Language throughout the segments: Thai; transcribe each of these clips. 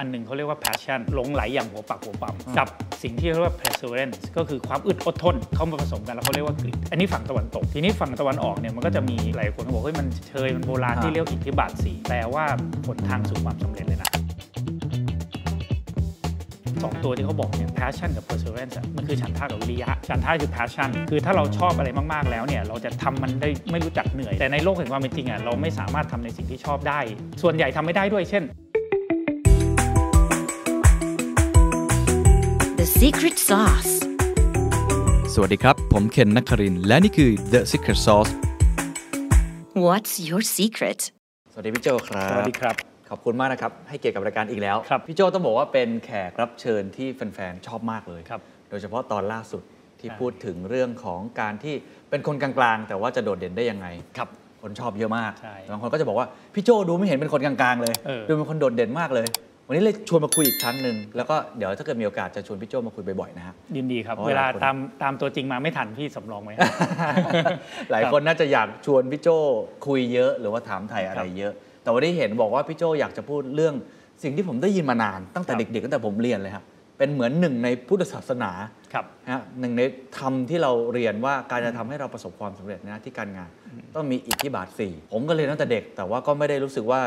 อันหนึ่งเขาเรียกว่า passion หลงไหลอย่างหัวปักหัวปั๊มกับสิ่งที่เรียกว่า perseverance ก็คือความอึดอดทนเข้ามาผสมกันแล้วเขาเรียกว่ากริดอันนี้ฝั่งตะวันตก ทีนี้ฝั่งตะวันออกเนี่ยมันก็จะมีหลายคนเขาบอกเฮ้ยมันเชยมันโบราณที่เรียกอิทธิบาทสีแปลว่าผลทางสู่ความสำเร็จเลยนะสองตัวที่เขาบอกเนี่ย passion กับ perseverance อะมันคือฉันทะกับวิริยะ ฉันทะคือ passion คือถ้าเราชอบอะไรมาก ๆ แล้วเนี่ย เราจะทำมันได้ไม่รู้จักเหนื่อย แต่ในโลกแห่งความเป็นจริงอะเราไม่สามารถทำในสิ่งที่ชอบได้ ส่วนใหญ่ทำไม่ได้ด้วยเช่น secret sauce. สวัสดีครับ ผมเคนนักครินทร์และนี่คือ The Secret Sauce What's your secret? สวัสดีพี่โจครับ สวัสดีครับ ขอบคุณมากนะครับ ให้เกียรติกับรายการอีกแล้วครับพี่โจต้องบอกว่าเป็นแขกรับเชิญที่แฟนๆ ชอบมากเลยครับโดยเฉพาะตอนล่าสุดที่ใช่พูดถึงเรื่องของการที่เป็นคนกลางๆ แต่ว่าจะโดดเด่นได้ยังไงครับคนชอบเยอะมากใช่บางคนก็จะบอกว่า พี่โจดูไม่เห็นเป็นคนกลางๆ เลยเออดูเป็นคนโดดเด่นมากเลย วันนี้เลยชวนมาคุยอีกครั้งหนึ่งแล้วก็เดี๋ยวถ้าเกิดมีโอกาสจะชวนพี่โจมาคุยบ่อยๆนะฮะ ยินดีครับ เพราะเวลาหลายคน ตามตามตัวจริงมาไม่ทันพี่สำรองไหมหลายคนน่าจะอยากชวนพี่โจคุยเยอะ หรือว่าถามไทยอะไรครับเยอะ แต่วันนี้เห็นบอกว่าพี่โจอยากจะพูดเรื่องสิ่งที่ผมได้ยินมานานตั้งแต่ครับ เด็กๆตั้งแต่ผมเรียนเลยครับเป็นเหมือนหนึ่งในพุทธศาสนา ครับ นะฮะหนึ่งในธรรมที่เราเรียนว่าการจะทำให้เราประสบความสำเร็จในหน้าที่การงาน ต้องมีอิทธิบาทสี่ผมก็เรียนตั้งแต่เด็ก แต่ว่าก็ไม่ได้รู้สึกว่า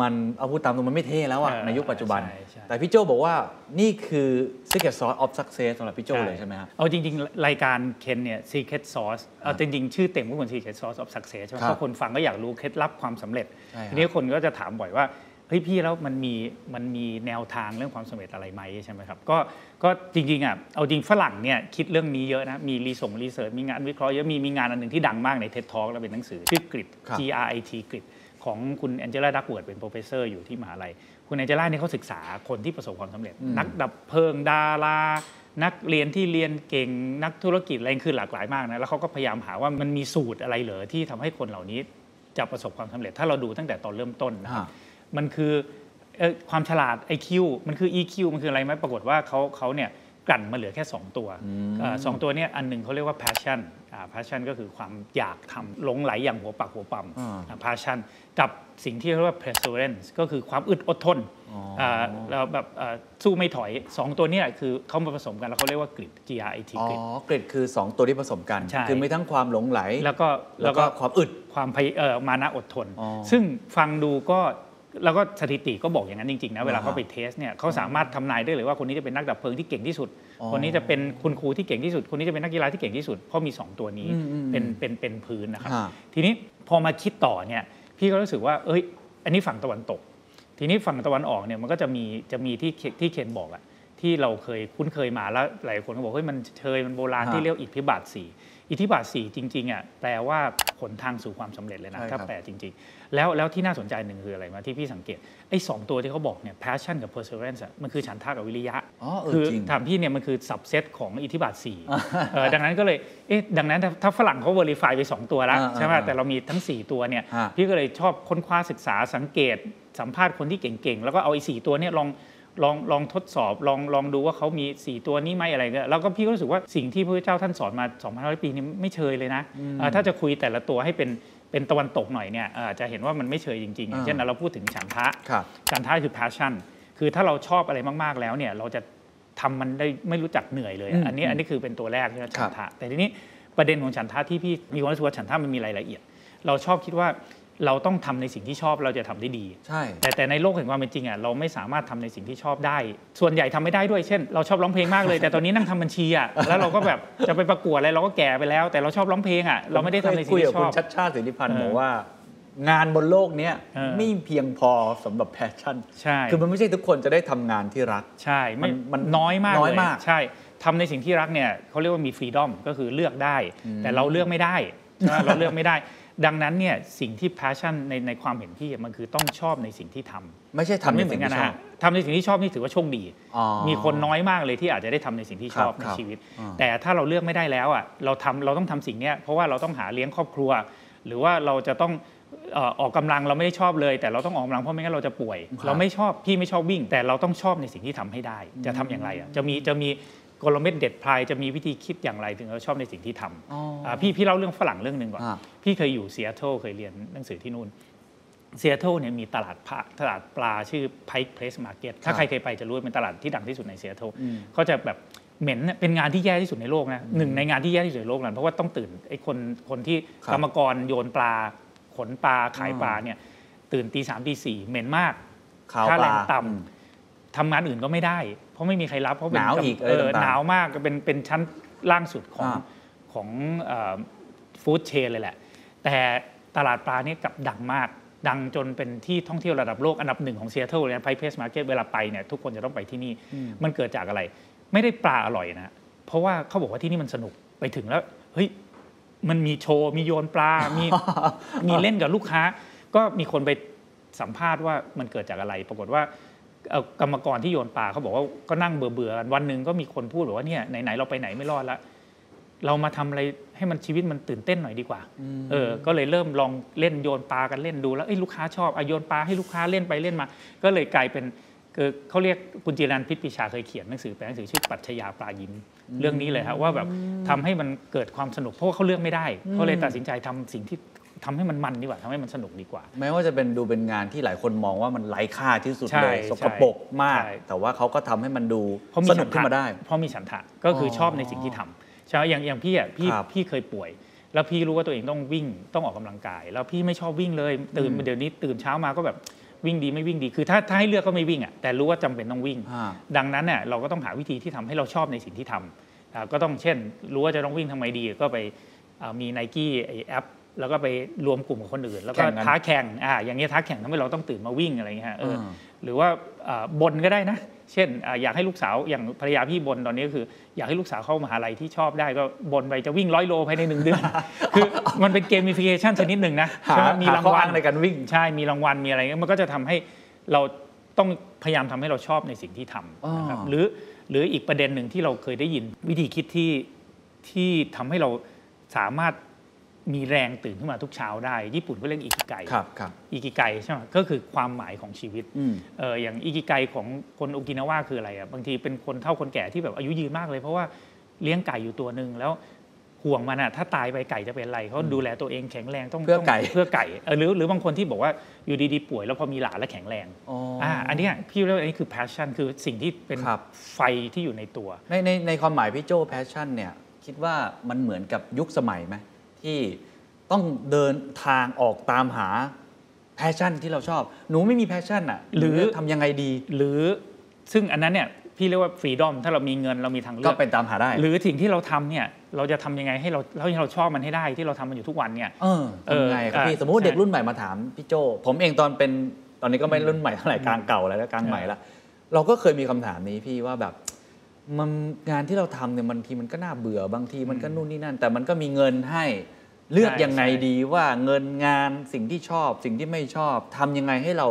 มันเอาพูดตามตรงมันไม่เท่แล้วอะเออในยุคปัจจุบันใช่ใช่แต่พี่โจบอกว่านี่คือ secret sauce of success สำหรับพี่โจเลยใช่ไหมครับเอาจริง ๆ รายการเคนเนี่ย secret sauce เอาจริง ๆ ชื่อเต็มก็เหมือน secret sauce of success ใช่ไหมครับเพราะคนฟังก็อยากรู้เคล็ดลับความสำเร็จใช่ครับทีนี้คนก็จะถามบ่อยว่าเฮ้ยพี่แล้วมันมีมันมีแนวทางเรื่องความสำเร็จอะไรไหมใช่ไหมครับก็ก็จริงๆอะเอาจริงฝรั่งเนี่ยคิดเรื่องนี้เยอะนะมีรีส่ง research มีงานวิเคราะห์เยอะมีมีงานอันหนึ่งที่ดังมากใน TED Talk แล้วเป็นหนังสือชื่อ Grit ครับ G R I T Grit ของคุณแองเจล่าดักเวิร์ดเป็น professor อยู่ที่มหาลัย คุณแองเจล่าเนี่ยเขาศึกษาคนที่ประสบความสำเร็จ นักดับเพลิงดารานักเรียนที่เรียนเก่งนักธุรกิจอะไรคือหลากหลายมากนะแล้วเขาก็พยายามหาว่ามันมีสูตรอะไรเหรอที่ทำให้คนเหล่านี้จะประสบความสำเร็จ ถ้าเราดูตั้งแต่ตอนเริ่มต้นนะครับฮะมันคือเอ่อความฉลาด IQ มันคือ EQ มันคืออะไรไหมปรากฏว่าเขาเขาเนี่ย กลั่นมาเหลือแค่ 2 ตัวเอ่อสองตัวเนี่ยอันหนึ่งเขาเรียกว่า passion อ่า passion ก็คือความอยากทำหลงไหลอย่างหัวปักหัวปั๊มอ่าอ่า passion กับสิ่งที่เรียกว่า perseverance ก็คือความอึดอดทนอ๋ออ่าแล้วแบบอ่าสู้ไม่ถอย 2 ตัวเนี่ยคือเขามาผสมกันแล้วเขาเรียกว่ากริด G R I T อ๋อกริดเกรดคือ 2 ตัวที่ผสมกันใช่คือมีทั้งความหลงไหล แล้วก็แล้วก็ความอึดความพยเอ่อมานะอดทนอ๋อซึ่งฟังดูก็ แล้วก็สถิติก็บอกอย่างนั้นจริงๆนะเวลาอ่าเขาไปเทสเนี่ยเขาสามารถทำนายได้เลยว่าคนนี้จะเป็นนักดับเพลิงที่เก่งที่สุดอ๋อคนนี้จะเป็นคุณครูที่เก่งที่สุด คนนี้จะเป็นนักกีฬาที่เก่งที่สุด เพราะมี 2 ตัวนี้อืมอืมเป็นเป็นเป็นพื้นนะครับฮะทีนี้พอมาคิดต่อเนี่ยพี่ก็รู้สึกว่า เอ้ย อันนี้ฝั่งตะวันตก ทีนี้ฝั่งตะวันออกเนี่ยมันก็จะมีจะมีที่เคที่เคนบอกอะที่เราเคยคุ้นเคยมาแล้วหลายคนก็บอกเฮ้ยมันเชยมันโบราณฮะที่เรียกอิทธิบาทสี่อิทธิบาทสี่จริงๆอะแปลว่าหนทางสู่ความสำเร็จเลยนะใช่ถ้าครับแปลจริง ๆ แล้วแล้วที่น่าสนใจหนึ่งคืออะไรมาที่พี่สังเกตไอ้สองตัวที่เขาบอกเนี่ย passion กับ perseverance อะมันคือฉันทะกับวิริยะอ๋อเออคือจริงถามพี่เนี่ยมันคือ subset ของอิทธิบาทสี่เออดังนั้นก็เลยเอ๊ะดังนั้นถ้าถ้าฝรั่งเขา verify ไป 2 ตัวแล้วอ่าใช่ไหมอ่าแต่เรามีทั้ง 4 ตัวเนี่ยฮะพี่ก็เลยชอบค้นคว้าศึกษาสังเกตสัมภาษณ์คนที่เก่งๆ แล้วก็เอาไอ้สตัวเนี่ยลองลองลองทดสอบลองลองดูว่าเขามี 4 ตัวนี้ไหมอะไรเงี้ยแล้วก็พี่ก็รู้สึกว่าสิ่งที่พระพุทธเจ้าท่านสอนมา2,500 ปีนี้ไม่เชยเลยนะเอ่อถ้าจะคุยแต่ละตัวให้เป็น เป็นตะวันตกหน่อยเนี่ยเอ่อจะเห็นว่ามันไม่เชยจริงๆอย่างเช่นเราพูดถึงฉันทะครับฉันทะคือ passion คือถ้าเราชอบอะไรมากๆแล้วเนี่ยเราจะทำมันได้ไม่รู้จักเหนื่อยเลยอืมอะอันนี้อันนี้คือเป็นตัวแรกใช่ไหมครัฉับนทะแต่ทีนี้ประเด็นของฉันทะที่พี่มีความรู้สึกว่าฉันทะมันมีรายละเอียด เราชอบคิดว่า เราต้องทำในสิ่งที่ชอบเราจะทำได้ดีใช่แต่แต่ในโลกแห่งความเป็นจริงอะเราไม่สามารถทำในสิ่งที่ชอบได้ ส่วนใหญ่ทำไม่ได้ด้วยเช่น เราชอบร้องเพลงมากเลย แต่ตอนนี้นั่งทำบัญชีอะแล้วเราก็แบบจะไปประกวดอะไรเราก็แก่ไปแล้ว แต่เราชอบร้องเพลงอะเราไม่ได้ทำในสิ่งที่ชอบคุยกับที่ชคุอณชัชชาติสิทธิพันธุ์เออบอกว่างานบนโลกเนี้ยเออไม่เพียงพอสำหรับ passion ใช่คือมันไม่ใช่ทุกคนจะได้ทำงานที่รัก ใช่ไม่มันมันน้อยมากน้อยเลยมาก ใช่ทำในสิ่งที่รักเนี่ยเขาเรียกว่ามี freedom ก็คือเลือกได้ แต่เราเลือกไม่ได้ใช่ไหมเราเลือกไม่ได้ ดังนั้นเนี่ยสิ่งที่ passion ในในความเห็นพี่มันคือต้องชอบในสิ่งที่ทำไม่ใช่ทำไม่ในเหมืสิ่องนกันที่นะชอฮะบทำในสิ่งที่ชอบนี่ถือว่าโชคดีอ๋อมีคนน้อยมากเลยที่อาจจะได้ทำในสิ่งที่ชอบครับในครับชีวิตอ่าแต่ถ้าเราเลือกไม่ได้แล้วอะเราทำเราต้องทำสิ่งเนี้ยเพราะว่าเราต้องหาเลี้ยงครอบครัว หรือว่าเราจะต้องเอ่อออกกำลังเราไม่ได้ชอบเลย แต่เราต้องออกกำลังเพราะไม่งั้นเราจะป่วย เราไม่ชอบพี่ไม่ชอบวิ่ง แต่เราต้องชอบในสิ่งที่ทำให้ได้ จะทำอย่างไรอะจะมีจะมี กลเม็ดเด็ดพลายจะมีวิธีคิดอย่างไรถึงเราชอบในสิ่งที่ทำอ๋ออ่าพี่พี่เล่าเรื่องฝรั่งเรื่องหนึ่งก่อนอ่าพี่เคยอยู่ซีแอตเทิลเคยเรียนหนังสือที่นู่นซีแอตเทิลเนี่ยมีตลาดปลาตลาดปลาชื่อ Pike Place Market ถ้าครับใครเคยไปจะรู้ว่าเป็นตลาดที่ดังที่สุดในซีแอตเทิลอืมก็จะแบบเหม็นเนี่ยเป็นงานที่แย่ที่สุดในโลกนะหนึ่งในงานที่แย่ที่สุดในโลกนะเพราะว่าต้องตื่นไอ้คนคนที่ครับกรรมกรโยนปลาขนปลาขายปลาเนี่ยตื่นตีสามตีสี่เหม็นมากคาวปลาค่าแรงต่ำอืมทำงานอื่นก็ไม่ได้เพ ราะไม่มีใครรับเพราะเป็นหนาวอีกเออะไรต่างๆหนาวมากเป็นเป็นชั้นล่างสุดของอ่าของ food chain เลยแหละ แต่ตลาดปลานี่กลับดังมาก ดังจนเป็นที่ท่องเที่ยวระดับโลกอันดับหนึ่งของซีแอตเทิลเลยนะ Pike Place Market เวลาไปเนี่ยทุกคนจะต้องไปที่นี่มันเกิดจากอะไร ไม่ได้ปลาอร่อยนะ เพราะว่าเขาบอกว่าที่นี่มันสนุกไปถึงแล้วเฮ้ยมันมีโชว์มีโยนปลา มีมีเล่นกับลูกค้า ก็มีคนไปสัมภาษณ์ว่ามันเกิดจากอะไร ปรากฏว่าเอ่อ กรรมกรที่โยนปลาเขาบอกว่าก็นั่งเบื่อเบื่อๆกันวันหนึ่งก็มีคนพูดบอกว่าเนี่ยไหนๆเราไปไหนไม่รอดละเรามาทำอะไรให้มันชีวิตมันตื่นเต้นหน่อยดีกว่า เออ ก็เลยเริ่มลองเล่นโยนปลากันเล่นดูแล้วเอ้ยลูกค้าชอบอะโยนปลาให้ลูกค้าเล่นไปเล่นมา ก็เลยกลายเป็นคือเขาเรียกคุณจิรันพิษปิชาเคยเขียนหนังสือแปลหนังสือชื่อปรัชญาปลายิ้มเรื่องนี้เลยครับว่าแบบทำให้มันเกิดความสนุกเพราะว่าเขาเลือกไม่ได้เขาเลยตัดสินใจทำสิ่งที่ ทำให้มันมันดีกว่าทำให้มันสนุกดีกว่า แม้ว่าจะเป็นดูเป็นงานที่หลายคนมองว่ามันไร้ค่าที่สุดใช่เลยสกปรกมากใช่แต่ว่าเขาก็ทำให้มันดูเพราะมีสฉันุกนขึ้นทะมาได้ เพราะมีฉันทะก็คือออชอบในสิ่งที่ทำใช่ไหมอย่างอย่างพี่อะพี่ครับพี่เคยป่วย แล้วพี่รู้ว่าตัวเองต้องวิ่งต้องออกกำลังกาย แล้วพี่ไม่ชอบวิ่งเลยตื่นอืมเดี๋ยวนี้ตื่นเช้ามาก็แบบวิ่งดีไม่วิ่งดีคือถ้าถ้าให้เลือกก็ไม่วิ่งอะแต่รู้ว่าจำเป็นต้องวิ่งอ่าดังนั้นเนี่ยเราก็ต้องหาวิธีที่ทำให้เราชอบในสิ่งที่ทำอ่าก็ต้องเช่น รู้ว่าจะต้องวิ่งทำไมดีก็ไปอ่ามีไนกี้ไอแอป แล้วก็ไปรวมกลุ่มกับคนอื่น แล้วก็แข่งกันท้าแข่งอ่าอย่างเงี้ยท้าแข่งทำให้เราต้องตื่นมาวิ่งอะไรเงี้ยฮะเอออาหรือว่าอ่าบนก็ได้นะ เช่นอาอยากให้ลูกสาวอย่างภรรยาพี่บนตอนนี้ก็คือ อยากให้ลูกสาวเข้ามหาลัยที่ชอบได้ก็บนไปจะวิ่งร้อยโลภายในหนึ่งเดือน คือมันเป็นเกมฟิเคชันชนิดหนึ่งนะหาใช่ไหมมีางหารข้อวัอ้าลงในการวิ่งใช่มีรางวัลมีอะไรเงี้ยมันก็จะทำให้เราต้องพยายามทำให้เราชอบในสิ่งที่ทำนะครับอ๋อหรือหรืออีกประเด็นหนึ่งที่เราเคยได้ยินวิธีคิดที่ที่ทำให้เราสามารถ มีแรงตื่นขึ้นมาทุกเช้าได้ ญี่ปุ่นก็เรียกอิกิไกครับครับอิกิไกใช่ไหมก็คือความหมายของชีวิตอืมเอออย่างอิกิไกของคนโอกินาวาคืออะไรอะบางทีเป็นคนเฒ่าคนแก่ที่แบบอายุยืนมากเลย เพราะว่าเลี้ยงไก่อยู่ตัวหนึ่งแล้วห่วงมันอะถ้าตายไปไก่จะเป็นอะไรเขาดูแลตัวเองแข็งแรงต้องเพื่อต้งไก่เพื่อไก่เออหรือหรือบางคนที่บอกว่าอยู่ดีๆป่วยแล้วพอมีหลานแล้วแข็งแรงอ๋ออ่อ่าอันเนี้ยพี่เรียกว่าอันนี้คือ passion คือสิ่งที่เป็นครับไฟที่อยู่ในตัว ในในในความหมายพี่โจ passion เนี่ยคิดว่ามันเหมือนกับยุคสมัยไหม ที่ต้องเดินทางออกตามหา passion ที่เราชอบ หนูไม่มี passion อะหรือหนูจะทำยังไงดี หรือซึ่งอันนั้นเนี่ยพี่เรียกว่า freedom ถ้าเรามีเงินเรามีทางเลืก็อกเป็นตามหาได้ หรือสิ่งที่เราทำเนี่ยเราจะทำยังไงให้เราให้เราชอบมันให้ได้ที่เราทำมันอยู่ทุกวันเนี่ยเออเออทำไงครับพี่อะสมมติว่าใช่เด็กรุ่นใหม่มาถามพี่โจผมเองตอนเป็นตอนนี้ก็ไม่รุ่นใหม่เท่าไหร่กลางเก่าแล้วกลางใหม่ละเราก็เคยมีคำถามนี้พี่ว่าแบบ มันงานที่เราทำเนี่ยบางทีมันก็น่าเบื่อบางทีมันก็นู่นนี่นั่น แต่มันก็มีเงินให้เลือกใช่ยังไงใช่ดีว่าเงินงานสิ่งที่ชอบ สิ่งที่ไม่ชอบทำยังไงให้เรา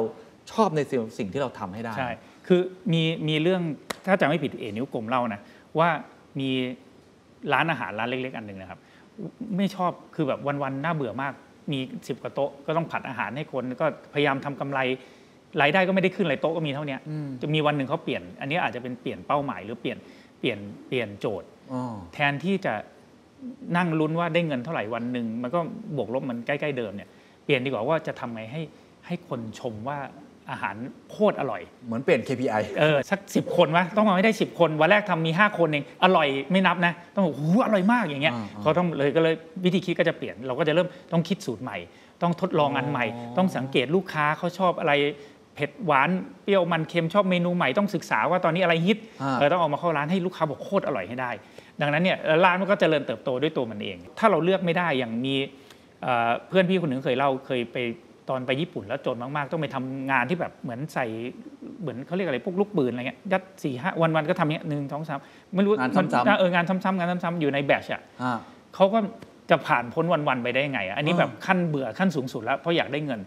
ชอบในสิ่งสิ่งที่เราทำให้ได้ ใช่ คือมีมีเรื่องถ้าจำไม่ผิดเอนิ้วกลมเล่านะ ว่ามีร้านอาหารร้านเล็ก ๆ อันหนึ่งนะครับ ไม่ชอบคือแบบวันๆน่าเบื่อมาก มีสิบกว่าโต๊ะก็ต้องผัดอาหารให้คนก็พยายามทำกำไร รายได้ก็ไม่ได้ขึ้นเลยโต๊ะก็มีเท่าเนี้ยจะมีวันหนึ่งเขาเปลี่ยน อันนี้อาจจะเป็นเปลี่ยนเป้าหมายหรือเปลี่ยนเปลี่ยนเปลี่ยนโจทย์อ๋อแทนที่จะนั่งลุ้นว่าได้เงินเท่าไหร่วันหนึ่งมันก็บวกลบมันใกล้ๆเดิมเนี่ยเปลี่ยนดีกว่าว่าจะทำไงให้ให้คนชมว่าอาหารโคตรอร่อย เหมือนเปลี่ยน KPI เออสักสิบคนวะต้องมาให้ได้สิบคน วันแรกทำมี 5 คนเองอร่อยไม่นับนะ ต้องบอกโอ้โหอร่อยมากอย่างเงี้ยอ่าอ่าเขาต้องเลยก็เลยวิธีคิดก็จะเปลี่ยน เราก็จะเริ่มต้องคิดสูตรใหม่ ต้องทดลองอันใหม่ ต้องสังเกตลูกค้าเขาชอบอะไร เผ็ดหวานเปรี้ยวมันเค็มชอบเมนูใหม่ต้องศึกษาว่าตอนนี้อะไรฮิตอ่าเออต้องเออกมาเข้าร้านให้ลูกค้าบอกโคตรอร่อยให้ได้ ดังนั้นเนี่ยเอ่อร้านมันก็เจริญเติบโตด้วยตัวมันเอง ถ้าเราเลือกไม่ได้อย่างมีเอ่อเพื่อนพี่คนหนึ่งเคยเล่าเคยไปตอนไปญี่ปุ่นแล้วจนมากๆ ต้องไปทำงานที่แบบเหมือนใส่เหมือนเขาเรียกอะไรพวกลูกปืนอะไรเงี้ยยัดสี่ห้าวันวันๆก็ทำเนี้ยหนึ่งสองสามไม่รู้งานมัซ้ำๆเอองานซ้ำๆงานซ้ำๆอยู่ในแบชอะอ่าเขาก็จะผ่านพ้นวันๆไปได้ยังไงอะอันนี้อ่าแบบขั้นเบื่อขั้นสูงสุดแล้วเพราะอยากได้เงิน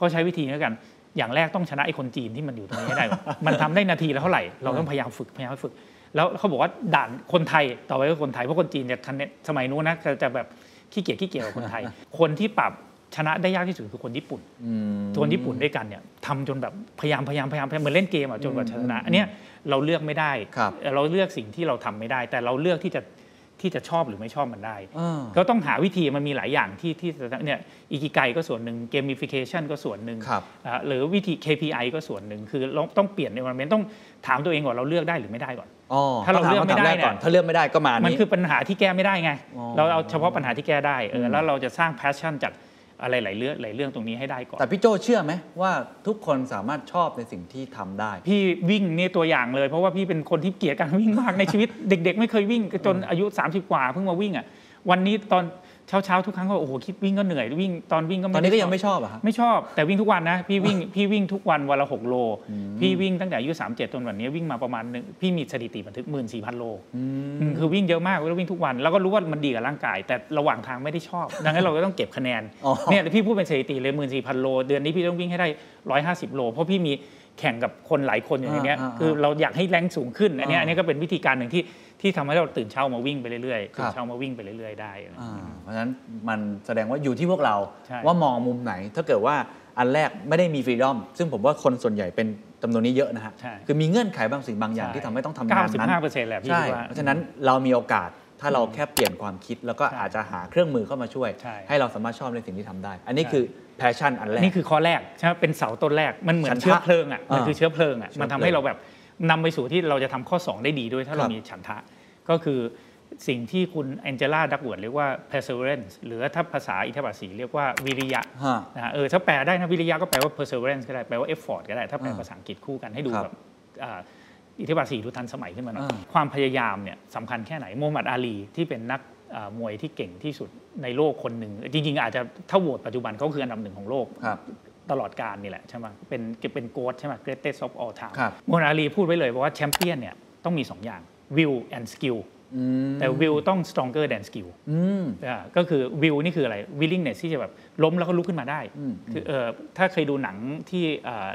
ก็ใช้วิธีนี้แล้วกัน อย่างแรกต้องชนะไอ้คนจีนที่มันอยู่ตรงนี้ให้ได้ก่อนมันทำได้นาทีละเท่าไหร่ เราต้องพยายามฝึกพยายามฝึก แล้วเขาบอกว่าด่านคนไทยต่อไปก็คนไทยเพราะคนจีนจะคะแนนสมัยนู้นนะจะจะแบบขี้เกียจขี้เกียจกับคนไทย คนที่ปรับชนะได้ยากที่สุดคือคนญี่ปุ่นอืมคนญี่ปุ่นด้วยกันเนี่ยทำจนแบบพยายามพยายามพยายามพยายามเหมือนเล่นเกมอะจนกว่าจะชนะ อันเนี้ยเราเลือกไม่ได้ครับเราเลือกสิ่งที่เราทำไม่ได้ แต่เราเลือกที่จะ ที่จะชอบหรือไม่ชอบมันได้อ่าก็ต้องหาวิธีมันมีหลายอย่างที่ที่จะเนี่ยอีกิไกก็ส่วนหนึ่งเกม i ฟิเคชันก็ส่วนหนึ่งครับอ่าหรือวิธี KPI ก็ส่วนหนึ่งคือเราต้องเปลี่ยนในวันนั้นต้องถามตัวเองก่อนเราเลือกได้หรือไม่ได้ก่อนอ๋อถ้าเราต้องถเลือกไม่ได้คำถแรก่อนเนี่ยถ้าเลือกไม่ได้ก็มาอันมันนี้คือปัญหาที่แก้ไม่ได้ไงอ๋อเราเอาเฉพาะปัญหาที่แก้ได้เออแล้วเราจะสร้าง passion จาก อะไรหลายเรื่องหลายเรื่องตรงนี้ให้ได้ก่อน แต่พี่โจเชื่อไหมว่าทุกคนสามารถชอบในสิ่งที่ทำได้ พี่วิ่งนี่ตัวอย่างเลย เพราะว่าพี่เป็นคนที่เกลียดการวิ่งมากในชีวิต เด็ก ๆ ไม่เคยวิ่งจนอายุ 30 กว่าเพิ่งมาวิ่งอะวันนี้ตอน เช้าๆทุกครั้งก็โอ้โหคิดวิ่งก็เหนื่อยวิ่งตอนวิ่งก็ไม่ได้ตอนนี้ก็ยังไม่ชอบอะฮะไม่ชอบแต่วิ่งทุกวันนะพี่วิ่งพี่วิ่งทุกวันวันละ6โล พี่วิ่งตั้งแต่อายุ37จนวันนี้วิ่งมาประมาณหนึ่งพี่มีสถิติบันทึก14,000โลอืมคือวิ่งเยอะมากแล้ววิ่งทุกวันแล้วก็รู้ว่ามันดีกับร่างกาย แต่ระหว่างทางไม่ได้ชอบ ดังนั้นเราก็ต้องเก็บคะแนนอ๋อเนี่ยพี่พูดเป็นสถิติเลย14,000โล เดือนนี้พี่ต้องวิ่งให้ได้150โลเพราะพี่มี แข่งกับคนหลายคนอยู่ในเนี้ยอ่าอ่าคือเราอยากให้แรงสูงขึ้นอันเนี้ยอ่าอันนี้ก็เป็นวิธีการหนึ่งที่ที่ทำให้เราตื่นเช้ามาวิ่งไปเรื่อยๆครับตื่นเช้ามาวิ่งไปเรื่อยๆได้อ่าเพราะฉะนั้นมันแสดงว่าอยู่ที่พวกเราใช่ว่ามองมุมไหน ถ้าเกิดว่าอันแรกไม่ได้มีฟรีดอม ซึ่งผมว่าคนส่วนใหญ่เป็นจำนวนนี้เยอะนะฮะใช่คือมีเงื่อนไขบางสิ่งบางอย่างที่ทำให้ต้องทำงานนั้น95เปอร์เซ็นต์แหละพี่ใช่คิดว่าเพราะฉะนั้นเรามีโอกาสถ้าเราแค่เปลี่ยนความคิดแล้วก็ใช่อาจจะหาเครื่องมือเข้ามาช่วยใช่ให้เราสามารถชอบในสิ่งที่ทำได้ อันนี้ใช่คือ passion อันแรก นี่คือข้อแรกใช่ไหมเป็นเสาต้นแรกมันเหมือนฉันทะเชื้อเพลิงอะมันอ่าคือเชื้อเพลิงอะเชื้อมันทำเพลิงให้เราแบบนำไปสู่ที่เราจะทำข้อ 2 ได้ดีด้วยถ้าเราครับมีฉันทะ ก็คือสิ่งที่คุณ Angela Duckworth เรียกว่า perseverance หรือถ้าภาษาอิทธิบาทสี่เรียกว่าวิริยะฮะนะฮะเออถ้าแปลได้นะวิริยะก็แปลว่า perseverance ก็ได้แปลว่า effort ก็ได้ ถ้าแปลอ่าภาษาอังกฤษคู่กันให้ดูครับแบบอ่าอิทธิบาทสี่ดูทันสมัยขึ้นมาหน่อยอ่าความพยายามเนี่ยสำคัญแค่ไหนโมฮัมหมัดอาลีที่เป็นนักอ่า มวยที่เก่งที่สุดในโลกคนหนึ่ง จริง ๆ อาจจะถ้าโหวตปัจจุบันเขาคืออันดับหนึ่งของโลกครับตลอดการนี่แหละใช่ไหมเป็นเป็นโกดใช่ไหม greatest of all time ครับมูนอาลีพูดไว้เลยว่าแชมเปี้ยนเนี่ยต้องมี 2 อย่าง will and skill อืมแต่ will ต้อง stronger than skill อืมอ่าก็คือ will นี่คืออะไร willingness ที่จะแบบล้มแล้วก็ลุกขึ้นมาได้อืมคือเออถ้าเคยดูหนังที่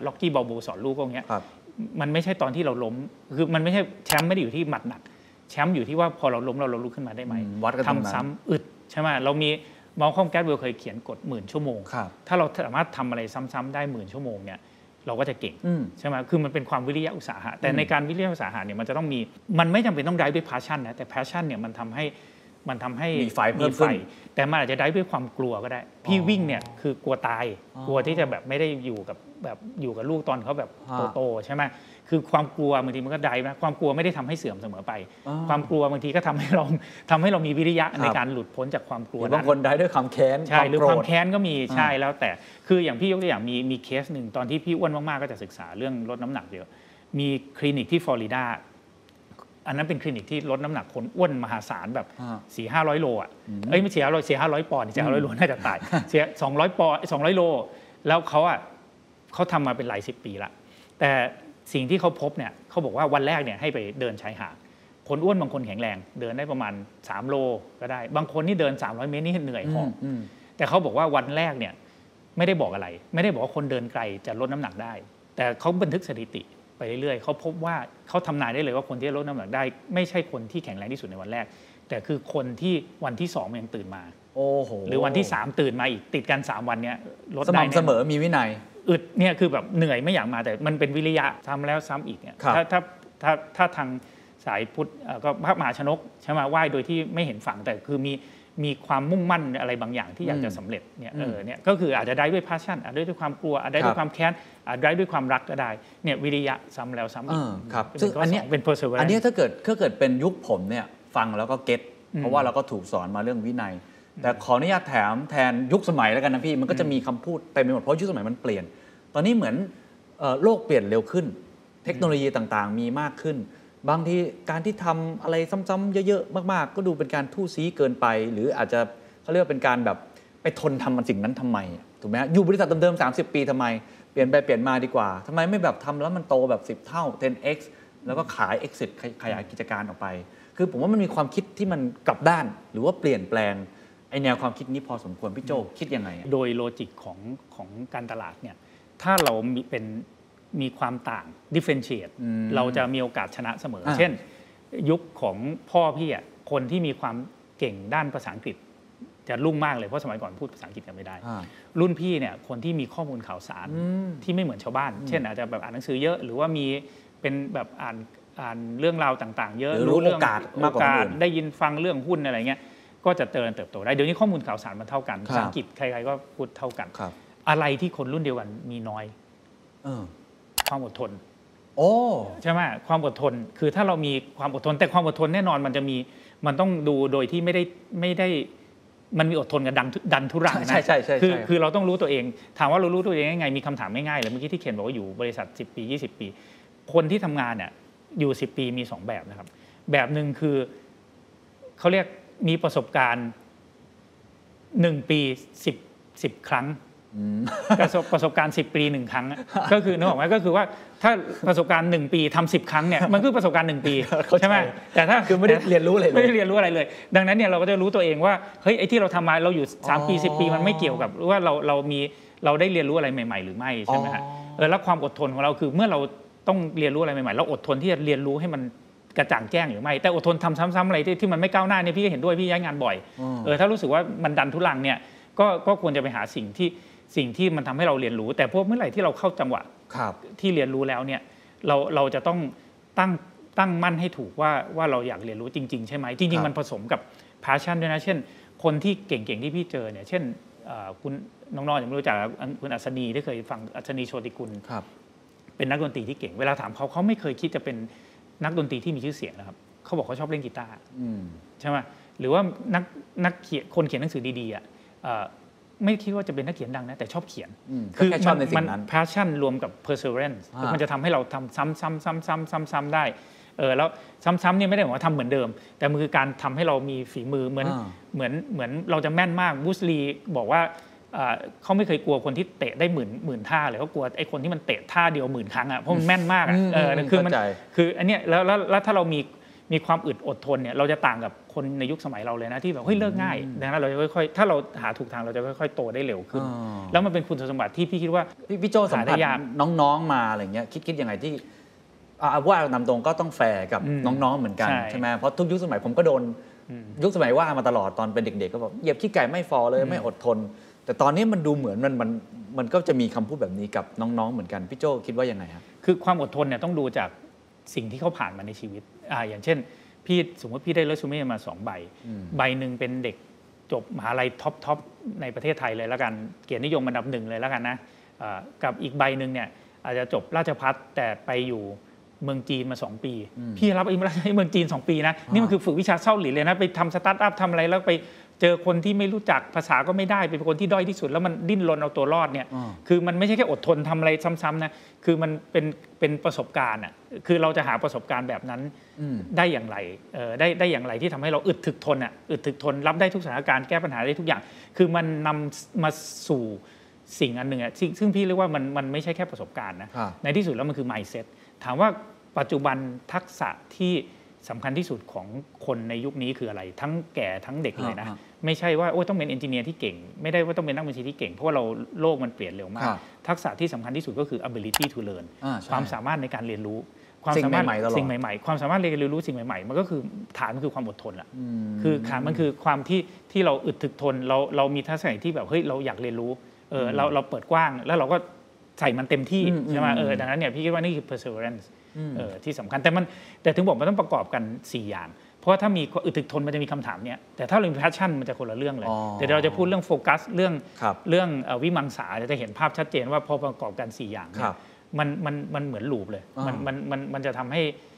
ล็อกกี้บอลบูสอนลูกพวกเนี้ยครับมันไม่ใช่ตอนที่เราล้ม คือมันไม่ใช่แชมป์ไม่ได้อยู่ที่หมัดหนัก แชมป์อยู่ที่ว่าพอเราล้มเราเราลุกขึ้นมาได้ไหมอืมวัดกันตรงนั้นทำซ้ำอึดใช่ไหมเรามีมอลคอมแก w เวลเคยเขียนกฎหมื่นชั่วโมงครับถ้าเราสามารถทำอะไรซ้ำๆได้หมื่นชั่วโมงเนี่ยเราก็จะเก่งอืมใช่ไหมคือมันเป็นความวิริยะอุตสาหะ แต่ในการวิริยะอุตสาหะเนี่ยมันจะต้องมี มันไม่จำเป็นต้องได้ด้วย passion นะ แต่ passion เนี่ยมันทำให้มันทำให้มีไฟเพิ่มขึ้นแต่มันอาจจะได้ด้วยความกลัวก็ได้ พี่วิ่งเนี่ยคือกลัวตาย กลัวที่จะแบบไม่ได้อยู่กับแบบอยู่กับลูกตอนเขาแบบฮะโตๆใช่ไหม คือความกลัวบางทีมันก็ได้นะความกลัวไม่ได้ทำให้เสื่อมเสมอไปอ๋อความกลัวบางทีก็ทำให้เราทำให้เรามีวิริยะในครับการหลุดพ้นจากความกลัวหรือบางคนนั้นได้ด้วยความแค้นใช่หรือความโกรธแค้นก็มีใช่แล้วแต่คืออย่างพี่ยกตัวอย่างมีมีเคสหนึ่งตอนที่พี่อ้วนมากๆก็จะศึกษาเรื่องลดน้ำหนักเยอะมีคลินิกที่ฟลอริดาอันนั้นเป็นคลินิกที่ลดน้ำหนักคนอ้วนมหาศาลแบบอ่าสี่ห้าร้อยโลอะเอ้ยไม่สี่ห้าร้อยสี่ห้าร้อยปอนด์สี่ห้าร้อยโลน่าจะตายเสียสองร้อยปอนด์สองร้อยโล แล้วเขาอะเขาทำมาเป็นหลายสิบปีละแต่ สิ่งที่เขาพบเนี่ยเขาบอกว่าวันแรกเนี่ยให้ไปเดินชายหาดคนอ้วนบางคนแข็งแรง เดินได้ประมาณ 3 โลก็ได้ บางคนนี่เดิน 300 เมตรนี่เหนื่อยหอบอืมแต่เขาบอกว่าวันแรกเนี่ยไม่ได้บอกอะไร ไม่ได้บอกว่าคนเดินไกลจะลดน้ำหนักได้ แต่เขาบันทึกสถิติไปเรื่อยๆเขาพบว่าเขาทำนายได้เลยว่าคนที่ลดน้ำหนักได้ ไม่ใช่คนที่แข็งแรงที่สุดในวันแรก แต่คือคนที่วันที่สองยังตื่นมา โอ้โห หรือวันที่สามตื่นมาอีกติดกันสามวันเนี้ยลดสได้ม่ำเสมแน่นออนมีวินัย อึดเนี่ยคือแบบเหนื่อยไม่อยากมาแต่มันเป็นวิริยะทำแล้วซ้ำอีกเนี่ยครับถ้าถ้าถ้าถ้าทางสายพุทธเอ่อก็พระมหาชนกใช่ไหมไหว้โดยที่ไม่เห็นฝั่งแต่คือมีมีความมุ่งมั่นอะไรบางอย่างที่อยากจะสำเร็จเนี่ยเออเนี่ยก็คืออาจจะได้ด้วย passion อาจจะได้ด้วยความกลัวอาจจะได้ด้วยความแค้นอาจจะได้ด้วยความรักก็ได้เนี่ยวิริยะซ้ำแล้วซ้ำอีกเออครับเป็นซึ่งข้อันเนี้ยสเป็น perseverance อันเนี้ยถ้าเกิดถ้าเกิดเป็นยุคผมเนี่ยฟังแล้วก็เก็ตอืมเพราะว่าเราก็ถูกสอนมาเรื่องวินัย แต่ขออนุญาตแถมแทนยุคสมัยแล้วกันนะพี่ มันก็จะมีคำพูดเต็มไปหมดเพราะยุคสมัยมันเปลี่ยน ตอนนี้เหมือนโลกเปลี่ยนเร็วขึ้น เทคโนโลยีต่างๆ มีมากขึ้น บางทีการที่ทำอะไรซ้ำๆเยอะๆมากๆ ก็ดูเป็นการทู่ซีเกินไป หรืออาจจะเขาเรียกว่าเป็นการแบบไปทนทำมันสิ่งนั้นทำไมถูกไหมอยู่บริษัทเดิมๆ30 ปีทำไม เปลี่ยนไปเปลี่ยนมาดีกว่าทำไมไม่แบบทำแล้วมันโตแบบ 10 เท่า 10x แล้วก็ขาย exit ขยายกิจการออกไป คือผมว่ามันมีความคิดที่มันกลับด้านหรือว่าเปลี่ยนแปลง ไอแนวความคิดนี้พอสมควรพี่โจคิดยังไงอะโดยโลจิกของของการตลาดเนี่ยถ้าเรามีเป็นมีความต่าง differentiate อืมเราจะมีโอกาสชนะเสมออะเช่น ยุคของพ่อพี่อะคนที่มีความเก่งด้านภาษาอังกฤษ จะรุ่งมากเลยเพราะสมัยก่อนพูดภาษาอังกฤษกันไม่ได้อ่ารุ่นพี่เนี่ยคนที่มีข้อมูลข่าวสารอืมที่ไม่เหมือนชาวบ้าน เช่นอาจจะแบบอ่านหนังสือเยอะหรือว่ามีเป็นแบบอ่านอ่านเรื่องราวต่าง ๆ เยอะหรือรู้เรื่องโอกาสมากกว่าคนอื่นโอกสได้ยินฟังเรื่องหุ้นอะไรเงี้ย ก็จะเจริญเติบโตได้เดี๋ยวนี้ข้อมูลข่าวสารมันเท่ากันครับภาษาอังกฤษใครๆก็พูดเท่ากันครับอะไรที่คนรุ่นเดียวกันมีน้อยเออความอดทน โอ้ใช่ไหมความอดทนคือถ้าเรามีความอดทน แต่ความอดทนแน่นอนมันจะมีมันต้องดูโดยที่ไม่ได้ไม่ได้มันมีอดทนกับดันดันทุรังนะใช่ใช่ใช่คือใช่คือเราต้องรู้ตัวเอง ถามว่าเรารู้ตัวเองยังไงมีคำถามง่ายๆเลยเมื่อกี้ที่เขียนบอกว่าอยู่บริษัท 10 ปี 20 ปี คนที่ทำงานเนี่ยอยู่ 10 ปีมี 2 แบบนะครับ แบบหนึ่งคือเขาเรียก มีประสบการณ์1ปี10 10ครั้งประสบประสบการณ์10ปีหนึ่งครั้งอะก็คือนึกออกไหมก็คือว่าถ้าประสบการณ์1ปีทำ10ครั้งเนี่ยมันคือประสบการณ์1ปีเข้าใจใช่ไหมแต่ถ้าคือไม่ได้เรียนรู้อะไรเลยไม่ได้เรียนรู้อะไรเลย ดังนั้นเนี่ยเราก็จะรู้ตัวเองว่าเฮ้ยไอ้ที่เราทำมาเราอยู่3ปีอ๋อ10ปีมันไม่เกี่ยวกับว่าเราเรามีเราได้เรียนรู้อะไรใหม่ ๆ หรือไม่ใช่ไหมฮะอ๋อเออแล้วความอดทนของเราคือเมื่อเราต้องเรียนรู้อะไรใหม่ๆเราอดทนที่จะเรียนรู้ให้มัน กระจ่างแจ้งหรือไม่ แต่อดทนทำซ้ำๆอะไรที่ที่มันไม่ก้าวหน้าเนี่ยพี่ก็เห็นด้วยพี่ย้ายงานบ่อยเออถ้ารู้สึกว่ามันดันทุลังเนี่ยก็ก็ควรจะไปหาสิ่งที่สิ่งที่มันทำให้เราเรียนรู้ แต่พวกเมื่อไหร่ที่เราเข้าจังหวะครับที่เรียนรู้แล้วเนี่ยเราเราจะต้องตั้งตั้งมั่นให้ถูกว่าว่าเราอยากเรียนรู้จริง ๆ ใช่ไหมจครัริงบๆมันผสมกับ passion ด้วยนะ เช่น คนที่เก่ง ๆ ที่พี่เจอเนี่ยเช่นเอ่อคุณน้องๆอย่างไม่รู้จักคุณอัศนีที่เคยฟังอัศนีโชติกุลครับเป็นนักดนตรีที่เก่ง เวลาถามเขาเขาไม่เคยคิดจะเป็น นักดนตรีที่มีชื่อเสียงนะครับเขาบอกเขาชอบเล่นกีตาร์อืมใช่ไหมหรือว่านักนักเขียนคนเขียนหนังสือดีๆอะเอ่อไม่คิดว่าจะเป็นนักเขียนดังนะแต่ชอบเขียนอืมก็แค่ชอบในสิ่งนั้นมั passion รวมกับ perseverance อ่ามัมันจะทำให้เราทำซ้ำซ้ำซ้ำซ้ำซ้ำซ้ำได้เออแล้วซ้ำๆเนี่ยไม่ได้หมายว่าทำเหมือนเดิม แต่มันคือการทำให้เรามีฝีมือเหมือนอ่าเหมือนเหมือนเราจะแม่นมากบูสลีบอกว่า เอ่อเขาไม่เคยกลัวคนที่เตะได้หมื่นหมื่นท่าเลยเขากลัวไอ้คนที่มันเตะท่าเดียวหมื่นครั้งอะเพราะมันแม่นมากอะอืมเอออืมคือมันเข้าใจคืออันเนี้ยแล้วแล้วแล้วถ้าเรามีมีความอึดอดทนเนี่ยเราจะต่างกับคนในยุคสมัยเราเลยนะที่แบบเฮ้ยเลิกง่ายดังนั้นเราจะค่อยๆถ้าเราหาถูกทางเราจะค่อยๆโตได้เร็วขึ้นอ๋อแล้วมันเป็นคุณสมบัติที่พี่คิดว่าพี่พี่โจสัมหาได้ผัสยากน้องๆมาอะไรเงี้ยคิดคิดยังไงที่อ่าว่านำตรงก็ต้องแฟร์กับอืมน้องๆเหมือนกันใช่ใช่ไหมเพราะทุกยุคสมัยผมก็โดนยุคสมัยว่ามาตลอดตอนเป็นเด็กๆก็บอกเหยียบขี้ไก่ไม่ฟอเลยไม่อดทน แต่ตอนนี้มันดูเหมือนมันมันมันก็จะมีคำพูดแบบนี้กับน้องๆเหมือนกันพี่โจคิดว่ายังไงครับคือความอดทนเนี่ยต้องดูจากสิ่งที่เขาผ่านมาในชีวิตอ่าอย่างเช่น พี่สมมติพี่ได้เรซูเม่มาสองใบ ใบหนึ่งเป็นเด็กจบมหาลัย top top ในประเทศไทยเลยแล้วกัน เกียรตินิยมอันดับหนึ่งเลยแล้วกันนะอ่ากับอีกใบหนึ่งเนี่ยอาจจะจบราชภัฏแต่ไปอยู่เมืองจีนมา 2 ปี พี่รับไอ้เมืองจีน 2 ปีนะ นี่มันคือฝึกวิชาเส้าหลินเลยนะ ไปทำสตาร์ทอัพทำอะไรแล้วไป เจอคนที่ไม่รู้จักภาษาก็ไม่ได้เป็นคนที่ด้อยที่สุด แล้วมันดิ้นรนเอาตัวรอดเนี่ยอ่าคือมันไม่ใช่แค่อดทนทำอะไรซ้ำๆนะคือมันเป็นเป็นประสบการณ์อะคือเราจะหาประสบการณ์แบบนั้นได้อย่างไรเอ่อได้ได้อย่างไรที่ทำให้เราอึดถึกทนอะอึดถึกทนรับได้ทุกสถานการณ์แก้ปัญหาได้ทุกอย่าง คือมันนำมาสู่สิ่งอันหนึ่งอะซึ่งซึ่งพี่เรียกว่ามันมันไม่ใช่แค่ประสบการณ์นะครับในที่สุดแล้วมันคือ mindset ถามว่าปัจจุบันทักษะที่ สำคัญที่สุดของคนในยุคนี้คืออะไร ทั้งแก่ทั้งเด็กเลยนะฮะไม่ใช่ว่าโอ้ยต้องเป็นเอนจิเนียร์ที่เก่ง ไม่ได้ว่าต้องเป็นนักบัญชีที่เก่ง เพราะว่าเราโลกมันเปลี่ยนเร็วมาคกรับทักษะที่สำคัญที่สุดก็คือ ability to learn อ่าใช่ความสามารถในการเรียนรู้ ความสิ่งสามารถใหม่ๆตลอดสิ่งใหม่ๆ ความสามารถเรียนรู้สิ่งใหม่ๆ มันก็คือฐานมันคือความอดทนละคือฐานมันคือความที่ที่เราอึดถึกทนเราเรามีทัศนคติที่แบบเฮ้ยเราอยากเรียนรู้เออเราเราเปิดกว้างแล้วเราก็ใส่มันเต็มที่อืมใช่ไหมอืมเออดังนั้นเนี่ยพี่คิดว่านี่คือ perseverance เออที่สำคัญแต่มันแต่ถึงบอกมันต้องประกอบกัน 4 อย่าง เพราะว่าถ้ามีอึดถึกทนมันจะมีคำถามเนี้ยแต่ถ้าเรามี passion มันจะคนละเรื่องเลยอ๋อเดี๋ยวเราจะพูดเรื่องโฟกัสเรื่องครับเรื่องเอ่อวิมังสาเดี๋ยวจะเห็นภาพชัดเจนว่าพอประกอบกัน 4 อย่างเนี่ครัยบมันมันมันเหมือนลูปเลยอ่ามัมันมันมันมันจะทำให้เอ่อ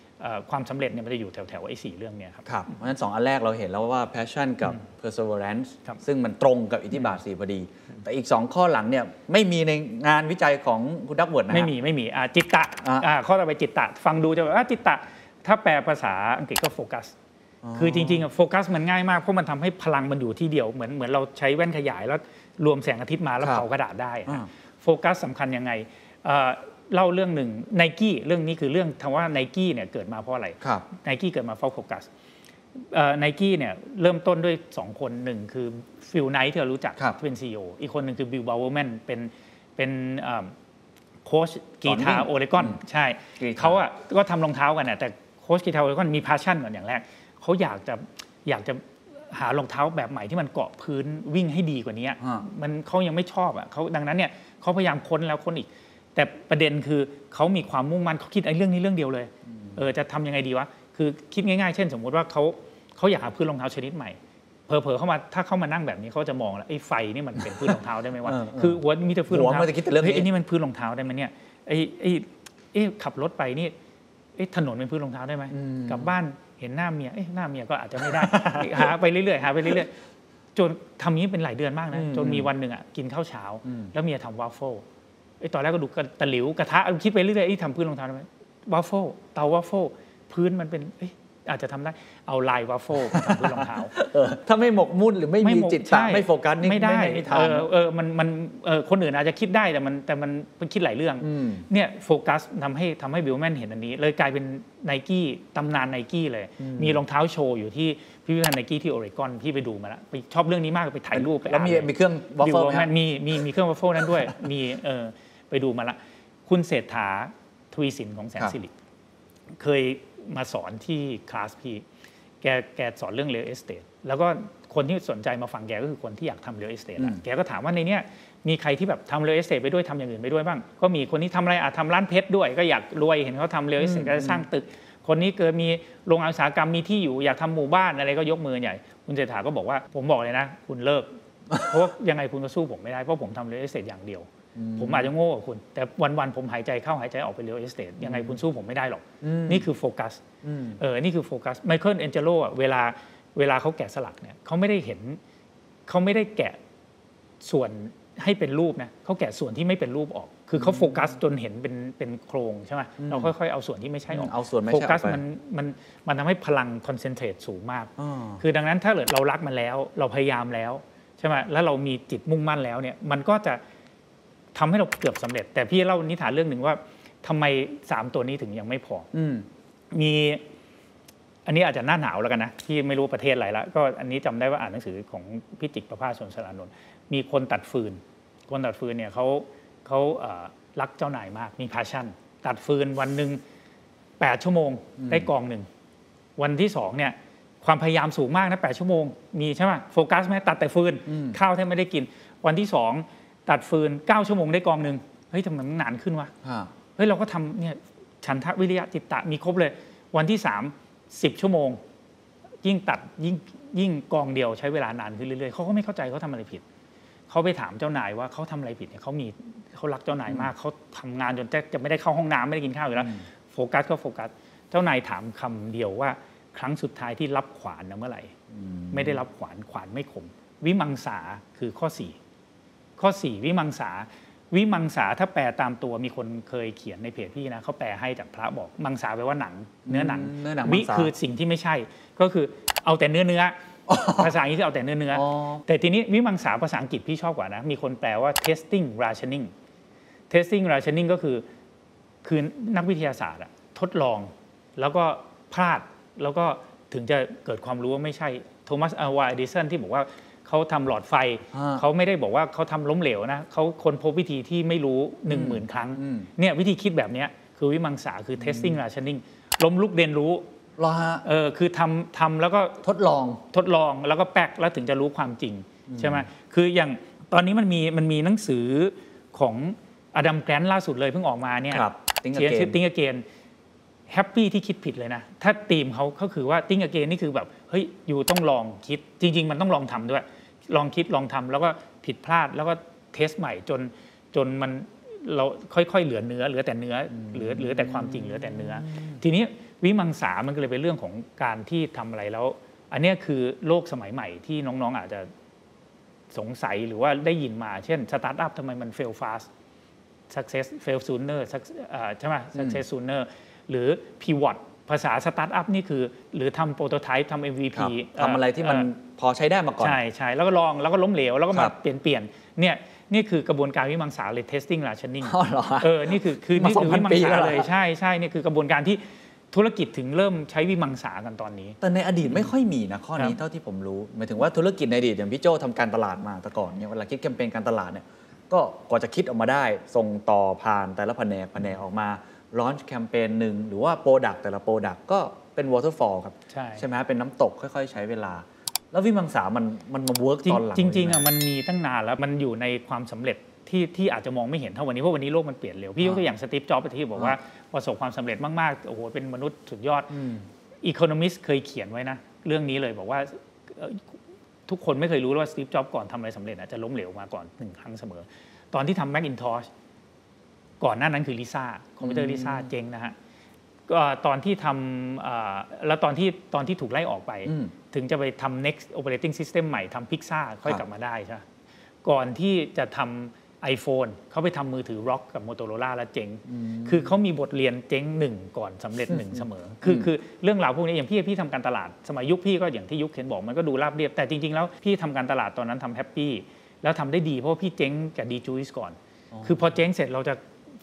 ความสำเร็จเนี่ยมันจะอยู่แถวแถวๆไอ้สี่เรื่องเนี่ยครับครับเพราะฉะนั้นสองอันแรกเราเห็นแล้วว่า passion กับ perseverance ครับซึ่งมันตรงกับอิทธิบาทสี่พอดี แต่อีกสองข้อหลังเนี่ยไม่มีในงานวิจัยของคุณดักเวิร์ดนะฮะไม่มี ไม่มีอ่าจิตตะอะอ่าข้อต่อไปจิตตะ ฟังดูจะแบบว่าจิตตะ ถ้าแปลภาษาอังกฤษก็โฟกัสคือจริงๆอะโฟกัสมันง่ายมากเพราะมันทำให้พลังมันอยู่ที่เดียวเหมือนเหมือนเราใช้แว่นขยายแล้วรวมแสงอาทิตย์มาแล้วครับเผากระดาษได้อะอ่าโฟกัสสำคัญยังไง เอ่อเล่าเรื่องหนึ่งไนกี้เรื่องนี้คือเรื่องคำว่าไนกี้เนี่ยเกิดมาเพราะอะไรครับไนกี้เกิดมาเพราะโฟกัสไนกี้เนี่ยเริ่มต้นด้วย 2 คนหนึ่งคือ Phil Knight ที่เรารู้จักครับที่เป็น CEO อีกคนหนึ่งคือ Bill Bowerman เป็นเป็นเอิ่มโค้ชกีตาสอนวิ่ร์งโอเลกอนใช่กีตาร์เขาอะก็ทำรองเท้ากันนะแต่โค้ชกีตาร์โอเลกอนมีพาชั่นก่อนอย่างแรกเขาอยากจะอยากจะหารองเท้าแบบใหม่ที่มันเกาะพื้นวิ่งให้ดีกว่านี้ฮะมันเขายังไม่ชอบอะเขาดังนั้นเนี่ยเขาพยายามค้นแล้วค้นอีก แต่ประเด็นคือเขามีความมุ่งมั่นเขาคิดไอ้เรื่องนี้เรื่องเดียวเลยเออจะทำยังไงดีวะคือคิดง่ายๆ เช่น สมมุติว่าเขาเขาอยากหาพื้นรองเท้าชนิดใหม่เผลอๆเข้ามาถ้าเข้ามานั่งแบบนี้เขาจะมองแล้วไอ้ไฟนี่มันเป็นพื้นรองเท้าได้ไหมวะเออเออคือหัวมีแต่พื้นรองเท้าหัวมันจะคิดแต่เรื่องนี้ฮ้ยไอ้นี่มันพื้นรองเท้าได้ไหมเนี่ยไอ้ไอ้เอ๊ะขับรถไปนี่เอ๊ะถนนเป็นพื้นรองเท้าได้ไหมกลับบ้านเห็นหน้าเมียเอ๊ะหน้าเมียก็อาจจะไม่ได้หาไปเรื่อยๆหาไปเรื่อยๆจนทำนี้เป็นหลายเดือนมากนะอืมจนมีวันหนึ่งอะกินข้าวเช้าอืมแล้วเมียทำวาฟเฟิล ไอ้ตอนแรกก็ดูกระตะหลิวกระทะคิดไปเรื่อยๆไอ้ทำพื้นรองเท้าได้ไหมวาฟเฟิลเตาวาฟเฟิลพื้นมันเป็นเอ๊ะอาจจะทำได้เอาลายวาฟเฟิลทำพื้นรองเท้าเออถ้าไม่หมกมุ่นหรือไม่มีหกจิตตะใช่ไม่โฟกัสนี่ไม่ได้ไม่ทาเอนอเออมันมันเออคนอื่นอาจจะคิดได้แต่มันแต่มันมันคิดหลายเรื่องอืมเนี่ยโฟกัสทำให้ทำให้ Bill Bowerman เห็นอันนี้ เลยกลายเป็นไนกี้ตำนานไนกี้เลย มีรองเท้าโชว์อยู่ที่พิพิธภัณฑ์ไนกี้ที่โอเรกอนพี่ไปดูมาแล้วไปชอบเรื่องนี้มากไปถ่ายรูปไปแล้วมีอ่านมีเครื่องวาฟเฟิลบิลแมนไหมฮะมีมีมีเครื่องวาฟเฟิลนั้นด้วยมีเออ ไปดูมาละ คุณเศรษฐาทวีสินของแสนครับสิริเคยมาสอนที่คลาสพี่แกแกสอนเรื่องเรียลเอสเต e แล้วก็คนที่สนใจมาฟังแกก็คือคนที่อยากทำเรียลเอสเต e อืมแกก็ถามว่าในเนี้ยมีใครที่แบบทำเรียลเอสเต e ไปด้วยทำอย่างอื่นไปด้วยบ้าง ก็มีคนที่ทำอะไรอะทำร้านเพชรด้วย ก็อยากรวยเห็นเขาทำเรียลเอสเต e ก็จะสร้างตึก คนนี้เกิดมีโรงงานอุตสาหกรรมมีที่อยู่อยากทำหมู่บ้านอะไรก็ยกมือใหญ่ คุณเศรษฐาก็บอกว่าผมบอกเลยนะ คุณเลิก เพราะว่ายังไงคุณก็สู้ผมไม่ได้เพราะผมทำเรียลเอสเต e อย่างเดียว ผมอาจจะโง่กว่าคุณ แต่วันๆผมหายใจเข้าหายใจออกไปเรียลเอสเต e ยังไงคุณสู้ผมไม่ได้หรอก นี่คือโฟกัสอืมเออนี่คือโฟกัสไมเคิลแองเจโลอะเวลาเวลาเขาแกะสลักเนี่ยเขาไม่ได้เห็นเขาไม่ได้แกะส่วนให้เป็นรูปนะเขาแกะส่วนที่ไม่เป็นรูปออก คือเขาโฟกัสจนเห็นเป็นเป็นโครงใช่ไหมเราค่อยๆเอาส่วนที่ไม่ใช่ออกเอาส่วนไม่ใช่โฟกัสออกไปมันมันมันทำให้พลัง concentrate สูงมากอ๋อคือดังนั้นถ้าเกิดเรารักมันแล้ว เราพยายามแล้วใช่ไหมแล้วเรามีจิตมุ่งมั่นแล้วเนี่ยมันก็จะ ทำให้เราเกือบสำเร็จ แต่พี่เล่านิทานเรื่องหนึ่งว่าทำไมสามตัวนี้ถึงยังไม่พออืมมีอันนี้อาจจะหน้าหนาวแล้วกันนะ ที่ไม่รู้ประเทศอะไรละก็อันนี้จำได้ว่าอ่านหนังสือของพิจิกประภาสสนสรานนท์มีคนตัดฟืน คนตัดฟืนเนี่ยเขาเขาเอ่อรักเจ้านายมากมีพาชั่น ตัดฟืนวันหนึ่งแปดชั่วโมงได้กองหนึ่ง วันที่สองเนี่ยความพยายามสูงมากนะแปดชั่วโมง มีใช่ไหมโฟกัสไหมตัดแต่ฟืน ข้าวแทบไม่ได้กิน วันที่สอง ตัดฟืนเก้าชั่วโมงได้กองหนึ่งเฮ้ยทำไมมันนานขึ้นวะฮะเฮ้ยเราก็ทำเนี่ยฉันทะวิริยะจิตตะมีครบเลย วันที่สามสิบชั่วโมง ยิ่งตัดยิ่งยิ่งกองเดียวใช้เวลานานขึ้นเรื่อยๆเขาก็ไม่เข้าใจเขาทำอะไรผิดเขาไปถามเจ้านายว่าเขาทำอะไรผิดเนี่ยเขามีเขารักเจ้านายมากเขาทำงานจนแทบจะไม่ได้เข้าห้องน้ำไม่ได้กินข้าวอยู่แล้วโฟกัสก็โฟกัส เจ้านายถามคำเดียวว่า ครั้งสุดท้ายที่รับขวานนะเมื่อไหร่ไม่ได้รับขวานขวานไม่คมวิมังสาคือข้อสี่ ข้อ 4 วิมังสา วิมังสาถ้าแปลตามตัวมีคนเคยเขียนในเพจพี่นะเขาแปลให้จากพระบอกมังสาแปลว่าหนัง เนื้อหนังเนื้อหนังวิมังสา คือสิ่งที่ไม่ใช่ ก็คือเอาแต่เนื้อเนื้ออภาษาอังกฤษที่เอาแต่เนื้อเนื้อออแต่ทีนี้วิมังสาภาษาอังกฤษพี่ชอบกว่านะ มีคนแปลว่า testing rationing testing rationing ก็คือคือนักวิทยาศาสตร์อะทดลองแล้วก็พลาดแล้วก็ถึงจะเกิดความรู้ว่าไม่ใช่โทมัสอาวาเอดิสันที่บอกว่า เขาทำหลอดไฟอ่าเขาไม่ได้บอกว่าเขาทำล้มเหลวนะเขาคนพบวิธีที่ไม่รู้หนึ่งหมื่นครั้งอืมเนี่ยวิธีคิดแบบเนี้ยคือวิมังสาคือ testing rationing ล้มลุกเรียนรู้รอฮะเออคือทำทำแล้วก็ทดลองทดลองแล้วก็แป๊กแล้วถึงจะรู้ความจริงใช่ไหมคืออย่างตอนนี้มันมีมันมีหนังสือของอดัมแกรนท์ล่าสุดเลยเพิ่งออกมาเนี่ยครับ Think Again เขียนชื่อ Think Again happy ที่คิดผิดเลยนะ ถ้าธีมเขาก็คือว่า Think Again นี่คือแบบ เฮ้ย อยู่ต้องลองคิดจริง ๆ มันต้องลองทำด้วย ลองคิดลองทำแล้วก็ผิดพลาดแล้วก็ test ใหม่จนจนมันเราค่อยๆ เหลือเนื้อเหลือแต่เนื้อเหลือเหลือแต่ความจริงเหลือแต่เนื้ออทีนี้วิมังสามันก็เลยเป็นเรื่องของการที่ทำอะไรแล้ว อันเนี้ยคือโลกสมัยใหม่ที่น้องๆอาจจะสงสัยหรือว่าได้ยินมาเช่นสตาร์ทอัพทำไมมัน fail fast success fail sooner suc- เอ่อใช่ไหม success sooner หรือ pivot ภาษาสตาร์ทอัพนี่คือ หรือทำ prototype ทำ MVP ครับเอ่อทำอะไรที่มันเอ่อพอใช้ได้มาก่อน ใช่ใช่แล้วก็ลองแล้วก็ล้มเหลว แล้วก็กลับมาปรับเปลี่ยนเปลี่ยนเนี่ยนี่คือกระบวนการวิมังสาเลย testing reasoning อ๋อเหรอฮะเออนี่คือคือนี่คือวิมังสามา2,000ปีแล้วเหรอเลยใช่ใช่นี่คือกระบวนการที่ธุรกิจถึงเริ่มใช้วิมังสากันตอนนี้ แต่ในอดีตไม่ค่อยมีนะข้อนี้ครับเท่าที่ผมรู้หมายถึงว่าธุรกิจในอดีตอย่างพี่โจทำการตลาดมาแต่ก่อนเนี่ยเวลาคิดแคมเปญการตลาดเนี่ยก็กว่าจะคิดออกมาได้ส่งต่อผ่านแต่ละแผนกแผนกออกมา launch แคมเปญหนึ่งหรือว่า product แต่ละ product ก็เป็น waterfall ครับ ใช่ใช่ไหมเป็นน้ำตกค่อยๆ ใช้เวลา แล้ววิมังสามันมันมา work จริงๆ ตอนหลังจริงๆเลยอะนะมันมีตั้งนานแล้วมันอยู่ในความสำเร็จที่ที่อาจจะมองไม่เห็นเท่าวันนี้เพราะวันนี้โลกมันเปลี่ยนเร็วพี่ยกตัวอย่างสตีฟจ็อบส์ที่บอกว่าประสบความสำเร็จมากๆโอ้โหเป็นมนุษย์สุดยอด Economist เคยเขียนไว้นะ เรื่องนี้เลยบอกว่าเอ่อทุกคนไม่เคยรู้ว่าสตีฟจ็อบส์ก่อนทำอะไรสำเร็จอาจจะล้มเหลวมาก่อนหนึ่งครั้งเสมอ ตอนที่ทำแม c อินทอช ก่อนหน้านั้นคือลิซ่าคอมพิวเตอร์ลิซ่าเจ๊งนะฮะก็ตอนที่ทำเอ่อแล้วตอนที่ตอนที่ถูกไล่ออกไปอืมถึงจะไปทำ next operating system ใหม่ทำพิกซ่าค่อยครับกลับมาได้ใช่ไหมก่อนที่จะทำ iPhone เขาไปทำมือถือ ROKR กับ Motorola แล้วเจ๊ง คือเขามีบทเรียนเจ๊งหนึ่งก่อนสำเร็จหนึ่งเสมอ คือคือเรื่องราวพวกนี้อย่างพี่พี่ทำการตลาด สมัยยุคพี่ก็อย่างที่ยุคเคนบอกมันก็ดูราบเรียบ แต่จริง ๆ แล้วพี่ทำการตลาดตอนนั้นทำแฮปปี้แล้วทำได้ดีเพราะว่าพี่เจ๊งกับ Djuice ก่อน คือพอเจ๊งเสร็จเราจะ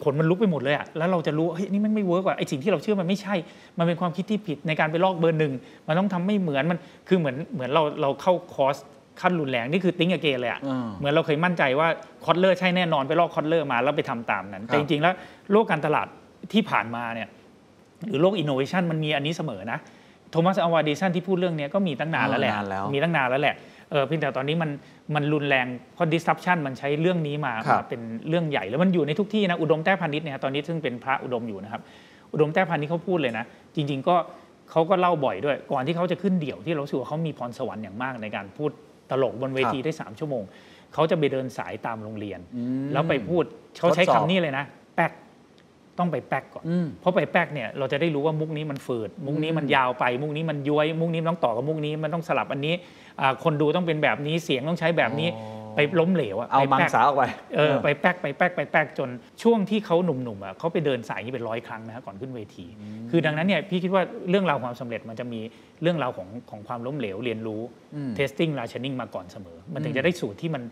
ขนมันลุกไปหมดเลยอะแล้วเราจะรู้ว่าเฮ้ยนี่มันไม่ work ว่ะไอสิ่งที่เราเชื่อมันไม่ใช่ มันเป็นความคิดที่ผิดในการไปลอกเบอร์หนึ่งมันต้องทำไม่เหมือนมันคือเหมือนเหมือนเราเราเข้าคอร์สขั้นรุนแรงนี่คือ Think Again เลยอะอ่าเหมือนเราเคยมั่นใจว่าคอตเลอร์ใช่แน่นอนไปลอกคอตเลอร์มาแล้วไปทำตามนั้น แต่จริงๆแล้วโลกการตลาดที่ผ่านมาเนี่ยหรือโลกอินโนเวชันมันมีอันนี้เสมอนะโทมัสอัลวาเอดิสันที่พูดเรื่องเนี้ยก็มีตั้งนานแล้วแหละนานแล้วมีตั้งนานแล้วแหละเออเพียงแต่ตอนนี้มัน มันรุนแรงเพราะ disruption มันใช้เรื่องนี้มาครับมาเป็นเรื่องใหญ่ แล้วมันอยู่ในทุกที่นะอุดมแต้พานิชเนี่ยตอนนี้ซึ่งเป็นพระอุดมอยู่นะครับ อุดมแต้พานิชเขาพูดเลยนะ จริง ๆ ก็เขาก็เล่าบ่อยด้วย ก่อนที่เขาจะขึ้นเดี่ยวที่เรารู้สึกว่าเขามีพรสวรรค์อย่างมากในการพูดตลกบนเวทีได้ 3 ชั่วโมง เขาจะไปเดินสายตามโรงเรียน แล้วไปพูดเขาใช้ทดสอบคำนี้เลยนะ แป๊กต้องไปแป๊กก่อนอืมเพราะไปแป๊กเนี่ยเราจะได้รู้ว่ามุกนี้มันฝืด มุกนี้มันยาวไป มุกนี้มันย้วย มุกนี้มันต้องต่อกับมุกนี้มันต้องสลับอันนี้อ่า คนดูต้องเป็นแบบนี้เสียงต้องใช้แบบนี้ไปล้มเหลวอะเอาไปมังแป๊กสาออกไปเออไปแป๊กไปแป๊กไปแป๊กจนช่วงที่เขาหนุ่มๆอะเขาไปเดินสายนี้เป็นร้อยครั้งนะฮะก่อนขึ้นเวที คือดังนั้นเนี่ยพี่คิดว่าเรื่องราวความสำเร็จมันจะมีเรื่องราวของของความล้มเหลวเรียนรู้ testing rationing มาก่อนเสมอ มันถึงจะได้สูตรที่มัน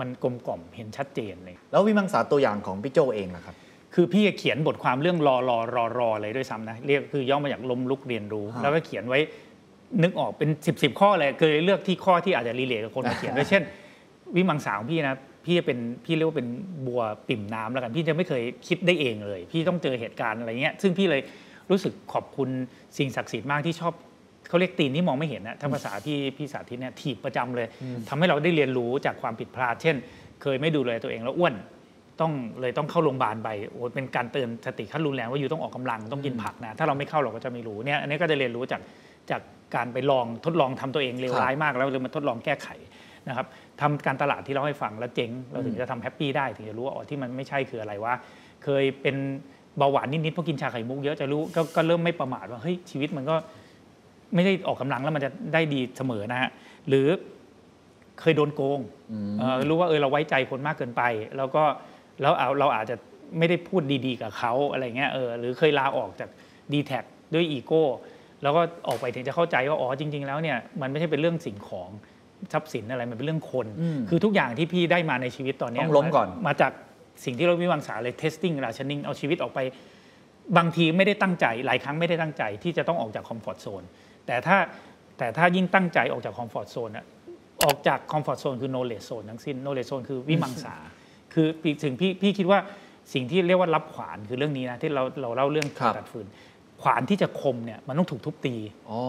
มันกลมกล่อมเห็นชัดเจนเลย แล้ววิมังสาตัวอย่างของพี่โจเองล่ะครับคือพี่เขียนบทความเรื่องรอรอรอรอเลยด้วยซ้ำนะเรียกคือย่อมาจากล้มลุกเรียนรู้ฮะแล้วก็เขียนไว้ นึกออกเป็น 10บสข้อเลยเคยเลือกที่ข้อที่อาจจะรีเลทกับคนมาเขียนด้วยเช่น วิมังสาของพี่นะพี่จะเป็นพี่เรียกว่าเป็นบัวปิ่มน้ำแล้วกันพี่จะไม่เคยคิดได้เองเลย พี่ต้องเจอเหตุการณ์อะไรเงี้ยซึ่งพี่เลยรู้สึกขอบคุณสิ่งศักดิ์สิทธิ์มากที่ชอบเขาเรียกตีนที่มองไม่เห็นนะถ้าภาษาพี่พี่สาธิตเนี่ยถีบประจำเลยทำให้เราได้เรียนรู้จากความผิดพลาด เช่น เคยไม่ดูแลตัวเองแล้วอ้วนต้องเลยต้องเข้าโรงพยาบาลไปโอ้ยเป็นการเตือนสติขั้นรุนแรงว่าอยู่ต้องออกกำลังต้องกินผักนะถ้าเราไม่เข้าเราก็จะไม่รู้เนี่ยอันนี้ก็จะเรียนรู้จากจาก การไปลองทดลองทำตัวเองเลวร้ายมากแล้วเลยมาทดลองแก้ไขนะครับทำการตลาดที่เล่าให้ฟังแล้วเจ๊งเราถึงจะทำแฮปปี้ได้ถึงจะรู้ว่าอ๋อที่มันไม่ใช่คืออะไรวะเคยเป็นเบาหวานนิดๆเพราะกินชาไข่มุกเยอะจะรู้ก็ก็เริ่มไม่ประมาทว่าเฮ้ยชีวิตมันก็ไม่ได้ออกกำลังแล้วมันจะได้ดีเสมอนะฮะหรือเคยโดนโกงเอ่อรู้ว่าเออเราไว้ใจคนมากเกินไป แล้วก็แล้วเอาเราอาจจะไม่ได้พูดดีๆกับเขาอะไรเงี้ยเออหรือเคยลาออกจาก dtac ด้วยอีโก้ แล้วก็ออกไปถึงจะเข้าใจว่าอ๋อจริง ๆ แล้วเนี่ยมันไม่ใช่เป็นเรื่องสิ่งของทรัพย์สินอะไรมันเป็นเรื่องคน คือทุกอย่างที่พี่ได้มาในชีวิตตอนเนี้ยต้องล้มก่อนมาจากสิ่งที่เราวิมังสาเลย testing reasoning เอาชีวิตออกไป บางทีไม่ได้ตั้งใจ หลายครั้งไม่ได้ตั้งใจที่จะต้องออกจากคอมฟอร์ z โซนแต่ถ้าแต่ถ้ายิ่งตั้งใจออกจากคอมฟอร์ z โซนอะออกจากคอมฟอร์ z โซนคือ knowledge zone ทั้งสิ้น knowledge zone คือวิมังสา คือพี่ถึงพี่พี่คิดว่าสิ่งที่เรียกว่ารับขวานคือเรื่องนี้นะที่เราเราเล่าเรื่องครับตัดฟืน ขวานที่จะคมเนี่ยมันต้องถูกทุบตีอ๋อ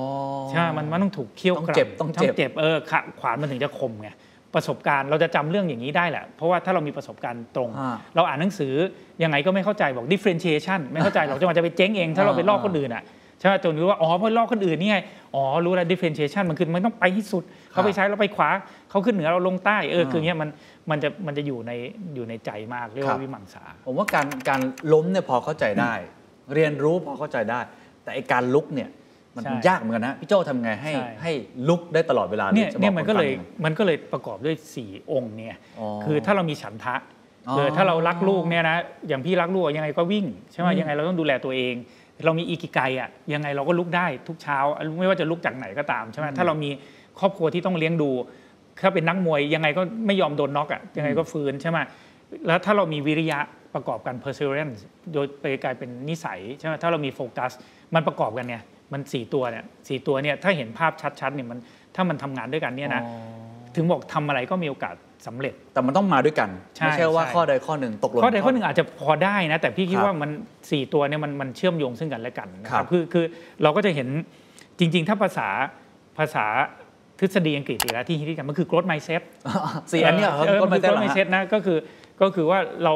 ใช่ไหมมันมันต้องถูกเคี่ยวต้องกรัเจ็บต้องเจ็บเจ็บเออขะขวานมันถึงจะคมไงประสบการณ์เราจะจำเรื่องอย่างนี้ได้แหละ เพราะว่าถ้าเรามีประสบการณ์ตรงอ่าเราอ่านหนังสือยังไงก็ไม่เข้าใจบอก differentiation ไม่เข้าใจหรอกจะมันจะไปเจ๊งเองถ้าเราไปลอกคนอื่นอะใช่ไหมจนรู้ว่าอ๋อเพราะลอกคนอื่นนี่ไงอ๋อรู้แล้ว differentiation มันคือมันต้องไปที่สุด เขาไปใช้เราไปขวาเขาขึ้นเหนือเราลงใต้เออคืออย่างเงี้ยมันมันจะมันจะอยู่ในอยู่ในใจมากเรียกครัว่าบวิมังสาผมว่าการการล้มเนี่ยพอเข้าใจได้ เรียนรู้พอเข้าใจได้ แต่ไอการลุกเนี่ยมันใช่ยากเหมือนกันนะพี่โจทำไงให้ใช่ให้ลุกได้ตลอดเวลาเนี่ยจะบอเนี่ยมันก็เลยคฟังมันก็เลยประกอบด้วย 4 องค์เนี่ยอ๋อคือถ้าเรามีฉันทะอ๋อเออถ้าเรารักลูกเนี่ยนะอย่างพี่รักลูกยังไงก็วิ่งใช่ไหมอืมยังไงเราต้องดูแลตัวเอง เรามีอีกิไกอะยังไงเราก็ลุกได้ทุกเช้า ไม่ว่าจะลุกจากไหนก็ตามใช่ไหมถ้าเรามีครอบครัวที่ต้องเลี้ยงดูถ้าเป็นนักมวยยังไงก็ไม่ยอมโดนน็อกอะยังไงก็ฟื้นใช่ไหมแล้วถ้าเรามีวิริยะ ประกอบกัน perseverance โดยไปกลายเป็นนิสัยใช่ไหมถ้าเรามีโฟกัสมันประกอบกันเนี่ยมันสี่ตัวเนี่ยสี่ตัวเนี่ยถ้าเห็นภาพชัดๆเนี่ยมันถ้ามันทำงานด้วยกันเนี่ยนะอ๋อถึงบอกทำอะไรก็มีโอกาสสำเร็จ แต่มันต้องมาด้วยกันใช่ไม่ใช่ว่าใช่ข้อใดข้อหนึ่งตกหล่นข้อใดข้อหนึ่งอาจจะพอได้นะ แต่พี่คิดครับว่ามันสี่ตัวเนี่ยมันมันเชื่อมโยงซึ่งกันและกันนะคครัรับบคือคือเราก็จะเห็นจริง ๆ ถ้าภาษาภาษาทฤษฎีอังกฤษอีกแล้วที่ฮิตกันมันคือ growth mindset สี่อันเนี่ยครับเออก็มันไม่คือได้หร growth อฮะ mindset นะก็คือก็คือว่าเรา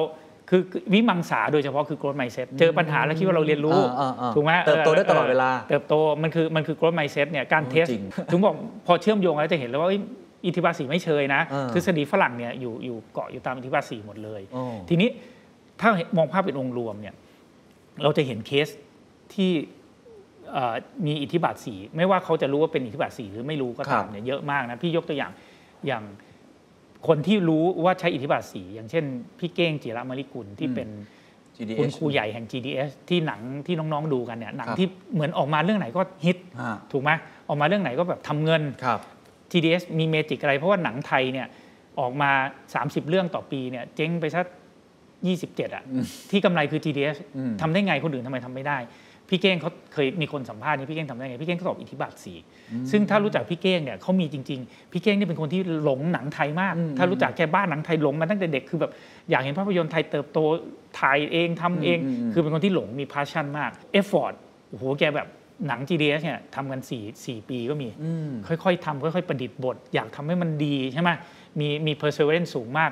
คือวิมังสาโดยเฉพาะคือ growth mindset เจอปัญหาแล้วคิดว่าเราเรียนรู้อ่าอ่าถูกไหมเติบโตได้ตลอดเวลา เติบโตมันคือมันคือ growth mindset เนี่ยการเทสจริงถึงบอกพอเชื่อมโยงแล้วจะเห็นแล้วว่าเอ้ยอิทธิบาทสีไม่เชยนะอ่าทฤษฎีฝรั่งเนี่ยอยู่อยู่เกาะอยู่ตามอิทธิบาทสีหมดเลยโอ้ทีนี้ถ้ามองภาพเป็นองค์รวมเนี่ยเราจะเห็นเคสที่เอ่อมีอิทธิบาทสีไม่ว่าเขาจะรู้ว่าเป็นอิทธิบาทสีหรือไม่รู้ก็ตามเนี่ยเยอะมากนะพี่ยกตัวอย่างอย่าง คนที่รู้ว่าใช้อิทธิบาทสีอย่างเช่น พี่เก้งจิระมริกุลที่เป็น GDH คุณครูใหญ่แห่ง GDS ที่หนังที่น้องๆดูกันเนี่ยหนังครับที่เหมือนออกมาเรื่องไหนก็ฮิตฮะถูกไหมออกมาเรื่องไหนก็แบบทำเงินครับ GDS มีเมจิกอะไร เพราะว่าหนังไทยเนี่ยออกมา 30 เรื่องต่อปีเนี่ยเจ๊งไปสัก27 อะ ที่กำไรคือ GDS อืมทำได้ไงคนอื่นทำไมทำไม่ได้ พี่เก้งเขาเคยมีคนสัมภาษณ์นี่พี่เก้งทำได้ไงพี่เก้งเขาตอบอิทธิบาทสี่ซึ่งถ้ารู้จักพี่เก้งเนี่ยเขามีจริง ๆ พี่เก้งนี่เป็นคนที่หลงหนังไทยมาก ถ้ารู้จักแค่บ้านหนังไทยหลงมาตั้งแต่เด็กคือแบบอยากเห็นภาพยนตร์ไทยเติบโตถ่ายเองทำเอง คือเป็นคนที่หลงมี passion มาก effort โอ้โหแกแบบหนัง GDS เนี่ยทำกัน4 4 ปีก็มี ค่อยๆทำค่อยๆประดิษฐ์บท อยากทำให้มันดีใช่ไหมมีมี perseverance สูงมาก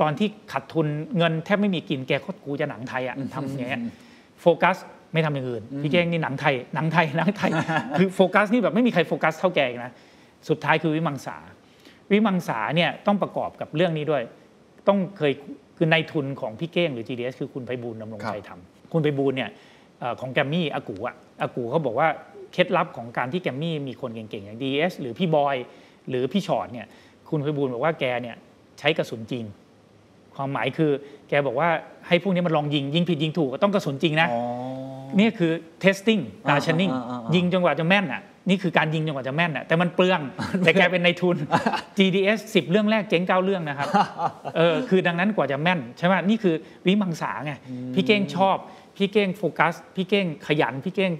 ตอนที่ขาดทุนเงินแทบไม่มีกินแกโคตรกูจะหนังไทยอะทำอย่างเงี้ยโฟกัส ไม่ทำอย่างอื่นพี่เก้งนี่หนังไทยหนังไทยหนังไทยคือโฟกัสนี่แบบไม่มีใครโฟกัสเท่าแกอีกนะสุดท้ายคือวิมังสาวิมังสาเนี่ยต้องประกอบกับเรื่องนี้ด้วย ต้องเคยคือในทุนของพี่เก้งหรือ GDS คือคุณไพบูลย์ดำรงใจทำคุณไพบูลย์เนี่ยเอ่อของแกรมมี่อากูอะอากูเขาบอกว่าเคล็ดลับของการที่แกรมมี่มีคนเก่งๆอย่าง DS หรือพี่บอยหรือพี่ชอตเนี่ยคุณไพบูลย์บอกว่าแกเนี่ยใช้กระสุนจริงความหมายคือ แกบอกว่าให้พวกนี้มันลองยิง ยิงผิดยิงถูกก็ต้องกระสุนจริงนะอ๋อนี่คือ testing อ่า rationing อ่าอ่าอ่ายิงจนกว่าจะแม่นอะนี่คือการยิงจนกว่าจะแม่นอะแต่มันเปลือง แต่แกเป็นในทุน GDS 10 เรื่องแรกเจ๊ง9เรื่องนะครับเออคือดังนั้นกว่าจะแม่นใช่ไหมนี่คือวิมังสาไงพี่เก้งชอบ พี่เก้งโฟกัส พี่เก้งขยันพี่เก้ง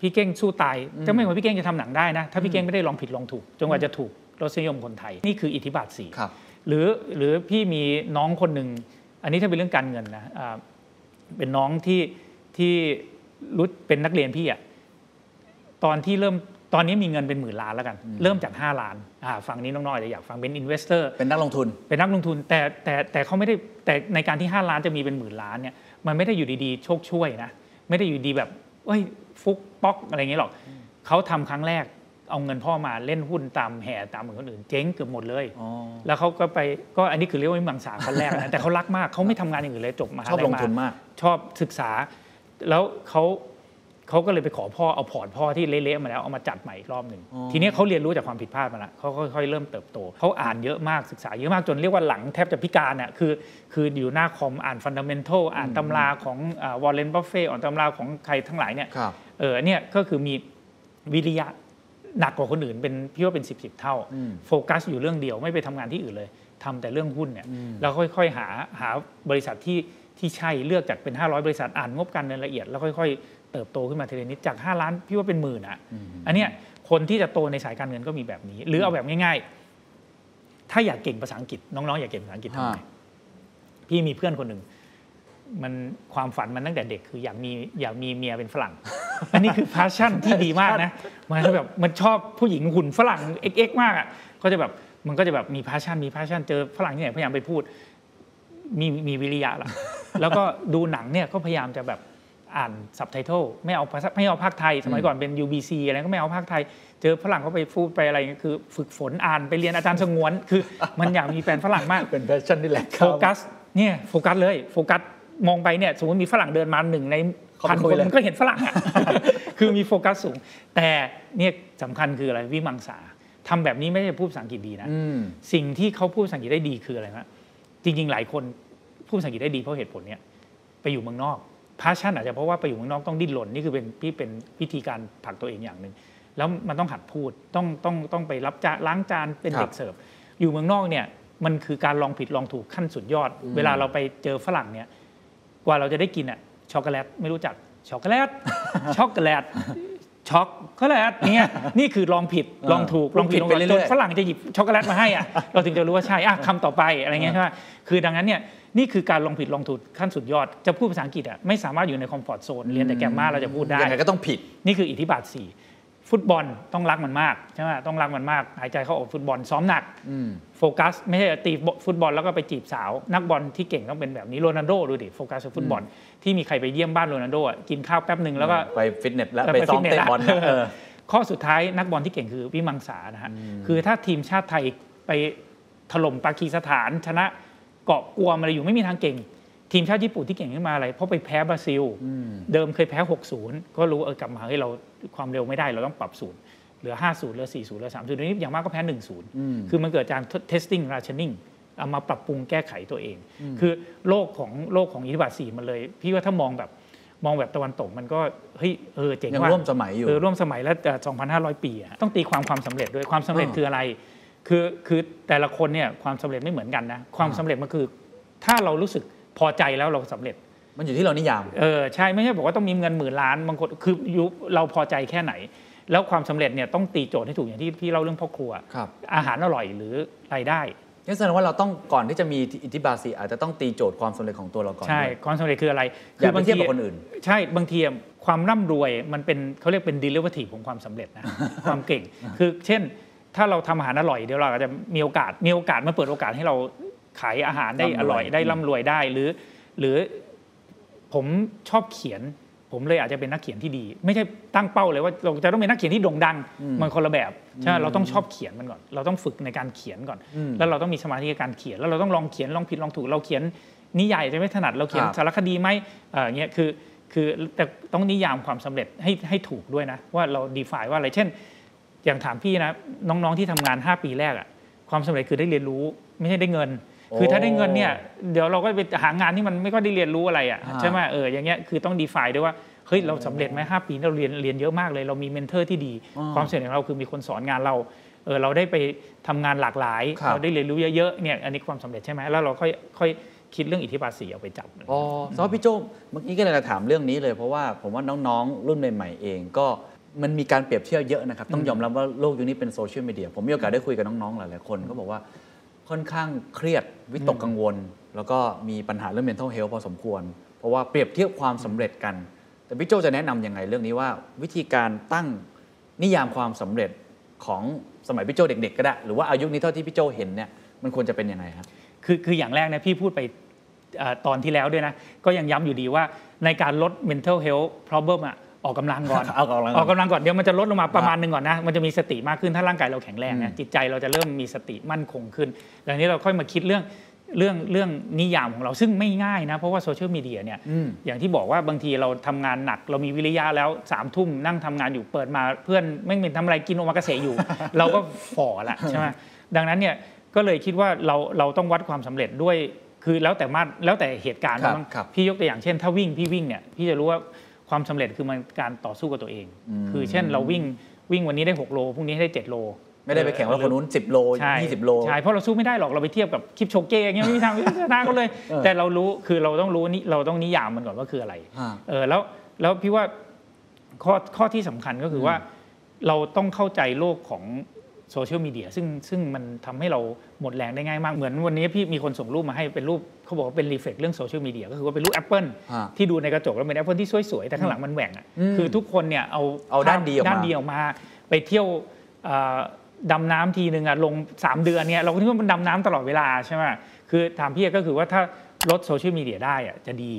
พี่เก้งสู้ตายจะไม่เหมือนพี่เก้งจะทำหนังได้นะ ถ้าพี่เก้งไม่ได้ลองผิดลองถูกจนกว่าจะถูกรสนิยมคนไทย นี่คืออิทธิบาทสีครับหรือหรือพี่มีน้องคนหนึ่ง อันนี้ถ้าเป็นเรื่องการเงินนะอ่าเป็นน้องที่ที่รู้เป็นนักเรียนพี่อะตอนที่เริ่มตอนนี้มีเงินเป็นหมื่นล้านแล้วกัน เริ่มจาก 5 ล้านอ่าฝั่งนี้น้องๆอาจจะอยากฟังเป็นอินเวสเตอร์เป็นนักลงทุน เป็นนักลงทุนแต่แต่แต่เขาไม่ได้แต่ในการที่ 5 ล้านจะมีเป็นหมื่นล้านเนี่ยมันไม่ได้อยู่ดีๆโชคช่วยนะไม่ได้อยู่ดีแบบเอ้ยฟุกป๊อกอะไรอย่างเงี้ยหรอกเขาทำครั้งแรก เอาเงินพ่อมาเล่นหุ้นตามแห่ตามเหมือนคนอื่นเจ๊งเกือบหมดเลยอ๋อแล้วเขาก็ไปก็อันนี้คือเรียกว่าวิมังสาขั้นแรกนะแต่เขารักมากเขาไม่ทำงานอย่างอื่นเลยจบมหาชอบลัยลงทุนมาก ชอบศึกษา แล้วเขาเขาก็เลยไปขอพ่อเอาพอร์ตพ่อที่เละๆมาแล้วเอามาจัดใหม่อีกรอบหนึ่งอ๋อทีนี้เขาเรียนรู้จากความผิดพลาดมาแล้วเขาค่อยๆเริ่มเติบโตเขาอ่านเยอะมากศึกษาเยอะมากจนเรียกว่าหลังแทบจะพิการอะคือคืออยู่หน้าคอมอ่าน fundamental อ่านตำราของวอร์เรนบัฟเฟตต์อ่านตำราของใครทั้งหลายเนี่ยครับเออเนี่ยก็คือมีวิริยะ หนักกว่าคนอื่นเป็นพี่ว่าเป็นสิบสิบเท่าอืมโฟกัสอยู่เรื่องเดียวไม่ไปทำงานที่อื่นเลยทำแต่เรื่องหุ้นเนี่ยแล้วค่อยๆหาหาบริษัทที่ที่ใช่เลือกจากเป็น 500 บริษัทอ่านงบการเงินละเอียดแล้วค่อยๆ เติบโตขึ้นมาทีละนิดจาก 5 ล้านพี่ว่าเป็นหมื่นอะอันเนี้ยคนที่จะโตในสายการเงินก็มีแบบนี้ หรือเอาแบบง่าย ๆ ถ้าอยากเก่งภาษาอังกฤษน้องๆอยากเก่งภาษาอังกฤษทำไงฮะพี่มีเพื่อนคนหนึ่ง มันความฝันมันตั้งแต่เด็กคืออยากมีอยากมีเมียเป็นฝรั่ง อันนี้คือ passion ที่ดีมากนะมันแบบมันชอบผู้หญิงหุ่นฝรั่งเอ็กๆมากอะก็จะแบบมันก็จะแบบมี passion มี passion เจอฝรั่งที่ไหนพยายามไปพูดมีมีวิริยะล่ะแล้วก็ดูหนังเนี่ยก็พยายามจะแบบอ่านซับไตเติลไม่เอาภาษาไม่เอาภาคไทย สมัยก่อนเป็น UBC อะไรก็ไม่เอาภาคไทย เจอฝรั่งเขาไปพูดไปอะไรคือ ฝึกฝนอ่านไปเรียนอาจารย์สงวน คือมันอยากมีแฟนฝรั่งมากเป็น passion นี่แหละโฟกัสเนี่ยโฟกัสเลยโฟกัส มองไปเนี่ยสมมติมีฝรั่งเดินมาหนึ่งในพันคนเข้าไปคุยเลยมันก็เห็นฝรั่งอะคือมีโฟกัสสูง แต่เนี่ยสำคัญคืออะไรวิมังสาทำแบบนี้ไม่ได้พูดภาษาอังกฤษดีนะอืมสิ่งที่เขาพูดภาษาอังกฤษได้ดีคืออะไรฮะจริงๆหลายคนพูดภาษาอังกฤษได้ดีเพราะเหตุผลเนี่ยไปอยู่เมืองนอก passion อาจจะเพราะว่าไปอยู่เมืองนอกต้องดิ้นรนนี่คือเป็นพี่เป็นวิธีการผลักตัวเองอย่างหนึ่งแล้วมันต้องหัดพูดต้องต้องต้องไปรับจานล้างจานเป็นครับเด็กเสิร์ฟอยู่เมืองนอกเนี่ยมันคือการลองผิดลองถูกขั้นสุดยอด เวลาเราไปเจอฝรั่งเนี่ย กว่าเราจะได้กินอะช็อกโกแลตไม่รู้จักช็อกโกแลตช็อกโกแลตช็อกโกแลตเนี่ยนี่คือลองผิดลองถูกลองผิดลองผิดถูไปกเรื่จอยนๆฝรั่งจะหยิบช็อกโกแลตมาให้อะเราถึงจะรู้ว่าใช่อะคำต่อไปอะไรเงี้ยใช่ไหมคือดังนั้นเนี่ยนี่คือการลองผิดลองถูกขั้นสุดยอด จะพูดภาษาอังกฤษอะไม่สามารถอยู่ใน comfort zone เรียนแต่ grammar เราจะพูดได้ยังไงก็ต้องผิด นี่คืออิทธิบาทสี่ ฟุตบอลต้องรักมันมากใช่ไหมต้องรักมันมาก หายใจเข้าออกฟุตบอลซ้อมหนักอืมโฟกัส ไม่ใช่ตีฟุตบอลแล้วก็ไปจีบสาว นักบอลที่เก่งต้องเป็นแบบนี้โรนัลโดดูดิโฟกัสกับฟุตบอลที่มีใครไปเยี่ยมบ้านโรนัลโดอะกินข้าวแป๊บหนึ่งแล้วก็ไปฟิตเนสแล้วแล้วไปไปซ้อมฟิตเนสเตะบอลนะแล้วเออข้อสุดท้ายนักบอลที่เก่งคือวิมังสานะฮะคือถ้าทีมชาติไทยไปถล่มปากีสถานชนะเกาะกวมอะไรอยู่ไม่มีทางเก่ง ทีมชาติญี่ปุ่นที่เก่งขึ้นมาอะไร เพราะไปแพ้บราซิล เดิมเคยแพ้ 60 ก็รู้เออกลับมาเฮ้ยเราความเร็วไม่ได้เราต้องปรับศูนย์เหลือ 50เหลือ 40เหลือ 30เดี๋ยวนี้อย่างมากก็แพ้ 1-0 คือมันเกิดจาก testing rationing เอามาปรับปรุงแก้ไขตัวเอง คือโลกของโลกของอิทธิบาท4มันเลย พี่ว่าถ้ามองแบบมองแบบตะวันตกมันก็เฮ้ยเออเจ๋งยังว่าร่วมสมัยอยู่เออร่วมสมัยแล้วแต่2,500 ปีอะต้องตีความความสำเร็จด้วยความสำเร็จอ่าคืออะไร คือคือแต่ละคนเนี่ยความสำเร็จไม่เหมือนกันนะความสำเร็จมันคือถ้าเรารู้สึก พอใจแล้วเราสำเร็จ มันอยู่ที่เรานิยาม เออใช่ไม่ใช่บอกว่าต้องมีเงินหมื่นล้านบางคนคือยุเราพอใจแค่ไหน แล้วความสำเร็จเนี่ยต้องตีโจทย์ให้ถูกอย่างที่พี่เล่าเรื่องพ่อครัวครับอาหารอร่อยหรือรายได้นั่นแสดงว่าเราต้องก่อนที่จะมีอิทธิบาทสีอาจจะต้องตีโจทย์ความสำเร็จของตัวเราก่อนใช่ด้วยความสำเร็จคืออะไรอย่าไปบางเทียบกับคนอื่น ใช่บางทีอะความร่ำรวยมันเป็นเขาเรียกเป็น derivative ของความสำเร็จนะความเก่ง คือเช่นถ้าเราทำอาหารอร่อยเดี๋ยวเราอาจจะมีโอกาสมีโอกาสมาเปิดโอกาสให้เรา ขายอาหารได้ร่ำรวยอร่อยได้ร่ำรวยได้หรือ หรือผมชอบเขียน ผมเลยอาจจะเป็นนักเขียนที่ดี ไม่ใช่ตั้งเป้าเลยว่าเราจะต้องเป็นนักเขียนที่โด่งดังมันคนละแบบใช่ไหมเราต้องชอบเขียนมันก่อน เราต้องฝึกในการเขียนก่อน แล้วเราต้องมีสมาธิในการเขียน แล้วเราต้องลองเขียนลองผิดลองถูกเราเขียนนิยายจะไม่ถนัดเราเขียนครับสารคดีไหมเอ่ออย่างเงี้ยคือคือแต่ต้องนิยามความสำเร็จให้ให้ถูกด้วยนะ ว่าเรา define ว่าอะไรเช่น อย่างถามพี่นะน้องๆที่ทำงาน 5 ปีแรกอะความสำเร็จคือได้เรียนรู้ ไม่ใช่ได้เงินโอ้ คือถ้าได้เงินเนี่ยเดี๋ยวเราก็ไปหางานที่มันไม่ก็ได้เรียนรู้อะไรอะอ่าใช่ไหมเอออย่างเงี้ยคือต้อง define ด้วยว่าเฮ้ยเราสำเร็จไหมห้าปีนี่เราเรียนเรียนเยอะมากเลย เรามีเมนเทอร์ที่ดี ความสำเร็จของเราคือมีคนสอนงานเราเออเราได้ไปทำงานหลากหลายครับเราได้เรียนรู้เยอะๆเนี่ยอันนี้ความสำเร็จใช่ไหมแล้วเราค่อยค่อยคิดเรื่องอิทธิบาทสี่เอาไปจับอ๋อซอพี่โจเมื่อกี้ก็เลยจะถามเรื่องนี้เลยเพราะว่าผมว่าน้องๆ รุ่นใหม่ๆเองก็มันมีการเปรียบเทียบเยอะนะครับ ต้องยอมรับว่าโลกยุคนี้เป็นโซเชียลมีเดียผมมีโอกาสได้คุยกับน้องๆ หลายๆคนก็บอกว่า ค่อนข้างเครียดวิตกกังวล แล้วก็มีปัญหาเรื่อง mental health พอสมควร เพราะว่าเปรียบเทียบความสำเร็จกัน แต่พี่โจจะแนะนำยังไงเรื่องนี้ว่า วิธีการตั้งนิยามความสำเร็จของสมัยพี่โจเด็ก ๆ ก็ได้ หรือว่าอายุนี้เท่าที่พี่โจเห็นเนี่ยมันควรจะเป็นยังไงครับคือคืออย่างแรกเนะพี่พูดไปเอ่อตอนที่แล้วด้วยนะ ก็ยังย้ำอยู่ดีว่าในการลด mental health problem อะ ออกกำลังก่อนเอากำลังก่อนออกกำลังก่อนเดี๋ยวมันจะลดลงมาประมาณหนึ่งก่อนนะมันจะมีสติมากขึ้นถ้าร่างกายเราแข็งแรงนะจิตใจเราจะเริ่มมีสติมั่นคงขึ้นดังนี้เราค่อยมาคิดเรื่องเรื่องเรื่องนิยามของเราซึ่งไม่ง่ายนะเพราะว่าโซเชียลมีเดียเนี่ยอืมอย่างที่บอกว่าบางทีเราทำงานหนัก เรามีวิริยะแล้วสามทุ่มนั่งทำงานอยู่เปิดมาเพื่อนไม่เป็นทำอะไรกินโอมากาเสะอยู่ เราก็ฝ่อละใช่ไหมดังนั้นเนี่ยก็เลยคิดว่าเราเราต้องวัดความสำเร็จด้วยคือแล้วแต่มาตรแล้วแต่เหตุการณ์ครับบ้างครับพี่ยกตัวอย่างเช่น ถ้าวิ่งพี่วิ่งเนี่ยพี่จะรู้ว่า ความสำเร็จคือมันการต่อสู้กับตัวเอง คือเช่นเราวิ่งวิ่งวันนี้ได้ 6 โลพรุ่งนี้ให้ได้ 7 โล ไม่ได้ไปแข่งว่าคนนู้น 10 โลใช่20 โลใช่เพราะเราสู้ไม่ได้หรอกเราไปเทียบกับคลิปโชเก้อย่างเงี้ยไม่มีทางชนะเขาเลย แต่เรารู้คือเราต้องรู้นี่เราต้องนิยามมันก่อนว่าคืออะไรฮะเออแล้วแล้วพี่ว่าข้อข้อที่สำคัญก็คือว่า เราต้องเข้าใจโลกของ โซเชียลมีเดียซึ่งซึ่งมันทำให้เราหมดแรงได้ง่ายมาก เหมือนวันนี้พี่มีคนส่งรูปมาให้เป็นรูปเขาบอกว่าเป็น reflect เรื่องโซเชียลมีเดียก็คือว่าเป็นรูปแอปเปิลฮะที่ดูในกระจกแล้วเป็นแอปเปิลที่สวยๆ แต่ข้างหลังมันแหว่งอะอืมคือทุกคนเนี่ยเอาเอาด้านดีออกมาด้านดีออกมา ไปเที่ยวเอ่อดำน้ำทีนึงอะลง 3 เดือนเนี่ยเราก็คิดว่ามันดำน้ำตลอดเวลาใช่ไหมคือถามพี่ก็คือว่าถ้าลดโซเชียลมีเดียได้อะจะดี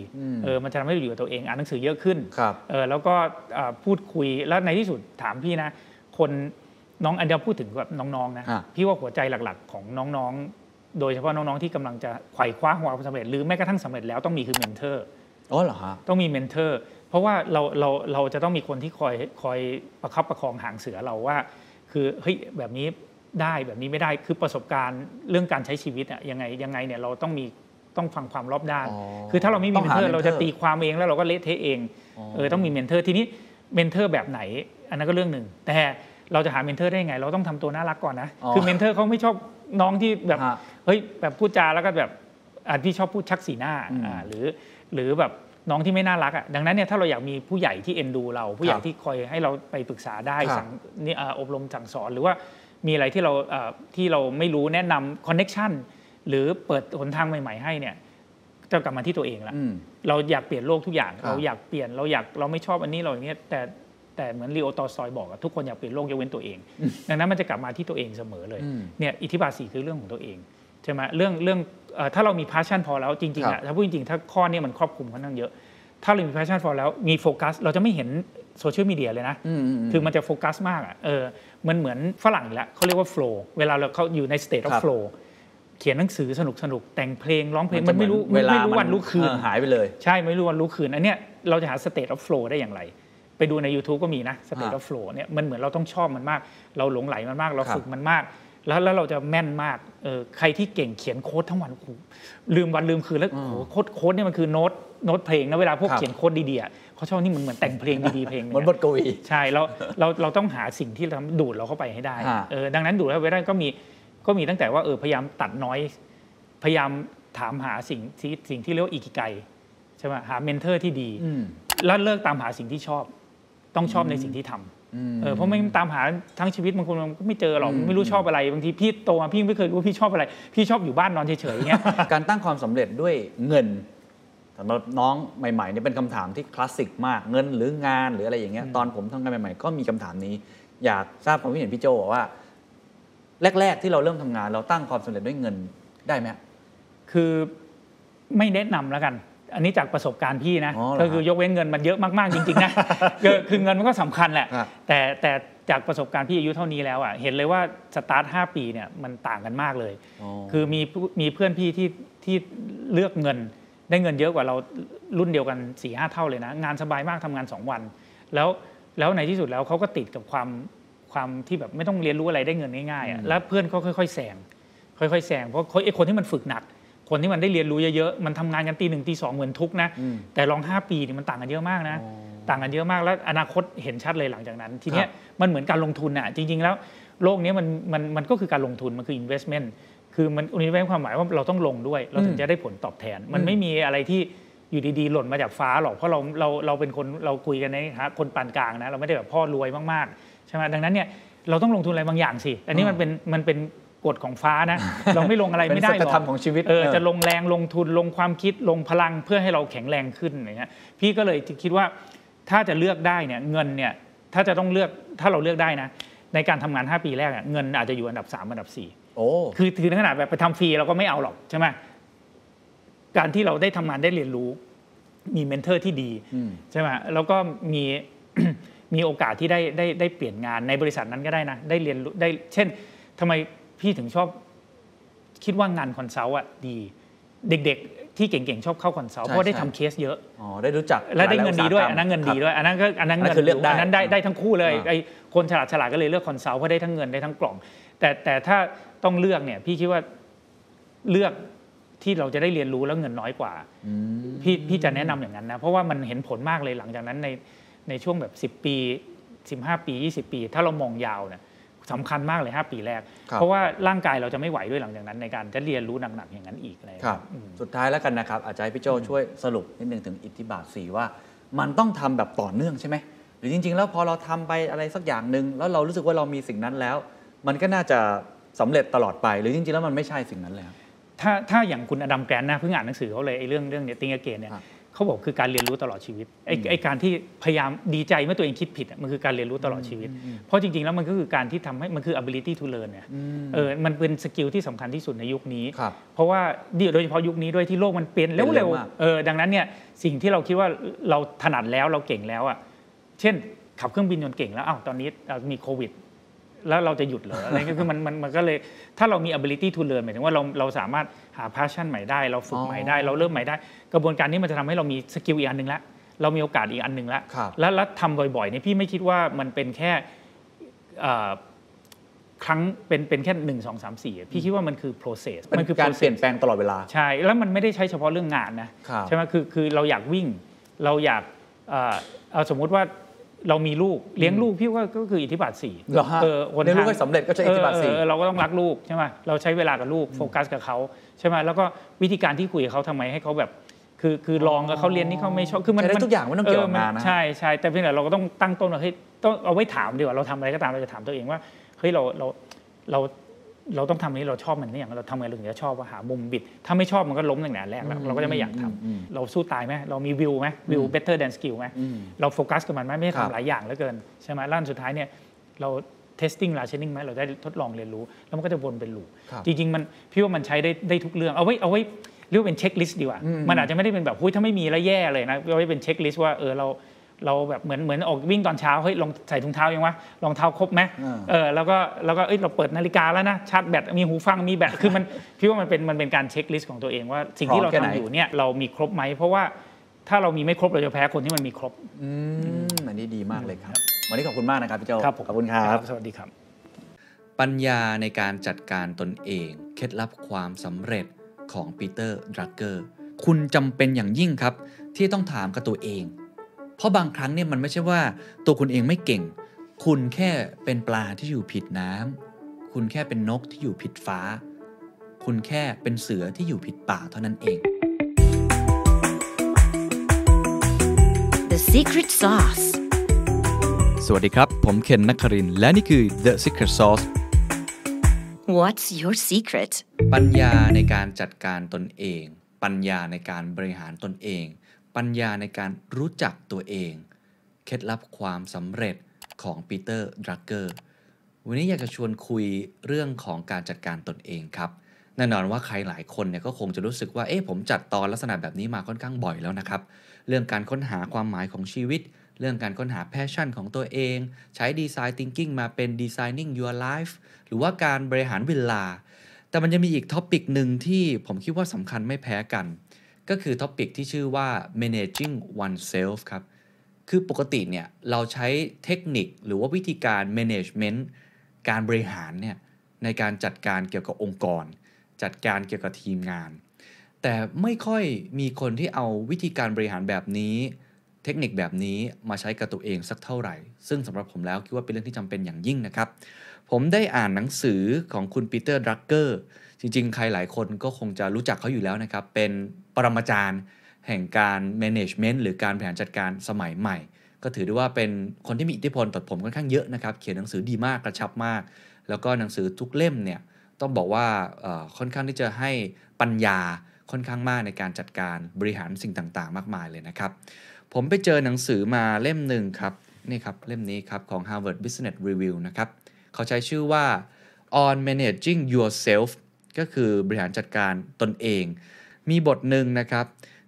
เออมันจะทำให้เราอยู่กับตัวเองอ่านหนังสือเยอะขึ้นครับเออแล้วก็เอ่อพูดคุยแล้วในที่สุดถามพี่นะ คน น้องอันเดียวพูดถึงแบบน้องๆนะฮะพี่ว่าหัวใจหลักๆ ของน้องๆ โดยเฉพาะน้องๆที่กำลังจะไขว่คว้าความสำเร็จหรือแม้กระทั่งสำเร็จแล้วต้องมีคือ mentor อ๋อเหรอฮะต้องมี mentor เพราะว่าเราเราเราจะต้องมีคนที่คอยคอยประคับประคองหางเสือเราว่า คือเฮ้ยแบบนี้ได้แบบนี้ไม่ได้คือประสบการณ์เรื่องการใช้ชีวิตอะยังไงยังไงเนี่ยเราต้องมีต้องฟังความรอบด้านอ๋อคือถ้าเราไม่มี mentor ต้องหา mentor เราจะตีความเองแล้วเราก็เละเทะเองเออต้องมี mentor ทีนี้ mentor แบบไหน อันนั้นก็เรื่องหนึ่งแต่ เราจะหา mentor ได้ยังไง เราต้องทำตัวน่ารักก่อนนะอ๋อคือ mentor เขาไม่ชอบน้องที่แบบฮะเฮ้ยแบบพูดจาแล้วก็แบบอะพี่ชอบพูดชักสีหน้าอ่าหรือ หรือแบบน้องที่ไม่น่ารักอะดังนั้นเนี่ยถ้าเราอยากมีผู้ใหญ่ที่เอ็นดูเรา ผู้ใหญ่ครับที่คอยให้เราไปปรึกษาได้ครับสั่งนี่อ่าอบรมสั่งสอนหรือว่ามีอะไรที่เราเอ่อที่เราไม่รู้แนะนำ connection หรือเปิดหนทางใหม่ ๆ ให้เนี่ยจะกลับมาที่ตัวเองละอืมเราอยากเปลี่ยนโลกทุกอย่างครับเราอยากเปลี่ยนเราอยากเราไม่ชอบอันนี้เราอย่างเงี้ยแต่ แต่เหมือนลีโอตอลสตอยบอกอะทุกคนอยากเปลี่ยนโลกยกเว้นตัวเอง ดังนั้นมันจะกลับมาที่ตัวเองเสมอเลยอืมเนี่ยอิทธิบาทสี่คือเรื่องของตัวเองใช่ไหมเรื่องเรื่องเอ่อถ้าเรามี passion พอแล้วจริงๆอะครับถ้าพูดจริงๆถ้าข้อเนี้ยมันครอบคลุมค่อนข้างเยอะ ถ้าเรามี passion พอแล้วมีโฟกัสเราจะไม่เห็นโซเชียลมีเดียเลยนะอืมอืมอืมคือมันจะโฟกัสมากอะเออมันเหมือนฝรั่งอีกแล้วเขาเรียกว่า flow เวลาเราเขาอยู่ใน state ค of รับ flow เขียนหนังสือสนุกสนุกแต่งเพลงร้องเพลงจะมันไม่รู้เหมันเวลาไม่รู้วันรู้คืนเออหายไปเลย ใช่ไม่รู้วันรู้คืนอันเนี้ยเราจะหา state of flow ได้อย่างไร ไปดูใน YouTube ก็มีนะ state ฮะ of flow เนี่ยมันเหมือนเราต้องชอบมันมาก เราหลงไหลมันมาก เราครับฝึกมันมาก แล้วแล้วเราจะแม่นมากเออใครที่เก่งเขียนโค้ดทั้งวันโอ้โหลืมวันลืมคืนแล้วโอ้โหโค้ดโค้ดเนี่ยมันคือโน้ตโน้ตเพลงนะเวลาพวกครับเขียนโค้ดดีๆอะเขาชอบนี่เหมือนเหมือนแต่งเพลงดีๆเพลงหนึ่งอะเหมือนบทกวีใช่เราเราเราต้องหาสิ่งที่ทำดูดเราเข้าไปให้ได้ฮะเออดังนั้นดูดเข้าไปได้ก็มีก็มีตั้งแต่ว่าเออพยายามตัดน้อยพยายามถามหาสิ่งที่สิ่งที่เรียกว่าอิกิไกใช่ไหมหา mentor ที่ดีอืมแล้วเลิกตามหาสิ่งที่ชอบ ต้องชอบในสิ่งที่ทำอืมเออเพราะไม่ตามหาทั้งชีวิตบางคนมันก็ไม่เจอหรอกอืมไม่รู้ชอบอะไรบางทีพี่โตมาพี่ไม่เคยรู้ว่าพี่ชอบอะไร พี่ชอบอยู่บ้านนอนเฉยๆอย่างเงี้ยการตั้งความสำเร็จด้วยเงินสำหรับน้องใหม่ๆเนี่ยเป็นคำถามที่คลาสสิกมากเงินหรืองานหรืออะไรอย่างเงี้ยตอนผมทำงานใหม่ๆ ก็มีคำถามนี้ อยากทราบความคิดเห็นพี่โจว่า แรก ๆ ที่เราเริ่มทำงาน เราตั้งความสำเร็จด้วยเงินได้ไหมคือไม่แนะนำแล้วกัน อันนี้จากประสบการณ์พี่นะอ๋อเหรอก็คือยกเว้นเงินมันเยอะมากๆจริงๆนะก็คือเงินมันก็สำคัญแหละครับแต่แต่จากประสบการณ์พี่อายุเท่านี้แล้วอะเห็นเลยว่าสตาร์ทห้าปีเนี่ยมันต่างกันมากเลยอ๋อคือมีผู้มีเพื่อนพี่ที่ที่เลือกเงินได้เงินเยอะกว่าเรารุ่นเดียวกัน4ี่ห้าเท่าเลยนะ งานสบายมากทำงาน 2 วัน แล้วแล้วในที่สุดแล้วเขาก็ติดกับความความที่แบบไม่ต้องเรียนรู้อะไรได้เงินง่ายๆอะแล้วเพื่อนเขาค่อยๆแซงค่อยๆแซงเพราะไอ้คนที่มันฝึกหนัก คนที่มันได้เรียนรู้เยอะๆ มันทำงานกันตีหนึ่งตีสองเหมือนทุกข์นะอืมแต่ลอง 5 ปีนี่มันต่างกันเยอะมากนะอ๋อต่างกันเยอะมากแล้วอนาคตเห็นชัดเลยหลังจากนั้น ทีเนี้ยครับมันเหมือนการลงทุนอะจริง ๆ แล้วโลกเนี้ยมันมันมันก็คือการลงทุนมันคือ investment คือมัน investment ความหมายว่าเราต้องลงด้วย เราถึงจะได้ผลตอบแทน มันไม่มีอะไรที่อยู่ดีๆ หล่นมาจากฟ้าหรอกเพราะเราเราเราเป็นคนเราคุยกันในฐานะคนปานกลางนะเราไม่ได้แบบพ่อรวยมากๆใช่ไหมดังนั้นเนี่ยเราต้องลงทุนอะไรบางอย่างสิ อันนี้มันเป็นมันเป็น กฎของฟ้านะเราไม่ลงอะไรเป็นไม่ได้สัหจรอกธรรมของชีวิตเออเออจะลงแรงลงทุนลงความคิดลงพลังเพื่อให้เราแข็งแรงขึ้นอย่างเงี้ยพี่ก็เลยคิดว่าถ้าจะเลือกได้เนี่ยเงินเนี่ยถ้าจะต้องเลือกถ้าเราเลือกได้นะ ในการทำงาน 5 ปีแรกอะเงินอาจจะอยู่อันดับ 3 อันดับ 4 โอ้คือถึงขนาดแบบไปทำฟรีเราก็ไม่เอาหรอกใช่ไหมการที่เราได้ทำงานได้เรียนรู้ มี mentor ที่ดีอืมใช่ไหมแล้วก็มีมีโอกาสที่ได้ได้ได้เปลี่ยนงานในบริษัทนั้นก็ได้นะ ได้เรียนรู้ได้เช่นทำไม พี่ถึงชอบคิดว่างาน consult อะดี เด็กๆ ที่เก่งๆ ชอบเข้า consult ใช่เพราะได้ใช่ทำเคสเยอะอ๋อได้รู้จักและได้หลายๆเงินดีด้วยอุตสาหกรรมอันนั้นเงินดีครับด้วย อันนั้นก็อันนั้นอันนั้เงินคือเลือกได้อันนั้นได้อ่าได้ทั้งคู่เลยอ่าไอ้คนฉลาดฉลาดก็เลยเลือกคอนซัลท์เพราะได้ทั้งเงินได้ทั้งกล่อง แต่แต่ถ้าต้องเลือกเนี่ย พี่คิดว่าเลือกที่เราจะได้เรียนรู้แล้วเงินน้อยกว่าอืมพี่พี่จะแนะนำอย่างนั้นนะ เพราะว่ามันเห็นผลมากเลยหลังจากนั้นในในช่วงแบบ 10 ปี 15 ปี 20 ปี ถ้าเรามองยาวเนี่ย สำคัญมากเลย 5 ปีแรกครับเพราะว่าร่างกายเราจะไม่ไหวด้วยหลังจากนั้น ในการจะเรียนรู้หนักๆอย่างนั้นอีกอะไรอย่างคเงี้ยรับอืมสุดท้ายแล้วกันนะครับ อาจจะให้พี่โจช่วยสรุปนิดนึงถึงอิทธิบาทสีว่า มันต้องทำแบบต่อเนื่องใช่ไหมหรือจริง ๆ แล้วพอเราทำไปอะไรสักอย่างหนึ่งแล้วเรารู้สึกว่าเรามีสิ่งนั้นแล้ว มันก็น่าจะสำเร็จตลอดไป หรือจริง ๆ แล้วมันไม่ใช่สิ่งนั้นแล้วถ้าถ้าอย่างคุณอดัมแกรนท์นะเพิ่งอ่านหนังสือเขาเลยไอ้เรื่องเรื่องเนี้ย Think Again เนี่ยครับ เขาบอกคือการเรียนรู้ตลอดชีวิตไอ้ไอ้การที่พยายามดีใจเมื่อตัวเองคิดผิดอะมันคือการเรียนรู้ตลอดชีวิต เพราะจริงๆ แล้วมันก็คือการที่ทำให้มันคือ ability to learn เนี่ยเออมันเป็น skill ที่สำคัญที่สุดในยุคนี้ครับเพราะว่าโดยเฉพาะยุคนี้ด้วยที่โลกมันเปลี่ยนเปลี่ยนเร็เร็ววมากๆเออดังนั้นเนี่ยสิ่งที่เราคิดว่าเราถนัดแล้วเราเก่งแล้วอะเช่นขับเครื่องบินจนเก่งแล้วอ้าวตอนนี้เอ่อมีโควิด แล้วเราจะหยุดเหรออะไรเงี้ยคือมันมันมันก็เลยถ้าเรามี ability to learn หมายถึงว่าเราเราสามารถหา passion ใหม่ได้ เราฝึกอ๋อใหม่ได้ เราเริ่มใหม่ได้ กระบวนการนี้มันจะทำให้เรามีสกิลอีกอันหนึ่งละเรามีโอกาสอีกอันหนึ่งละครับแล้วแล้วทำบ่อยๆเนี่ยพี่ไม่คิดว่ามันเป็นแค่เอ่อครั้งเป็นเป็นแค่หนึ่งสองสามสี่พี่คิดว่ามันคือ process มันมันคืคืออการ process เปลี่ยนแปลงตลอดเวลาใช่ แล้วมันไม่ได้ใช้เฉพาะเรื่องงานนะครับใช่ไหมคือคือเราอยากวิ่ง เราอยากเอ่อเอาสมมุติว่า เรามีลูกเลี้ยงลูกพี่ว่าก็คืออิทธิบาทสี่เหรอฮะเออหนเลี้ยงลูกทางให้สำเร็จก็ใช้อิทธิบาทสี่เออเราก็ต้องรักลูกใช่ไหมเราใช้เวลากับลูกโฟกัสกับเขาใช่ไหมแล้วก็วิธีการที่คุยกับเขาทำไมให้เขาแบบ คือคือลองกับเขาเรียนนี่เขาไม่ชอบคือมันใช้ได้มันทุกอย่างไม่ต้องเกี่ยวกับมังานนะใช่ใช่แต่เพียงแต่เราก็ต้องตั้งต้นว่าเฮ้ยต้องเอาไว้ถามดีกว่าเราทำอะไรก็ตามเราจะถามตัวเองว่าเฮ้ยเราเราเรา เราต้องทำอันนี้เราชอบมันนี่อย่างเราทำไงเราถึงจะชอบว่าหามุมบิด ถ้าไม่ชอบมันก็ล้มตั้งแต่แรกแล้ว เราก็จะไม่อยากทำเราสู้ตายไหมเรามีวิวไหมวิว better than skill ไหมเราโฟกัสกับมันไหมไม่ใช่ครับทำหลายอย่างเหลือเกินใช่ไหมแล้วอันสุดท้ายเนี่ยเรา testing ลาเชนนิ่งไหมเราได้ทดลองเรียนรู้ แล้วมันก็จะวนเป็น loop ครับจริง ๆ มันพี่ว่ามันใช้ได้ได้ทุกเรื่องเอาไว้เอาไว้เรียกว่าเป็น checklist ดีกว่ามันอาจจะไม่ได้เป็นแบบหุ้ยถ้าไม่มีแล้วแย่เลยนะเอาไว้เป็น checklist ว่าเออเรา เราแบบเหมือนเหมือนออกวิ่งตอนเช้าเฮ้ยลองใส่ถุงเท้ายังวะรองเท้าครบไหมอ่าเออแล้วก็แล้วก็เอ้ยเราเปิดนาฬิกาแล้วนะชาร์จแบตมีหูฟังมีแบตคือมันพี่ว่ามันเป็นมันเป็นการ checklist ของตัวเองว่าสิ่งที่เราพร้อมแค่ไหนทำอยู่เนี่ยเรามีครบไหมเพราะว่าถ้าเรามีไม่ครบเราจะแพ้คนที่มันมีครบอืมอันนี้ดีมากเลยครับ วันนี้ขอบคุณมากนะครับพี่โจครับผมขอบคุณครับ สวัสดีครับ ปัญญาในการจัดการตนเอง เคล็ดลับความสำเร็จของปีเตอร์ดรักเกอร์ คุณจำเป็นอย่างยิ่งครับ ที่ต้องถามกับตัวเอง เพราะบางครั้งเนี่ยมันไม่ใช่ว่าตัวคุณเองไม่เก่ง คุณแค่เป็นปลาที่อยู่ผิดน้ำคุณแค่เป็นนกที่อยู่ผิดฟ้า คุณแค่เป็นเสือที่อยู่ผิดป่าเท่านั้นเอง The secret sauce. สวัสดีครับ ผมเคนนักครินทร์และนี่คือ The Secret Sauce What's your secret? ปัญญาในการจัดการตนเอง ปัญญาในการบริหารตนเอง ปัญญาในการรู้จักตัวเอง เคล็ดลับความสำเร็จของปีเตอร์ดรักเกอร์ วันนี้อยากจะชวนคุยเรื่องของการจัดการตนเองครับ แน่นอนว่าใครหลายคนเนี่ยก็คงจะรู้สึกว่า เอ๊ะผมจัดตอนลักษณะแบบนี้มาค่อนข้างบ่อยแล้วนะครับ เรื่องการค้นหาความหมายของชีวิต เรื่องการค้นหา passion ของตัวเอง ใช้ design thinking มาเป็น designing your life หรือว่าการบริหารเวลา แต่มันจะมีอีก topic หนึ่งที่ผมคิดว่าสำคัญไม่แพ้กัน ก็คือ topic ที่ชื่อว่า managing oneself ครับ คือปกติเนี่ยเราใช้เทคนิคหรือว่าวิธีการ management การบริหารเนี่ยในการจัดการเกี่ยวกับองค์กร จัดการเกี่ยวกับทีมงาน แต่ไม่ค่อยมีคนที่เอาวิธีการบริหารแบบนี้ เทคนิคแบบนี้มาใช้กับตัวเองสักเท่าไหร่ ซึ่งสำหรับผมแล้วคิดว่าเป็นเรื่องที่จำเป็นอย่างยิ่งนะครับ ผมได้อ่านหนังสือของคุณปีเตอร์ดรักเกอร์จริงๆ ใครหลายคนก็คงจะรู้จักเขาอยู่แล้วนะครับ เป็น ปรมาจารย์ แห่งการ management หรือการบริหารจัดการสมัยใหม่ ก็ถือได้ว่าเป็นคนที่มีอิทธิพลต่อผมค่อนข้างเยอะนะครับ เขียนหนังสือดีมากกระชับมาก แล้วก็หนังสือทุกเล่มเนี่ยต้องบอกว่าค่อนข้างที่จะให้ปัญญาค่อนข้างมากในการจัดการบริหารสิ่งต่างๆ มากมายเลยนะครับ ผมไปเจอหนังสือมาเล่มหนึ่งครับนี่ครับเล่มนี้ครับของ Harvard Business Review นะครับเขาใช้ชื่อว่า on managing yourself ก็คือบริหารจัดการตนเอง มีบทหนึ่งนะครับ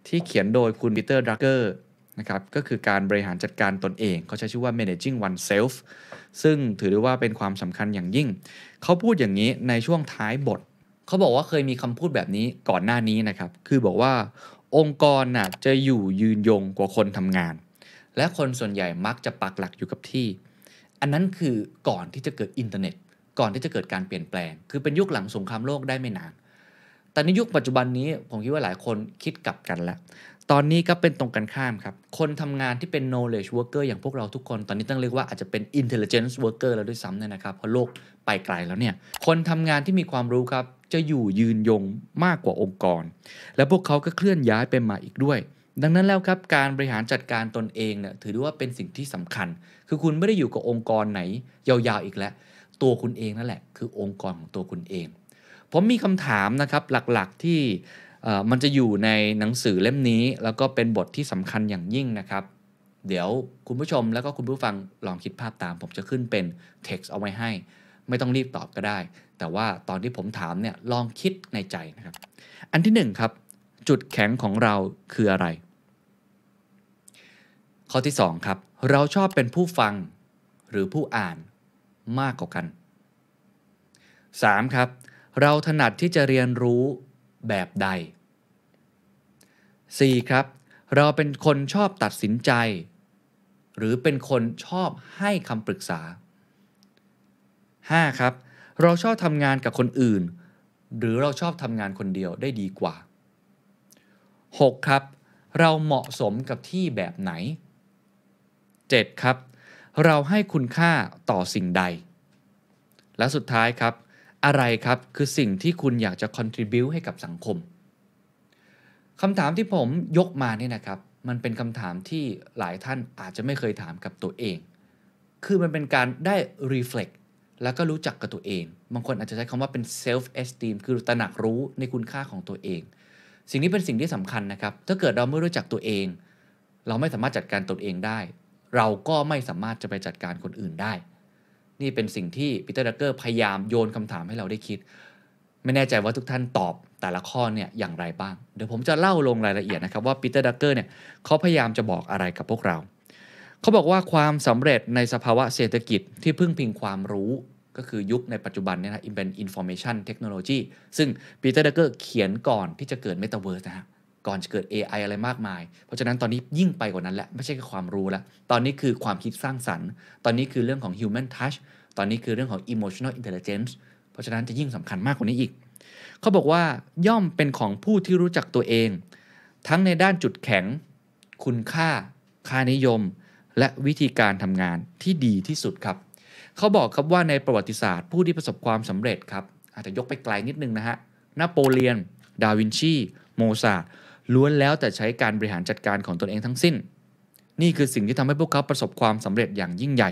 ที่เขียนโดยคุณปีเตอร์ดรักเกอร์นะครับก็คือการบริหารจัดการตนเอง เขาใช้ชื่อว่า managing oneself ซึ่งถือได้ว่าเป็นความสำคัญอย่างยิ่ง เขาพูดอย่างนี้ในช่วงท้ายบท เขาบอกว่าเคยมีคำพูดแบบนี้ก่อนหน้านี้นะครับ คือบอกว่าองค์กรน่ะจะอยู่ยืนยงกว่าคนทำงาน และคนส่วนใหญ่มักจะปักหลักอยู่กับที่ อันนั้นคือก่อนที่จะเกิดอินเทอร์เน็ต ก่อนที่จะเกิดการเปลี่ยนแปลง คือเป็นยุคหลังสงครามโลกได้ไม่นาน แต่ในยุคปัจจุบันนี้ผมคิดว่าหลายคนคิดกลับกันแล้วตอนนี้ก็เป็นตรงกันข้ามครับ คนทำงานที่เป็น knowledge worker อย่างพวกเราทุกคน ตอนนี้ต้องเรียกว่าอาจจะเป็น intelligence worker แล้วด้วยซ้ำเนี่ยนะครับ เพราะโลกไปไกลแล้วเนี่ย คนทำงานที่มีความรู้ครับ จะอยู่ยืนยงมากกว่าองค์กร และพวกเขาก็เคลื่อนย้ายไปมาอีกด้วย ดังนั้นแล้วครับ การบริหารจัดการตนเองเนี่ยถือได้ว่าเป็นสิ่งที่สำคัญ คือคุณไม่ได้อยู่กับองค์กรไหน ยาวๆอีกแล้ว ตัวคุณเองนั่นแหละ คือองค์กรของตัวคุณเอง ผมมีคำถามนะครับหลักๆที่มันจะอยู่ในหนังสือเล่มนี้ แล้วก็เป็นบทที่สำคัญอย่างยิ่งนะครับ เดี๋ยวคุณผู้ชมแล้วก็คุณผู้ฟังลองคิดภาพตาม ผมจะขึ้นเป็น text เอาไว้ให้ ไม่ต้องรีบตอบก็ได้ แต่ว่าตอนที่ผมถามเนี่ยลองคิดในใจนะครับ อันที่หนึ่งครับ จุดแข็งของเราคืออะไร ข้อที่สองครับ เราชอบเป็นผู้ฟังหรือผู้อ่านมากกว่ากัน 3. ครับ เราถนัดที่จะเรียนรู้แบบใด 4. ครับ เราเป็นคนชอบตัดสินใจ หรือเป็นคนชอบให้คำปรึกษา 5. ครับ เราชอบทำงานกับคนอื่น หรือเราชอบทำงานคนเดียวได้ดีกว่า 6. ครับ เราเหมาะสมกับที่แบบไหน 7. ครับ เราให้คุณค่าต่อสิ่งใด และสุดท้ายครับ อะไรครับคือสิ่งที่คุณอยากจะ contribu ให้กับสังคมคำถามที่ผมยกมาเนี่ยนะครับ มันเป็นคำถามที่หลายท่านอาจจะไม่เคยถามกับตัวเอง คือมันเป็นการได้ reflect แล้วก็รู้จักกับตัวเอง บางคนอาจจะใช้คำว่าเป็น self esteem คือตระหนักรู้ในคุณค่าของตัวเอง สิ่งนี้เป็นสิ่งที่สำคัญนะครับ ถ้าเกิดเราไม่รู้จักตัวเอง เราไม่สามารถจัดการตัวเองได้ เราก็ไม่สามารถจะไปจัดการคนอื่นได้ นี่เป็นสิ่งที่ปีเตอร์ดักเกอร์พยายามโยนคำถามให้เราได้คิด ไม่แน่ใจว่าทุกท่านตอบแต่ละข้อเนี่ยอย่างไรบ้าง เดี๋ยวผมจะเล่าลงรายละเอียดนะครับว่าปีเตอร์ดักเกอร์เนี่ยเขาพยายามจะบอกอะไรกับพวกเรา เขาบอกว่าความสำเร็จในสภาวะเศรษฐกิจที่พึ่งพิงความรู้ก็คือยุคในปัจจุบันเนี่ยนะเป็น information technology ซึ่งปีเตอร์ดักเกอร์เขียนก่อนที่จะเกิด metaverse นะฮะ ก่อนจะเกิด AI อะไรมากมาย เพราะฉะนั้นตอนนี้ยิ่งไปกว่านั้นแล้วไม่ใช่แค่ความรู้แล้ว ตอนนี้คือความคิดสร้างสรรค์ ตอนนี้คือเรื่องของ human touch ตอนนี้คือเรื่องของ emotional intelligence เพราะฉะนั้นจะยิ่งสำคัญมากกว่านี้อีก เขาบอกว่าย่อมเป็นของผู้ที่รู้จักตัวเอง ทั้งในด้านจุดแข็ง คุณค่า ค่านิยม และวิธีการทำงานที่ดีที่สุดครับ เขาบอกครับว่าในประวัติศาสตร์ผู้ที่ประสบความสำเร็จครับ อาจจะยกไปไกลนิดนึงนะฮะนโปเลียน ดาวินชี โมซาร์ท ล้วนแล้วแต่ใช้การบริหารจัดการของตนเองทั้งสิ้น นี่คือสิ่งที่ทำให้พวกเขาประสบความสำเร็จอย่างยิ่งใหญ่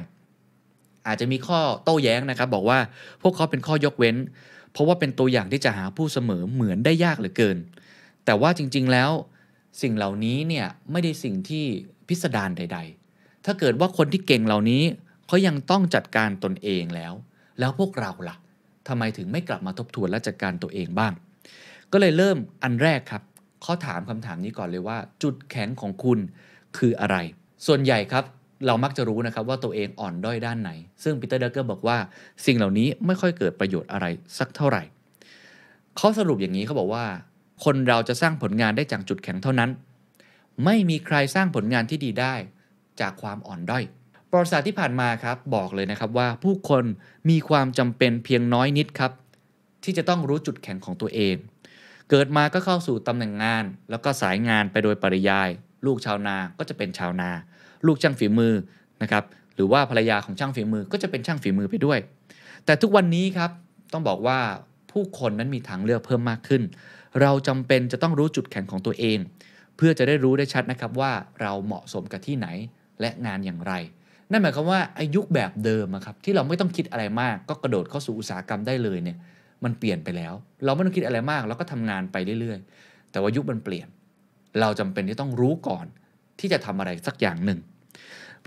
อาจจะมีข้อโต้แย้งนะครับ บอกว่าพวกเขาเป็นข้อยกเว้น เพราะว่าเป็นตัวอย่างที่จะหาผู้เสมอเหมือนได้ยากเหลือเกิน แต่ว่าจริง ๆแล้วสิ่งเหล่านี้เนี่ยไม่ได้สิ่งที่พิสดารใด ๆ ถ้าเกิดว่าคนที่เก่งเหล่านี้เขายังต้องจัดการตนเองแล้ว แล้วพวกเราล่ะทำไมถึงไม่กลับมาทบทวนและจัดการตัวเองบ้าง ก็เลยเริ่มอันแรกครับ ข้อถามคำถามนี้ก่อนเลยว่า จุดแข็งของคุณคืออะไร ส่วนใหญ่ครับเรามักจะรู้นะครับว่าตัวเองอ่อนด้อยด้านไหน ซึ่งปีเตอร์เดักเกอร์บอกว่าสิ่งเหล่านี้ไม่ค่อยเกิดประโยชน์อะไรสักเท่าไหร่ เขาสรุปอย่างนี้เขาบอกว่า คนเราจะสร้างผลงานได้จากจุดแข็งเท่านั้น ไม่มีใครสร้างผลงานที่ดีได้จากความอ่อนด้อยประวัติศาสตร์ที่ผ่านมาครับบอกเลยนะครับว่าผู้คนมีความจำเป็นเพียงน้อยนิดครับ ที่จะต้องรู้จุดแข็งของตัวเอง เกิดมาก็เข้าสู่ตำแหน่งงาน แล้วก็สายงานไปโดยปริยาย ลูกชาวนาก็จะเป็นชาวนา ลูกช่างฝีมือนะครับหรือว่าภรรยาของช่างฝีมือก็จะเป็นช่างฝีมือไปด้วย แต่ทุกวันนี้ครับต้องบอกว่าผู้คนนั้นมีทางเลือกเพิ่มมากขึ้น เราจำเป็นจะต้องรู้จุดแข็งของตัวเอง เพื่อจะได้รู้ได้ชัดนะครับว่าเราเหมาะสมกับที่ไหนและงานอย่างไร นั่นหมายความว่าอายุแบบเดิมครับที่เราไม่ต้องคิดอะไรมาก ก็กระโดดเข้าสู่อุตสาหกรรมได้เลยเนี่ย มันเปลี่ยนไปแล้ว เราไม่ต้องคิดอะไรมากเราก็ทำงานไปเรื่อยๆ แต่ว่ายุคมันเปลี่ยน เราจำเป็นที่ต้องรู้ก่อนที่จะทำอะไรสักอย่างหนึ่ง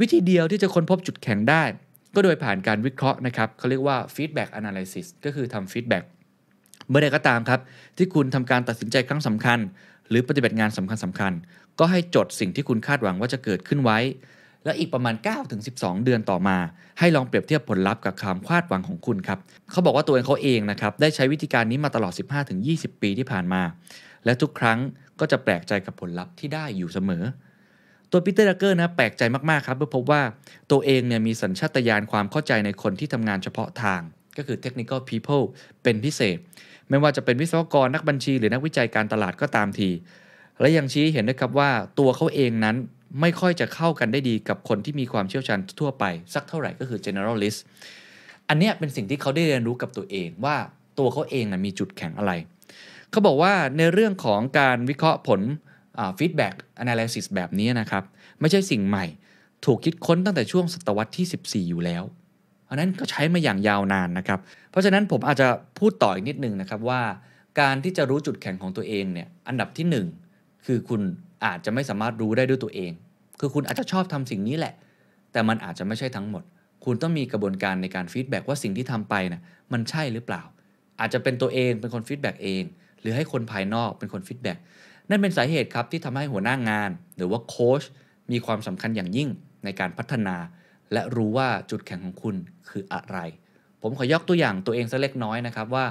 วิธีเดียวที่จะค้นพบจุดแข็งได้ ก็โดยผ่านการวิเคราะห์นะครับเขาเรียกว่า feedback analysis ก็คือทำ feedback เมื่อใดก็ตามครับ ที่คุณทำการตัดสินใจครั้งสำคัญ หรือปฏิบัติงานสำคัญสคัญ ก็ให้จดสิ่งที่คุณคาดหวังว่าจะเกิดขึ้นไว้ แล้วอีกประมาณ 9-12 เดือนต่อมา ให้ลองเปรียบเทียบผลลัพธ์กับความคาดหวังของคุณครับเขาบอกว่าตัวเองเขาเองนะครับได้ใช้วิธีการนี้มาตลอด 15-20 ปีที่ผ่านมา และทุกครั้งก็จะแปลกใจกับผลลัพธ์ที่ได้อยู่เสมอ ตัวปีเตอร์ดักเกอร์นะแปลกใจมากๆครับเมื่อพบว่าตัวเองเนี่ยมีสัญชาตญาณความเข้าใจในคนที่ทำงานเฉพาะทาง ก็คือ technical people เป็นพิเศษ ไม่ว่าจะเป็นวิศวกรนักบัญชี หรือนักวิจัยการตลาดก็ตามที และยังชี้เห็นด้วยครับว่าตัวเขาเองนั้น ไม่ค่อยจะเข้ากันได้ดีกับคนที่มีความเชี่ยวชาญทั่วไป สักเท่าไหร่ก็คือ generalist อันเนี้ยเป็นสิ่งที่เขาได้เรียนรู้กับตัวเองว่าตัวเขาเองนะมีจุดแข็งอะไร เขาบอกว่าในเรื่องของการวิเคราะห์ผล feedback analysis แบบนี้นะครับ ไม่ใช่สิ่งใหม่ ถูกคิดค้นตั้งแต่ช่วงศตวรรษที่ 14 อยู่แล้วอันนั้นก็ใช้มาอย่างยาวนานนะครับ เพราะฉะนั้นผมอาจจะพูดต่ออีกนิดนึงนะครับว่า การที่จะรู้จุดแข็งของตัวเองเนี่ยอันดับที่ 1 คือคุณ อาจจะไม่สามารถรู้ได้ด้วยตัวเอง คือคุณอาจจะชอบทำสิ่งนี้แหละ แต่มันอาจจะไม่ใช่ทั้งหมด คุณต้องมีกระบวนการในการ feedback ว่าสิ่งที่ทำไปนะมันใช่หรือเปล่า อาจจะเป็นตัวเองเป็นคน feedback เอง หรือให้คนภายนอกเป็นคน feedback นั่นเป็นสาเหตุครับที่ทำให้หัวหน้างาน หรือว่าโค้ชมีความสำคัญอย่างยิ่งในการพัฒนา และรู้ว่าจุดแข็งของคุณคืออะไร ผมขอยกตัวอย่างตัวเองสักเล็กน้อยนะครับว่า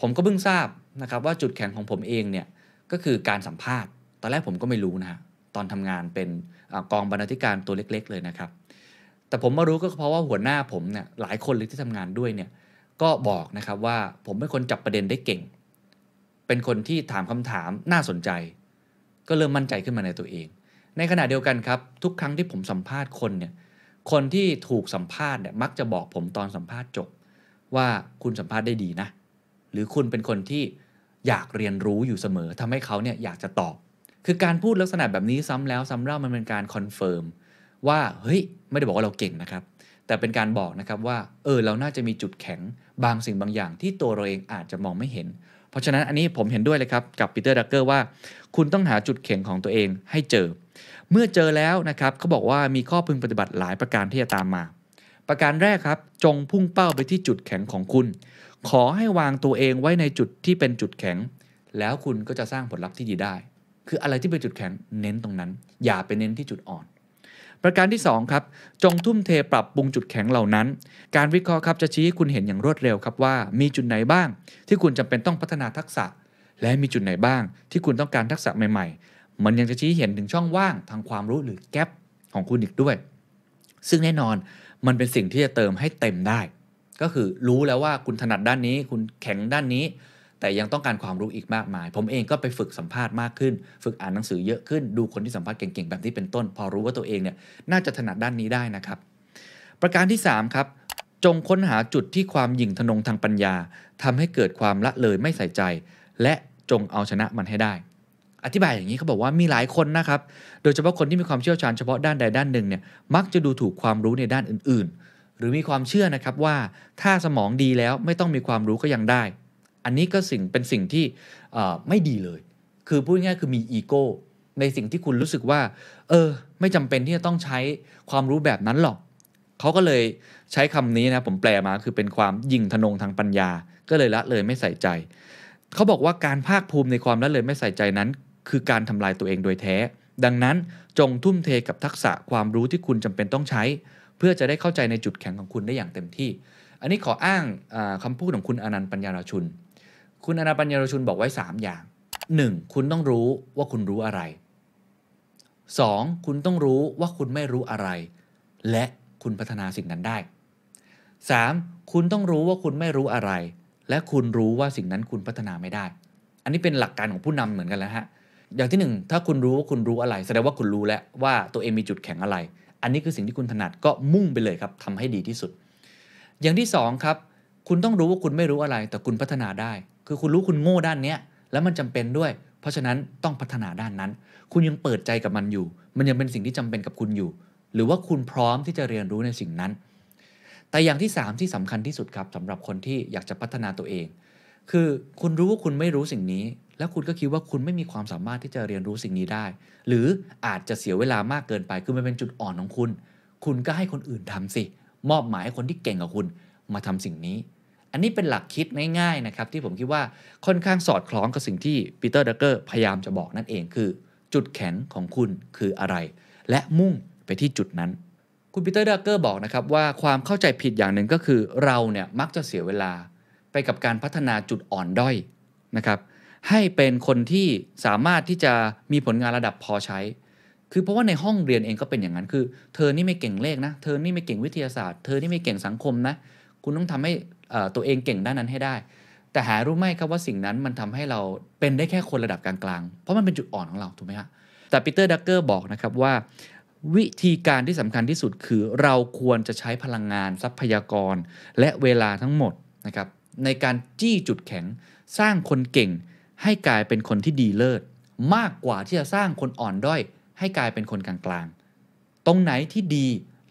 ผมก็เพิ่งทราบนะครับว่าจุดแข็งของผมเองเนี่ยก็คือการสัมภาษณ์ อนแรกผมก็ไม่รู้นะฮะตอนทำงานเป็นกองบรรณาธิการตัวเล็ก ๆ เลยนะครับ แต่ผมมารู้ก็เพราะว่าหัวหน้าผมเนี่ยหลายคนเลยที่ทำงานด้วยเนี่ยก็บอกนะครับว่าผมเป็นคนจับประเด็นได้เก่ง เป็นคนที่ถามคำถามน่าสนใจ ก็เริ่มมั่นใจขึ้นมาในตัวเอง ในขณะเดียวกันครับ ทุกครั้งที่ผมสัมภาษณ์คนเนี่ยคนที่ถูกสัมภาษณ์เนี่ยมักจะบอกผมตอนสัมภาษณ์จบ ว่าคุณสัมภาษณ์ได้ดีนะ หรือคุณเป็นคนที่อยากเรียนรู้อยู่เสมอทำให้เขาเนี่ยอยากจะตอบ คือการพูดลักษณะแบบนี้ซ้ำแล้วซ้ำเล่ามันเป็นการ confirm ว่าเฮ้ยไม่ได้บอกว่าเราเก่งนะครับ แต่เป็นการบอกนะครับว่าเออเราน่าจะมีจุดแข็งบางสิ่งบางอย่างที่ตัวเราเองอาจจะมองไม่เห็น เพราะฉะนั้นอันนี้ผมเห็นด้วยเลยครับกับปีเตอร์ดักเกอร์ว่า คุณต้องหาจุดแข็งของตัวเองให้เจอ เมื่อเจอแล้วนะครับเขาบอกว่ามีข้อพึงปฏิบัติหลายประการที่จะตามมา ประการแรกครับ จงพุ่งเป้าไปที่จุดแข็งของคุณ ขอให้วางตัวเองไว้ในจุดที่เป็นจุดแข็ง แล้วคุณก็จะสร้างผลลัพธ์ที่ดีได้ คืออะไรที่เป็นจุดแข็งเน้นตรงนั้น อย่าไปเน้นที่จุดอ่อน ประการที่2ครับจงทุ่มเทปรับปรุงจุดแข็งเหล่านั้น การวิเคราะห์ครับจะชี้ให้คุณเห็นอย่างรวดเร็วครับว่า มีจุดไหนบ้าง ที่คุณจำเป็นต้องพัฒนาทักษะ และมีจุดไหนบ้าง ที่คุณต้องการทักษะใหม่ ๆ มันยังจะชี้เห็นถึงช่องว่างทางความรู้หรือแกลบของคุณอีกด้วย ซึ่งแน่นอนมันเป็นสิ่งที่จะเติมให้เต็มได้ ก็คือรู้แล้วว่าคุณถนัดด้านนี้ คุณแข็งด้านนี้ แต่ยังต้องการความรู้อีกมากมาย ผมเองก็ไปฝึกสัมภาษณ์มากขึ้น ฝึกอ่านหนังสือเยอะขึ้น ดูคนที่สัมภาษณ์เก่งๆ แบบนี้เป็นต้น พอรู้ว่าตัวเองเนี่ยน่าจะถนัดด้านนี้ได้นะครับ ประการที่ 3 ครับ จงค้นหาจุดที่ความหยิ่งทะนงทางปัญญาทำให้เกิดความละเลยไม่ใส่ใจ และจงเอาชนะมันให้ได้ อธิบายอย่างนี้เขาบอกว่ามีหลายคนนะครับ โดยเฉพาะคนที่มีความเชี่ยวชาญเฉพาะด้านใดด้านหนึ่งเนี่ย มักจะดูถูกความรู้ในด้านอื่น ๆ หรือมีความเชื่อนะครับว่าถ้าสมองดีแล้วไม่ต้องมีความรู้ก็ยังได้ อันนี้ก็สิ่งเป็นสิ่งที่ไม่ดีเลย คือพูดง่ายคือมีอีโก้ในสิ่งที่คุณรู้สึกว่า เออ ไม่จำเป็นที่จะต้องใช้ความรู้แบบนั้นหรอก เขาก็เลยใช้คำนี้นะ ผมแปลมาคือเป็นความยิงทนงทางปัญญา ก็เลยละเลยไม่ใส่ใจ เขาบอกว่าการภาคภูมิในความละเลยไม่ใส่ใจนั้น คือการทำลายตัวเองโดยแท้ ดังนั้นจงทุ่มเทกับทักษะความรู้ที่คุณจำเป็นต้องใช้ เพื่อจะได้เข้าใจในจุดแข็งของคุณได้อย่างเต็มที่ อันนี้ขออ้างอาคำพูดของคุณอนันต์ปัญญาราชุน คุณอนันต์ปัญญารชุนบอกไว้ 3 อย่าง 1. คุณต้องรู้ว่าคุณรู้อะไร 2. คุณต้องรู้ว่าคุณไม่รู้อะไร และคุณพัฒนาสิ่งนั้นได้ 3. คุณต้องรู้ว่าคุณไม่รู้อะไร และคุณรู้ว่าสิ่งนั้นคุณพัฒนาไม่ได้ อันนี้เป็นหลักการของผู้นำเหมือนกันแล้วฮะอย่างที่หนึ่งถ้าคุณรู้ว่าคุณรู้อะไร แสดงว่าคุณรู้แล้วว่าตัวเองมีจุดแข็งอะไร อันนี้คือสิ่งที่คุณถนัดก็มุ่งไปเลยครับทำให้ดีที่สุด อย่างที่สองครับคุณต้องรู้ว่าคุณไม่รู้อะไร แต่คุณพัฒนาได้ คือคุณรู้คุณโง่ด้านเนี้ยแล้วมันจำเป็นด้วย เพราะฉะนั้นต้องพัฒนาด้านนั้น คุณยังเปิดใจกับมันอยู่ มันยังเป็นสิ่งที่จำเป็นกับคุณอยู่ หรือว่าคุณพร้อมที่จะเรียนรู้ในสิ่งนั้น แต่อย่างที่ 3 ที่สำคัญที่สุดครับสำหรับคนที่อยากจะพัฒนาตัวเอง คือคุณรู้ว่าคุณไม่รู้สิ่งนี้ แล้วคุณก็คิดว่าคุณไม่มีความสามารถที่จะเรียนรู้สิ่งนี้ได้ หรืออาจจะเสียเวลามากเกินไป คือมันเป็นจุดอ่อนของคุณ คุณก็ให้คนอื่นทำสิ มอบหมายให้คนที่เก่งกว่าคุณมาทำสิ่งนี้ อันนี้เป็นหลักคิดง่ายๆนะครับที่ผมคิดว่าค่อนข้างสอดคล้องกับสิ่งที่ปีเตอร์ดักเกอร์พยายามจะบอกนั่นเองคือ จุดแข็งของคุณคืออะไร และมุ่งไปที่จุดนั้น คุณปีเตอร์ดักเกอร์บอกนะครับว่าความเข้าใจผิดอย่างหนึ่งก็คือเราเนี่ยมักจะเสียเวลาไปกับการพัฒนาจุดอ่อนด้อยนะครับให้เป็นคนที่สามารถที่จะมีผลงานระดับพอใช้ คือเพราะว่าในห้องเรียนเองก็เป็นอย่างนั้นคือ เธอนี่ไม่เก่งเลขนะ เธอนี่ไม่เก่งวิทยาศาสตร์ เธอนี่ไม่เก่งสังคมนะ คุณต้องทำให้ ตัวเองเก่งด้านนั้นให้ได้ แต่หารู้ไหมครับว่าสิ่งนั้นมันทำให้เราเป็นได้แค่คนระดับกลางๆ เพราะมันเป็นจุดอ่อนของเราถูกไหมฮะแต่ปีเตอร์ดักเกอร์บอกนะครับว่า วิธีการที่สำคัญที่สุดคือเราควรจะใช้พลังงานทรัพยากร และเวลาทั้งหมดนะครับในการจี้จุดแข็งสร้างคนเก่ง ให้กลายเป็นคนที่ดีเลิศมากกว่าที่จะสร้างคนอ่อนด้อยให้กลายเป็นคนกลางๆ ตรงไหนที่ดี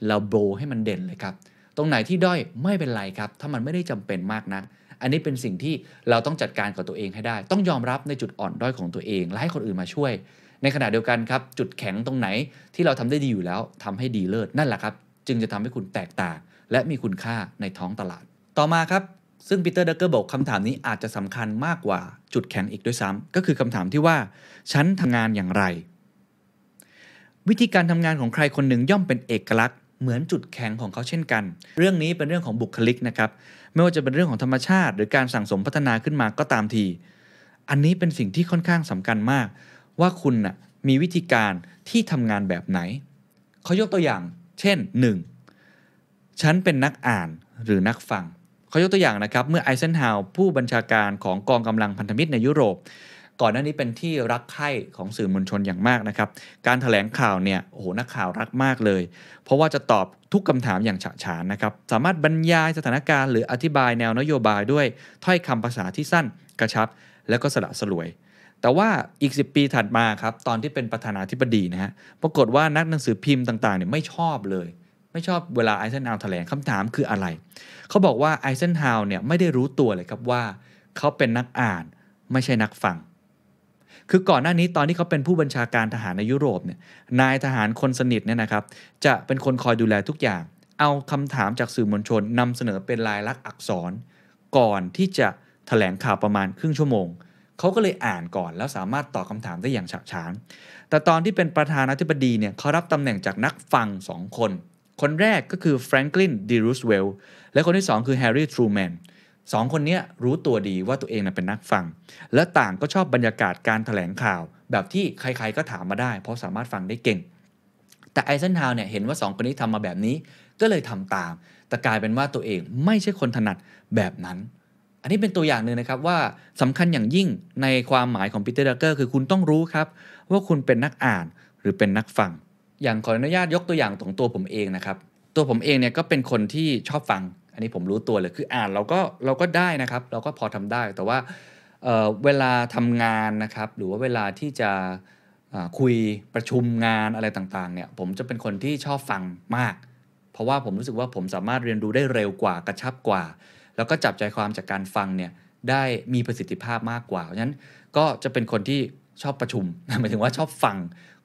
เราโบให้มันเด่นเลยครับ ตรงไหนที่ด้อยไม่เป็นไรครับ ถ้ามันไม่ได้จำเป็นมากนัก อันนี้เป็นสิ่งที่เราต้องจัดการกับตัวเองให้ได้ ต้องยอมรับในจุดอ่อนด้อยของตัวเอง และให้คนอื่นมาช่วย ในขณะเดียวกันครับ จุดแข็งตรงไหนที่เราทำได้ดีอยู่แล้วทำให้ดีเลิศนั่นแหละครับ จึงจะทำให้คุณแตกต่าง และมีคุณค่าในท้องตลาด ต่อมาครับซึ่งปีเตอร์ดักเกอร์บอกคำถามนี้อาจจะสำคัญมากกว่าจุดแข็งอีกด้วยซ้ำก็คือคำถามที่ว่า ฉันทำงานอย่างไร วิธีการทำงานของใครคนหนึ่งย่อมเป็นเอกลักษณ์ เหมือนจุดแข็งของเขาเช่นกัน เรื่องนี้เป็นเรื่องของบุคลิกนะครับ ไม่ว่าจะเป็นเรื่องของธรรมชาติ หรือการสั่งสมพัฒนาขึ้นมาก็ตามที อันนี้เป็นสิ่งที่ค่อนข้างสำคัญมาก ว่าคุณน่ะมีวิธีการที่ทำงานแบบไหน เขายกตัวอย่าง เช่น 1. ฉันเป็นนักอ่านหรือนักฟัง เขายกตัวอย่างนะครับ เมื่อไอเซนฮาวผู้บัญชาการของกองกำลังพันธมิตรในยุโรป ก่อนหน้านี้เป็นที่รักใคร่ของสื่อมวลชนอย่างมากนะครับ การถแถลงข่าวเนี่ยโอ้โหนักข่าวรักมากเลย เพราะว่าจะตอบทุกคำถามอย่างฉะฉานนะครับ สามารถบรรยายสถานการณ์หรืออธิบายแนวนโยบายด้วยถ้อยคำภาษาที่สั้นกระชับ และก็สละสลวย แต่ว่าอีก 10 ปีถัดมาครับตอนที่เป็นประธานาธิบดีนะฮะปรากฏว่านักหนังสือพิมพ์ต่างๆเนี่ยไม่ชอบเลยไม่ชอบเวลาไอเซนฮาวแถลงคำถามคืออะไร เขาบอกว่าไอเซนฮาวเนี่ยไม่ได้รู้ตัวเลยครับว่า เขาเป็นนักอ่านไม่ใช่นักฟัง คือก่อนหน้านี้ตอนที่เขาเป็นผู้บัญชาการทหารในยุโรปเนี่ยนายทหารคนสนิทเนี่ยนะครับจะเป็นคนคอยดูแลทุกอย่าง เอาคำถามจากสื่อมวลชนนำเสนอเป็นลายลักษณ์อักษร ก่อนที่จะแถลงข่าวประมาณครึ่งชั่วโมงเขาก็เลยอ่านก่อนแล้วสามารถตอบคำถามได้อย่างฉะฉานแต่ตอนที่เป็นประธานาธิบดีเนี่ยเขารับตำแหน่งจากนักฟังสองคน คนแรกก็คือแฟรงคลินดีรูสเวลและคนที่สองคือแฮร์รี่ทรูแมน สองคนนี้รู้ตัวดีว่าตัวเองเป็นนักฟัง และต่างก็ชอบบรรยากาศการถแถลงข่าว แบบที่ใครๆก็ถามมาได้ เพราะสามารถฟังได้เก่ง แต่ไอเซนฮาวเนี่ยเห็นว่า 2 คนนี้ทำมาแบบนี้ ก็เลยทำตาม แต่กลายเป็นว่าตัวเองไม่ใช่คนถนัดแบบนั้น อันนี้เป็นตัวอย่างหนึ่งนะครับว่าสำคัญอย่างยิ่งในความหมายของปีเตอร์ดักเกอร์คือคุณต้องรู้ครับ ว่าคุณเป็นนักอ่านหรือเป็นนักฟัง อย่างขออนุญาตยกตัวอย่างของตัวผมเองนะครับตัวผมเองเนี่ยก็เป็นคนที่ชอบฟัง อันนี้ผมรู้ตัวเลยคืออ่านเราก็เราก็ได้นะครับ เราก็พอทำได้แต่ว่าเวลาทำงานนะครับ หรือว่าเวลาที่จะคุยประชุมงานอะไรต่างๆเนี่ยผมจะเป็นคนที่ชอบฟังมาก เพราะว่าผมรู้สึกว่าผมสามารถเรียนรู้ได้เร็วกว่ากระชับกว่า แล้วก็จับใจความจากการฟังเนี่ยได้มีประสิทธิภาพมากกว่าเพราะฉะนั้นก็จะเป็นคนที่ชอบประชุมหมายถึงว่าชอบฟัง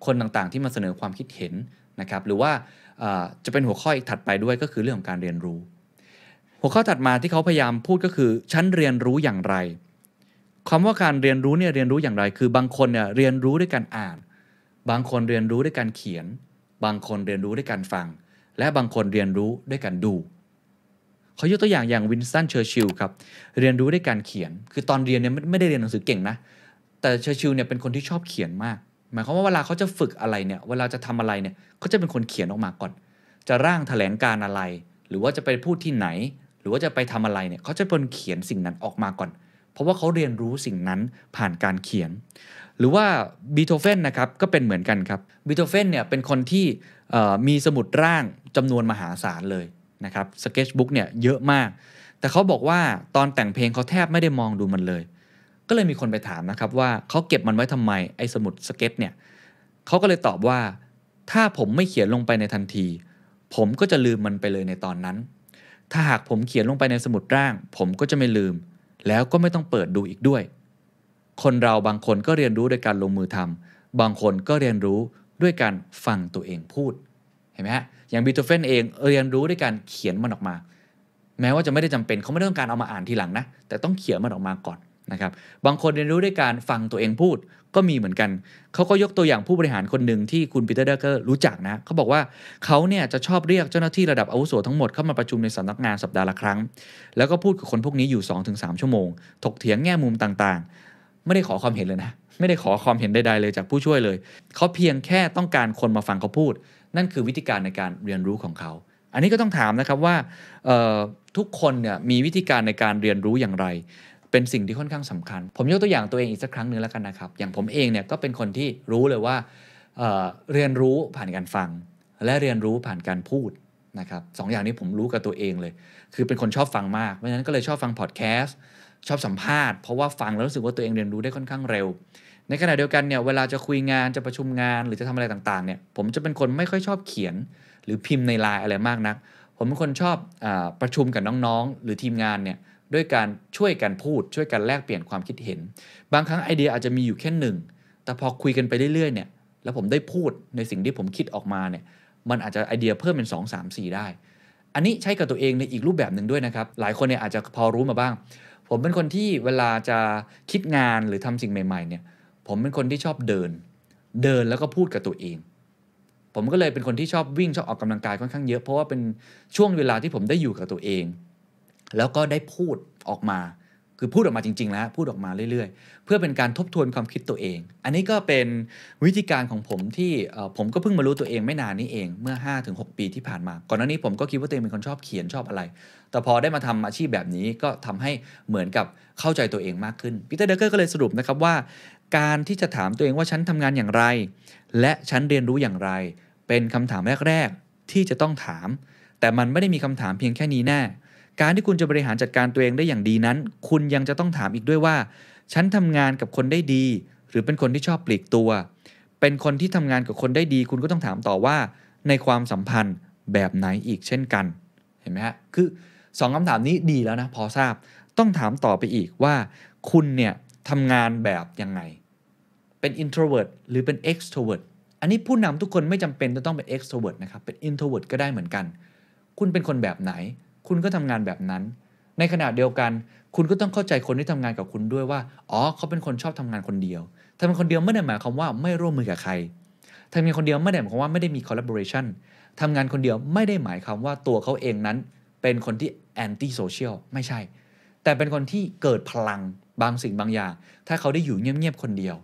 คนต่างๆ ที่มาเสนอความคิดเห็นนะครับ หรือว่าจะเป็นหัวข้ออีกถัดไปด้วยก็คือเรื่องของการเรียนรู้ หัวข้อถัดมาที่เขาพยายามพูดก็คือฉันเรียนรู้อย่างไรคำว่าการเรียนรู้เนี่ยเรียนรู้อย่างไร คือบางคนเนี่ยเรียนรู้ด้วยการอ่าน บางคนเรียนรู้ด้วยการเขียน บางคนเรียนรู้ด้วยการฟัง และบางคนเรียนรู้ด้วยการดูเขายกตัวอย่างอย่างวินสตันเชอร์ชิลล์ครับเรียนรู้ด้วยการเขียน คือตอนเรียนเนี่ยไม่ได้เรียนหนังสือเก่งนะ แต่เชอร์ชิลล์เนี่ยเป็นคนที่ชอบเขียนมาก หมายความว่าเวลาเขาจะฝึกอะไรเนี่ยเวลาจะทำอะไรเนี่ยเขาจะเป็นคนเขียนออกมาก่อน จะร่างแถลงการณ์อะไร หรือว่าจะไปพูดที่ไหน หรือว่าจะไปทำอะไรเนี่ยเขาจะเป็นคนเขียนสิ่งนั้นออกมาก่อน เพราะว่าเขาเรียนรู้สิ่งนั้นผ่านการเขียน หรือว่าบีโธเฟนนะครับก็เป็นเหมือนกันครับบีโธเฟนเนี่ยเป็นคนที่มีสมุดร่างจำนวนมหาศาลเลยนะครับ sketchbook เนี่ยเยอะมาก แต่เขาบอกว่าตอนแต่งเพลงเขาแทบไม่ได้มองดูมันเลย ก็เลยมีคนไปถามนะครับว่าเขาเก็บมันไว้ทำไมไอ้สมุดสเก็ตเนี่ยเขาก็เลยตอบว่าถ้าผมไม่เขียนลงไปในทันที ผมก็จะลืมมันไปเลยในตอนนั้น ถ้าหากผมเขียนลงไปในสมุดร่าง ผมก็จะไม่ลืม แล้วก็ไม่ต้องเปิดดูอีกด้วย คนเราบางคนก็เรียนรู้โดยการลงมือทำบางคนก็เรียนรู้ด้วยการฟังตัวเองพูด เห็นไหมฮะ อย่างบีโธเฟนเองเรียนรู้ด้วยการเขียนมันออกมา แม้ว่าจะไม่ได้จำเป็นเขาไม่ต้องการเอามาอ่านทีหลังนะ แต่ต้องเขียนมันออกมาก่อนนะครับ บางคนเรียนรู้ด้วยการฟังตัวเองพูด ก็มีเหมือนกันเขาก็ยกตัวอย่างผู้บริหารคนหนึ่งที่คุณปีเตอร์เดอร์เกอร์รู้จักนะเขาบอกว่าเขาเนี่ยจะชอบเรียกเจ้าหน้าที่ระดับอาวุโสทั้งหมดเข้ามาประชุมในสำนักงานสัปดาห์ละครั้ง แล้วก็พูดกับคนพวกนี้อยู่ 2-3 ชั่วโมง ถกเถียงแง่มุมต่างๆ ไม่ได้ขอความเห็นเลยนะ ไม่ได้ขอความเห็นใดๆเลยจากผู้ช่วยเลยเขาเพียงแค่ต้องการคนมาฟังเขาพูด นั่นคือวิธีการในการเรียนรู้ของเขาอันนี้ก็ต้องถามนะครับว่าทุกคนเนี่ยมีวิธีการในการเรียนรู้อย่างไร เป็นสิ่งที่ค่อนข้างสำคัญ ผมยกตัวอย่างตัวเองอีกสักครั้งหนึ่งแล้วกันนะครับ อย่างผมเองเนี่ยก็เป็นคนที่รู้เลยว่าเเรียนรู้ผ่านการฟัง และเรียนรู้ผ่านการพูดนะครับสองอย่างนี้ผมรู้กับตัวเองเลย คือเป็นคนชอบฟังมากเพราะฉะนั้นก็เลยชอบฟังพอดแคสต์ชอบสัมภาษณ์เพราะว่าฟังแล้วรู้สึกว่าตัวเองเรียนรู้ได้ค่อนข้างเร็ว ในขณะเดียวกันเนี่ยเวลาจะคุยงานจะประชุมงานหรือจะทำอะไรต่างๆเนี่ยผมจะเป็นคนไม่ค่อยชอบเขียน หรือพิมพ์ในไลน์อะไรมากนัก ผมเป็นคนชอบอประชุมกับน้องๆ หรือทีมงานเนี่ย ด้วยการช่วยกันพูด ช่วยกันแลกเปลี่ยนความคิดเห็น บางครั้งไอเดียอาจจะมีอยู่แค่หนึ่ง แต่พอคุยกันไปเรื่อยๆเนี่ยแล้วผมได้พูดในสิ่งที่ผมคิดออกมาเนี่ยมันอาจจะไอเดียเพิ่มเป็น 2 3 4 ได้ อันนี้ใช้กับตัวเองในอีกรูปแบบหนึ่งด้วยนะครับ หลายคนเนี่ยอาจจะพอรู้มาบ้าง ผมเป็นคนที่เวลาจะคิดงานหรือทำสิ่งใหม่ ๆเนี่ยผมเป็นคนที่ชอบเดิน เดินแล้วก็พูดกับตัวเอง ผมก็เลยเป็นคนที่ชอบวิ่งชอบออกกำลังกายค่อนข้างเยอะ เพราะว่าเป็นช่วงเวลาที่ผมได้อยู่กับตัวเอง แล้วก็ได้พูดออกมา คือพูดออกมาจริง ๆ แล้วพูดออกมาเรื่อยๆ เพื่อเป็นการทบทวนความคิดตัวเอง อันนี้ก็เป็นวิธีการของผมที่ผมก็เพิ่งมารู้ตัวเองไม่นานนี้เองเมื่อ 5-6 ปีที่ผ่านมา ก่อนหน้านี้ผมก็คิดว่าตัวเองเป็นคนชอบเขียนชอบอะไร แต่พอได้มาทำอาชีพแบบนี้ก็ทำให้เหมือนกับเข้าใจตัวเองมากขึ้นปีเตอร์เดเกอร์ก็เลยสรุปนะครับว่า การที่จะถามตัวเองว่าฉันทำงานอย่างไร และฉันเรียนรู้อย่างไร เป็นคำถามแรก ๆ ที่จะต้องถาม แต่มันไม่ได้มีคำถามเพียงแค่นี้แน่ การที่คุณจะบริหารจัดการตัวเองได้อย่างดีนั้น คุณยังจะต้องถามอีกด้วยว่า ฉันทำงานกับคนได้ดี หรือเป็นคนที่ชอบปลีกตัว เป็นคนที่ทำงานกับคนได้ดี คุณก็ต้องถามต่อว่า ในความสัมพันธ์แบบไหนอีกเช่นกัน เห็นไหมฮะ คือสองคำถามนี้ดีแล้วนะ พอทราบ ต้องถามต่อไปอีกว่า คุณเนี่ยทำงานแบบยังไง เป็น introvert หรือเป็น extrovert อันนี้ผู้นำทุกคนไม่จำเป็นจะต้องเป็น extrovert นะครับ เป็น introvert ก็ได้เหมือนกัน คุณเป็นคนแบบไหน คุณก็ทำงานแบบนั้น ในขณะเดียวกัน คุณก็ต้องเข้าใจคนที่ทำงานกับคุณด้วยว่า อ๋อ เขาเป็นคนชอบทำงานคนเดียวทำงานคนเดียวไม่ได้หมายความว่าไม่ร่วมมือกับใครทำงานคนเดียวไม่ได้หมายความว่าไม่ได้มี collaboration ทำงานคนเดียวไม่ได้หมายความว่าตัวเขาเองนั้น เป็นคนที่ anti social ไม่ใช่ แต่เป็นคนที่เกิดพลังบางสิ่งบางอย่าง ถ้าเขาได้อยู่เงียบๆคนเดียว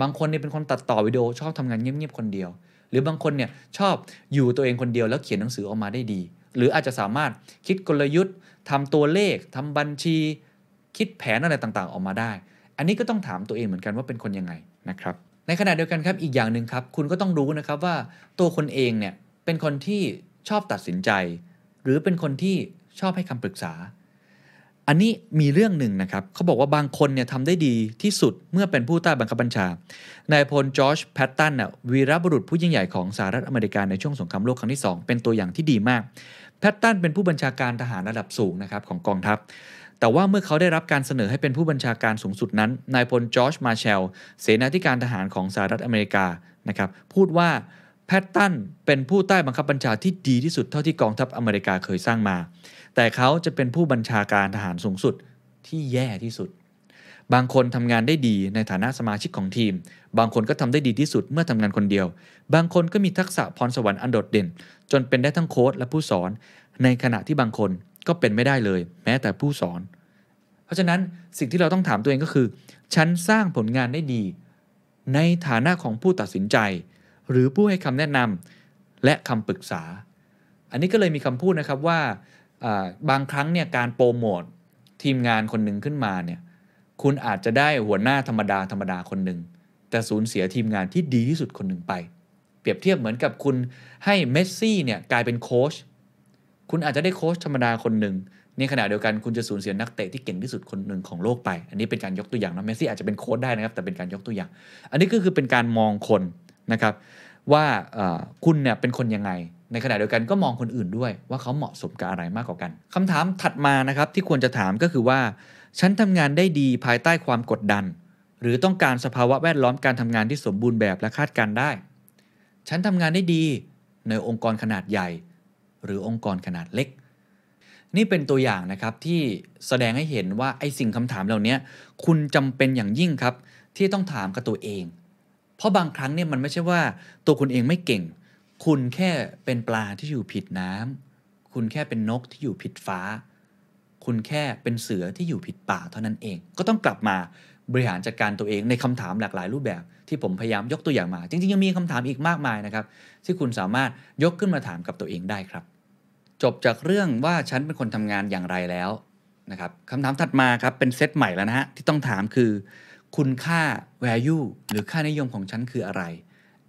บางคนเนี่ยเป็นคนตัดต่อวิดีโอชอบทำงานเงียบๆคนเดียว หรือบางคนเนี่ยชอบอยู่ตัวเองคนเดียวแล้วเขียนหนังสือออกมาได้ดี หรืออาจจะสามารถคิดกลยุทธ์ทำตัวเลขทำบัญชี คิดแผนอะไรต่างๆ ออกมาได้ อันนี้ก็ต้องถามตัวเองเหมือนกันว่าเป็นคนยังไงนะครับในขณะเดียวกันครับอีกอย่างหนึ่งครับ คุณก็ต้องรู้นะครับว่าตัวคนเองเนี่ยเป็นคนที่ชอบตัดสินใจ หรือเป็นคนที่ชอบให้คำปรึกษา อันนี้มีเรื่องหนึ่งนะครับเขาบอกว่าบางคนเนี่ยทำได้ดีที่สุดเมื่อเป็นผู้ใต้บังคับบัญชานายพลจอร์จแพตตันน่ะวีรบุรุษผู้ยิ่งใหญ่ของสหรัฐอเมริกาในช่วงสงครามโลกครั้งที่ 2 เป็นตัวอย่างที่ดีมาก แพตตันเป็นผู้บัญชาการทหารระดับสูงนะครับของกองทัพ แต่ว่าเมื่อเขาได้รับการเสนอให้เป็นผู้บัญชาการสูงสุดนั้นนายพลจอร์จมาร์แชลเสนาธิการทหารของสหรัฐอเมริกานะครับพูดว่าแพตตันเป็นผู้ใต้บังคับบัญชาที่ดีที่สุดเท่าที่กองทัพอเมริกาเคยสร้างมา แต่เขาจะเป็นผู้บัญชาการทหารสูงสุดที่แย่ที่สุด บางคนทำงานได้ดีในฐานะสมาชิกของทีม บางคนก็ทำได้ดีที่สุดเมื่อทำงานคนเดียว บางคนก็มีทักษะพรสวรรค์อันโดดเด่น จนเป็นได้ทั้งโค้ชและผู้สอน ในขณะที่บางคนก็เป็นไม่ได้เลย แม้แต่ผู้สอน เพราะฉะนั้นสิ่งที่เราต้องถามตัวเองก็คือ ฉันสร้างผลงานได้ดี ในฐานะของผู้ตัดสินใจ หรือผู้ให้คำแนะนำและคำปรึกษา อันนี้ก็เลยมีคำพูดนะครับว่าอ่า บางครั้งเนี่ยการโปรโมททีมงานคนหนึ่งขึ้นมาเนี่ยคุณอาจจะได้หัวหน้าธรรมดาธรรมดาคนหนึ่งแต่สูญเสียทีมงานที่ดีที่สุดคนหนึ่งไป เปรียบเทียบเหมือนกับคุณให้เมสซี่เนี่ยกลายเป็นโค้ชคุณอาจจะได้โค้ชธรรมดาคนหนึ่งในขณะเดียวกันคุณจะสูญเสียนักเตะที่เก่งที่สุดคนหนึ่งของโลกไป อันนี้เป็นการยกตัวอย่างนะเมสซี่อาจจะเป็นโค้ชได้นะครับ แต่เป็นการยกตัวอย่าง อันนี้ก็คือเป็นการมองคนนะครับว่าคุณเนี่ยเป็นคนยังไง ในขณะเดียวกันก็มองคนอื่นด้วยว่าเขาเหมาะสมกับอะไรมากกว่ากันคำถามถัดมานะครับที่ควรจะถามก็คือว่า ฉันทำงานได้ดีภายใต้ความกดดัน หรือต้องการสภาวะแวดล้อมการทำงานที่สมบูรณ์แบบและคาดการได้ ฉันทำงานได้ดีในองค์กรขนาดใหญ่ หรือองค์กรขนาดเล็ก นี่เป็นตัวอย่างนะครับที่แสดงให้เห็นว่าไอ้สิ่งคำถามเหล่านี้คุณจำเป็นอย่างยิ่งครับที่ต้องถามกับตัวเอง เพราะบางครั้งเนี่ยมันไม่ใช่ว่าตัวคุณเองไม่เก่ง คุณแค่เป็นปลาที่อยู่ผิดน้ำคุณแค่เป็นนกที่อยู่ผิดฟ้า คุณแค่เป็นเสือที่อยู่ผิดป่าเท่านั้นเอง ก็ต้องกลับมาบริหารจัดการตัวเองในคำถามหลากหลายรูปแบบ ที่ผมพยายามยกตัวอย่างมา จริงๆ ยังมีคำถามอีกมากมายนะครับ ที่คุณสามารถยกขึ้นมาถามกับตัวเองได้ครับ จบจากเรื่องว่าฉันเป็นคนทำงานอย่างไรแล้วนะครับคำถามถัดมาครับเป็นเซตใหม่แล้วนะฮะที่ต้องถามคือ คุณค่า value หรือค่านิยมของฉันคืออะไร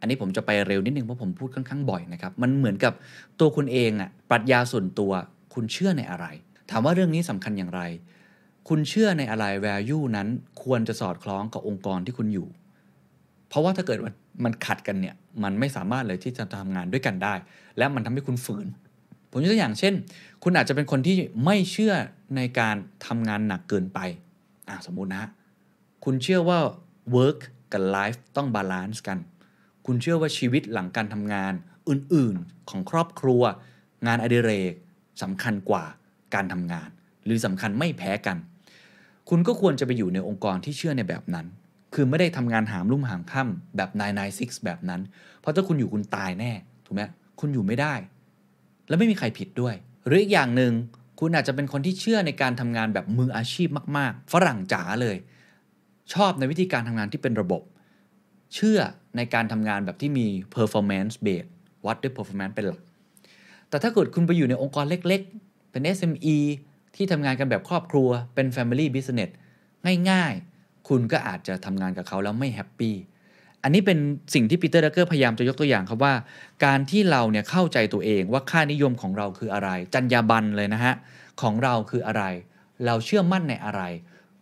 อันนี้ผมจะไปเร็วนิดนึงเพราะผมพูดค่อนข้างบ่อยนะครับ มันเหมือนกับตัวคุณเองอะปรัชญาส่วนตัวคุณเชื่อในอะไร ถามว่าเรื่องนี้สำคัญอย่างไร คุณเชื่อในอะไร value นั้นควรจะสอดคล้องกับองค์กรที่คุณอยู่ เพราะว่าถ้าเกิดมันมันขัดกันเนี่ยมันไม่สามารถเลยที่จะทำงานด้วยกันได้ และมันทำให้คุณฝืน ผมยกตัวอย่างเช่น คุณอาจจะเป็นคนที่ไม่เชื่อในการทำงานหนักเกินไปอะสมมุตินะ คุณเชื่อว่า work กับ life ต้อง balance กัน คุณเชื่อว่าชีวิตหลังการทำงานอื่นๆ ของครอบครัว งานอดิเรกสำคัญกว่าการทำงาน หรือสำคัญไม่แพ้กัน คุณก็ควรจะไปอยู่ในองค์กรที่เชื่อในแบบนั้น คือไม่ได้ทำงานหามรุ่มหามค่ำแบบ996แบบนั้น เพราะถ้าคุณอยู่คุณตายแน่ถูกไหมคุณอยู่ไม่ได้ และไม่มีใครผิดด้วย หรืออีกอย่างหนึ่งคุณอาจจะเป็นคนที่เชื่อในการทำงานแบบมืออาชีพมาก ๆ ฝรั่งจ๋าเลย ชอบในวิธีการทำงานที่เป็นระบบ เชื่อ ในการทำงานแบบที่มี performance based วัดด้วย performance เป็นหลัก แต่ถ้าเกิดคุณไปอยู่ในองค์กรเล็กๆ เป็น SME ที่ทำงานกันแบบครอบครัว เป็น family business ง่ายๆ คุณก็อาจจะทำงานกับเขาแล้วไม่ happy อันนี้เป็นสิ่งที่ปีเตอร์ดักเกอร์พยายามจะยกตัวอย่างครับว่า การที่เราเนี่ยเข้าใจตัวเองว่าค่านิยมของเราคืออะไร จรรยาบรรณเลยนะฮะ ของเราคืออะไร เราเชื่อมั่นในอะไร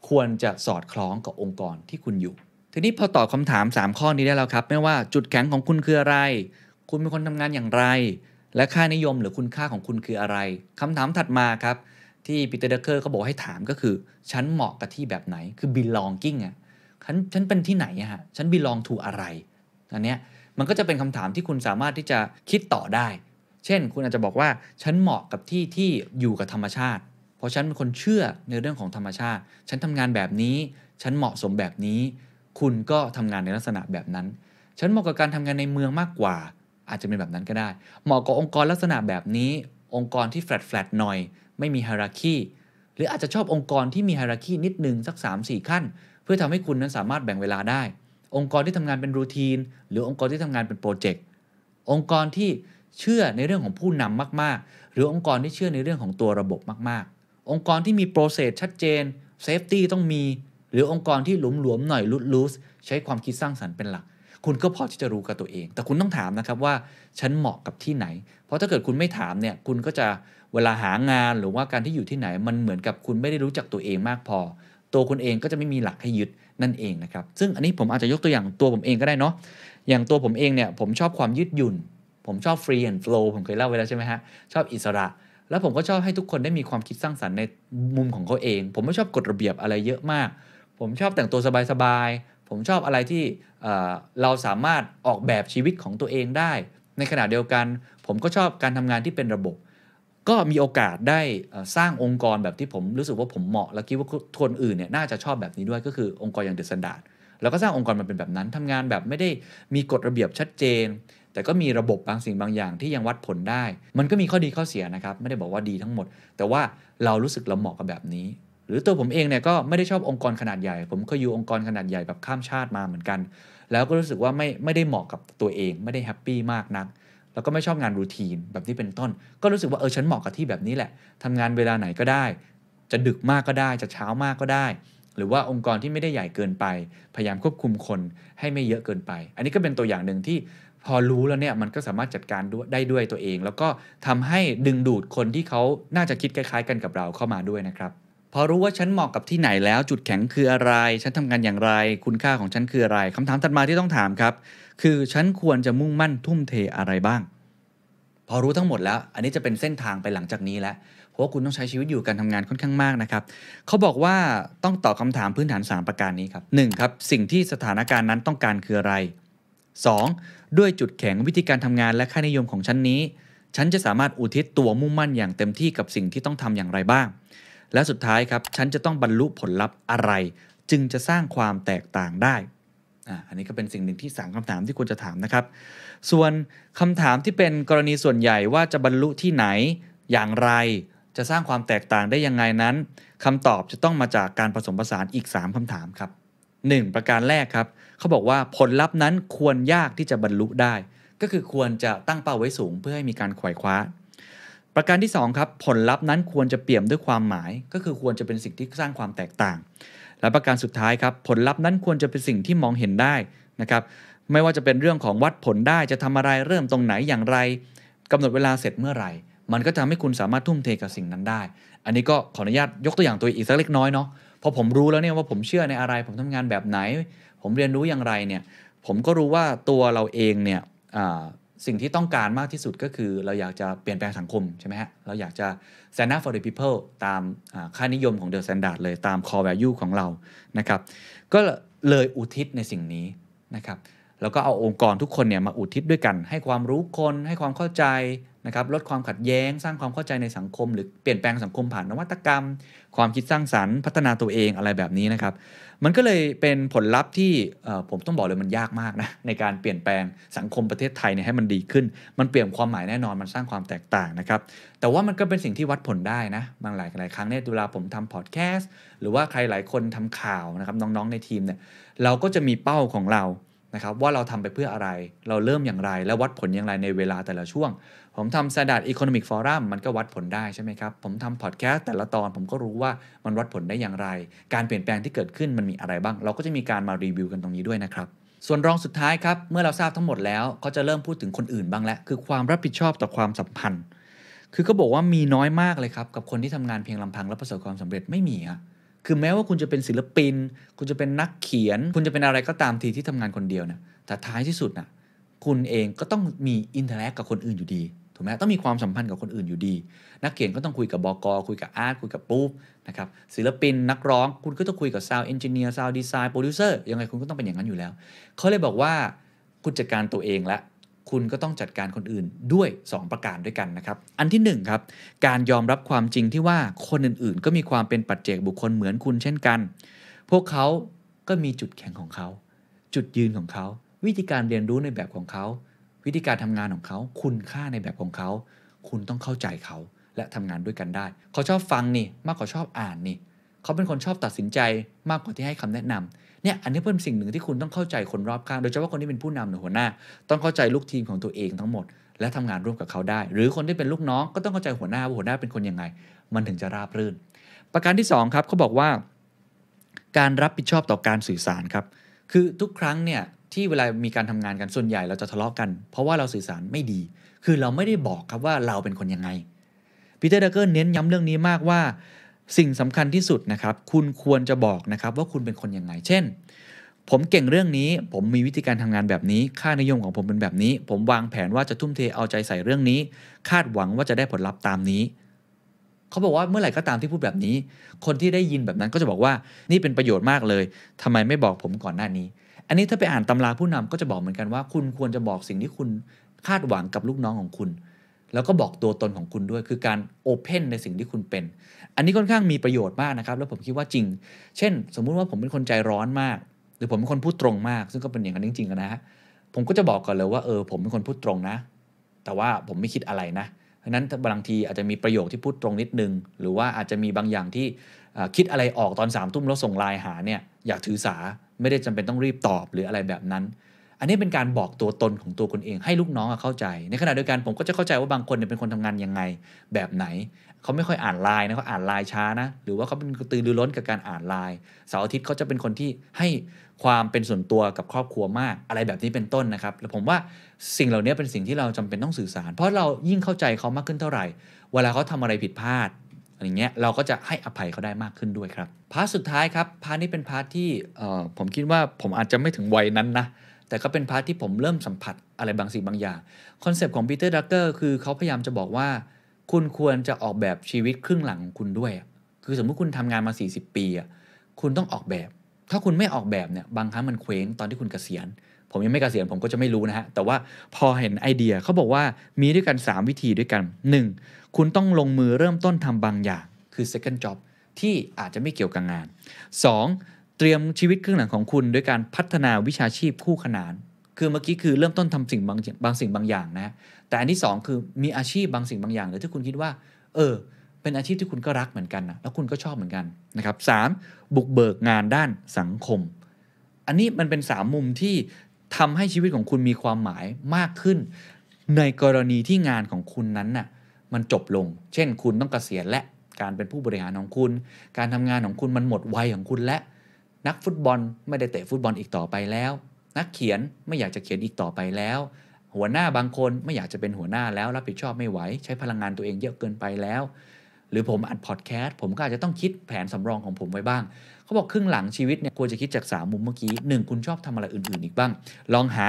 ควรจะสอดคล้องกับองค์กรที่คุณอยู่ ทีนี้พอตอบคำถาม 3 ข้อนี้ได้แล้วครับ ไม่ว่าจุดแข็งของคุณคืออะไร คุณเป็นคนทำงานอย่างไร และค่านิยมหรือคุณค่าของคุณคืออะไรคำถามถัดมาครับ ที่ปีเตอร์เดเคอร์เขาบอกให้ถามก็คือ ฉันเหมาะกับที่แบบไหนคือ belonging อะฉันฉันเป็นที่ไหนอะฮะฉัน belong to อะไรอันเนี้ยมันก็จะเป็นคำถามที่คุณสามารถที่จะคิดต่อได้ เช่น คุณอาจจะบอกว่าฉันเหมาะกับที่ที่อยู่กับธรรมชาติ เพราะฉันเป็นคนเชื่อในเรื่องของธรรมชาติ ฉันทำงานแบบนี้ ฉันเหมาะสมแบบนี้ คุณก็ทำงานในลักษณะแบบนั้น ฉันเหมาะกับการทำงานในเมืองมากกว่า อาจจะเป็นแบบนั้นก็ได้ เหมาะกับองค์กรลักษณะแบบนี้ องค์กรที่แฟลตแฟลตหน่อย ไม่มีไฮรักีหรืออาจจะชอบองค์กรที่มีไฮรักีนิดนึงสัก 3-4 ขั้น เพื่อทำให้คุณนั้นสามารถแบ่งเวลาได้ องค์กรที่ทำงานเป็นรูทีน หรือองค์กรที่ทำงานเป็นโปรเจกต์องค์กรที่เชื่อในเรื่องของผู้นำมาก ๆ หรือองค์กรที่เชื่อในเรื่องของตัวระบบมาก ๆ องค์กรที่มี process ชัดเจน safety ต้องมี หรือองค์กรที่หลวมๆหน่อย loose loose ใช้ความคิดสร้างสรรค์เป็นหลัก คุณก็พอที่จะรู้กับตัวเอง แต่คุณต้องถามนะครับว่าฉันเหมาะกับที่ไหน เพราะถ้าเกิดคุณไม่ถามเนี่ยคุณก็จะเวลาหางานหรือว่าการที่อยู่ที่ไหน มันเหมือนกับคุณไม่ได้รู้จักตัวเองมากพอ ตัวคุณเองก็จะไม่มีหลักให้ยึดนั่นเองนะครับซึ่งอันนี้ผมอาจจะยกตัวอย่างตัวผมเองก็ได้เนาะอย่างตัวผมเองเนี่ยผมชอบความยืดหยุ่น ผมชอบ free and flow ผมเคยเล่าไว้แล้วใช่ไหมฮะชอบอิสระ แล้วผมก็ชอบให้ทุกคนได้มีความคิดสร้างสรรค์ในมุมของเขาเอง ผมไม่ชอบกฎระเบียบอะไรเยอะมาก ผมชอบแต่งตัวสบายๆ ผมชอบอะไรที่เราสามารถออกแบบชีวิตของตัวเองได้ ในขณะเดียวกัน ผมก็ชอบการทำงานที่เป็นระบบ ก็มีโอกาสได้สร้างองค์กรแบบที่ผมรู้สึกว่าผมเหมาะ และคิดว่าคนอื่นเนี่ยน่าจะชอบแบบนี้ด้วยก็คือองค์กรอย่าง The Standardแล้วก็สร้างองค์กรมันเป็นแบบนั้นทำงานแบบไม่ได้มีกฎระเบียบชัดเจน แต่ก็มีระบบบางสิ่งบางอย่างที่ยังวัดผลได้ มันก็มีข้อดีข้อเสียนะครับ ไม่ได้บอกว่าดีทั้งหมด แต่ว่าเรารู้สึกเราเหมาะกับแบบนี้ รือตัวผมเองเนี่ยก็ไม่ได้ชอบองค์กรขนาดใหญ่ ผมเคยอยู่องค์กรขนาดใหญ่แบบข้ามชาติมาเหมือนกัน แล้วก็รู้สึกว่าไม่ไม่ได้เหมาะกับตัวเอง ไม่ได้แฮปปี้มากนัก แล้วก็ไม่ชอบงานรูทีนแบบที่เป็นต้น ก็รู้สึกว่าเออฉันเหมาะกับที่แบบนี้แหละทำงานเวลาไหนก็ได้ จะดึกมากก็ได้ จะเช้ามากก็ได้ หรือว่าองค์กรที่ไม่ได้ใหญ่เกินไป พยายามควบคุมคนให้ไม่เยอะเกินไป อันนี้ก็เป็นตัวอย่างหนึ่งที่พอรู้แล้วเนี่ยมันก็สามารถจัดการด้วยได้ด้วยตัวเอง แล้วก็ทำให้ดึงดูดคนที่เขาน่าจะคิดคล้าย ๆ กันกับเราเข้ามาด้วยนะครับ พอรู้ว่าฉันเหมาะกับที่ไหนแล้ว จุดแข็งคืออะไร ฉันทำงานอย่างไร คุณค่าของฉันคืออะไรคำถามถัดมาที่ต้องถามครับ คือฉันควรจะมุ่งมั่นทุ่มเทอะไรบ้าง พอรู้ทั้งหมดแล้ว อันนี้จะเป็นเส้นทางไปหลังจากนี้แล้วเพราะว่าคุณต้องใช้ชีวิตอยู่การทำงานค่อนข้างมากนะครับเขาบอกว่าต้องตอบคำถามพื้นฐาน 3 ประการนี้ครับ 1. ครับสิ่งที่สถานการณ์นั้นต้องการคืออะไร 2. ด้วยจุดแข็งวิธีการทำงานและค่านิยมของฉันนี้ ฉันจะสามารถอุทิศตัวมุ่งมั่นอย่างเต็มที่กับสิ่งที่ต้องทำอย่างไรบ้าง และสุดท้ายครับฉันจะต้องบรรลุผลลัพธ์อะไร จึงจะสร้างความแตกต่างได้อ่าอันนี้ก็เป็นสิ่งหนึ่งที่สามคำถามที่ควรจะถามนะครับ ส่วนคำถามที่เป็นกรณีส่วนใหญ่ว่าจะบรรลุที่ไหนอย่างไร จะสร้างความแตกต่างได้ยังไงนั้นคำตอบจะต้องมาจากการผสมผสานอีก 3คำถามครับ 1. ประการแรกครับเขาบอกว่าผลลัพธ์นั้นควรยากที่จะบรรลุได้ ก็คือควรจะตั้งเป้าไว้สูงเพื่อให้มีการขวายคว้า ประการที่ 2 ครับ ผลลัพธ์นั้นควรจะเปี่ยมด้วยความหมาย ก็คือควรจะเป็นสิ่งที่สร้างความแตกต่าง และประการสุดท้ายครับผลลัพธ์นั้นควรจะเป็นสิ่งที่มองเห็นได้นะครับไม่ว่าจะเป็นเรื่องของวัดผลได้จะทำอะไรเริ่มตรงไหนอย่างไรกำหนดเวลาเสร็จเมื่อไหร่ มันก็จะทำให้คุณสามารถทุ่มเทกับสิ่งนั้นได้ อันนี้ก็ขออนุญาตยกตัวอย่างตัวอีกสักเล็กน้อยเนาะพอผมรู้แล้วเนี่ยว่าผมเชื่อในอะไร ผมทำงานแบบไหน ผมเรียนรู้อย่างไรเนี่ยผมก็รู้ว่าตัวเราเองเนี่ย สิ่งที่ต้องการมากที่สุดก็คือเราอยากจะเปลี่ยนแปลงสังคมใช่ไหมฮะ เราอยากจะ stand up for the people ตามค่านิยมของ the standard เลยตาม core value ของเรานะครับ ก็เลยอุทิศในสิ่งนี้นะครับ แล้วก็เอาองค์กรทุกคนเนี่ยมาอุทิศด้วยกัน ให้ความรู้คน ให้ความเข้าใจนะครับ ลดความขัดแย้ง สร้างความเข้าใจในสังคม หรือเปลี่ยนแปลงสังคมผ่านนวัตกรรม ความคิดสร้างสรรค์ พัฒนาตัวเองอะไรแบบนี้นะครับ มันก็เลยเป็นผลลัพธ์ที่ผมต้องบอกเลยมันยากมากนะในการเปลี่ยนแปลงสังคมประเทศไทยเนี่ยให้มันดีขึ้น มันเปลี่ยนความหมายแน่นอนมันสร้างความแตกต่างนะครับแต่ว่ามันก็เป็นสิ่งที่วัดผลได้นะบางหลายหลายครั้งเนี่ยเวลาผมทำพอดแคสต์หรือว่าใครหลายคนทำข่าวนะครับน้องๆในทีมเนี่ยเราก็จะมีเป้าของเรานะครับว่าเราทำไปเพื่ออะไร เราเริ่มอย่างไร และวัดผลอย่างไรในเวลาแต่ละช่วง ผมทำ Standard Economic Forum มันก็วัดผลได้ใช่ไหมครับ ผมทำพอดแคสต์แต่ละตอนผมก็รู้ว่ามันวัดผลได้อย่างไร การเปลี่ยนแปลงที่เกิดขึ้นมันมีอะไรบ้าง เราก็จะมีการมารีวิวกันตรงนี้ด้วยนะครับ ส่วนรองสุดท้ายครับ เมื่อเราทราบทั้งหมดแล้วก็จะเริ่มพูดถึงคนอื่นบ้างแล้ว คือความรับผิดชอบต่อความสัมพันธ์ คือก็บอกว่ามีน้อยมากเลยครับกับคนที่ทำงานเพียงลำพังและประสบความสำเร็จไม่มีอะคือแม้ว่าคุณจะเป็นศิลปิน คุณจะเป็นนักเขียน คุณจะเป็นอะไรก็ตามทีที่ทำงานคนเดียวนะแต่ท้ายที่สุดนะคุณเองก็ต้องมี interact กับคนอื่นอยู่ดี ถูกไหมต้องมีความสัมพันธ์กับคนอื่นอยู่ดี นักเขียนก็ต้องคุยกับบก.คุยกับ art คุยกับปุ๊บนะครับศิลปินนักร้องคุณก็ต้องคุยกับ sound engineer sound design โปรดิวเซอร์ยังไงคุณก็ต้องเป็นอย่างนั้นอยู่แล้วเขาเลยบอกว่าคุณจัดการตัวเองและคุณก็ต้องจัดการคนอื่นด้วย 2 ประการด้วยกันนะครับ อันที่ 1 ครับ การยอมรับความจริงที่ว่าคนอื่นๆ ก็มีความเป็นปัจเจกบุคคลเหมือนคุณเช่นกัน พวกเขาก็มีจุดแข็งของเขา จุดยืนของเขา วิธีการเรียนรู้ในแบบของเขา วิธีการทำงานของเขา คุณค่าในแบบของเขา คุณต้องเข้าใจเขาและทำงานด้วยกันได้ เขาชอบฟังนี่มากกว่าชอบอ่านนี่ เขาเป็นคนชอบตัดสินใจมากกว่าที่ให้คำแนะนำเนี่ยอันนี้เป็นสิ่งหนึ่งที่คุณต้องเข้าใจคนรอบข้าง โดยเฉพาะคนที่เป็นผู้นำหรือหัวหน้า ต้องเข้าใจลูกทีมของตัวเองทั้งหมด และทำงานร่วมกับเขาได้ หรือคนที่เป็นลูกน้องก็ต้องเข้าใจหัวหน้าว่าหัวหน้าเป็นคนยังไง มันถึงจะราบรื่น ประการที่สองครับเขาบอกว่า การรับผิดชอบต่อการสื่อสารครับ คือทุกครั้งเนี่ย ที่เวลามีการทำงานกันส่วนใหญ่เราจะทะเลาะกัน เพราะว่าเราสื่อสารไม่ดี คือเราไม่ได้บอกครับว่าเราเป็นคนยังไงปีเตอร์ดักเกอร์เน้นย้ำเรื่องนี้มากว่า สิ่งสำคัญที่สุดนะครับ คุณควรจะบอกนะครับว่าคุณเป็นคนยังไง เช่น ผมเก่งเรื่องนี้ ผมมีวิธีการทำงานแบบนี้ ค่านิยมของผมเป็นแบบนี้ ผมวางแผนว่าจะทุ่มเทเอาใจใส่เรื่องนี้ คาดหวังว่าจะได้ผลลัพธ์ตามนี้เขาบอกว่าเมื่อไหร่ก็ตามที่พูดแบบนี้ คนที่ได้ยินแบบนั้นก็จะบอกว่านี่เป็นประโยชน์มากเลยทำไมไม่บอกผมก่อนหน้านี้ อันนี้ถ้าไปอ่านตำราผู้นำก็จะบอกเหมือนกันว่า คุณควรจะบอกสิ่งที่คุณคาดหวังกับลูกน้องของคุณ แล้วก็บอกตัวตนของคุณด้วย คือการโอเพนในสิ่งที่คุณเป็น อันนี้ค่อนข้างมีประโยชน์มากนะครับ แล้วผมคิดว่าจริง เช่น สมมุติว่าผมเป็นคนใจร้อนมาก หรือผมเป็นคนพูดตรงมาก ซึ่งก็เป็นอย่างนั้นจริงๆนะฮะผมก็จะบอกก่อนเลยว่าเออผมเป็นคนพูดตรงนะ แต่ว่าผมไม่คิดอะไรนะเพราะนั้นบางทีอาจจะมีประโยคที่พูดตรงนิดนึง หรือว่าอาจจะมีบางอย่างที่คิดอะไรออกตอนสามทุ่มแล้วส่งไลน์หาเนี่ยอยากถือสา ไม่ได้จำเป็นต้องรีบตอบหรืออะไรแบบนั้น อันนี้เป็นการบอกตัวตนของตัวคนเอง ให้ลูกน้องเข้าใจ ในขณะเดียวกันผมก็จะเข้าใจว่าบางคนเป็นคนทำงานยังไงแบบไหน เขาไม่ค่อยอ่านไลน์นะเขาอ่านไลน์ช้านะ หรือว่าเขาเป็นตือรือร้นกับการอ่านไลน์เสาร์อาทิตย์เขาจะเป็นคนที่ให้ความเป็นส่วนตัวกับครอบครัวมากอะไรแบบนี้เป็นต้นนะครับ แล้วผมว่าสิ่งเหล่านี้เป็นสิ่งที่เราจำเป็นต้องสื่อสาร เพราะเรายิ่งเข้าใจเขามากขึ้นเท่าไหร่ เวลาเขาทำอะไรผิดพลาด อะไรเงี้ยเราก็จะให้อภัยเขาได้มากขึ้นด้วยครับpart สุดท้ายครับ part นี้เป็น part ที่ผมคิดว่าผมอาจจะไม่ถึงวัยนั้นนะแต่ก็เป็น part ที่ผมเริ่มสัมผัสอะไรบางสิ่งบางอย่าง concept ของปีเตอร์ดักเกอร์คือเขาพยายามจะบอกว่า คุณควรจะออกแบบชีวิตครึ่งหลังของคุณด้วย คือสมมติคุณทำงานมา 40 ปีคุณต้องออกแบบ ถ้าคุณไม่ออกแบบเนี่ยบางครั้งมันเคว้งตอนที่คุณเกษียณผมยังไม่เกษียณผมก็จะไม่รู้นะฮะ แต่ว่าพอเห็นไอเดียเขาบอกว่ามีด้วยกัน 3 วิธีด้วยกัน 1. คุณต้องลงมือเริ่มต้นทำบางอย่าง คือ second job ที่อาจจะไม่เกี่ยวกับงาน 2. เตรียมชีวิตครึ่งหลังของคุณด้วยการพัฒนาวิชาชีพคู่ขนาน คือเมื่อกี้คือเริ่มต้นทำสิ่งบางบางสิ่งบางอย่างนะ แต่อันที่ 2 คือมีอาชีพบางสิ่งบางอย่างเลยที่คุณคิดว่า เออ เป็นอาชีพที่คุณก็รักเหมือนกันนะแล้วคุณก็ชอบเหมือนกันนะครับสามบุกเบิกงานด้านสังคม อันนี้มันเป็นสามมุมที่ทำให้ชีวิตของคุณมีความหมายมากขึ้น ในกรณีที่งานของคุณนั้นน่ะ มันจบลง เช่น คุณต้องเกษียณและการเป็นผู้บริหารของคุณ การทำงานของคุณมันหมดวัยของคุณและ นักฟุตบอลไม่ได้เตะฟุตบอลอีกต่อไปแล้ว นักเขียนไม่อยากจะเขียนอีกต่อไปแล้ว หัวหน้าบางคนไม่อยากจะเป็นหัวหน้าแล้วรับผิดชอบไม่ไหวใช้พลังงานตัวเองเยอะเกินไปแล้ว หรือผมอัดพอดแคสต์ผมก็อาจจะต้องคิดแผนสำรองของผมไว้บ้าง เขาบอกครึ่งหลังชีวิตเนี่ยควรจะคิดจาก 3 มุมเมื่อกี้ 1 คุณชอบทำอะไรอื่นๆอีกบ้าง ลองหา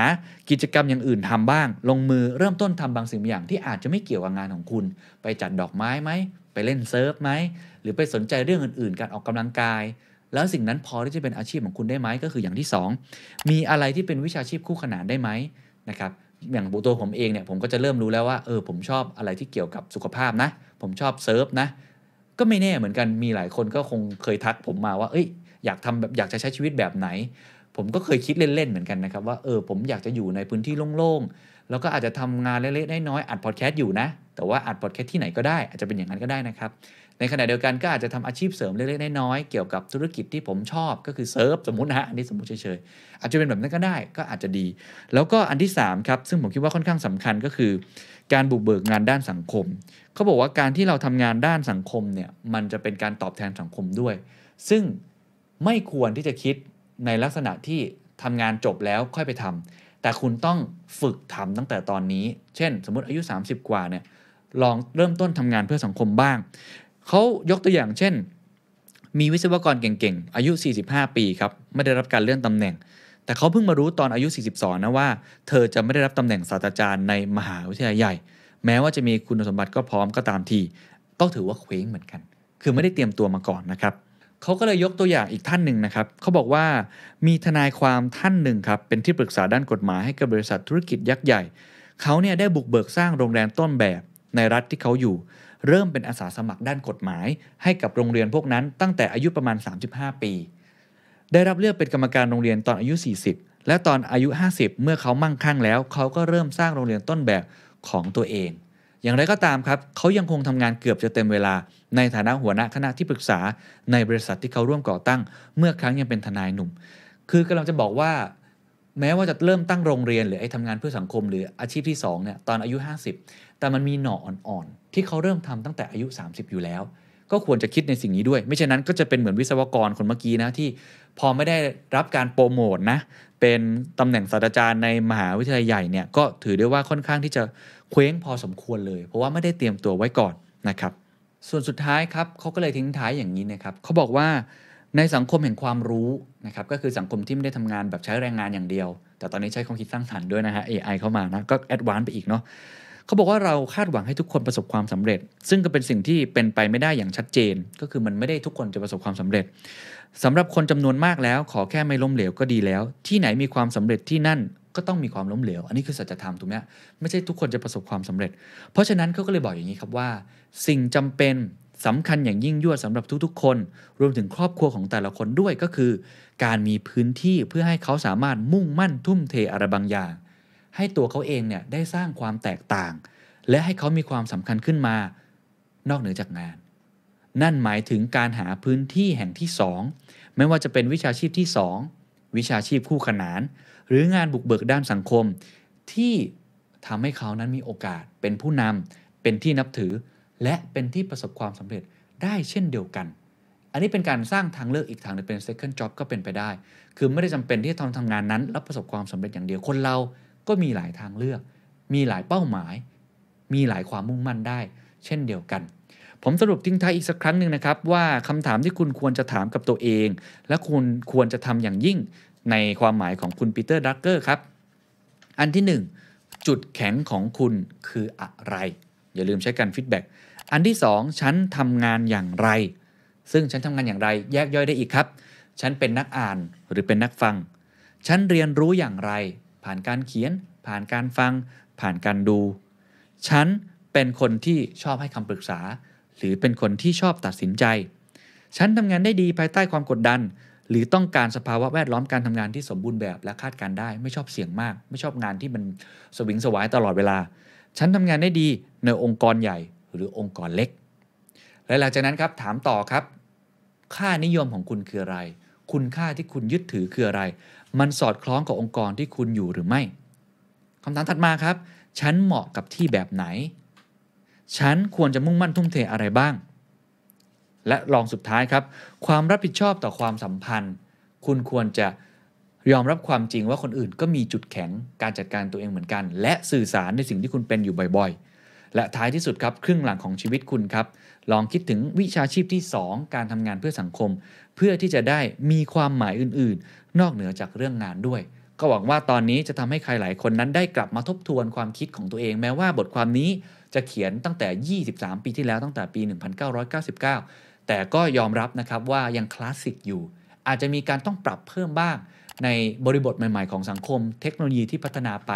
กิจกรรมอย่างอื่นทำบ้าง ลงมือเริ่มต้นทำบางสิ่งบางอย่างที่อาจจะไม่เกี่ยวกับงานของคุณ ไปจัดดอกไม้ไหม ไปเล่นเซิร์ฟไหม หรือไปสนใจเรื่องอื่นๆ การออกกำลังกาย แล้วสิ่งนั้นพอที่จะเป็นอาชีพของคุณได้ไหมก็คืออย่างที่ 2 มีอะไรที่เป็นวิชาชีพคู่ขนานได้ไหมนะครับอย่างตัวผมเองเนี่ยผมก็จะเริ่มรู้แล้วว่าเออผมชอบอะไรที่เกี่ยวกับสุขภาพนะ ผมชอบเซิร์ฟนะ ก็ไม่แน่เหมือนกันมีหลายคนก็คงเคยทักผมมาว่า เอ้ย อยากทำแบบอยากจะใช้ชีวิตแบบไหน ผมก็เคยคิดเล่นๆเหมือนกันนะครับว่าเออผมอยากจะอยู่ในพื้นที่โล่งๆแล้วก็อาจจะทำงานเล็กๆน้อยๆอัดพอดแคสต์อยู่นะ แต่ว่าอัดพอดแคสต์ที่ไหนก็ได้อาจจะเป็นอย่างนั้นก็ได้นะครับในขณะเดียวกันก็อาจจะทำอาชีพเสริมเล็กๆน้อยๆเกี่ยวกับธุรกิจที่ผมชอบก็คือเซิร์ฟสมมตินะอันนี้สมมติเฉยๆอาจจะเป็นแบบนั้นก็ได้ก็อาจจะดี แล้วก็อันที่สามครับซึ่งผมคิดว่าค่อนข้างสำคัญก็คือ การบุกเบิกงานด้านสังคม เขาบอกว่าการที่เราทำงานด้านสังคมเนี่ยมันจะเป็นการตอบแทนสังคมด้วย ซึ่งไม่ควรที่จะคิดในลักษณะที่ทำงานจบแล้วค่อยไปทำแต่คุณต้องฝึกทำตั้งแต่ตอนนี้ เช่น สมมติอายุ 30 กว่าเนี่ยลองเริ่มต้นทำงานเพื่อสังคมบ้าง เขายกตัวอย่างเช่น มีวิศวกรเก่งๆ อายุ 45 ปีครับ ไม่ได้รับการเลื่อนตำแหน่ง แต่เขาเพิ่งมารู้ตอนอายุ 42 นะว่า เธอจะไม่ได้รับตำแหน่งศาสตราจารย์ในมหาวิทยาลัยใหญ่ แม้ว่าจะมีคุณสมบัติก็พร้อมก็ตามทีก็ถือว่าเคว้งเหมือนกัน คือไม่ได้เตรียมตัวมาก่อนนะครับเขาก็เลยยกตัวอย่างอีกท่านหนึ่งนะครับเขาบอกว่ามีทนายความท่านหนึ่งครับเป็นที่ปรึกษาด้านกฎหมายให้กับบริษัทธุรกิจยักษ์ใหญ่เขาเนี่ยได้บุกเบิกสร้างโรงแรมต้นแบบในรัฐที่เขาอยู่ เริ่มเป็นอาสาสมัครด้านกฎหมาย ให้กับโรงเรียนพวกนั้นตั้งแต่อายุประมาณ 35 ปี ได้รับเลือกเป็นกรรมการโรงเรียนตอนอายุ 40 และตอนอายุ 50 เมื่อเขามั่งคั่งแล้ว เขาก็เริ่มสร้างโรงเรียนต้นแบบ ของตัวเอง อย่างไรก็ตามครับเขายังคงทำงานเกือบจะเต็มเวลา ในฐานะหัวหน้าคณะที่ปรึกษาในบริษัทที่เขาร่วมก่อตั้ง เมื่อครั้งยังเป็นทนายหนุ่ม คือกำลังจะบอกว่า แม้ว่าจะเริ่มตั้งโรงเรียน หรือไอ้ทำงานเพื่อสังคม หรืออาชีพที่2เนี่ยตอนอายุ 50 แต่มันมีหน่ออ่อนๆที่เขาเริ่มทำตั้งแต่อายุ 30 อยู่แล้วก็ควรจะคิดในสิ่งนี้ด้วย ไม่เช่นนั้นก็จะเป็นเหมือนวิศวกรคนเมื่อกี้นะที่พอไม่ได้รับการโปรโมทนะ เป็นตำแหน่งศาสตราจารย์ในมหาวิทยาลัยใหญ่เนี่ยก็ถือได้ว่าค่อนข้างที่จะเคว้งพอสมควรเลย เพราะว่าไม่ได้เตรียมตัวไว้ก่อนนะครับส่วนสุดท้ายครับเขาก็เลยทิ้งท้ายอย่างนี้นะครับเขาบอกว่าในสังคมแห่งความรู้นะครับก็คือสังคมที่ไม่ได้ทำงานแบบใช้แรงงานอย่างเดียว แต่ตอนนี้ใช้ความคิดสร้างสรรค์ด้วยนะฮะ AI เข้ามานะก็แอดวานซ์ไปอีกเนาะเขาบอกว่าเราคาดหวังให้ทุกคนประสบความสำเร็จ ซึ่งก็เป็นสิ่งที่เป็นไปไม่ได้อย่างชัดเจน ก็คือมันไม่ได้ทุกคนจะประสบความสำเร็จ สำหรับคนจำนวนมากแล้ว ขอแค่ไม่ล้มเหลวก็ดีแล้ว ที่ไหนมีความสำเร็จที่นั่นก็ต้องมีความล้มเหลว อันนี้คือสัจธรรมถูกไหมไม่ใช่ทุกคนจะประสบความสำเร็จ เพราะฉะนั้นเขาก็เลยบอกอย่างนี้ครับว่า สิ่งจำเป็นสำคัญอย่างยิ่งยวดสำหรับทุกๆ คน รวมถึงครอบครัวของแต่ละคนด้วยก็คือ การมีพื้นที่เพื่อให้เขาสามารถมุ่งมั่นทุ่มเทอะไรบางอย่าง ให้ตัวเขาเองเนี่ยได้สร้างความแตกต่าง และให้เขามีความสำคัญขึ้นมา นอกเหนือจากงาน นั่นหมายถึงการหาพื้นที่แห่งที่ 2 ไม่ว่าจะเป็นวิชาชีพที่ 2 วิชาชีพคู่ขนาน หรืองานบุกเบิกด้านสังคม ที่ทำให้เขานั้นมีโอกาสเป็นผู้นำเป็นที่นับถือ และเป็นที่ประสบความสำเร็จได้เช่นเดียวกัน อันนี้เป็นการสร้างทางเลือกอีกทางหนึงเป็น second job ก็เป็นไปได้ คือไม่ได้จำเป็นที่จะต้องทำงานนั้นแล้วประสบความสำเร็จอย่างเดียวคนเราก็มีหลายทางเลือก มีหลายเป้าหมาย มีหลายความมุ่งมั่นได้ เช่นเดียวกัน ผมสรุปทิ้งท้ายอีกสักครั้งหนึ่งนะครับ ว่าคำถามที่คุณควรจะถามกับตัวเอง และคุณควรจะทำอย่างยิ่งในความหมายของคุณปีเตอร์ดักเกอร์ครับ อันที่ 1 จุดแข็งของคุณคืออะไร อย่าลืมใช้การ feedback อันที่ 2 ฉันทำงานอย่างไร ซึ่งฉันทำงานอย่างไร แยกย่อยได้อีกครับ ฉันเป็นนักอ่านหรือเป็นนักฟัง ฉันเรียนรู้อย่างไร ผ่านการเขียน ผ่านการฟัง ผ่านการดู ฉันเป็นคนที่ชอบให้คำปรึกษา หรือเป็นคนที่ชอบตัดสินใจ ฉันทำงานได้ดีภายใต้ความกดดัน หรือต้องการสภาวะแวดล้อมการทำงานที่สมบูรณ์แบบและคาดการได้ ไม่ชอบเสี่ยงมาก ไม่ชอบงานที่มันสวิงสวายตลอดเวลา ฉันทำงานได้ดีในองค์กรใหญ่หรือองค์กรเล็ก และหลังจากนั้นครับถามต่อครับ ค่านิยมของคุณคืออะไร คุณค่าที่คุณยึดถือคืออะไร มันสอดคล้องกับองค์กรที่คุณอยู่หรือไม่คำถามถัดมาครับ ฉันเหมาะกับที่แบบไหน ฉันควรจะมุ่งมั่นทุ่มเทอะไรบ้าง และลองสุดท้ายครับ ความรับผิดชอบต่อความสัมพันธ์ คุณควรจะยอมรับความจริงว่าคนอื่นก็มีจุดแข็งการจัดการตัวเองเหมือนกัน และสื่อสารในสิ่งที่คุณเป็นอยู่บ่อยๆ และท้ายที่สุดครับครึ่งหลังของชีวิตคุณครับ ลองคิดถึงวิชาชีพที่ 2 การทำงานเพื่อสังคม เพื่อที่จะได้มีความหมายอื่นๆ นอกเหนือจากเรื่องงานด้วย ก็หวังว่าตอนนี้จะทำให้ใครหลายคนนั้นได้กลับมาทบทวนความคิดของตัวเอง แม้ว่าบทความนี้ จะเขียนตั้งแต่ 23 ปีที่แล้วตั้งแต่ปี 1999 แต่ก็ยอมรับนะครับว่ายังคลาสสิกอยู่ อาจจะมีการต้องปรับเพิ่มบ้าง ในบริบทใหม่ ๆ ของสังคม เทคโนโลยีที่พัฒนาไป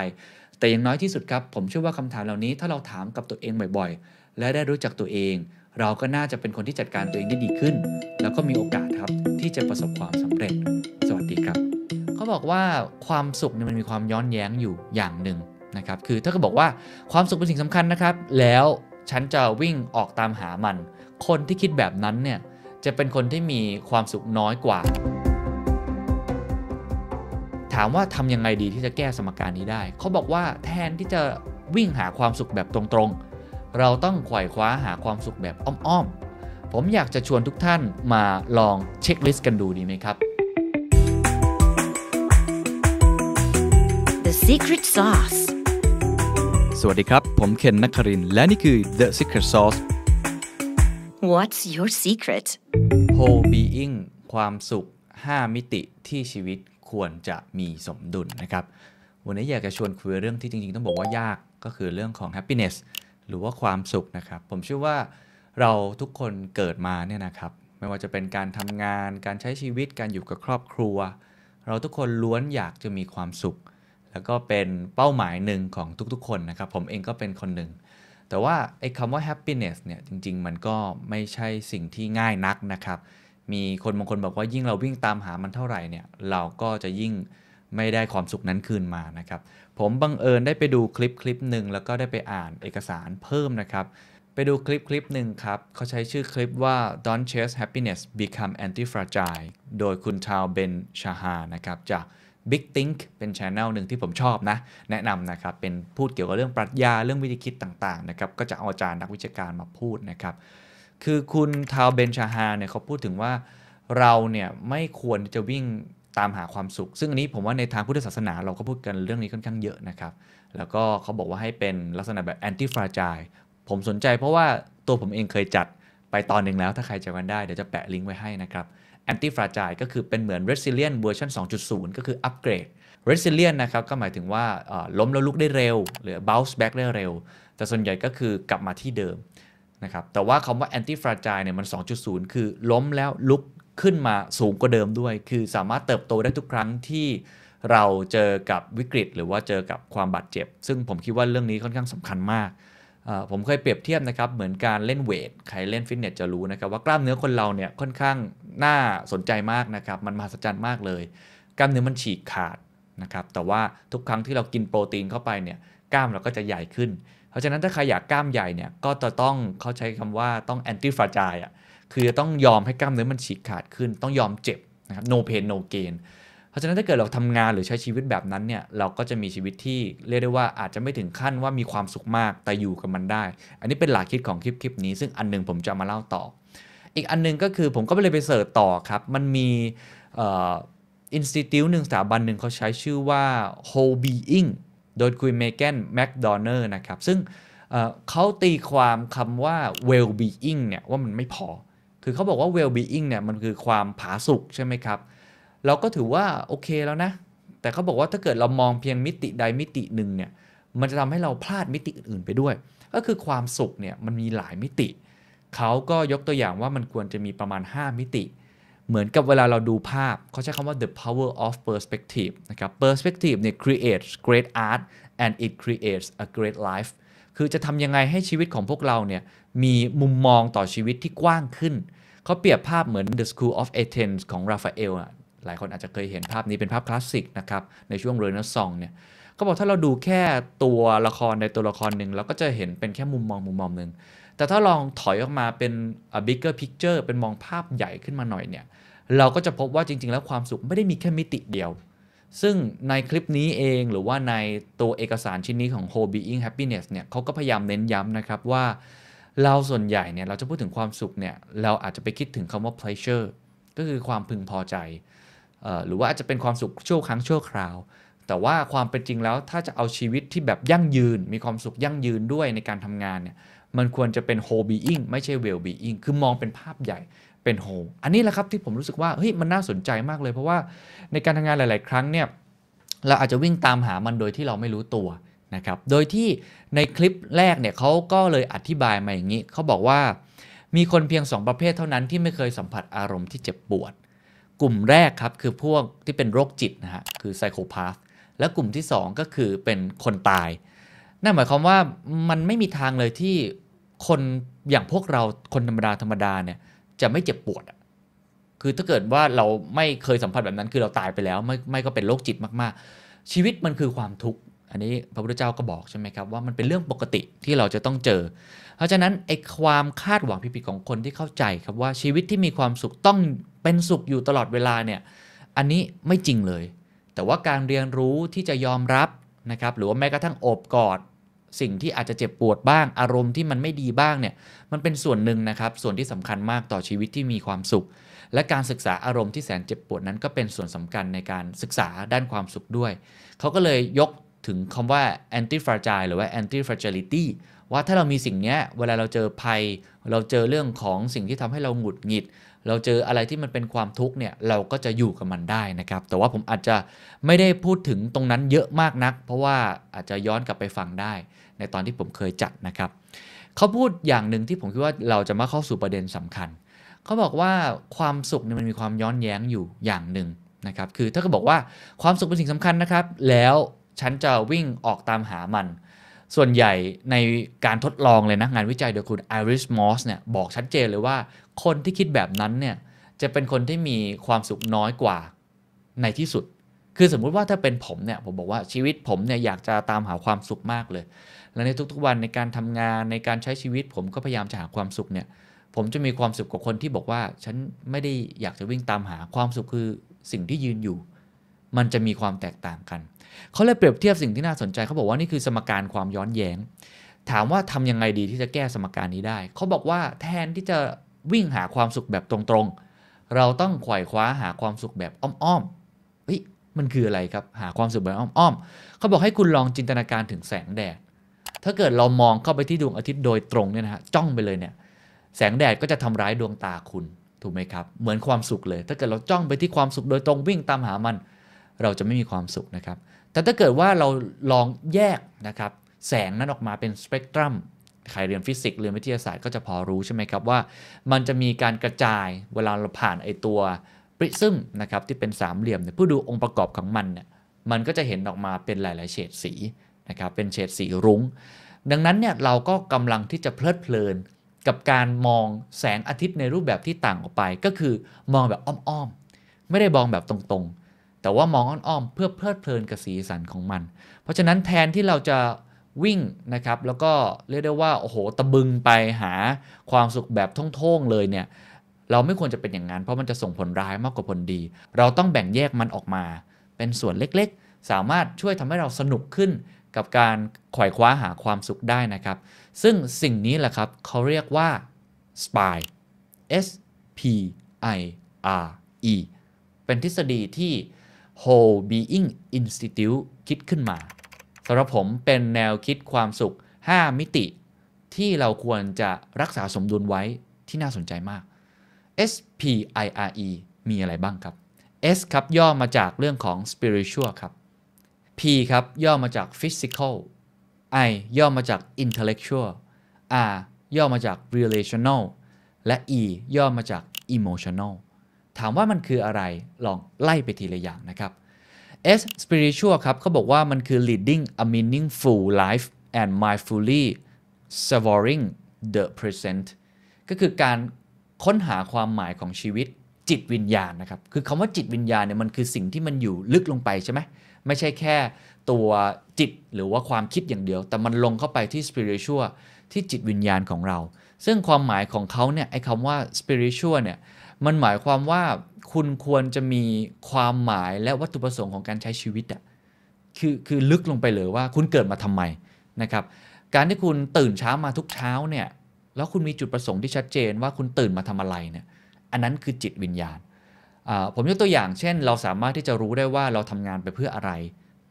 แต่อย่างน้อยที่สุดครับ ผมเชื่อว่าคำถามเหล่านี้ถ้าเราถามกับตัวเองบ่อยๆ และได้รู้จักตัวเอง เราก็น่าจะเป็นคนที่จัดการตัวเองได้ดีขึ้น แล้วก็มีโอกาสครับที่จะประสบความสำเร็จ สวัสดีครับ เขาบอกว่าความสุขเนี่ยมันมีความย้อนแย้งอยู่อย่างหนึ่ง นะครับคือถ้าเขาบอกว่าความสุขเป็นสิ่งสำคัญนะครับ แล้วฉันจะวิ่งออกตามหามัน คนที่คิดแบบนั้นเนี่ยจะเป็นคนที่มีความสุขน้อยกว่า ถามว่าทำยังไงดีที่จะแก้สมการนี้ได้ เขาบอกว่าแทนที่จะวิ่งหาความสุขแบบตรงๆ เราต้องไขว่คว้าหาความสุขแบบอ้อมๆ ผมอยากจะชวนทุกท่านมาลองเช็คลิสต์กันดูดีไหมครับ The secret sauce. สวัสดีครับ ผมเคนนักครินทร์และนี่คือ The Secret Sauce What's your secret? Whole Being ความสุข 5 มิติที่ชีวิตควรจะมีสมดุลนะครับ วันนี้อยากจะชวนคุยเรื่องที่จริง ๆ ต้องบอกว่ายากก็คือเรื่องของ happiness หรือว่าความสุขนะครับ ผมเชื่อว่าเราทุกคนเกิดมาเนี่ยนะครับ ไม่ว่าจะเป็นการทำงาน การใช้ชีวิต การอยู่กับครอบครัว เราทุกคนล้วนอยากจะมีความสุข แล้วก็เป็นเป้าหมายหนึ่งของทุกๆ คนนะครับ ผมเองก็เป็นคนหนึ่ง แต่ว่าไอ้คำว่า happiness เนี่ยจริง ๆ มันก็ไม่ใช่สิ่งที่ง่ายนักนะครับ มีคนบางคนบอกว่ายิ่งเราวิ่งตามหามันเท่าไหร่เนี่ยเราก็จะยิ่งไม่ได้ความสุขนั้นคืนมานะครับ ผมบังเอิญได้ไปดูคลิปคลิปหนึ่งแล้วก็ได้ไปอ่านเอกสารเพิ่มนะครับ ไปดูคลิปคลิปหนึ่งครับ เขาใช้ชื่อคลิปว่า Don't Chase Happiness Become Anti-Fragile โดยคุณชาวเบนชาฮานะครับจาก Big Think เป็นช anel หนึ่งที่ผมชอบนะ แนะนำนะครับ เป็นพูดเกี่ยวกับเรื่องปรัชญาเรื่องวิธีคิดต่างๆนะครับ ก็จะเอาอาจารย์นักวิชาการมาพูดนะครับ คือคุณทาวเบนชาฮาเนี่ยเขาพูดถึงว่าเราเนี่ยไม่ควรจะวิ่งตามหาความสุข ซึ่งอันนี้ผมว่าในทางพุทธศาสนาเราก็พูดกันเรื่องนี้ค่อนข้างเยอะนะครับ แล้วก็เขาบอกว่าให้เป็นลักษณะแบบ anti fragile ผมสนใจเพราะว่าตัวผมเองเคยจัดไปตอนหนึ่งแล้วถ้าใครจำกันได้เดี๋ยวจะแปะลิงก์ไว้ให้นะครับ anti fragile ก็คือเป็นเหมือน resilient เวอร์ชัน2.0 ก็คืออัปเกรด resilient นะครับก็หมายถึงว่าล้มแล้วลุกได้เร็ว หรือ bounce back ได้เร็ว แต่ส่วนใหญ่ก็คือกลับมาที่เดิมนะครับแต่ว่าคำว่า anti fragile เนี่ยมัน 2.0 คือล้มแล้วลุกขึ้นมาสูงกว่าเดิมด้วย คือสามารถเติบโตได้ทุกครั้งที่เราเจอกับวิกฤต หรือว่าเจอกับความบาดเจ็บ ซึ่งผมคิดว่าเรื่องนี้ค่อนข้างสำคัญมาก ผมเคยเปรียบเทียบนะครับเหมือนการเล่นเวทใครเล่นฟิตเนสจะรู้นะครับว่ากล้ามเนื้อคนเราเนี่ยค่อนข้างน่าสนใจมากนะครับมันมหัศจรรย์มากเลย กล้ามเนื้อมันฉีกขาดนะครับแต่ว่าทุกครั้งที่เรากินโปรตีนเข้าไปเนี่ยกล้ามเราก็จะใหญ่ขึ้น เพราะฉะนั้นถ้าใครอยากกล้ามใหญ่เนี่ยก็จะต้องเขาใช้คำว่าต้อง anti fragile อะคือต้องยอมให้กล้ามเนื้อมันฉีกขาดขึ้น ต้องยอมเจ็บนะครับ no pain no gain ราะฉะนั้นถ้าเกิดเราทำงานหรือใช้ชีวิตแบบนั้นเนี่ยเราก็จะมีชีวิตที่เรียกได้ว่าอาจจะไม่ถึงขั้นว่ามีความสุขมากแต่อยู่กับมันได้ อันนี้เป็นหลักคิดของคลิปคลิปนี้ ซึ่งอันหนึงผมจะมาเล่าต่อ อีกอันหนึงก็คือผมก็ไปเลยไปเสิร์ชต่อครับ มันมีinstitute หนึ่งสถาบันหนึ่งเขาใช้ชื่อว่า Whole Being โดยคุณเมแกนแมคดอนเนอร์นะครับ ซึ่งเขาตีความคำว่า well being เนี่ยว่ามันไม่พอ คือเขาบอกว่า well being เนี่ยมันคือความผาสุกใช่ไหมครับ เราก็ถือว่าโอเคแล้วนะ แต่เขาบอกว่าถ้าเกิดเรามองเพียงมิติใดมิติหนึ่งเนี่ยมันจะทำให้เราพลาดมิติอื่นๆไปด้วย ก็คือความสุขเนี่ยมันมีหลายมิติ เขาก็ยกตัวอย่างว่ามันควรจะมีประมาณ 5 มิติ เหมือนกับเวลาเราดูภาพ เขาใช้คำว่า the power of perspective นะครับ perspective เนี่ย creates great art and it creates a great life คือจะทำยังไงให้ชีวิตของพวกเราเนี่ยมีมุมมองต่อชีวิตที่กว้างขึ้น เขาเปรียบภาพเหมือน The School of Athens ของราฟาเอลอะ หลายคนอาจจะเคยเห็นภาพนี้เป็นภาพคลาสสิกนะครับในช่วงเรเนซองเนี่ยเขาบอกถ้าเราดูแค่ตัวละครในตัวละครหนึ่งเราก็จะเห็นเป็นแค่มุมมองมุมมองหนึ่งแต่ถ้าลองถอยออกมาเป็น bigger picture เป็นมองภาพใหญ่ขึ้นมาหน่อยเนี่ยเราก็จะพบว่าจริง ๆ แล้วความสุขไม่ได้มีแค่มิติเดียว ซึ่งในคลิปนี้เองหรือว่าในตัวเอกสารชิ้นนี้ของ Whole Being Happiness เนี่ยเขาก็พยายามเน้นย้ำนะครับว่าเราส่วนใหญ่เนี่ยเราจะพูดถึงความสุขเนี่ยเราอาจจะไปคิดถึงคำว่า pleasure ก็คือความพึงพอใจ หรือว่าอาจจะเป็นความสุขชั่วครั้งชั่วคราว แต่ว่าความเป็นจริงแล้วถ้าจะเอาชีวิตที่แบบยั่งยืน มีความสุขยั่งยืนด้วยในการทำงานเนี่ยมันควรจะเป็น whole being ไม่ใช่ well being คือมองเป็นภาพใหญ่เป็น whole อันนี้แหละครับที่ผมรู้สึกว่าเฮ้ยมันน่าสนใจมากเลย เพราะว่าในการทำงานหลาย ๆ ครั้งเนี่ยเราอาจจะวิ่งตามหามันโดยที่เราไม่รู้ตัวนะครับ โดยที่ในคลิปแรกเนี่ยเขาก็เลยอธิบายมาอย่างนี้เขาบอกว่า มีคนเพียง 2 ประเภทเท่านั้นที่ไม่เคยสัมผัสอารมณ์ที่เจ็บปวด กลุ่มแรกครับคือพวกที่เป็นโรคจิตนะฮะคือไซโคพาธและกลุ่มที่ 2 ก็คือเป็นคนตาย นั่นหมายความว่ามันไม่มีทางเลยที่คนอย่างพวกเราคนธรรมดาธรรมดาเนี่ยจะไม่เจ็บปวด คือถ้าเกิดว่าเราไม่เคยสัมผัสแบบนั้น คือเราตายไปแล้ว ไม่ไม่ก็เป็นโรคจิตมากๆ ชีวิตมันคือความทุกข์ อันนี้พระพุทธเจ้าก็บอกใช่ไหมครับว่ามันเป็นเรื่องปกติที่เราจะต้องเจอ เพราะฉะนั้นไอ้ความคาดหวังผิดๆของคนที่เข้าใจครับว่าชีวิตที่มีความสุขต้องเป็นสุขอยู่ตลอดเวลาเนี่ยอันนี้ไม่จริงเลย แต่ว่าการเรียนรู้ที่จะยอมรับนะครับหรือว่าแม้กระทั่งโอบกอดสิ่งที่อาจจะเจ็บปวดบ้าง อารมณ์ที่มันไม่ดีบ้างเนี่ยมันเป็นส่วนหนึ่งนะครับ ส่วนที่สำคัญมากต่อชีวิตที่มีความสุข และการศึกษาอารมณ์ที่แสนเจ็บปวดนั้นก็เป็นส่วนสำคัญในการศึกษาด้านความสุขด้วย เขาก็เลยยกถึงคำว่า anti fragile หรือว่า anti fragility ว่าถ้าเรามีสิ่งนี้เวลาเราเจอภัย เราเจอเรื่องของสิ่งที่ทำให้เราหงุดหงิด เราเจออะไรที่มันเป็นความทุกข์เนี่ยเราก็จะอยู่กับมันได้นะครับ แต่ว่าผมอาจจะไม่ได้พูดถึงตรงนั้นเยอะมากนัก เพราะว่าอาจจะย้อนกลับไปฟังได้ ในตอนที่ผมเคยจัดนะครับเขาพูดอย่างหนึ่งที่ผมคิดว่าเราจะมาเข้าสู่ประเด็นสำคัญเขาบอกว่าความสุขเนี่ยมันมีความย้อนแย้งอยู่อย่างหนึ่งนะครับคือถ้าเขาบอกว่าความสุขเป็นสิ่งสำคัญนะครับ แล้วฉันจะวิ่งออกตามหามัน ส่วนใหญ่ในการทดลองเลยนะงานวิจัยโดยคุณไอริสมอสเนี่ยบอกชัดเจนเลยว่าคนที่คิดแบบนั้นเนี่ยจะเป็นคนที่มีความสุขน้อยกว่าในที่สุด คือสมมุติว่าถ้าเป็นผมเนี่ยผมบอกว่าชีวิตผมเนี่ยอยากจะตามหาความสุขมากเลย และในทุกๆวันในการทำงานในการใช้ชีวิตผมก็พยายามจะหาความสุขเนี่ยผมจะมีความสุขกว่าคนที่บอกว่า ฉันไม่ได้อยากจะวิ่งตามหาความสุขคือสิ่งที่ยืนอยู่ มันจะมีความแตกต่างกัน เขาเลยเปรียบเทียบสิ่งที่น่าสนใจเขาบอกว่านี่คือสมการความย้อนแย้ง ถามว่าทำยังไงดีที่จะแก้สมการนี้ได้เขาบอกว่าแทนที่จะวิ่งหาความสุขแบบตรงๆ เราต้องขว่คว้าหาความสุขแบบอ้อมๆเฮ้ยมันคืออะไรครับหาความสุขแบบอ้อมๆเขาบอกให้คุณลองจินตนาการถึงแสงแดดถ้าเกิดเรามองเข้าไปที่ดวงอาทิตย์โดยตรงเนี่ยนะฮะจ้องไปเลยเนี่ยแสงแดดก็จะทำร้ายดวงตาคุณถูกไหมครับ เหมือนความสุขเลย ถ้าเกิดเราจ้องไปที่ความสุขโดยตรงวิ่งตามหามัน เราจะไม่มีความสุขนะครับ แต่ถ้าเกิดว่าเราลองแยกนะครับแสงนั้นออกมาเป็นสเปกตรัมใครเรียนฟิสิกส์เรียนวิทยาศาสตร์ก็จะพอรู้ใช่ไหมครับว่า มันจะมีการกระจายเวลาเราผ่านไอตัวปริซึมนะครับที่เป็นสามเหลี่ยมเนี่ยผู้ดูองค์ประกอบของมันเนี่ยมันก็จะเห็นออกมาเป็นหลาย ๆ เฉดสีนะครับเป็นเฉดสีรุง้ง ดังนั้นเนี่ยเราก็กำลังที่จะเพลิดเพลินกับการมองแสงอาทิตย์ในรูปแบบที่ต่างออกไป ก็คือมองแบบอ้อม ๆ ไม่ได้มองแบบตรง ๆ แต่ว่ามองอ้อมๆเพื่อเพลิดเพลินกับสีสันของมัน เพราะฉะนั้นแทนที่เราจะวิ่งนะครับแล้วก็เรียกได้ว่าโอ้โหตะบึงไปหาความสุขแบบท่องๆเลยเนี่ยเราไม่ควรจะเป็นอย่างนั้นเพราะมันจะส่งผลร้ายมากกว่าผลดี เราต้องแบ่งแยกมันออกมา เป็นส่วนเล็กๆ สามารถช่วยทำให้เราสนุกขึ้นกับการขว่คว้าหาความสุขได้นะครับ ซึ่งสิ่งนี้แหละครับเขาเรียกว่า SPI S P I R E เป็นทฤษฎีที่ Whole Being Institute คิดขึ้นมาสำหรับผมเป็นแนวคิดความสุข 5 มิติ ที่เราควรจะรักษาสมดุลไว้ที่น่าสนใจมาก S P I R E มีอะไรบ้างครับ S ครับย่อมาจากเรื่องของ spiritual ครับ P ครับย่อมาจาก physical I ย่อมาจาก intellectual R ย่อมาจาก relational และ E ย่อมาจาก emotional ถามว่ามันคืออะไรลองไล่ไปทีละอย่างนะครับ S spiritual ครับเขาบอกว่ามันคือ leading a meaningful life and mindfully savoring the present ก็คือการค้นหาความหมายของชีวิตจิตวิญญาณนะครับ คือคำว่าจิตวิญญาณเนี่ยมันคือสิ่งที่มันอยู่ลึกลงไปใช่ไหมไม่ใช่แค่ตัวจิตหรือว่าความคิดอย่างเดียว แต่มันลงเข้าไปที่ spiritual ที่จิตวิญญาณของเรา ซึ่งความหมายของเขาเนี่ยไอ้คำว่า spiritual เนี่ย มันหมายความว่าคุณควรจะมีความหมายและวัตถุประสงค์ของการใช้ชีวิตอะคือคือลึกลงไปเลยว่าคุณเกิดมาทำไมนะครับ การที่คุณตื่นเช้ามาทุกเช้าเนี่ยแล้วคุณมีจุดประสงค์ที่ชัดเจนว่าคุณตื่นมาทำอะไรเนี่ยอันนั้นคือจิตวิญญาณผมยกตัวอย่างเช่น เราสามารถที่จะรู้ได้ว่าเราทำงานไปเพื่ออะไร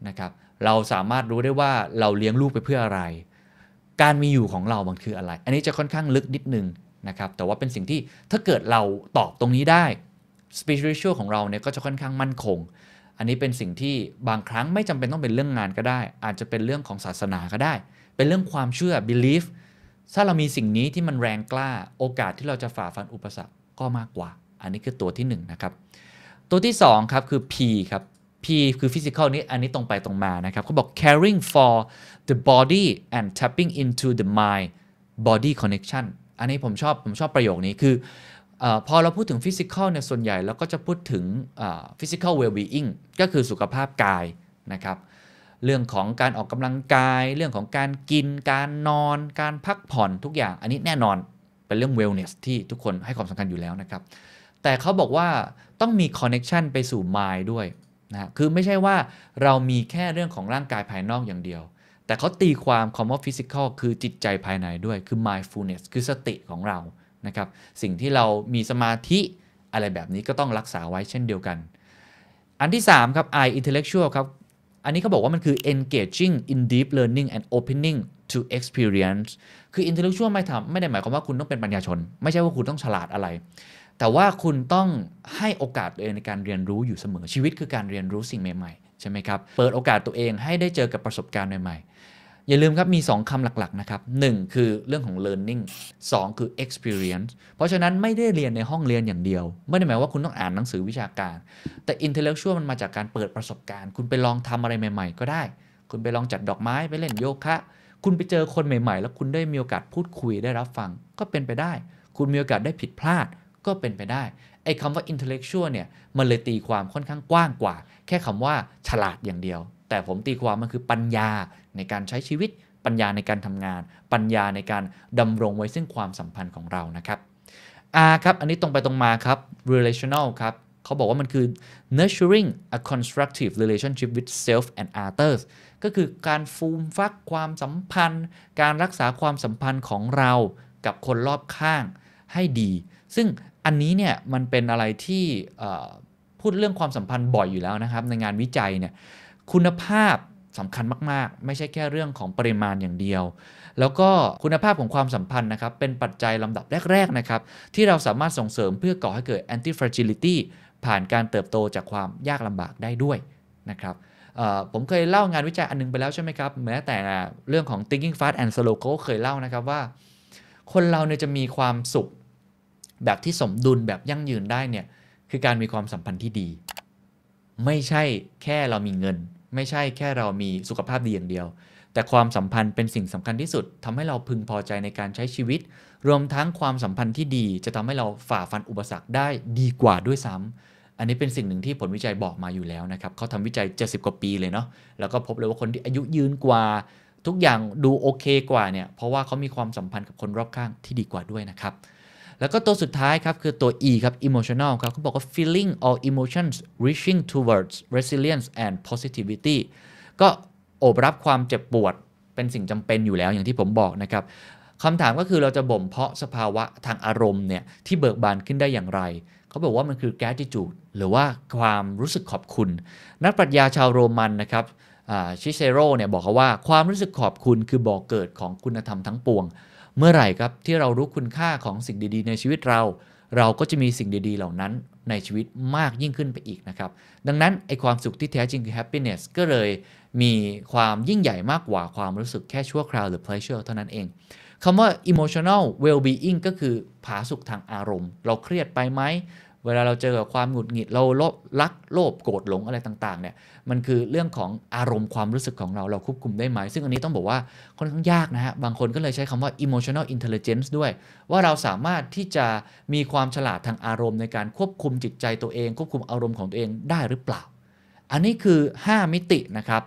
นะครับ เราสามารถรู้ได้ว่าเราเลี้ยงลูกไปเพื่ออะไร การมีอยู่ของเรามันคืออะไร อันนี้จะค่อนข้างลึกนิดนึง นะครับแต่ว่าเป็นสิ่งที่ถ้าเกิดเราตอบตรงนี้ได้ spiritual ของเราเนี่ยก็จะค่อนข้างมั่นคง อันนี้เป็นสิ่งที่บางครั้งไม่จำเป็นต้องเป็นเรื่องงานก็ได้ อาจจะเป็นเรื่องของศาสนาก็ได้ เป็นเรื่องความเชื่อ belief ถ้าเรามีสิ่งนี้ที่มันแรงกล้าโอกาสที่เราจะฝ่าฟันอุปสรรคก็มากกว่า อันนี้คือตัวที่1นนะครับตัวที่2ครับคือ P ครับ P คือ physical นี้อันนี้ตรงไปตรงมานะครับเขาบอก caring for the body and tapping into the mind body connection อันนี้ผมชอบผมชอบประโยคนี้คืออพอเราพูดถึง physical เนี่ยส่วนใหญ่เราก็จะพูดถึง physical well-being ก็คือสุขภาพกายนะครับเรื่องของการออกกำลังกาย เรื่องของการกิน การนอน การพักผ่อนทุกอย่าง อันนี้แน่นอนเป็นเรื่อง wellness ที่ทุกคนให้ความสำคัญอยู่แล้วนะครับ แต่เขาบอกว่าต้องมี connection ไปสู่ mind ด้วยนะคือไม่ใช่ว่าเรามีแค่เรื่องของร่างกายภายนอกอย่างเดียว แต่เขาตีความคำว่า physical คือจิตใจภายในด้วย คือ mindfulness คือสติของเรานะครับ สิ่งที่เรามีสมาธิอะไรแบบนี้ก็ต้องรักษาไว้เช่นเดียวกัน อันที่ 3 ครับ I intellectual ครับ อันนี้เขาบอกว่ามันคือ engaging in deep learning and opening to experience คือ intellectual ไม่ทำไม่ได้หมายความว่าคุณต้องเป็นปัญญาชน ไม่ใช่ว่าคุณต้องฉลาดอะไร แต่ว่าคุณต้องให้โอกาสตัวเองในการเรียนรู้อยู่เสมอชีวิตคือการเรียนรู้สิ่งใหม่ๆ ใช่ไหมครับ เปิดโอกาสตัวเองให้ได้เจอกับประสบการณ์ใหม่ๆ อย่าลืมครับ มี 2คำหลักๆ นะครับ 1 คือเรื่องของ learning 2 คือ experience เพราะฉะนั้นไม่ได้เรียนในห้องเรียนอย่างเดียว ไม่ได้หมายว่าคุณต้องอ่านหนังสือวิชาการ แต่ intellectual มันมาจากการเปิดประสบการณ์ คุณไปลองทำอะไรใหม่ ๆ ก็ได้ คุณไปลองจัดดอกไม้ไปเล่นโยคะ คุณไปเจอคนใหม่ๆ แล้วคุณได้มีโอกาสพูดคุยได้รับฟัง ก็เป็นไปได้ คุณมีโอกาสได้ผิดพลาดก็เป็นไปได้ ไอ้คำว่า intellectual เนี่ย มันเลยตีความค่อนข้างกว้างกว่า แค่คำว่าฉลาดอย่างเดียว แต่ผมตีความมันคือปัญญา ในการใช้ชีวิต ปัญญาในการทำงาน ปัญญาในการดำรงไว้ซึ่งความสัมพันธ์ของเรานะครับ R ครับ อันนี้ตรงไปตรงมาครับ relational ครับเขาบอกว่ามันคือ nurturing a constructive relationship with self and others ก็คือการฟูมฟักความสัมพันธ์ การรักษาความสัมพันธ์ของเรากับคนรอบข้างให้ดี ซึ่งอันนี้เนี่ยมันเป็นอะไรที่พูดเรื่องความสัมพันธ์บ่อยอยู่แล้วนะครับ ในงานวิจัยเนี่ยคุณภาพ สำคัญมากๆ ไม่ใช่แค่เรื่องของปริมาณอย่างเดียว แล้วก็คุณภาพของความสัมพันธ์นะครับ เป็นปัจจัยลำดับแรก ๆ นะครับ ที่เราสามารถส่งเสริมเพื่อก่อให้เกิด anti fragility ผ่านการเติบโตจากความยากลำบากได้ด้วยนะครับผมเคยเล่างานวิจัยอันหนึงไปแล้วใช่ไหมครับแม้แต่เรื่องของ thinking fast and slow ก็เคยเล่านะครับว่า คนเราเนี่ยจะมีความสุขแบบที่สมดุลแบบยั่งยืนได้เนี่ยคือการมีความสัมพันธ์ที่ดี ไม่ใช่แค่เรามีเงิน ไม่ใช่แค่เรามีสุขภาพดีอย่างเดียว แต่ความสัมพันธ์เป็นสิ่งสำคัญที่สุดทำให้เราพึงพอใจในการใช้ชีวิต รวมทั้งความสัมพันธ์ที่ดีจะทำให้เราฝ่าฟันอุปสรรคได้ดีกว่าด้วยซ้ำอันนี้เป็นสิ่งหนึ่งที่ผลวิจัยบอกมาอยู่แล้วนะครับเขาทำวิจัย 70 กว่าปีเลยเนาะแล้วก็พบเลยว่าคนที่อายุยืนกว่า ทุกอย่างดูโอเคกว่าเนี่ยเพราะว่าเขามีความสัมพันธ์กับคนรอบข้างที่ดีกว่าด้วยนะครับ แล้วก็ตัวสุดท้ายครับคือตัว E ครับ emotional ครับเขาบอกว่า feeling or emotions reaching towards resilience and positivity ก็โอบรับความเจ็บปวดเป็นสิ่งจำเป็นอยู่แล้วอย่างที่ผมบอกนะครับคำถามก็คือเราจะบ่มเพาะสภาวะทางอารมณ์เนี่ยที่เบิกบานขึ้นได้อย่างไร เขาบอกว่ามันคือ gratitude หรือว่าความรู้สึกขอบคุณ นักปรัชญาชาวโรมันนะครับชิเซโรเนี่ยบอกเขาว่าความรู้สึกขอบคุณคือบ่อกเกิดของคุณธรรมทั้งปวง เมื่อไหร่ครับที่เรารู้คุณค่าของสิ่งดีๆ ในชีวิตเรา เราก็จะมีสิ่งดีๆ เหล่านั้นในชีวิตมากยิ่งขึ้นไปอีกนะครับ ดังนั้นไอความสุขที่แท้จริงคือ happiness ก็เลยมีความยิ่งใหญ่มากกว่าความรู้สึกแค่ชั่วคราวหรือ pleasure เท่านั้นเองคำว่า emotional well-being ก็คือผาสุขทางอารมณ์ เราเครียดไปไหม เวลาเราเจอกับความหงุดหงิดเราโลภรักโลภโกรธหลงอะไรต่างๆเนี่ยมันคือเรื่องของอารมณ์ความรู้สึกของเราเราควบคุมได้ไหม ซึ่งอันนี้ต้องบอกว่าค่อนข้างยากนะฮะ บางคนก็เลยใช้คำว่า emotional intelligence ด้วย ว่าเราสามารถที่จะมีความฉลาดทางอารมณ์ในการควบคุมจิตใจตัวเอง ควบคุมอารมณ์ของตัวเองได้หรือเปล่า อันนี้คือ 5 มิตินะครับ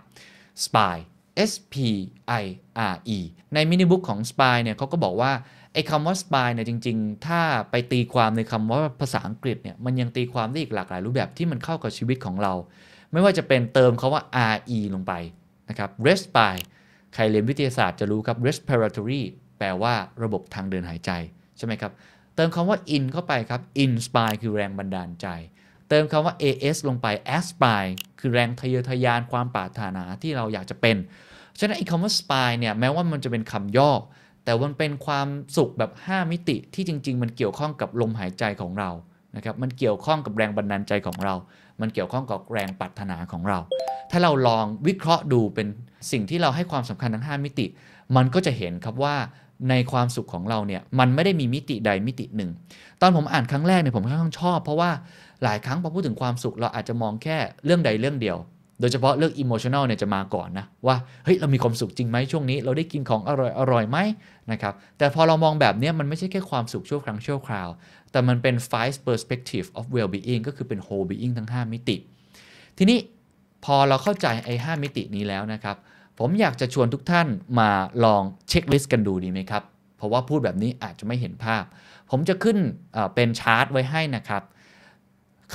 SPY S P I R E ในมินิบุ๊กของ SPY เนี่ยเขาก็บอกว่า ไอ้คำว่า spy เนี่ยจริง ๆ ถ้าไปตีความในคำว่าภาษาอังกฤษเนี่ยมันยังตีความได้อีกหลากหลายรูปแบบที่มันเข้ากับชีวิตของเรา ไม่ว่าจะเป็นเติมคาว่า re ลงไปนะครับ respy ใครเรียนวิทยาศาสตร์จะรู้ครับ respiratory แปลว่าระบบทางเดินหายใจใช่ไหมครับ เติมคำว่า in เข้าไปครับ inspire คือแรงบันดาลใจ เติมคำว่า as ลงไป aspire คือแรงทะเยอทะยานความปรารถนาที่เราอยากจะเป็น ฉะนั้นไอ้คำว่า spy เนี่ยแม้ว่ามันจะเป็นคำย่อ แต่มันเป็นความสุขแบบ 5 มิติที่จริง ๆ มันเกี่ยวข้องกับลมหายใจของเรานะครับมันเกี่ยวข้องกับแรงบันดาลใจของเรา มันเกี่ยวข้องกับแรงปรารถนาของเรา ถ้าเราลองวิเคราะห์ดูเป็นสิ่งที่เราให้ความสำคัญทั้ง 5 มิติ มันก็จะเห็นครับว่าในความสุขของเราเนี่ยมันไม่ได้มีมิติใดมิติหนึ่ง ตอนผมอ่านครั้งแรกเนี่ยผมค่อนข้างชอบ เพราะว่าหลายครั้งพอพูดถึงความสุขเราอาจจะมองแค่เรื่องใดเรื่องเดียว โดยเฉพาะเรื่องอิโมชัน a ลเนี่ยจะมาก่อนนะว่าเฮ้ยเรามีความสุขจริงไหมช่วงนี้ เราได้กินของอร่อยอร่อยไหมนะครับแต่พอเรามองแบบนี้มันไม่ใช่แค่ความสุขชั่วครั้งชั่วคราว แต่มันเป็น five perspective of well-being ก็คือเป็น whole being ทั้ง 5 มิติ ทีนี้พอเราเข้าใจไอ้5มิตินี้แล้วนะครับ ผมอยากจะชวนทุกท่านมาลอง checklist กันดูดีไหมครับ เพราะว่าพูดแบบนี้อาจจะไม่เห็นภาพ ผมจะขึ้นเป็นชาร์ตไว้ให้นะครับ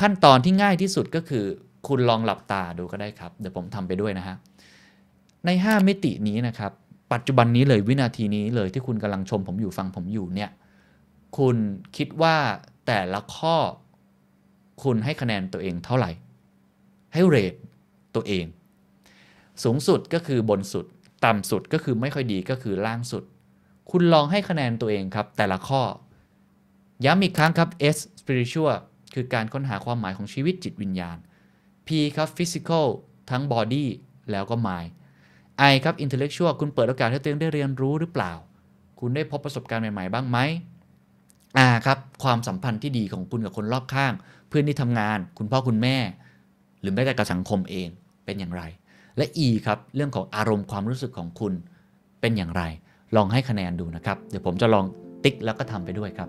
ขั้นตอนที่ง่ายที่สุดก็คือ คุณลองหลับตาดูก็ได้ครับ เดี๋ยวผมทำไปด้วยนะฮะ ใน 5 มิตินี้นะครับ ปัจจุบันนี้เลยวินาทีนี้เลยที่คุณกำลังชมผมอยู่ฟังผมอยู่เนี่ย คุณคิดว่าแต่ละข้อ คุณให้คะแนนตัวเองเท่าไหร่ ให้ rateตัวเอง สูงสุดก็คือบนสุด ต่ำสุดก็คือไม่ค่อยดีก็คือล่างสุด คุณลองให้คะแนนตัวเองครับ แต่ละข้อ ย้ำอีกครั้งครับ S spiritual คือการค้นหาความหมายของชีวิตจิตวิญญาณ P ครับ physical ทั้ง body แล้วก็ mind I ครับ intellectual คุณเปิดโอกาสให้ตัวเองได้เรียนรู้หรือเปล่า คุณได้พบประสบการณ์ใหม่ ๆ บ้างไหม R ครับ ความสัมพันธ์ที่ดีของคุณกับคนรอบข้าง เพื่อนที่ทำงาน คุณพ่อคุณแม่ หรือแม้แต่กับสังคมเองเป็นอย่างไร และ E ครับ เรื่องของอารมณ์ความรู้สึกของคุณเป็นอย่างไร ลองให้คะแนนดูนะครับ เดี๋ยวผมจะลองติ๊กแล้วก็ทำไปด้วยครับ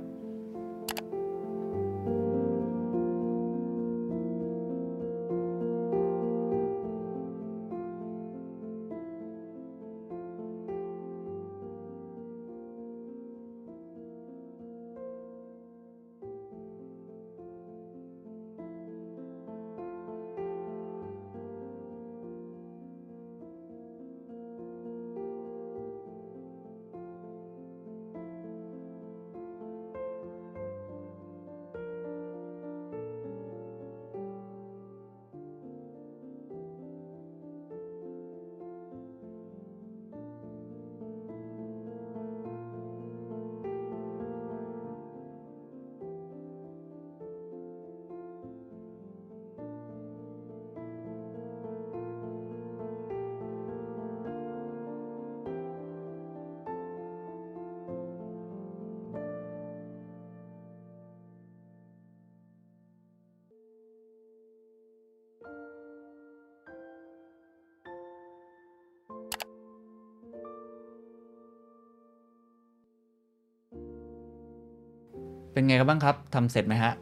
ไงกันบ้างครับทำเสร็จไหมฮะ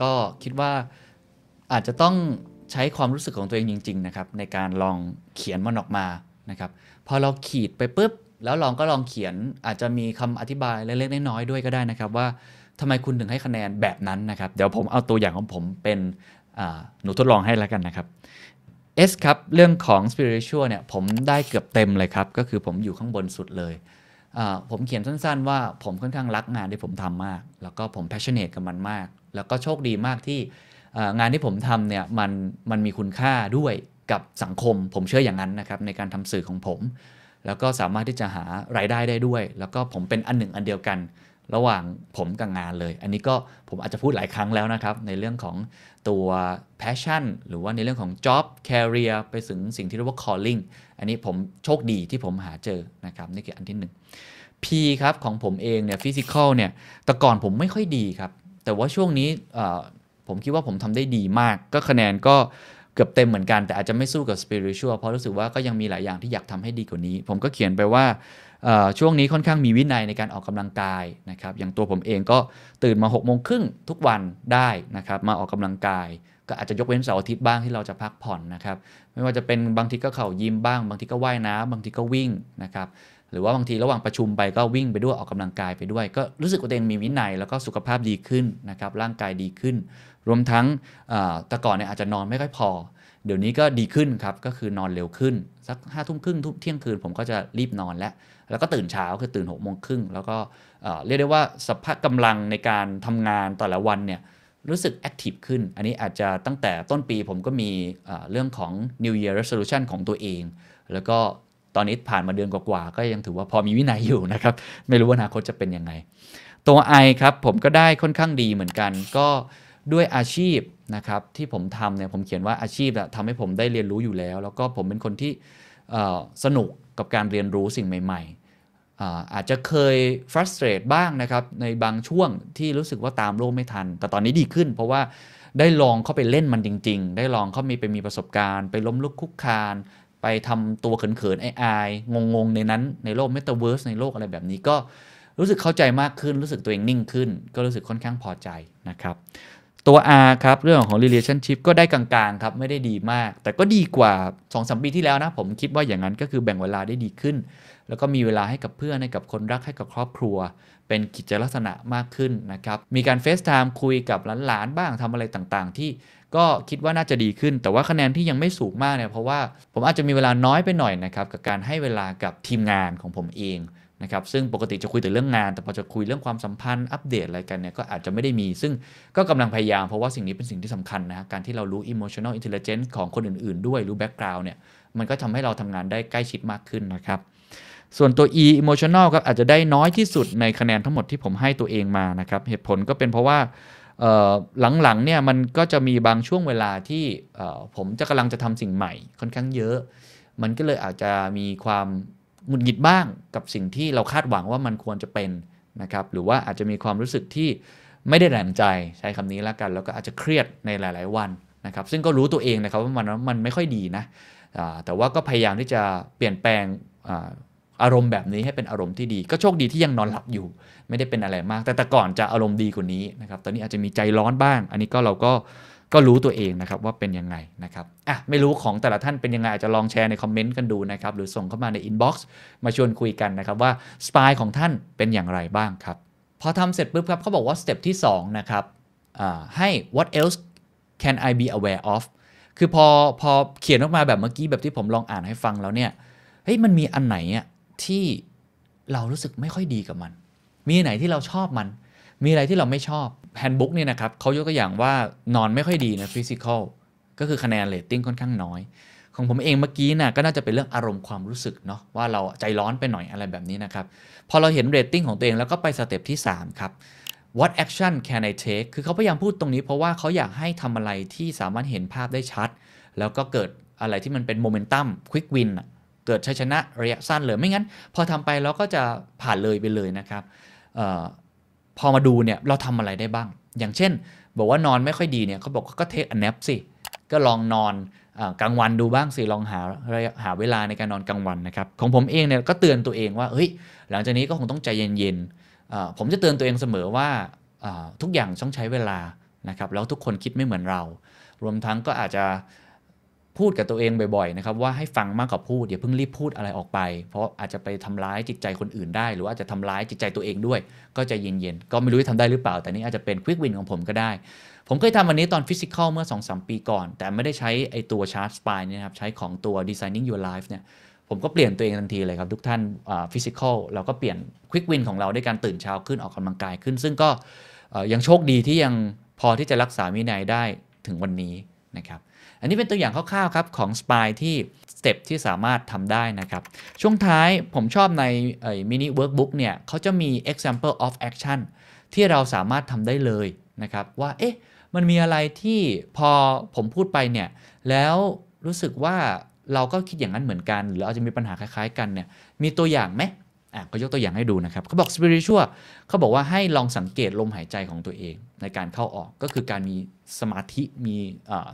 ก็คิดว่าอาจจะต้องใช้ความรู้สึกของตัวเองจริง ๆ นะครับ ในการลองเขียนมันออกมานะครับพอเราขีดไปปุ๊บ แล้วลองก็ลองเขียนอาจจะมีคำอธิบายเล็กๆน้อยๆด้วยก็ได้นะครับ ว่าทำไมคุณถึงให้คะแนนแบบนั้นนะครับ เดี๋ยวผมเอาตัวอย่างของผมเป็นหนูทดลองให้แล้วกันนะครับ S ครับ เรื่องของ spiritual เนี่ยผมได้เกือบเต็มเลยครับ ก็คือผมอยู่ข้างบนสุดเลย ผมเขียนสั้น ๆ ว่าผมค่อนข้างรักงานที่ผมทำมาก แล้วก็ผม passionate กับมันมาก แล้วก็โชคดีมากที่งานที่ผมทำเนี่ยมันมันมีคุณค่าด้วยกับสังคม ผมเชื่ออย่างนั้นนะครับในการทำสื่อของผม แล้วก็สามารถที่จะหารายได้ได้ด้วย แล้วก็ผมเป็นอันหนึ่งอันเดียวกัน ระหว่างผมกับงานเลย อันนี้ก็ผมอาจจะพูดหลายครั้งแล้วนะครับ ในเรื่องของ ตัว passion หรือว่าในเรื่องของ job career ไปถึงสิ่งที่เรียกว่า calling อันนี้ผมโชคดีที่ผมหาเจอนะครับนี่คืออันที่หนึ่ง P ครับของผมเองเนี่ยฟิสิกอลเนี่ยแต่ก่อนผมไม่ค่อยดีครับ แต่ว่าช่วงนี้ผมคิดว่าผมทำได้ดีมาก ก็คะแนนก็เกือบเต็มเหมือนกัน แต่อาจจะไม่สู้กับ spiritual เพราะรู้สึกว่าก็ยังมีหลายอย่างที่อยากทำให้ดีกว่านี้ ผมก็เขียนไปว่า ช่วงนี้ค่อนข้างมีวินัยในการออกกำลังกายนะครับอย่างตัวผมเองก็ตื่นมา6กโมงครึ่งทุกวันได้นะครับมาออกกำลังกาย ก็อาจจะยกเว้นเสาร์อาทิตย์บ้างที่เราจะพักผ่อนนะครับไม่ว่าจะเป็นบางทีก็เข่ายิมบ้าง บางทีก็ว่ายน้ำบางทีก็วิ่งนะครับหรือว่าบางทีระหว่างประชุมไปก็วิ่งไปด้วยออกกำลังกายไปด้วย ก็รู้สึกว่าตัวเองมีวินัยแล้วก็สุขภาพดีขึ้นนะครับร่างกายดีขึ้น รวมทั้งแต่ก่อนเนี่ยอาจจะนอนไม่ค่อยพอ เดี๋ยวนี้ก็ดีขึ้นครับก็คือนอนเร็วขึ้น สักห้าทุ่มครึ่งทุกเที่ยงคืนผมก็จะรีบนอนแล้ว แล้วก็ตื่นเช้าคือตื่น6กโมงครึ่งแล้วก็เรียกได้ว่าสภาพกำลังในการทำงานแต่ละวันเนี่ยรู้สึกแอคทีฟขึ้น อันนี้อาจจะตั้งแต่ต้นปีผมก็มีเรื่องของ New Year Resolution ของตัวเอง แล้วก็ตอนนี้ผ่านมาเดือนกว่าๆก็ยังถือว่าพอมีวินัยอยู่นะครับ ไม่รู้ว่าอนาคตจะเป็นยังไง ตัว I ครับผมก็ได้ค่อนข้างดีเหมือนกัน ก็ด้วยอาชีพนะครับที่ผมทำเนี่ยผมเขียนว่าอาชีพอะทำให้ผมได้เรียนรู้อยู่แล้ว แล้วก็ผมเป็นคนที่สนุกกับการเรียนรู้สิ่งใหม่ อาจจะเคย frustrate บ้างนะครับ ในบางช่วงที่รู้สึกว่าตามโลกไม่ทัน แต่ตอนนี้ดีขึ้น เพราะว่าได้ลองเข้าไปเล่นมันจริง ๆ ได้ลองเข้ามีไปมีประสบการณ์ ไปล้มลุกคุกคานไปทำตัวเขินๆอายๆงงๆ ในนั้นในโลก Metaverse ในโลกอะไรแบบนี้ก็รู้สึกเข้าใจมากขึ้น รู้สึกตัวเองนิ่งขึ้น ก็รู้สึกค่อนข้างพอใจนะครับ ตัว R ครับ เรื่องของ relationship ก็ได้กลางๆ ครับ ไม่ได้ดีมาก แต่ก็ดีกว่า 2-3 ปีที่แล้วนะ ผมคิดว่าอย่างนั้นก็คือแบ่งเวลาได้ดีขึ้น แล้วก็มีเวลาให้กับเพื่อนให้กับคนรักให้กับครอบครัว เป็นกิจลักษณะมากขึ้นนะครับ มีการเฟซไทม์คุยกับหลานๆบ้างทำอะไรต่างๆ ที่ก็คิดว่าน่าจะดีขึ้น แต่ว่าคะแนนที่ยังไม่สูงมากเนี่ยเพราะว่าผมอาจจะมีเวลาน้อยไปหน่อยนะครับกับการให้เวลากับทีมงานของผมเองนะครับซึ่งปกติจะคุยแต่เรื่องงาน แต่พอจะคุยเรื่องความสัมพันธ์อัปเดตอะไรกันเนี่ยก็อาจจะไม่ได้มี ซึ่งก็กำลังพยายามเพราะว่าสิ่งนี้เป็นสิ่งที่สำคัญนะฮะการที่เรารู้ emotional intelligence ของคนอื่นๆ ด้วยรู้ background เนี่ยมันก็ทำให้เราทำงานได้ใกล้ชิดมากขึ้นนะครับ ส่วนตัว E emotional ครับอาจจะได้น้อยที่สุดในคะแนนทั้งหมดที่ผมให้ตัวเองมานะครับ เหตุผลก็เป็นเพราะว่าหลังๆเนี่ยมันก็จะมีบางช่วงเวลาที่ผมจะกำลังจะทำสิ่งใหม่ค่อนข้างเยอะ มันก็เลยอาจจะมีความหงุดหงิดบ้างกับสิ่งที่เราคาดหวังว่ามันควรจะเป็นนะครับหรือว่าอาจจะมีความรู้สึกที่ไม่ได้แรงใจใช้คำนี้แล้วกัน แล้วก็อาจจะเครียดในหลาย ๆ วันนะครับ ซึ่งก็รู้ตัวเองนะครับว่ามันมันไม่ค่อยดีนะแต่ว่าก็พยายามที่จะเปลี่ยนแปลง อารมณ์แบบนี้ให้เป็นอารมณ์ที่ดี ก็โชคดีที่ยังนอนหลับอยู่ ไม่ได้เป็นอะไรมาก แต่แต่ก่อนจะอารมณ์ดีกว่านี้นะครับตอนนี้อาจจะมีใจร้อนบ้าง อันนี้ก็เราก็ก็รู้ตัวเองนะครับว่าเป็นยังไงนะครับอะไม่รู้ของแต่ละท่านเป็นยังไง อาจจะลองแชร์ใน comment กันดูนะครับ หรือส่งเข้ามาใน inboxมาชวนคุยกันนะครับว่า SPIRE ของท่านเป็นอย่างไรบ้างครับพอทำเสร็จปุ๊บครับเขาบอกว่า step ที่2นะครับให้ what else can I be aware of คือพอพอเขียนออกมาแบบเมื่อกี้แบบที่ผมลองอ่านให้ฟังแล้วเนี่ยเฮ้ยมันมีอันไหนอะ ที่เรารู้สึกไม่ค่อยดีกับมัน มีอันไหนที่เราชอบมัน มีอะไรที่เราไม่ชอบ handbook เนี่ยนะครับเขายกตัวอย่างว่านอนไม่ค่อยดีนะ physical ก็คือคะแนนเรตติ้งค่อนข้างน้อย ของผมเองเมื่อกี้นะ่ะก็น่าจะเป็นเรื่องอารมณ์ความรู้สึกเนาะว่าเราใจร้อนไปหน่อยอะไรแบบนี้นะครับ พอเราเห็นเรตติ้งของตัวเองแล้วก็ไป step ที่ 3 ครับ what action can I take คือเขาพยายามพูดตรงนี้เพราะว่าเขาอยากให้ทำอะไรที่สามารถเห็นภาพได้ชัด แล้วก็เกิดอะไรที่มันเป็น momentum quick win เกิดชัยชนะระยะสั้นเลยไม่งั้น พอทำไปเราก็จะผ่านเลยไปเลยนะครับออพอมาดูเนี่ยเราทำอะไรได้บ้าง อย่างเช่น บอกว่านอนไม่ค่อยดีเนี่ยเขาบอกก็เทคอันแนปสิก็ลองนอนกลางวันดูบ้างสิลองหาหาเวลาในการนอนกลางวันนะครับของผมเองเนี่ยก็เตือนตัวเองว่าเฮ้ยหลังจากนี้ก็คงต้องใจเย็นๆผมจะเตือนตัวเองเสมอว่าทุกอย่างต้องใช้เวลานะครับแล้วทุกคนคิดไม่เหมือนเรา รวมทั้งก็อาจจะ พูดกับตัวเองบ่อยๆนะครับว่าให้ฟังมากกว่าพูดอย่าเพิ่งรีบพูดอะไรออกไป เพราะอาจจะไปทำร้ายจิตใจคนอื่นได้ หรือว่าอาจจะทำร้ายจิตใจตัวเองด้วย ก็ใจเย็นๆก็ไม่รู้จะทำได้หรือเปล่า แต่นี่อาจจะเป็น quick win ของผมก็ได้ ผมเคยทำวันนี้ตอน physical เมื่อ 2-3 ปีก่อน แต่ไม่ได้ใช้ไอตัว chart SPIRE เนี่ยครับใช้ของตัว Designing Your Life เนี่ยผมก็เปลี่ยนตัวเองทันทีเลยครับทุกท่าน physical เราก็เปลี่ยน quick win ของเราด้วยการตื่นเช้าขึ้นออกกำลังกายขึ้น ซึ่งก็ยังโชคดีที่ยังพอที่จะรักษาวินัยได้ถึงวันนี้ นะครับ อันนี้เป็นตัวอย่างคร่าวๆครับของ SPIRE ที่ step ที่สามารถทำได้นะครับ ช่วงท้ายผมชอบใน mini workbook เนี่ยเขาจะมี example of action ที่เราสามารถทำได้เลยนะครับ ว่าเอ๊ะมันมีอะไรที่พอผมพูดไปเนี่ยแล้วรู้สึกว่าเราก็คิดอย่างนั้นเหมือนกัน หรืออาจจะมีปัญหาคล้ายๆกันเนี่ยมีตัวอย่างไหม อะก็ยกตัวอย่างให้ดูนะครับเขาบอก spiritual เขาบอกว่าให้ลองสังเกตลมหายใจของตัวเองในการเข้าออกก็คือการมีสมาธิมี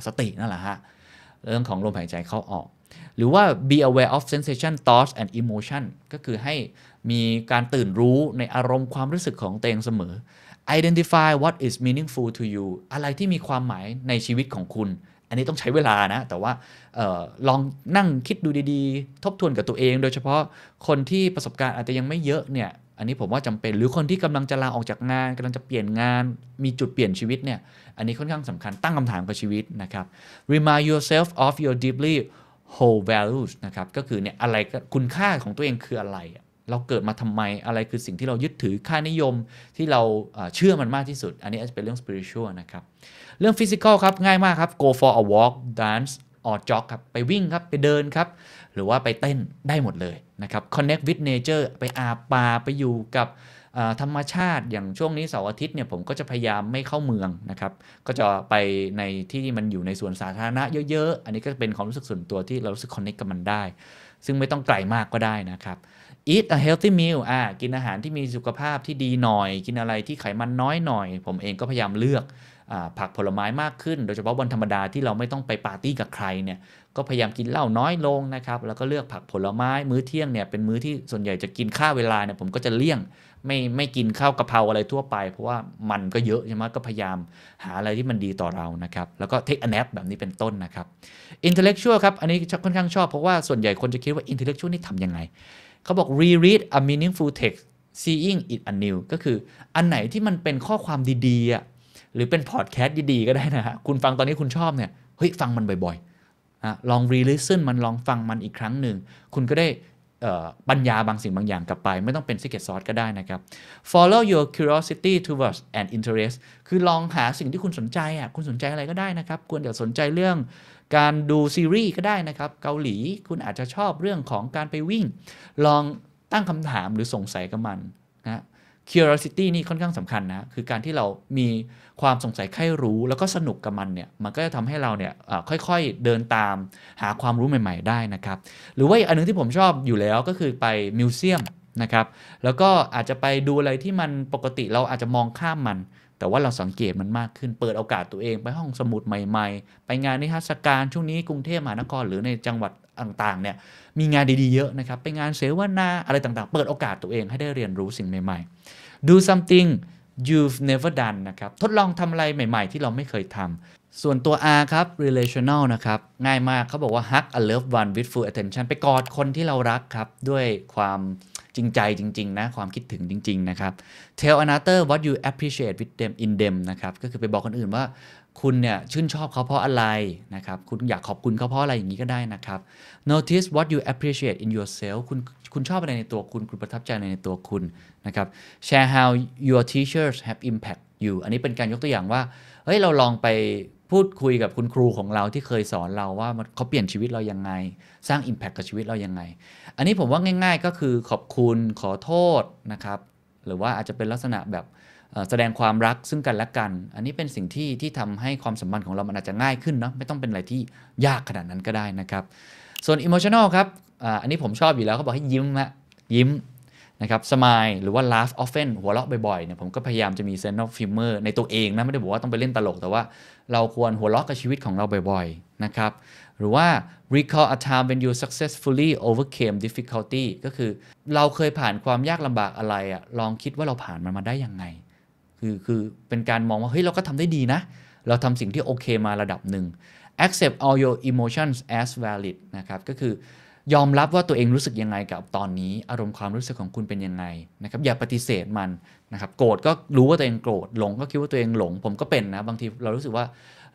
สตินั่นแหละฮะเรื่องของลมหายใจเข้าออก หรือว่า be aware of sensation thoughts and emotion ก็คือให้มีการตื่นรู้ในอารมณ์ความรู้สึกของตัวเองเสมอ identify what is meaningful to you อะไรที่มีความหมายในชีวิตของคุณ อันนี้ต้องใช้เวลานะ แต่ว่าออลองนั่งคิดดูดีๆ ทบทวนกับตัวเอง โดยเฉพาะคนที่ประสบการณ์อาจจะยังไม่เยอะเนี่ย อันนี้ผมว่าจำเป็น หรือคนที่กำลังจะลาออกจากงานกำลังจะเปลี่ยนงาน มีจุดเปลี่ยนชีวิตเนี่ย อันนี้ค่อนข้างสำคัญตั้งคำถามกับชีวิตนะครับ remind yourself of your deeply whole values นะครับ ก็คือเนี่ยอะไรคุณค่าของตัวเองคืออะไร เราเกิดมาทำไมอะไรคือสิ่งที่เรายึดถือค่านิยมที่เราเชื่อมันมากที่สุด อันนี้อาจจะเป็นเรื่อง spiritual นะครับ เรื่อง physical ครับ ง่ายมากครับ go for a walk dance or jog ครับ ไปวิ่งครับ ไปเดินครับ หรือว่าไปเต้นได้หมดเลยนะครับ connect with nature ไปอาบป่าไปอยู่กับธรรมชาติอย่างช่วงนี้เสาร์อาทิตย์เนี่ยผมก็จะพยายามไม่เข้าเมืองนะครับ ก็จะไปในที่ที่มันอยู่ในสวนสาธารณะเยอะ ๆ อันนี้ก็เป็นความรู้สึกส่วนตัวที่เรารู้สึก connect กับมันได้ ซึ่งไม่ต้องไกลมากก็ได้นะครับ eat a healthy meal อ่ากินอาหารที่มีสุขภาพที่ดีหน่อย กินอะไรที่ไขมันน้อยหน่อย ผมเองก็พยายามเลือกอผักผลไม้มากขึ้น โดยเฉพาะวันธรรมดาที่เราไม่ต้องไปปาร์ตี้กับใครเนี่ยก็พยายามกินเหล้าน้อยลงนะครับ แล้วก็เลือกผักผลไม้มื้อเที่ยงเนี่ยเป็นมื้อที่ส่วนใหญ่จะกินข้าวเวลาเนี่ยผมก็จะเลี่ยงไม่ไม่กินข้าวกะเพราอะไรทั่วไป เพราะว่ามันก็เยอะใช่ไหมก็พยายามหาอะไรที่มันดีต่อเรานะครับ แล้วก็ take a nap แบบนี้เป็นต้นนะครับ intellectual ครับ อันนี้ค่อนข้างชอบเพราะว่าส่วนใหญ่คนจะคิดว่า intellectual นี่ทำยังไง เขาบอก reread a meaningful text seeing it anew ก็คืออันไหนที่มันเป็นข้อความดีๆอะหรือเป็นพอดแคสต์ดีๆ ก็ได้นะฮะ คุณฟังตอนนี้คุณชอบเนี่ย เฮ้ย ฟังมันบ่อยๆอะลอง re-listen มันลองฟังมันอีกครั้งหนึ่ง คุณก็ได้ปัญญาบางสิ่งบางอย่างกลับไป ไม่ต้องเป็น secret sauce ก็ได้นะครับ follow your curiosity towards an interest คือลองหาสิ่งที่คุณสนใจอะคุณสนใจอะไรก็ได้นะครับควรจะสนใจเรื่อง การดูซีรีส์ก็ได้นะครับ เกาหลีคุณอาจจะชอบเรื่องของการไปวิ่ง ลองตั้งคำถามหรือสงสัยกับมันนะ curiosity นี่ค่อนข้างสำคัญนะ คือการที่เรามีความสงสัยใคร่รู้ แล้วก็สนุกกับมันเนี่ย มันก็จะทำให้เราเนี่ยค่อยๆเดินตามหาความรู้ใหม่ ๆ ได้นะครับ หรือว่าอีกอันหนึงที่ผมชอบอยู่แล้วก็คือไปมิวเซียมนะครับ แล้วก็อาจจะไปดูอะไรที่มันปกติเราอาจจะมองข้ามมัน แต่ว่าเราสังเกตมันมากขึ้น เปิดโอกาสตัวเองไปห้องสมุดใหม่ๆ ไปงานนิทรรศการช่วงนี้กรุงเทพมหานครหรือในจังหวัดต่างๆเนี่ยมีงานดีๆเยอะนะครับไปงานเสวนาอะไรต่างๆ เปิดโอกาสตัวเองให้ได้เรียนรู้สิ่งใหม่ๆ do something you've never done นะครับ ทดลองทำอะไรใหม่ๆ ที่เราไม่เคยทำ ส่วนตัว R ครับ relational นะครับ ง่ายมากเขาบอกว่า hug a loved one with full attention ไปกอดคนที่เรารักครับ ด้วยความ จริงใจจริง ๆ นะ ความคิดถึงจริง ๆ นะครับ tell another what you appreciate with them in them นะครับ ก็คือไปบอกคนอื่นว่าคุณเนี่ยชื่นชอบเขาเพราะอะไรนะครับ คุณอยากขอบคุณเขาเพราะอะไรอย่างนี้ก็ได้นะครับ notice what you appreciate in yourself คุณคุณชอบอะไรในตัวคุณ คุณประทับใจอะไรในตัวคุณนะครับ share how your teachers have impact you อันนี้เป็นการยกตัวอย่างว่า เฮ้ย เราลองไป พูดคุยกับคุณครูของเราที่เคยสอนเราว่าเขาเปลี่ยนชีวิตเรายังไง สร้าง Impact กับชีวิตเรายังไง อันนี้ผมว่าง่าย ๆ ก็คือขอบคุณขอโทษนะครับ หรือว่าอาจจะเป็นลักษณะแบบแสดงความรักซึ่งกันและกัน อันนี้เป็นสิ่งที่ที่ทำให้ความสัมพันธ์ของเรามันอาจจะง่ายขึ้นเนาะไม่ต้องเป็นอะไรที่ยากขนาดนั้นก็ได้นะครับ ส่วน emotional ครับอันนี้ผมชอบอยู่แล้วเขาบอกให้ยิ้มฮะยิ้ม นะครับ smile หรือว่า laugh often หัวเราะบ่อยๆเนี่ยผมก็พยายามจะมี sense of humor ในตัวเองนะ ไม่ได้บอกว่าต้องไปเล่นตลก แต่ว่าเราควรหัวเราะกับชีวิตของเราบ่อยๆนะครับหรือว่า recall a time when you successfully overcame difficulty ก็คือเราเคยผ่านความยากลำบากอะไรอะลองคิดว่าเราผ่านมันมาได้ยังไง คือคือเป็นการมองว่าเฮ้ยเราก็ทำได้ดีนะ เราทำสิ่งที่โอเคมาระดับหนึ่ง accept all your emotions as valid นะครับก็คือ ยอมรับว่าตัวเองรู้สึกยังไงกับตอนนี้ อารมณ์ความรู้สึกของคุณเป็นยังไงนะครับอย่าปฏิเสธมันนะครับโกรธก็รู้ว่าตัวเองโกรธหลงก็คิดว่าตัวเองหลง ผมก็เป็นนะบางทีเรารู้สึกว่า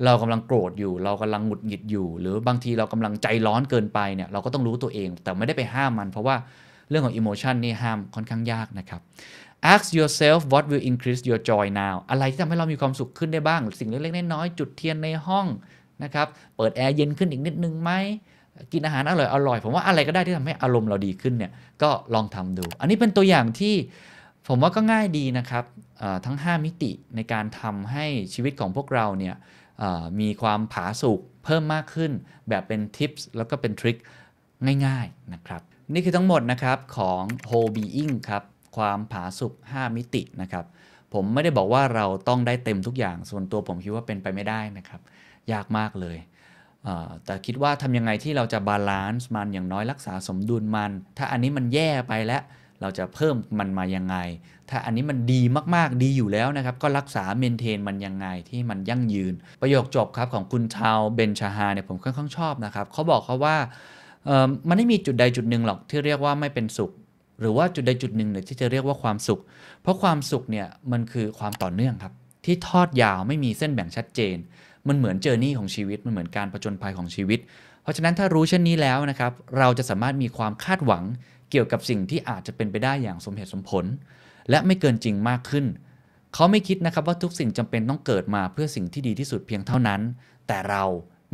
เรากำลังโกรธอยู่ เรากำลังหงุดหงิดอยู่ หรือบางทีเรากำลังใจร้อนเกินไปเนี่ยเราก็ต้องรู้ตัวเอง แต่ไม่ได้ไปห้ามมัน เพราะว่าเรื่องของ emotion นี่ห้ามค่อนข้างยากนะครับ ask yourself what will increase your joy now อะไรที่ทำให้เรามีความสุขขึ้นได้บ้าง สิ่งเล็กๆน้อยๆจุดเทียนในห้องนะครับ เปิดแอร์เย็นขึ้นอีกนิดนึงไหม กินอาหารอร่อยอร่อยผมว่าอะไรก็ได้ที่ทำให้อารมณ์เราดีขึ้นเนี่ยก็ลองทำดู อันนี้เป็นตัวอย่างที่ผมว่าก็ง่ายดีนะครับทั้ง 5 มิติในการทำให้ชีวิตของพวกเราเนี่ยมีความผาสุกเพิ่มมากขึ้น แบบเป็นทิปส์แล้วก็เป็นทริคง่ายๆนะครับนี่คือทั้งหมดนะครับของ whole being ครับความผาสุก5 มิตินะครับผมไม่ได้บอกว่าเราต้องได้เต็มทุกอย่างส่วนตัวผมคิดว่าเป็นไปไม่ได้นะครับ ยากมากเลย แต่คิดว่าทำยังไงที่เราจะ balance มันอย่างน้อยรักษาสมดุลมัน ถ้าอันนี้มันแย่ไปแล้ว เราจะเพิ่มมันมายังไง ถ้าอันนี้มันดีมากๆดีอยู่แล้วนะครับ ก็รักษา maintain มันยังไงที่มันยั่งยืน ประโยคจบครับของคุณทาล เบนชาฮาร์เนี่ยผมค่อนข้างชอบนะครับเขาบอกเขาว่ามันไม่มีจุดใดจุดหนึ่งหรอกที่เรียกว่าไม่เป็นสุข หรือว่าจุดใดจุดหนึ่งเนี่ยที่จะเรียกว่าความสุข เพราะความสุขเนี่ยมันคือความต่อเนื่องครับที่ทอดยาวไม่มีเส้นแบ่งชัดเจน มันเหมือนเจอร์นี่ของชีวิต มันเหมือนการประจนภัยของชีวิต เพราะฉะนั้นถ้ารู้เช่นนี้แล้วนะครับ เราจะสามารถมีความคาดหวังเกี่ยวกับสิ่งที่อาจจะเป็นไปได้อย่างสมเหตุสมผล และไม่เกินจริงมากขึ้น เขาไม่คิดนะครับว่าทุกสิ่งจำเป็นต้องเกิดมาเพื่อสิ่งที่ดีที่สุดเพียงเท่านั้น แต่เรา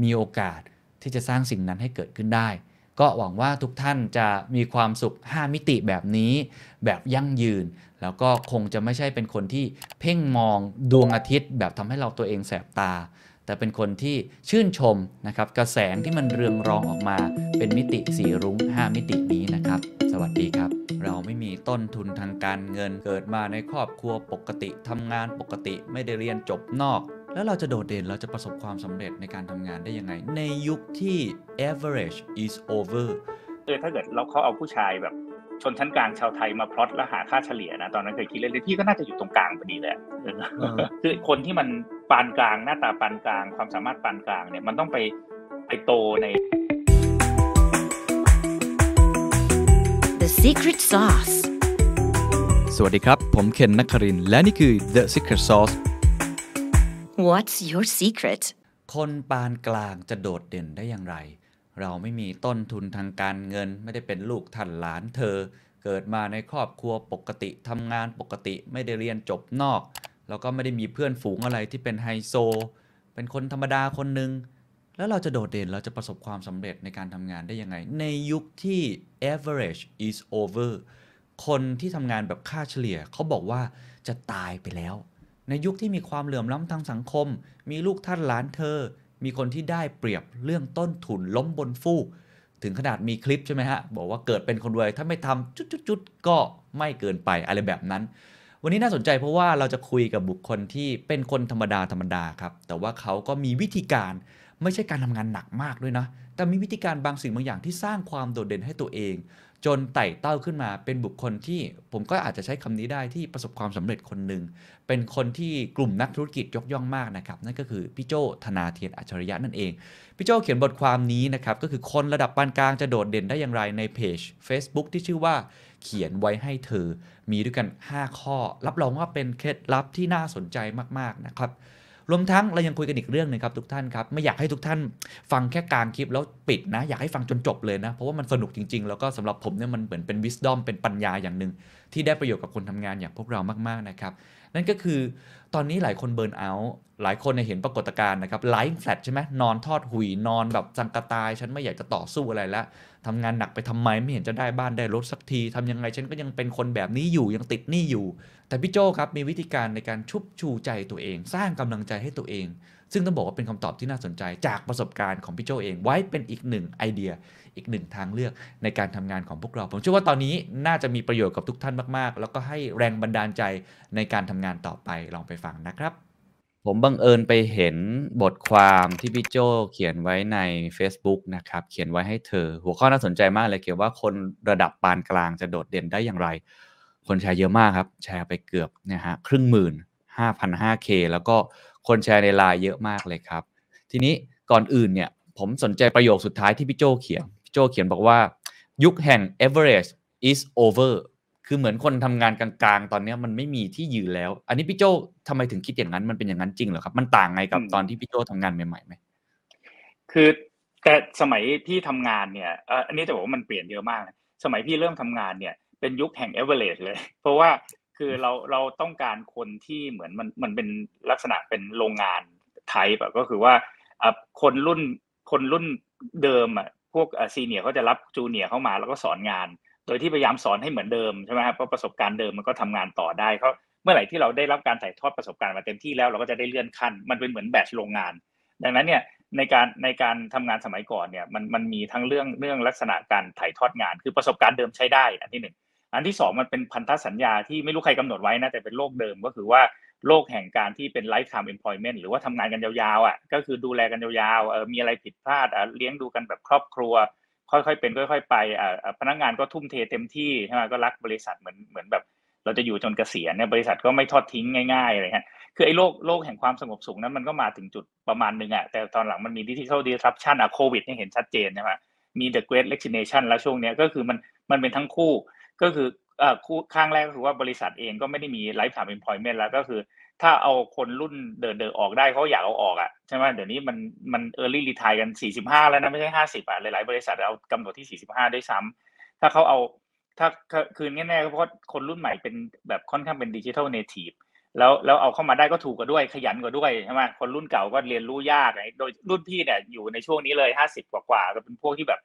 มีโอกาสที่จะสร้างสิ่งนั้นให้เกิดขึ้นได้ ก็หวังว่าทุกท่านจะมีความสุข 5 มิติแบบนี้ แบบยั่งยืน แล้วก็คงจะไม่ใช่เป็นคนที่เพ่งมองดวงอาทิตย์ แบบทำให้เราตัวเองแสบตา แต่เป็นคนที่ชื่นชมนะครับกระแสงที่มันเรืองรองออกมาเป็นมิติสีรุ้ง 5 มิตินี้นะครับ สวัสดีครับ เราไม่มีต้นทุนทางการเงินเกิดมาในครอบครัวปกติทำงานปกติไม่ได้เรียนจบนอก แล้วเราจะโดดเด่นเราจะประสบความสำเร็จในการทำงานได้ยังไง ในยุคที่ average is over เออถ้าเกิดเราเขาเอาผู้ชายแบบ ชนชั้นกลางชาวไทยมาพลอตแล้วหาค่าเฉลี่ยนะตอนนั้นเคยคิดเล่นๆพี่ก็น่าจะอยู่ตรงกลางพอดีเลยอะเออเออคือคนที่มันปานกลางหน้าตาปานกลาง ความสามารถปานกลางเนี่ยมันต้องไปไปโตใน The secret sauce. สวัสดีครับ ผมเคนนักครินทร์และนี่คือ The Secret Sauce What's your secret? คนปานกลางจะโดดเด่นได้อย่างไร เราไม่มีต้นทุนทางการเงิน ไม่ได้เป็นลูกท่านหลานเธอ เกิดมาในครอบครัวปกติทำงานปกติไม่ได้เรียนจบนอก แล้วก็ไม่ได้มีเพื่อนฝูงอะไรที่เป็นไฮโซ เป็นคนธรรมดาคนหนึ่งแล้วเราจะโดดเด่นเราจะประสบความสำเร็จในการทำงานได้ยังไง ในยุคที่ average is over คนที่ทำงานแบบค่าเฉลี่ยเขาบอกว่าจะตายไปแล้ว ในยุคที่มีความเหลื่อมล้ำทางสังคม มีลูกท่านหลานเธอ มีคนที่ได้เปรียบเรื่องต้นทุนล้มบนฟูก ถึงขนาดมีคลิปใช่ไหมฮะ บอกว่าเกิดเป็นคนรวย ถ้าไม่ทำจุดๆๆก็ไม่เกินไปอะไรแบบนั้น วันนี้น่าสนใจเพราะว่าเราจะคุยกับบุคคลที่เป็นคนธรรมดาธรรมดาครับ แต่ว่าเขาก็มีวิธีการไม่ใช่การทำงานหนักมากด้วยนะ แต่มีวิธีการบางสิ่งบางอย่างที่สร้างความโดดเด่นให้ตัวเอง จนไต่เต้าขึ้นมาเป็นบุคคลที่ผมก็อาจจะใช้คำนี้ได้ที่ประสบความสำเร็จคนหนึ่ง เป็นคนที่กลุ่มนักธุรกิจยกย่องมากนะครับ นั่นก็คือพี่โจธนาเทียนอัจฉริยะนั่นเอง พี่โจเขียนบทความนี้นะครับ ก็คือคนระดับปานกลางจะโดดเด่นได้อย่างไรในเพจ Facebook ที่ชื่อว่าเขียนไว้ให้เธอ มีด้วยกัน 5 ข้อ รับรองว่าเป็นเคล็ดลับที่น่าสนใจมากๆนะครับ รวมทั้งเรายังคุยกันอีกเรื่องหนึงครับทุกท่านครับไม่อยากให้ทุกท่านฟังแค่กลางคลิปแล้วปิดนะ อยากให้ฟังจนจบเลยนะ เพราะว่ามันสนุกจริงๆ แล้วก็สำหรับผมเนี่ยมันเหมือนเป็นวิส d o m เป็นปัญญาอย่างหนึ่งที่ได้ประโยชน์กับคนทำงานอย่างพวกเรามากๆนะครับ นั่นก็คือตอนนี้หลายคน burnout หลายคนเห็นปรากฏการณ์นะครับ lie flat ใช่ไหมนอนทอดหุ่ยนอนแบบชังกะตาย ฉันไม่อยากจะต่อสู้อะไรแล้วทำงานหนักไปทำไมไม่เห็นจะได้บ้านได้รถสักทีทำยังไงฉันก็ยังเป็นคนแบบนี้อยู่ยังติดหนี้อยู่ แต่พี่โจครับมีวิธีการในการชุบชูใจตัวเอง สร้างกำลังใจให้ตัวเอง ซึ่งต้องบอกว่าเป็นคำตอบที่น่าสนใจจากประสบการณ์ของพี่โจเองไว้เป็นอีกหนึ่งไอเดีย อีกหนึ่งทางเลือกในการทำงานของพวกเรา ผมเชื่อว่าตอนนี้น่าจะมีประโยชน์กับทุกท่านมากๆ แล้วก็ให้แรงบันดาลใจในการทำงานต่อไปลองไปฟังนะครับ ผมบังเอิญไปเห็นบทความที่พี่โจเขียนไว้ใน Facebook นะครับ เขียนไว้ให้เธอ หัวข้อน่าสนใจมากเลยเกี่ยวว่าคนระดับปานกลางจะโดดเด่นได้อย่างไร คนแชร์เยอะมากครับ แชร์ไปเกือบเนะฮะครึ่งหมื่น 5,500K แล้วก็คนแชร์ในไลน์เยอะมากเลยครับ ทีนี้ก่อนอื่นเนี่ยผมสนใจประโยคสุดท้ายที่พี่โจเขียน โจเขียนบอกว่า ยุคแห่ง average is over คือเหมือนคนทำงานกลางๆ ตอนเนี้ยมันไม่มีที่ยืนแล้ว อันนี้พี่โจทำไมถึงคิดอย่างนั้นมันเป็นอย่างนั้นจริงเหรอครับ มันต่างไงกับอืมตอนที่พี่โจทำงานใหม่ๆไหมคือแต่สมัยพี่ทำงานเนี่ยเอ่ออันนี้จะบอกว่ามันเปลี่ยนเยอะมากนะสมัยพี่เริ่มทำงานเนี่ย เป็นยุคแห่ง average เลย เพราะว่าคือเราเราต้องการคนที่เหมือนมันมันเป็นลักษณะเป็นโรงงานไทป์แบบก็คือว่าอะคนรุ่นคนรุ่นเดิมอะ พวกซีเนียเขาจะรับจูเนียเข้ามาแล้วก็สอนงาน โดยที่พยายามสอนให้เหมือนเดิมใช่ไหมครับเพราะประสบการณ์เดิมมันก็ทำงานต่อได้เขาเมื่อไหร่ที่เราได้รับการถ่ายทอดประสบการณ์มาเต็มที่แล้วเราก็จะได้เลื่อนขั้น มันเป็นเหมือนแบตโรงงาน ดังนั้นเนี่ยในการในการทำงานสมัยก่อนเนี่ยมันมันมีทั้งเรื่องเรื่องลักษณะการถ่ายทอดงาน คือประสบการณ์เดิมใช้ได้ อันที่หนึ่งอันที่สองมันเป็นพันธสัญญาที่ไม่รู้ใครกำหนดไว้นะแต่เป็นโลกเดิมก็คือว่า โลกแห่งการที่เป็น lifetime employment หรือว่าทำงานกันยาวๆอะก็คือดูแลกันยาวๆเออมีอะไรผิดพลาดอะเลี้ยงดูกันแบบครอบครัว ค่อยๆเป็นค่อย ๆ ไปอ่าพนักงานก็ทุ่มเทเต็มที่ใช่ไหมก็รักบริษัทเหมือนเหมือนแบบ เราจะอยู่จนเกษียณเนี่ยบริษัทก็ไม่ทอดทิ้งง่ายๆอะไรเงี้ยคือไอ้โลกโลกแห่งความสงบสุขนั้นมันก็มาถึงจุดประมาณหนึ่งอะแต่ตอนหลังมันมีดิจิทัล disruption อะโควิดเนี่ยเห็นชัดเจนใช่ไหมมี the great resignation แล้วช่วงเนี้ยก็คือมันมันเป็นทั้งคู่ก็คือ คู่ข้างแรกก็คือว่าบริษัทเองก็ไม่ได้มี lifetime employment แล้วก็คือ ถ้าเอาคนรุ่นเดินเดินออกได้เขาอยากเอาออกอะใช่ไหมเดี๋ยวนี้มันมัน early retire กัน 45 แล้วนะไม่ใช่ 50 อะ หลาย ๆ บริษัทเอากำหนดที่ 45 ด้วยซ้ำถ้าเขาเอาถ้าคือแน่ๆเพราะคนรุ่นใหม่เป็นแบบค่อนข้างเป็นดิจิทัลเนทีฟแล้วแล้วเอาเข้ามาได้ก็ถูกกว่าด้วยขยันกว่าด้วยใช่ไหมคนรุ่นเก่าก็เรียนรู้ยากไงโดยรุ่นพี่เนี่ยอยู่ในช่วงนี้เลยห้าสิบกว่าๆก็เป็นพวกที่แบบ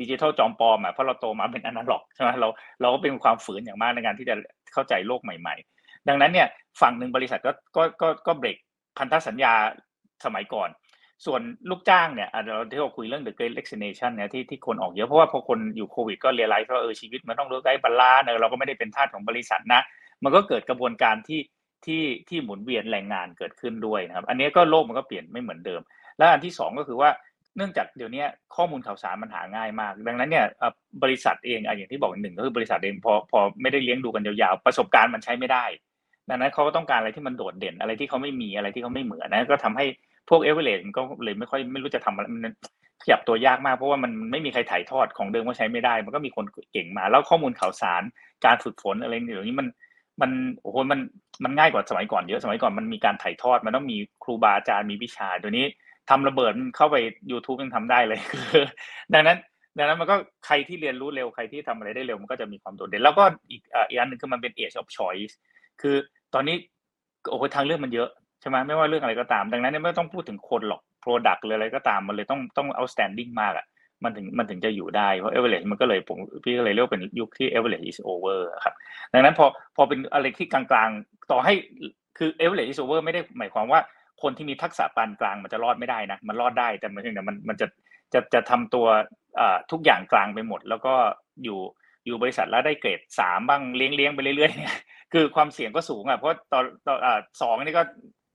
ดิจิทัลจอมปลอมอะเพราะเราโตมาเป็นอนาล็อกใช่ไหมเราเราก็เป็นความฝืนอย่างมากในการที่จะเข้าใจโลกใหม่ ๆ ดังนั้นเนี่ยฝั่งหนึ่งบริษัทก็ก็ก็ก็เบรกพันธสัญญาสมัยก่อน ส่วนลูกจ้างเนี่ยเราที่เราคุยเรื่อง the great resignation เนี่ยที่ที่คนออกเยอะเพราะว่าพอคนอยู่โควิดก็เรียนรู้ว่าเออชีวิตมันต้องรู้ไกด์บาลานเออเราก็ไม่ได้เป็นทาสของบริษัทนะ มันก็เกิดกระบวนการที่ที่ที่หมุนเวียนแรงงานเกิดขึ้นด้วยนะครับ อันนี้ก็โลกมันก็เปลี่ยนไม่เหมือนเดิม และอันที่สองก็คือว่า เนื่องจากเดี๋ยวนี้ข้อมูลข่าวสารมันหาง่ายมาก ดังนั้นเนี่ยบริษัทเองอะอย่างที่บอกหนึ่งก็คือบริษัทเองพอพอไม่ได้เลี้ยงดูกันยาวๆประสบการณ์มันใช้ไม่ได้ ดังนั้นเขาก็ต้องการอะไรที่มันโดดเด่นอะไรที่เขาไม่มีอะไรที่เขาไม่เหมือนนะก็ทำให้พวกเอเวอเรสมันก็เลยไม่ค่อยไม่รู้จะทำอะไรมันขยับตัวยากมากเพราะว่ามันไม่มีใครถ่ายทอดของเดิมก็ใช้ไม่ได้ มันก็มีคนเก่งมา แล้วข้อมูลข่าวสารการฝึกฝนอะไรเดี๋ยวนี้มันมันโอ้โหมันมันง่ายกว่าสมัยก่อนเยอะสมัยก่อนมันมีการถ่ายทอดมันต้องมีครูบาอาจารย์มีวิชาเดี๋ยวนี้ ทำระเบิดเข้าไป YouTube ยังทำได้เลยคือดังนั้น ดังนั้นมันก็ใครที่เรียนรู้เร็วใครที่ทำอะไรได้เร็วมันก็จะมีความโดดเด่นแล้วก็อีกอีกอันหนึ่งคือมันเป็น age of choice คือตอนนี้โอ้โหทางเลือกมันเยอะใช่ไหมไม่ว่าเรื่องอะไรก็ตาม ดังนั้นไม่ต้องพูดถึงคนหรอก product หรืออะไรก็ตามมันเลยต้องต้อง outstanding มากอะมันถึงมันถึงจะอยู่ได้เพราะ average มันก็เลยผมพี่ก็เลยเรียกเป็นยุคที่ average is over ครับดังนั้นพอพอเป็นอะไรที่กลางๆ ต่อให้คือ average is over ไม่ได้หมายความว่า คนที่มีทักษะปานกลางมันจะรอดไม่ได้นะมันรอดได้แต่มันแต่มันมันจะจะจะทำตัวทุกอย่างกลางไปหมด แล้วก็อยู่อยู่บริษัทแล้วได้เกรดสามบ้างเลี้ยงเลี้ยงไปเรื่อยๆเนี่ยคือความเสี่ยงก็สูงอะเพราะตอนตอนสองนี่ก็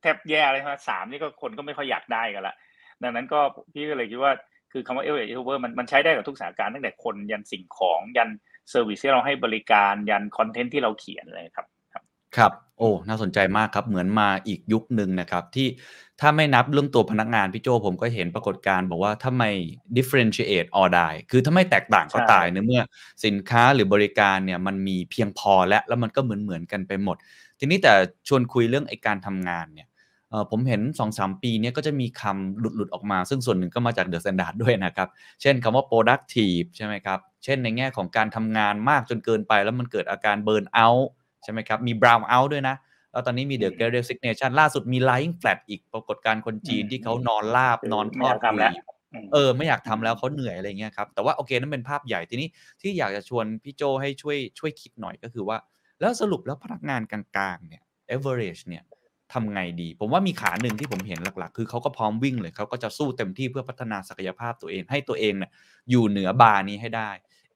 แทบแย่เลยครับสามนี่ก็คนก็ไม่ค่อยอยากได้กันละดังนั้นก็พี่ก็เลยคิดว่าคือคำว่าเอเอร์เอร์มันมันใช้ได้กับทุกสถานการณ์ตั้งแต่คนยันสิ่งของยันservice ที่เราให้บริการยัน content ที่เราเขียนเลยครับ ครับ โอ้น่าสนใจมากครับ เหมือนมาอีกยุคหนึ่งนะครับ ที่ถ้าไม่นับเรื่องตัวพนักงานพี่โจผมก็เห็นปรากฏการณ์บอกว่าถ้าไม่ differentiate or die คือถ้าไม่แตกต่างก็ตายในเมื่อสินค้าหรือบริการเนี่ยมันมีเพียงพอและแล้วมันก็เหมือนเหมือนกันไปหมด ทีนี้แต่ชวนคุยเรื่องไอการทำงานเนี่ยผมเห็น2อสปีนี้ก็จะมีคำหลุด ๆ ออกมา ซึ่งส่วนหนึ่งก็มาจากเดอะสแตนดาร์ดด้วยนะครับ เช่นคำว่า productive ใช่ไหมครับ เช่นในแง่ของการทำงานมากจนเกินไป แล้วมันเกิดอาการ burn out ใช่ไหมครับ มี brown out ด้วยนะ แล้วตอนนี้มี the great resignation ล่าสุดมี lying flat อีกปรากฏการคนจีนที่เขานอนลาบนอนทอดคุยเออไม่อยากทำแล้วเขาเหนื่อยอะไรเงี้ยครับ แต่ว่าโอเคนั่นเป็นภาพใหญ่ทีนี้ที่อยากจะชวนพี่โจให้ช่วยช่วยคิดหน่อยก็คือว่า แล้วสรุปแล้วพนักงานกลางๆเนี่ย average เนี่ยทำไงดี ผมว่ามีขาหนึ่งที่ผมเห็นหลักๆ คือเขาก็พร้อมวิ่งเลยเขาก็จะสู้เต็มที่เพื่อพัฒนาศักยภาพตัวเองให้ตัวเองเนี่ยอยู่เหนือบาร์นี้ให้ได้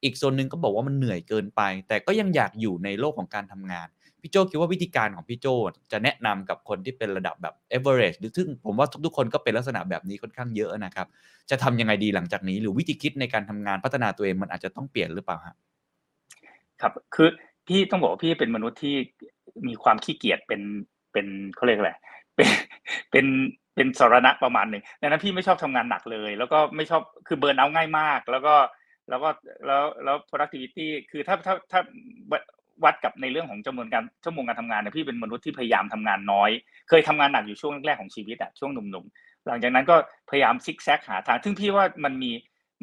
อีกโซนหนึ่งก็บอกว่ามันเหนื่อยเกินไป แต่ก็ยังอยากอยู่ในโลกของการทำงานพี่โจคิดว่าวิธีการของพี่โจจะแนะนำกับคนที่เป็นระดับแบบ average หรือซึ่งผมว่าทุกๆคนก็เป็นลักษณะแบบนี้ค่อนข้างเยอะนะครับ จะทำยังไงดีหลังจากนี้ หรือวิธีคิดในการทำงานพัฒนาตัวเองมันอาจจะต้องเปลี่ยนหรือเปล่าฮะครับคือพี่ต้องบอกว่าพี่เป็นมนุษย์ที่มีความขี้เกียจเป็นเป็นเขาเรียกอะไรเป็นเป็นเป็นสรณะประมาณหนึ่งดังนั้นพี่ไม่ชอบทำงานหนักเลย แล้วก็ไม่ชอบคือเบิร์นเอาง่ายมาก แล้วก็ แล้วก็แล้วแล้ว productivity คือถ้าถ้าถ้าวัดกับในเรื่องของจำนวนการชั่วโมงการทำงานเนี่ยพี่เป็นมนุษย์ที่พยายามทำงานน้อย เคยทำงานหนักอยู่ช่วงแรกของชีวิตอะช่วงหนุ่มๆหลังจากนั้นก็พยายามซิกแซกหาทางซึ่งพี่ว่ามันมี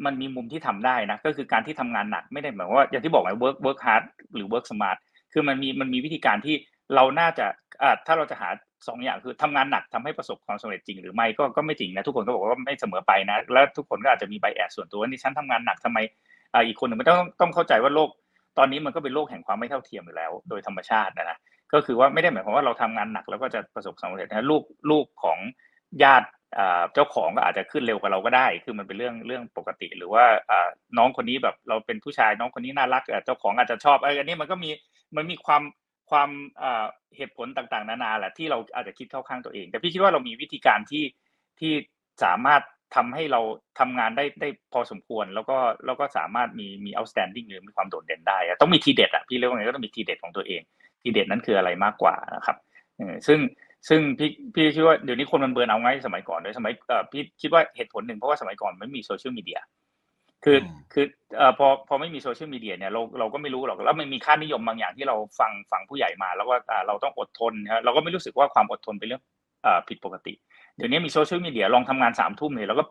มันมีมุมที่ทำได้นะก็คือการที่ทำงานหนักไม่ได้หมายว่าอย่างที่บอกไว้ work work hard หรือ work smart คือมันมีมันมีวิธีการที่ เราน่าจะอถ้าเราจะหาสองอย่างคือทำงานหนักทำให้ประสบความสำเร็จจริงหรือไม่ก็ก็ไม่จริงนะทุกคนก็บอกว่าไม่เสมอไปนะ แล้วทุกคนก็อาจจะมีใบแอดส่วนตัวว่านี่ฉันทำงานหนักทำไมอีกคนหนึ่งมันต้องต้องเข้าใจว่าโลกตอนนี้มันก็เป็นโลกแห่งความไม่เท่าเทียมอยู่แล้ว โดยธรรมชาตินะนะก็คือว่าไม่ได้หมายความว่าเราทำงานหนักแล้วก็จะประสบความสำเร็จนะลูกลูกของญาติเจ้าของก็อาจจะขึ้นเร็วกว่าเราก็ได้ คือมันเป็นเรื่องเรื่องปกติ หรือว่าน้องคนนี้แบบเราเป็นผู้ชายน้องคนนี้น่ารักเจ้าของอาจจะชอบอันนี้มันก็มีมันมีความ ความเหตุผลต่างๆ นานาแหละที่เราอาจจะคิดเข้าข้างตัวเอง แต่พี่คิดว่าเรามีวิธีการที่ที่สามารถทำให้เราทำงานได้ได้พอสมควร แล้วก็แล้วก็สามารถมีมี outstanding หรือมีความโดดเด่นได้ต้องมีทีเด็ดอะพี่เรียกว่าไงก็ต้องมีทีเด็ดของตัวเอง ทีเด็ดนั้นคืออะไรมากกว่านะครับซึ่งซึ่งพี่พี่คิดว่าเดี๋ยวนี้คนมันเบิร์นเอาง่ายสมัยก่อนด้วยสมัยพี่คิดว่าเหตุผลหนึ่งเพราะว่าสมัยก่อนไม่มีโซเชียลมีเดีย คือคือเอ่อพอพอไม่มี social media เนี่ยเราเราก็ไม่รู้หรอกแล้วมันมีค่านิยมบางอย่างที่เราฟังฟังผู้ใหญ่มา แล้วก็อ่าเราต้องอดทนนะเราก็ไม่รู้สึกว่าความอดทนเป็นเรื่องอ่าผิดปกติ เดี๋ยวนี้มี social media ลองทำงานสามทุ่มเนี่ยเราก็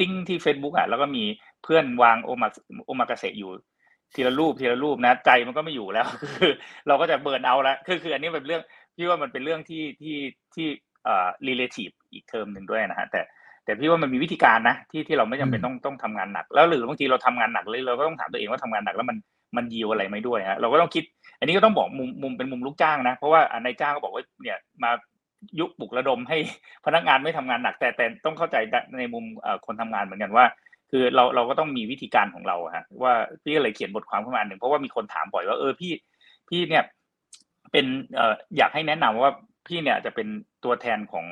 ติ้งที่ Facebook อะแล้วก็มีเพื่อนวางโอมาโอมากาเสะอยู่ทีละรูปทีละรูปนะ ใจมันก็ไม่อยู่แล้วคือเราก็จะ burnout แล้วคือคืออันนี้เป็นเรื่องพี่ว่ามันเป็นเรื่องที่ที่ที่เอ่อ relative อีกเทอมหนึ่งด้วยนะฮะแต่ แต่พี่ว่ามันมีวิธีการนะที่ที่เราไม่จำเป็นต้องต้องทำงานหนัก แล้วหรือบางทีเราทำงานหนักเลยเราก็ต้องถามตัวเองว่าทำงานหนักแล้วมันมันยิวอะไรไม่ด้วยฮะเราก็ต้องคิด อันนี้ก็ต้องบอกมุมมุมเป็นมุมลูกจ้างนะเพราะว่านายจ้างก็บอกว่าเนี่ยมายุคปลุกระดมให้พนักงานไม่ทำงานหนัก แต่แต่ต้องเข้าใจในมุมคนทำงานเหมือนกันว่า คือเราเราก็ต้องมีวิธีการของเราฮะว่าพี่ก็เลยเขียนบทความขึ้นมาหนึ่งเพราะว่ามีคนถามบ่อยว่าเออพี่พี่เนี่ยเป็นเอ่ออยากให้แนะนำว่าพี่เนี่ยจะเป็นตัวแทนของ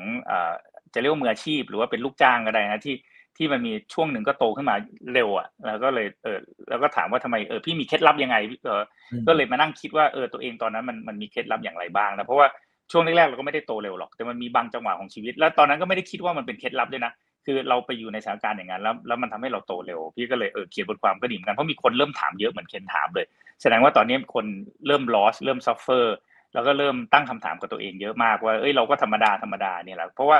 จะเรียกว่ามืออาชีพ หรือว่าเป็นลูกจ้างก็ได้นะที่ที่มันมีช่วงหนึ่งก็โตขึ้นมาเร็วอะแล้วก็เลยเออแล้วก็ถามว่าทำไมเออพี่มีเคล็ดลับยังไงเออก็เลยมานั่งคิดว่าเออตัวเองตอนนั้นมันมันมีเคล็ดลับอย่างไรบ้างนะเพราะว่าช่วงแรกๆเราก็ไม่ได้โตเร็วหรอก แต่มันมีบางจังหวะของชีวิต แล้วตอนนั้นก็ไม่ได้คิดว่ามันเป็นเคล็ดลับด้วยนะคือเราไปอยู่ในสถานการณ์อย่างนั้นแล้วแล้วมันทำให้เราโตเร็ว พี่ก็เลยเออเขียนบทความก็ดีเหมือนกันเพราะมีคนเริ่มถามเยอะเหมือนเคนถามเลย แสดงว่าตอนนี้คนเริ่ม lost เริ่ม suffer แล้วก็เริ่มตั้งคำถามกับตัวเองเยอะมากว่าเอ้ยเราก็ธรรมดาธรรมดาเนี่ยแหละเพราะว่า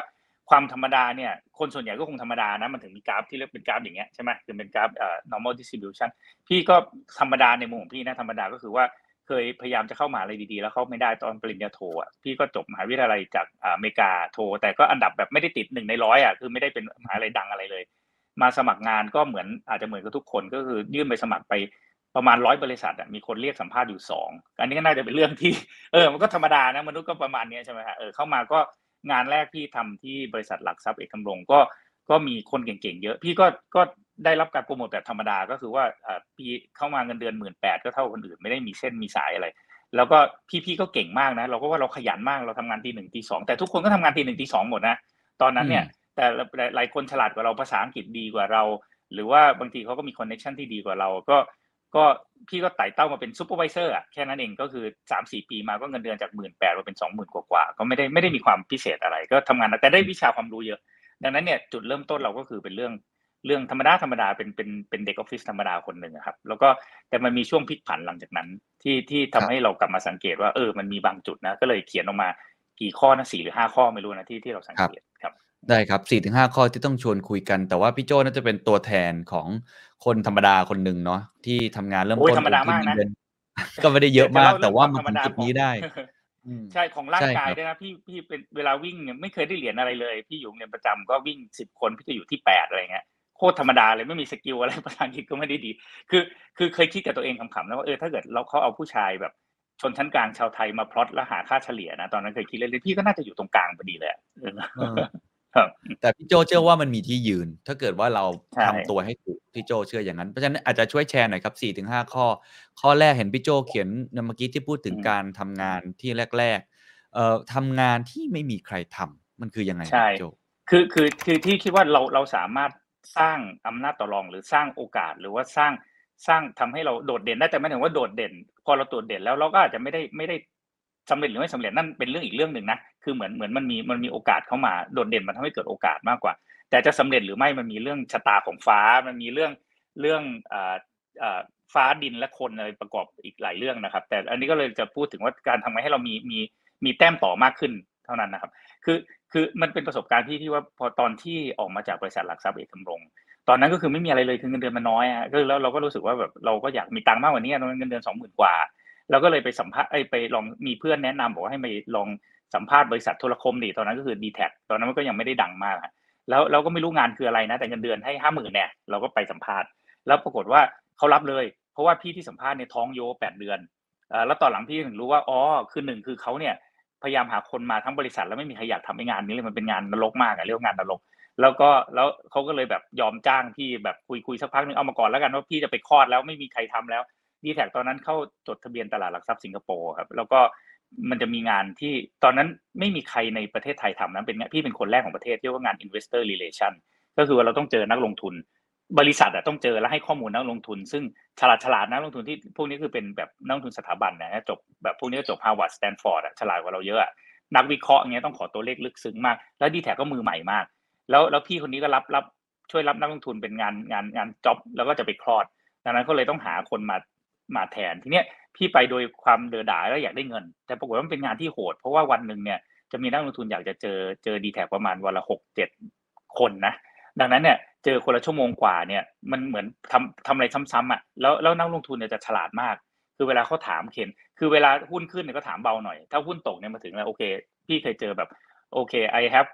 ความธรรมดาเนี่ยคนส่วนใหญ่ก็คงธรรมดานะมันถึงมีกราฟที่เรียกเป็นกราฟอย่างเงี้ยใช่ไหมคือเป็นกราฟเอ่อ normal distribution พี่ก็ธรรมดาในมุมของพี่นะธรรมดาก็คือว่าเคยพยายามจะเข้ามหาอะไรดีๆ แล้วเข้าไม่ได้ตอนปริญญาโทอะพี่ก็จบมหาวิทยาลัยจากอเมริกาโท แต่ก็อันดับแบบไม่ได้ติดหนึ่งในร้อยอะคือไม่ได้เป็นมหาลัยดังอะไรเลย มาสมัครงานก็เหมือนอาจจะเหมือนกับทุกคนก็คือยื่นไปสมัครไปประมาณร้อยบริษัทอะมีคนเรียกสัมภาษณ์อยู่สองอันนี้ก็น่าจะเป็นเรื่องที่เออมันก็ธรรมดานะมนุษย์ก็ประมาณนี้ใช่ไหมฮะเออเข้ามาก็ งานแรกพี่ทำที่บริษัทหลักทรัพย์เอกคำรงก็ก็มีคนเก่งๆเยอะ พี่ก็ก็ได้รับการโปรโมทแบบธรรมดาก็คือว่าอ่าพี่เข้ามาเงินเดือนหมื่นแปดก็เท่าคนอื่นไม่ได้มีเส้นมีสายอะไร แล้วก็พี่ๆก็เก่งมากนะ เราก็ว่าเราขยันมากเราทำงานตีหนึ่งตีสองแต่ทุกคนก็ทำงานตีหนึ่งตีสองหมดนะตอนนั้นเนี่ยแต่หลายคนฉลาดกว่าเราภาษาอังกฤษดีกว่าเรา หรือว่าบางทีเขาก็มี connection ที่ดีกว่าเราก็ ก็พี่ก็ไต่เต้ามาเป็น supervisor อะแค่นั้นเองก็คือสามสี่ปีมาก็เงินเดือนจากหมื่นแปดมาเป็นสองหมื่นกว่าๆก็ไม่ได้ไม่ได้มีความพิเศษอะไร ก็ทำงานแต่ได้วิชาความรู้เยอะ ดังนั้นเนี่ยจุดเริ่มต้นเราก็คือเป็นเรื่องเรื่องธรรมดาธรรมดาเป็นเป็นเป็นเด็กออฟฟิศธรรมดาคนหนึ่งครับ แล้วก็แต่มันมีช่วงพลิกผันหลังจากนั้นที่ที่ทำให้เรากลับมาสังเกตว่าเออมันมีบางจุดนะ ก็เลยเขียนออกมากี่ข้อนะสี่หรือห้าข้อไม่รู้นะที่ที่เราสังเกตครับ ได้ครับ4ี่ถึงห้าข้อที่ต้องชวนคุยกัน แต่ว่าพี่โจน่าจะเป็นตัวแทนของคนธรรมดาคนหนึ่งเนาะที่ทำงานเริ่มโอ้ยต้นธรรมดามากนะเดือก็ไม่ได้เยอะมากดี๋แต่ยวว่าเล่มันเรื่องถึงจุดนี้ได้อืมใช่ของร่างกายใช่ครับด้วยนะพี่พี่เป็นเวลาวิ่งเนี่ยไม่เคยได้เหรียญอะไรเลย พี่อยู่โรงเรียนประจำก็วิ่งสิบคนพี่จะอยู่ที่แปดอะไรเงี้ยโคตรธรรมดาเลยไม่มีสกิลอะไรภาษาอังกฤษก็ไม่ได้ดี คือ คือเคยคิดกับตัวเองขำๆนะว่าเออถ้าเกิดเราเขาเอาผู้ชายแบบชนชั้นกลางชาวไทยมาพลอตแล้วหาค่าเฉลี่ยนะตอนนั้นเคยคิดเล่นๆพี่ก็น่าจะอยู่ตรงกลางพอดีเลย อะเออเออครับแต่พี่โจเชื่อว่ามันมีที่ยืน ถ้าเกิดว่าเราใช่ทำตัวให้ถูกพี่โจเชื่ออย่างนั้นเพราะฉะนั้นอาจจะช่วยแชร์หน่อยครับ4ี่ถึงห้าข้อ ข้อแรกเห็นพี่โจเขียนเมื่อกี้ที่พูดถึงการทำงานที่แรกๆเอ่อทำงานที่ไม่มีใครทำมันคือยังไงครับใช่พี่โจคือคือคือที่คิดว่าเราเราสามารถสร้างอำนาจต่อรองหรือสร้างโอกาสหรือว่าสร้างสร้างทำให้เราโดดเด่นได้แต่ไม่ถึงว่าโดดเด่น พอเราโดดเด่นแล้วเราก็อาจจะไม่ได้ไม่ได้ สำเร็จหรือไม่สำเร็จนั่นเป็นเรื่องอีกเรื่องหนึ่งนะคือเหมือนเหมือนมันมีมันมีโอกาสเข้ามาโดดเด่นมันทำให้เกิดโอกาสมากกว่า แต่จะสำเร็จหรือไม่มันมีเรื่องชะตาของฟ้ามันมีเรื่องเรื่องฟ้าดินและคนอะไรประกอบอีกหลายเรื่องนะครับ แต่อันนี้ก็เลยจะพูดถึงว่าการทำไงให้เรามีมีมีแต้มต่อมากขึ้นเท่านั้นนะครับ คือคือมันเป็นประสบการณ์ที่ที่ว่าพอตอนที่ออกมาจากบริษัทหลักทรัพย์เอกคำรงตอนนั้นก็คือไม่มีอะไรเลยคือเงินเดือนมันน้อยอะก็แล้วเราก็รู้สึกว่าแบบเราก็อยากมีตังค์มากกว่านี้ตอนนั้นเงินเดือนสองหมื่นกว่า เราก็เลยไปสัมภาษณ์ไปลองมีเพื่อนแนะนำบอกว่าให้ไปลองสัมภาษณ์บริษัทโทรคมดิตอนนั้นก็คือ d t แท็ตอนนั้นมันก็ยังไม่ได้ดังมากแล้วเราก็ไม่รู้งานคืออะไรนะ แต่เงินเดือนให้ห้าหมื่นเนี่ยเราก็ไปสัมภาษณ์ แล้วปรากฏว่าเขารับเลย เพราะว่าพี่ที่สัมภาษณ์เนี่ยท้องโยแปดเดือนแล้วตอนหลังพี่ถึงรู้ว่าอ๋อคือหนึ่งคือเขาเนี่ยพยายามหาคนมาทั้งบริษัทแล้วไม่มีใครอยากทำไอ้งานนี้เลยมันเป็นงานนรกมากอะเรียกว่างานนรก แล้วก็แล้วเขาก็เลยแบบยอมจ้างพี่แบบคุยคุยสักพักนึงเอามาก่อนแล้วกันว่าพี่จะไปคลอดแล้วไม่มีใครทำแล้ว ดีแท็ตอนนั้นเข้าจดทะเบียนตลาดหลักทรัพย์สิงคโปร์ครับ แล้วก็มันจะมีงานที่ตอนนั้นไม่มีใครในประเทศไทยทำนะเป็นงพี่เป็นคนแรกของประเทศเรียกว่างาน investor relation ก็คือว่าเราต้องเจอนักลงทุน บริษัทอะต้องเจอแล้วให้ข้อมูลนักลงทุน ซึ่งฉลาดฉลาดนักลงทุนที่พวกนี้คือเป็นแบบนักลงทุนสถาบันนะจบแบบพวกนี้ก็จบ Harvard Stanford อะฉลาดกว่าเราเยอะนักวิเคราะห์เงี้ยต้องขอตัวเลขลึกซึ้งมาก แล้วดีแท็ก็มือใหม่มาก แล้วแล้วพี่คนนี้ก็รับรับช่วยรับนักลงทุนเป็นงานงานงานจ็อบแล้วก็จะไปคลอดดังนั้นก็เลยต้องหาคนมา มาแทนทีเนี้ยพี่ไปโดยความเดือดดาแล้วอยากได้เงิน แต่ปรากฏว่ามันเป็นงานที่โหด เพราะว่าวันหนึ่งเนี่ยจะมีนักลงทุนอยากจะเจอเจอดีแท็ประมาณวันละหกเจ็ดคนนะดังนั้นเนี่ยเจอคนละชั่วโมงกว่าเนี่ยมันเหมือนทำทำอะไรซ้ำๆอะแล้วแล้วนักลงทุนเนี่ยจะฉลาดมาก คือเวลาเขาถามเคนคือเวลาหุ้นขึ้นเนี่ยก็ถามเบาหน่อย ถ้าหุ้นตกเนี่ยมาถึงแล้วโอเค พี่เคยเจอแบบโอเค I have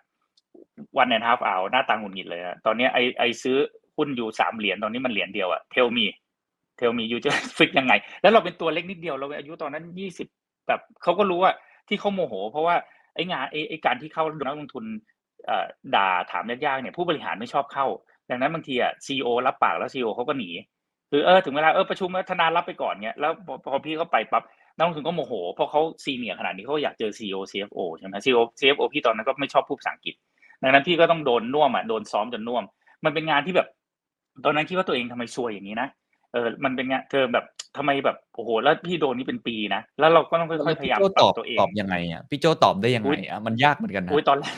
one and a half hour หน้าตางหงุดหงิดเลยอะตอนนี้ไอไอซื้อหุ้นอยู่สามเหรียญตอนนี้มันเหรียญเดียวอะ tell me tell me อยู่จะฟิกยังไง แล้วเราเป็นตัวเล็กนิดเดียวเราอายุตอนนั้นยี่สิบแบบเขาก็รู้ว่าที่เขาโมโห เพราะว่าไองานไอไอการที่เข้านักลงทุนด่าถามยากๆเนี่ยผู้บริหารไม่ชอบเข้า ดังนั้นบางทีอะซีอรับปากแล้วซีอเขาก็หนีคือเออถึงเวลาเออประชุมแล้วธนารับไปก่อนเนี้ยแล้วพอพี่เขาไปปั๊บนักลงทุนก็โมโหเพราะเขาซีเนียร์ขนาดนี้เขาอยากเจอ CEO CFO ใช่ไหม CEO CFO พี่ตอนนั้นก็ไม่ชอบพูดภาษาอังกฤษ ดังนั้นพี่ก็ต้องโดนน่วมอะโดนซ้อมจนน่วม มันเป็นงานที่แบบ ตอนนั้นคิดว่าตัวเองทำไมซวยอย่างนี้นะ เออมันเป็นงานเธอแบบทำไมแบบโอ้โหแล้วพี่โดนนี่เป็นปีนะแล้วเราก็ต้องค่อยๆพยายามพี่โจปรัตบอบตัวเองตอบยังไงอะพี่โจตอบได้ยังอุ๊ไงยอะมันยากเหมือนกันนะอุ้ยตอนแรก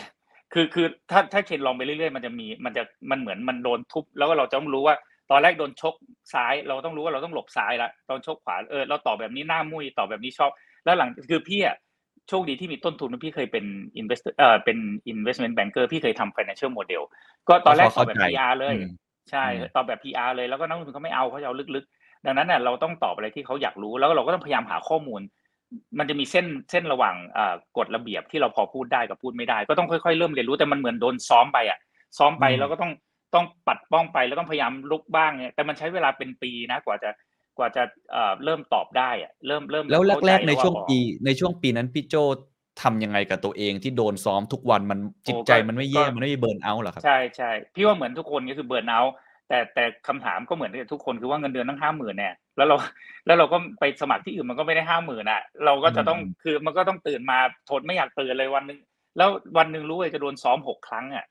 คือคือถ้าถ้าเคนลองไปเรื่อยๆมันจะมีมันจะมันเหมือนมันโดนทุบแล้วก็เราจะต้องรู้ว่าตอนแรกโดนชกซ้าย เราต้องรู้ว่าเราต้องหลบซ้ายละตอนชกขวาเออเราตอบแบบนี้หน้ามุ้ยตอบแบบนี้ชอบ แล้วหลังคือพี่อะโชคดีที่มีต้นทุนพี่เคยเป็น investor เอ่อเป็น investment banker พี่เคยทำ financial model ก็ตอนแรกตอบแบบ PR เลยอืม ใช่อืมตอบแบบ PR เลยแล้วก็นักลงทุนเขาไม่เอาเขาจะเอาลึกๆ ดังนั้นเนี่ยเราต้องตอบอะไรที่เขาอยากรู้แล้วเราก็ต้องพยายามหาข้อมูล มันจะมีเส้นเส้นระหว่างอ่ากฎระเบียบที่เราพอพูดได้กับพูดไม่ได้ ก็ต้องค่อยๆเริ่มเรียนรู้แต่มันเหมือนโดนซ้อมไปอะ ซ้อมไปอืมแล้วก็ต้องต้องปัดป้องไปแล้วต้องพยายามลุกบ้างเนี่ยแต่มันใช้เวลาเป็นปีนะกว่าจะกว่าจะเอ่อเริ่มตอบได้อะเริ่มเริ่มแล้วเข้าแรกๆในาช่วงอ๋อปีในช่วงปีนั้นพี่โจ ทำยังไงกับตัวเองที่โดนซ้อมทุกวันมันจิตใจก็มันไม่แย่ก็มันไม่มีเบิร์นเอาท์เหรอครับใช่ใช่พี่ว่าเหมือนทุกคนก็คือเบิร์นเอาท์แต่แต่คำถามก็เหมือนกับทุกคนคือว่าเงินเดือนตั้งห้าหมื่นเนี่ยแล้วเราแล้วเราก็ไปสมัครที่อื่นมันก็ไม่ได้ห้าหมื่นอะ เราก็จะต้องอืมคือมันก็ต้องตื่นมาทนไม่อยากตื่นเลยวันหนึ่งแล้ววันหนึ่งรู้เลยจะโดนซ้อมหกครั้งอะ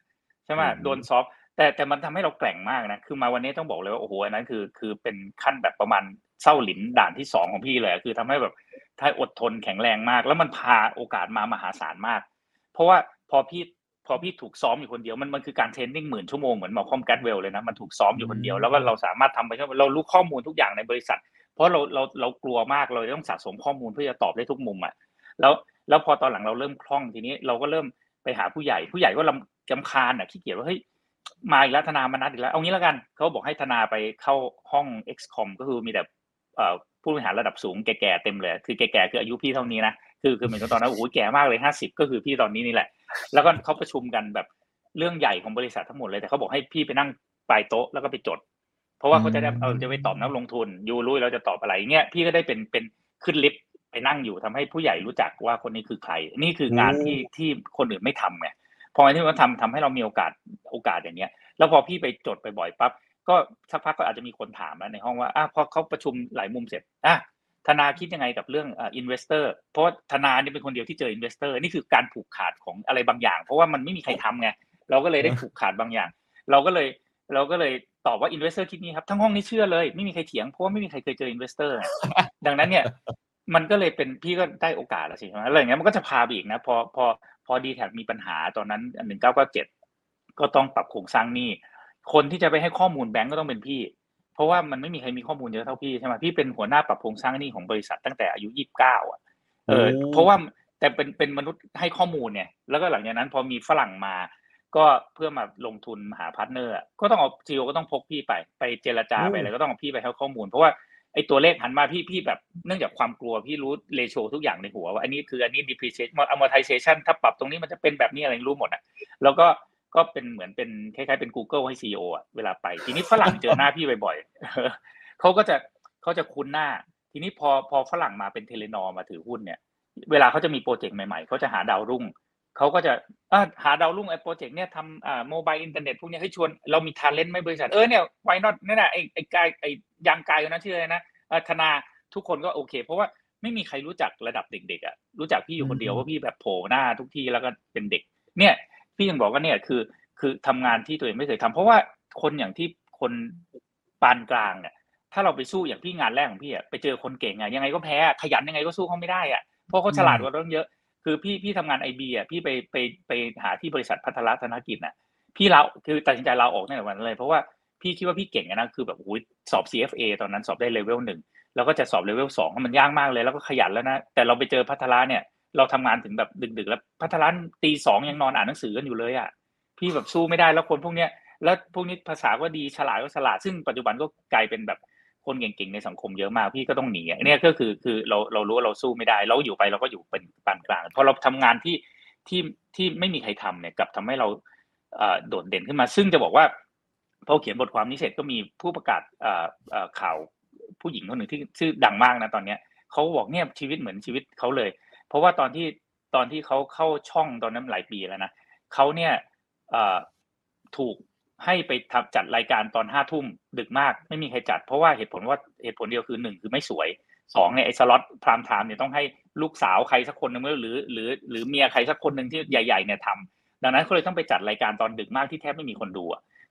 ใช่ไหมโดนซ้อมแต่แต่มันทำให้เราแกร่งมากนะคือมาวันนี้ต้องบอกเลยว่าโอ้โหอันนั้นคือคือเป็นขั้นแบบประมาณ เศร้าหลินด่านที่สองของพี่เลยอะคือทำให้แบบถ้าอดทนแข็งแรงมาก แล้วมันพาโอกาสมามหาศาลมาก เพราะว่าพอพี่พอพี่ถูกซ้อมอยู่คนเดียวมันมันคือการเทรนนิ่งหมื่นชั่วโมงเหมือนหมอคอมแกตเวลเลยนะมันถูกซ้อมอยู่คนเดียวแล้วก็เราสามารถทำไปเรารู้ข้อมูลทุกอย่างในบริษัท เพราะเราเราเรากลัวมากเราต้องสะสมข้อมูลเพื่อจะตอบได้ทุกมุมอะแล้วแล้วพอตอนหลังเราเริ่มคล่องทีนี้เราก็เริ่มไปหาผู้ใหญ่ ผู้ใหญ่ก็ลำกำคาญอะขี้เกียจว่าเฮ้ยมาอีกแล้วธนามานัดอีกแล้วเอางี้แล้วกันเขาบอกให้ธนาไปเข้าห้อง XCOM ก็คือมีแต่เอ่อ ผู้บริหารระดับสูงแก่ๆเต็มเลย คือแก่ๆคืออายุพี่เท่านี้นะคือคือเหมือนกับตอนนั้นโอ้โหแก่มากเลยห้าสิบก็คือพี่ตอนนี้นี่แหละ แล้วก็เขาประชุมกันแบบเรื่องใหญ่ของบริษัททั้งหมดเลยแต่เขาบอกให้พี่ไปนั่งปลายโต๊ะแล้วก็ไปจด เพราะว่าเขาจะได้อืมเอาจะไปตอบนักลงทุนให้รู้เราจะตอบอะไรเงี้ยพี่ก็ได้เป็นเป็นขึ้นลิฟต์ไปนั่งอยู่ทำให้ผู้ใหญ่รู้จักว่าคนนี้คือใคร นี่คืองานที่ที่คนอื่นไม่ทำไงพอไอ้ที่ว่าทำทำให้เรามีโอกาสโอกาสอย่างเงี้ย แล้วพอพี่ไปจดไปบ่อยปั๊บ ก็สักพักก็อาจจะมีคนถามแล้วในห้องว่าอะพอเขาประชุมหลายมุมเสร็จอะธนาคิดยังไงกับเรื่อง investor เพราะธนาเนี่ยเป็นคนเดียวที่เจอ investor นี่คือการผูกขาดของอะไรบางอย่าง เพราะว่ามันไม่มีใครทำไงเราก็เลยได้ผูกขาดบางอย่าง เราก็เลยเราก็เลยตอบว่า investor คิดงี้ครับทั้งห้องนี้เชื่อเลยไม่มีใครเถียงเพราะว่าไม่มีใครเคยเจอ investor ดังนั้นเนี่ยมันก็เลยเป็นพี่ก็ได้โอกาสแล้วสิใช่ไหมอะไรอย่างเงี้ยมันก็จะพาไปอีกนะพอพอพอ DTAC มีปัญหาตอนนั้นหนึ่งเก้าเก้าเจ็ดก็ต้องปรับโครงสร้างหนี้ คนที่จะไปให้ข้อมูลแบงก์ก็ต้องเป็นพี่ เพราะว่ามันไม่มีใครมีข้อมูลเยอะเท่าพี่ใช่ไหมพี่เป็นหัวหน้าปรับโครงสร้างหนี้ของบริษัทตั้งแต่อายุยี่สิบเก้าอะเออโอ้เพราะว่าแต่เป็นเป็นมนุษย์ให้ข้อมูลเนี่ย แล้วก็หลังจากนั้นพอมีฝรั่งมา ก็เพื่อมาลงทุนหา partner อะก็ต้องเอา CEO ก็ต้องพกพี่ไปไปเจรจาไปอะไรก็ต้องเอาพี่ไปให้ข้อมูล เพราะว่าไอ้ตัวเลขหันมาพี่พี่แบบเนื่องจากความกลัวพี่รู้ ratio ทุกอย่างในหัวว่าอันนี้คืออันนี้ depreciation amortization ถ้าปรับตรงนี้มันจะเป็นแบบนี้อะไรรู้หมดอะแล้วก็ ก็เป็นเหมือนเป็นคล้ายๆเป็น Google ให้ CEO อะเวลาไป ทีนี้ฝรั่งเจอหน้าพี่บ่อยๆเขาก็จะเขาจะคุ้นหน้า ทีนี้พอพอฝรั่งมาเป็น Telenor มาถือหุ้นเนี่ย เวลาเขาจะมีโปรเจกต์ใหม่ๆเขาจะหาดาวรุ่งเขาก็จะอะหาดาวรุ่งไอ้โปรเจกต์เนี่ยทำอ่า mobile internet พวกเนี้ยให้ชวนเรามีทาเลนต์ไหมบริษัทเออเนี่ย why not นี่แหละไอ้ไอ้ guy ไอ้ young guy คนนั้นชื่ออะไรนะเอ่อธนาทุกคนก็โอเค เพราะว่าไม่มีใครรู้จักระดับเด็กๆอะรู้จักพี่อยู่คนเดียวว่าพี่แบบโผล่หน้าทุกที่แล้วก็เป็นเด็ก เนี่ย พี่ยังบอกว่าเนี่ยคือ คือทำงานที่ตัวเองไม่เคยทำเพราะว่าคนอย่างที่คนปานกลางเนี่ยถ้าเราไปสู้อย่างพี่งานแรกของพี่อะไปเจอคนเก่งอะยังไงก็แพ้ขยันยังไงก็สู้เขาไม่ได้อะเพราะเขาฉลาดกว่าเราเยอะ คือพี่พี่ทำงานไอบีอะพี่ไปไปไปหาที่บริษัทพัฒนาธนกิจน่ะ พี่เราคือตัดสินใจเลาออกในวันเลย เพราะว่าพี่คิดว่าพี่เก่งนะคือแบบโอ้ยสอบ CFA ตอนนั้นสอบได้เลเวลหนึ่งแล้วก็จะสอบเลเวลสองมันยากมากเลยแล้วก็ขยันแล้วนะแต่เราไปเจอพัฒนาเนี่ย เราทำงานถึงแบบดึกๆแล้วพัฒนตีสองยังนอนอ่านหนังสือกันอยู่เลยอะพี่แบบสู้ไม่ได้แล้วคนพวกเนี้ยแล้วพวกนี้ภาษาก็ดีฉลาดก็ฉลาดซึ่งปัจจุบันก็กลายเป็นแบบคนเก่งๆในสังคมเยอะมากพี่ก็ต้องหนีอะเนี่ยก็คือคือเราเรารู้ว่าเราสู้ไม่ได้ เราอยู่ไปเราก็อยู่เป็นปานกลางพอเราทำงานที่ที่ที่ไม่มีใครทำเนี่ยกับทำให้เราโดดเด่นขึ้นมา ซึ่งจะบอกว่าพอเขียนบทความนี้เสร็จก็มีผู้ประกาศข่าวผู้หญิงคนหนึ่งที่ชื่อดังมากนะตอนเนี้ยเขาบอกเนี่ยชีวิตเหมือนชีวิตเขาเลย เพราะว่าตอนที่ตอนที่เขาเข้าช่องตอนนั้นหลายปีแล้วนะเขาเนี่ยถูกให้ไปทำจัดรายการตอนห้าทุ่มดึกมาก ไม่มีใครจัด เพราะว่าเหตุผลว่าเหตุผลเดียวคือหนึ่งคือไม่สวยสองเนี่ยไอ้สล็อตพรามไทม์เนี่ยต้องให้ลูกสาวใครสักคนหนึ่งหรือ หรือหรือเมียใครสักคนหนึ่งที่ใหญ่ๆเนี่ยทำดังนั้นเขาเลยต้องไปจัดรายการตอนดึกมากที่แทบไม่มีคนดู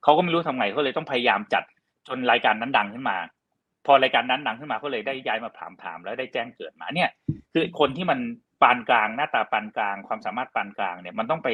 เขาก็ไม่รู้ทำไงเขาเลยต้องพยายามจัดจนรายการนั้นดังขึ้นมา พอรายการนั้นดังขึ้นมาเขาเลยได้ย้ายมาพรามไทม์แล้วได้แจ้งเกิดมาเนี่ย คือคนที่มันปานกลางหน้าตาปานกลาง ความสามารถปานกลางเนี่ยมันต้องไป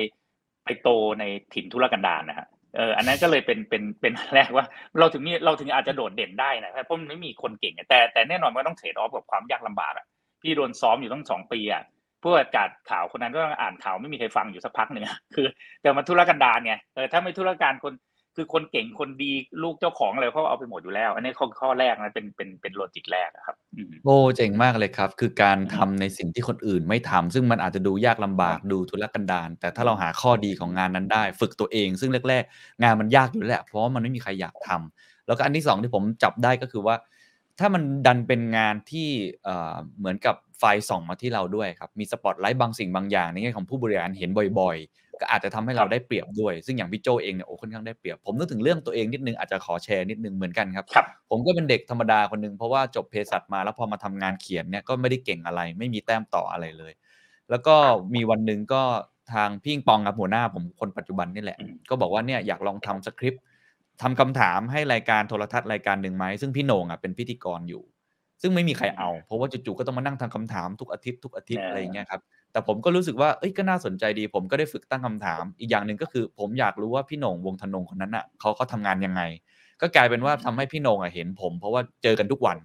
ไปโตในถิ่นทุรกันดารนะฮะเอออันนั้นก็เลยเป็นเป็นเป็นแรกว่า เราถึงมีเราถึงอาจจะโดดเด่นได้นะเพราะมันไม่มีคนเก่งแต่แต่แน่นอนมันต้องเทรดออฟกับความยากลำบากอะพี่โดนซ้อมอยู่ตั้งสองปีอะผู้ประกาศข่าวคนนั้นก็อ่านข่าวไม่มีใครฟังอยู่สักพักหนึ่งคือ แต่มันธุรกันดารไงเออถ้าไม่ธุรการคน คือคนเก่งคนดีลูกเจ้าของอะไรเขาเอาไปหมดอยู่แล้ว อันนี้ข้อข้อแรกนะเป็นเป็นเป็นโลจิกแรกอะครับอืมโอ้เจ๋งมากเลยครับ คือการทำในสิ่งที่คนอื่นไม่ทำซึ่งมันอาจจะดูยากลำบากดูทุรกันดารแต่ถ้าเราหาข้อดีของงานนั้นได้ ฝึกตัวเอง ซึ่งแรก ๆ งานมันยากอยู่แล้วแหละเพราะว่ามันไม่มีใครอยากทำแล้วก็อันที่สองที่ผมจับได้ก็คือว่า ถ้ามันดันเป็นงานที่เอ่อเหมือนกับไฟส่องมาที่เราด้วยครับ มีสปอตไลท์บางสิ่งบางอย่างในแง่ของผู้บริหารเห็นบ่อยๆ ก็อาจจะทำให้เราได้เปรียบด้วย ซึ่งอย่างพี่โจเองเนี่ยโอ้ค่อนข้างได้เปรียบ ผมนึกถึงเรื่องตัวเองนิดนึงอาจจะขอแชร์นิดนึงเหมือนกันครับครับผมก็เป็นเด็กธรรมดาคนหนึ่งเพราะว่าจบเภสัชมาแล้วพอมาทำงานเขียนเนี่ยก็ไม่ได้เก่งอะไร ไม่มีแต้มต่ออะไรเลย แล้วก็มีวันหนึ่งก็ทางพี่อิงปองครับหัวหน้าผมคนปัจจุบันนี่แหละอืมก็บอกว่าเนี่ยอยากลองทำสคริปต์ ทำคำถามให้รายการโทรทัศน์รายการหนึ่งไหมซึ่งพี่โหน่งอะเป็นพิธีกรอยู่ ซึ่งไม่มีใครเอา เพราะว่าจู่ๆก็ต้องมานั่งทำคำถามทุกอาทิตย์ทุกอาทิตย์เออออะไรอย่างเงี้ยครับแต่ผมก็รู้สึกว่าเอ้ยก็น่าสนใจดี ผมก็ได้ฝึกตั้งคำถาม อีกอย่างหนึ่งก็คือ ผมอยากรู้ว่าพี่โหน่งวงธนงคนนั้นอะเขาเขาทำงานยังไง ก็กลายเป็นว่าทำให้พี่โหน่งอะเห็นผม เพราะว่าเจอกันทุกวัน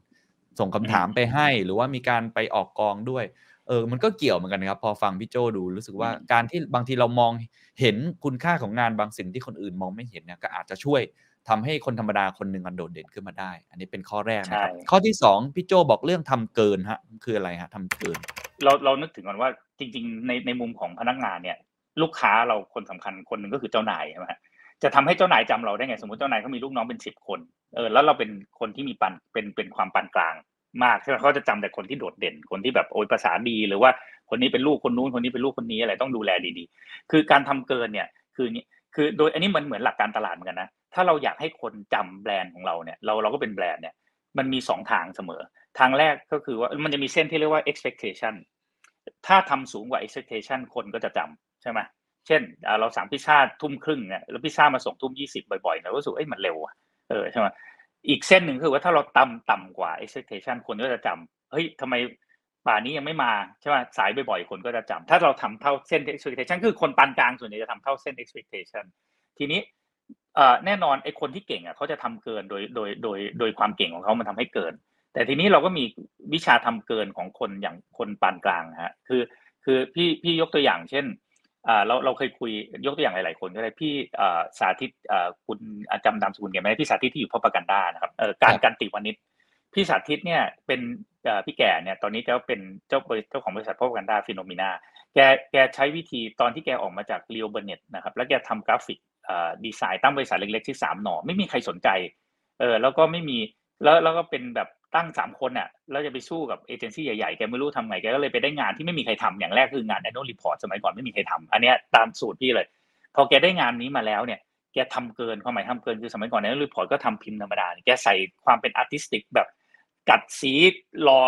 ส่งคำถามไปให้หรือว่ามีการไปออกกองด้วย เออมันก็เกี่ยวเหมือนกันนะครับ พอฟังพี่โจดูรู้สึกว่าอืมการที่บางทีเรามองเห็นคุณค่าของงานบางสิ่งที่คนอื่นมองไม่เห็นเนี่ยก็อาจจะช่วยทำให้คนธรรมดาคนหนึ่งมันโดดเด่นขึ้นมาได้ อันนี้เป็นข้อแรกนะครับใช่ข้อที่สองพี่โจบอกเรื่องทำเกินฮะคืออะไรฮะทำเกิน เราเรานึกถึงก่อนว่าจริง ๆ ในในมุมของพนักงานเนี่ย ลูกค้าเราคนสำคัญคนหนึ่งก็คือเจ้านายใช่ไหมฮะจะทำให้เจ้านายจำเราได้ไงสมมติเจ้านายเขามีลูกน้องเป็นสิบคนเออแล้วเราเป็นคนที่มีปันเป็นเป็นความปานกลาง มากใช่ไหมเขาจะจำแต่คนที่โดดเด่นคนที่แบบโอ้ยภาษาดีหรือว่าคนนี้เป็นลูกคนนู้นคนนี้เป็นลูกคนนี้อะไรต้องดูแลดีๆ คือการทำเกินเนี่ยคือนี้คือโดยอันนี้มันเหมือนหลักการตลาดเหมือนกันนะถ้าเราอยากให้คนจำแบรนด์ของเราเนี่ยเราเราก็เป็นแบรนด์เนี่ยมันมีสองทางเสมอ ทางแรกก็คือว่ามันจะมีเส้นที่เรียกว่า expectation ถ้าทำสูงกว่า expectation คนก็จะจำใช่ไหมเช่นเราสั่งพิซซ่าทุ่มครึ่งเนี่ยแล้วพิซซ่ามาส่งทุ่มยี่สิบบ่อยๆเราก็รู้สึกเอ้ยมันเร็วอะเออใช่ไหม อีกเส้นหนึ่งคือว่าถ้าเราต่ำต่ำกว่า expectation คนก็จะจำเฮ้ยทำไมป่านี้ยังไม่มาใช่ไหมสายบ่อยๆคนก็จะจำถ้าเราทำเท่าเส้น expectation คือคนปานกลางส่วนใหญ่จะทำเท่าเส้น expectation ทีนี้แน่นอนไอ้คนที่เก่งอะเขาจะทำเกินโดยโดยโดยโดยความเก่งของเขามันทำให้เกิน แต่ทีนี้เราก็มีวิชาทำเกินของคนอย่างคนปานกลางฮะคือคือพี่พี่ยกตัวอย่างเช่น อ่าเราเราเคยคุยยกตัวอย่างหลายๆคนก็ได้พี่อ่าสาธิตอ่าคุณอ่าจำนามสกุลแกไหมพี่สาธิตที่อยู่พอประกันด้านะครับเอ่อการครับการติวานิชพี่สาธิตเนี่ยเป็นเอ่อพี่แก่เนี่ยตอนนี้แกเป็นเจ้าบริเจ้าของบริษัท Propaganda Phenomena แกแกใช้วิธีตอนที่แกออกมาจาก Leo Burnett นะครับแล้วแกทำกราฟิกอ่าดีไซน์ตั้งบริษัทเล็กๆที่สามหน่อไม่มีใครสนใจเออแล้วก็ไม่มีแล้วแล้วก็เป็นแบบ ตั้งสามคนอะแล้วจะไปสู้กับเอเจนซี่ใหญ่ๆ แกไม่รู้ทำไง แกก็เลยไปได้งานที่ไม่มีใครทำอย่างแรกคืองาน annual report สมัยก่อนไม่มีใครทำอันเนี้ยตามสูตรพี่เลย พอแกได้งานนี้มาแล้วเนี่ย แกทำเกินความคาดหมายทำเกินคือสมัยก่อน annual report ก็ทำพิมพ์ธรรมดา แกใส่ความเป็น artistic แบบกัดสีรอ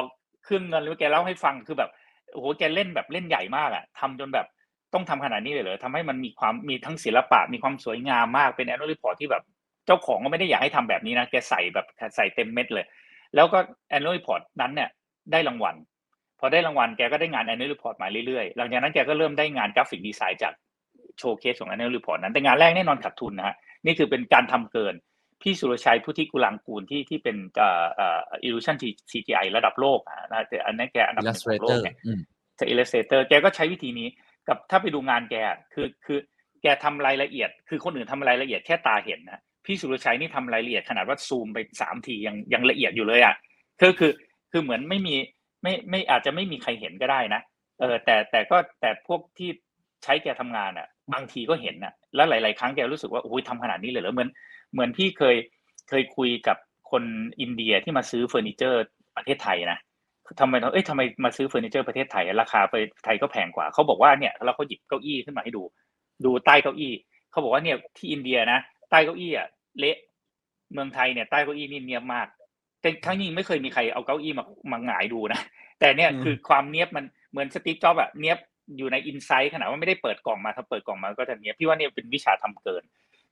เครื่องเงินหรือแกเล่าให้ฟังคือแบบโอ้โหแกเล่นแบบเล่นใหญ่มากอะทำจนแบบต้องทำขนาดนี้เลยเหรอทำให้มันมีความมีทั้งศิลปะมีความสวยงามมากเป็น annual report ที่แบบ เจ้าของก็ไม่ได้อยากให้ทำแบบนี้นะแกใส่แบบใส่เต็มเม็ดเลย แล้วก็ annual report นั้นเนี่ยได้รางวัล พอได้รางวัลแกก็ได้งาน annual report มาเรื่อยๆ หลังจากนั้นแกก็เริ่มได้งานกราฟิกดีไซน์จากโชว์เคสของ annual report นั้นแต่งานแรกแน่นอนขาดทุนนะฮะนี่คือเป็นการทำเกินพี่สุรชัยพุทธิกุลังกูลที่ที่เป็นเอ่อเอ่อ illusion CGI ระดับโลกอะนะแต่อันนั้นแกอันดับหนึ่งของโลก illustrator เนี่ยอืมจาก Illustrator แกก็ใช้วิธีนี้กับถ้าไปดูงานแกอะคือคือแกทำรายละเอียด คือคนอื่นทำรายละเอียดแค่ตาเห็นนะ พี่สุรชัยนี่ทำรายละเอียดขนาดว่าซูมไปสามทียังยังละเอียดอยู่เลยอะคือคือคือเหมือนไม่มีไม่ไม่อาจจะไม่มีใครเห็นก็ได้นะเออแต่แต่ก็แต่พวกที่ใช้แกทำงานอะ บางทีก็เห็นอะ แล้วหลาย ๆ ครั้งแกรู้สึกว่าโอ้ยทำขนาดนี้เลยเหรอเหมือนเหมือนพี่เคยเคยคุยกับคนอินเดียที่มาซื้อเฟอร์นิเจอร์ประเทศไทยนะทำไมเราเอ้ยทำไมมาซื้อเฟอร์นิเจอร์ประเทศไทย ราคาไปไทยก็แพงกว่าเขาบอกว่าเนี่ยแล้วเขาหยิบเก้าอี้ขึ้นมาให้ดู ดูใต้เก้าอี้เขาบอกว่าเนี่ยที่อินเดียนะใต้เก้าอี้อะ เละเมืองไทยเนี่ยใต้เก้าอี้นี่เนียบมากแต่ครั้งนี้ไม่เคยมีใครเอาเก้าอี้มามาหงายดูนะแต่เนี่ยอืมคือความเนียบมันเหมือน Steve Jobs อะเนียบอยู่ใน inside ขนาดว่าไม่ได้เปิดกล่องมาถ้าเปิดกล่องมาก็จะเนียบพี่ว่าเนี่ยเป็นวิชาทำเกิน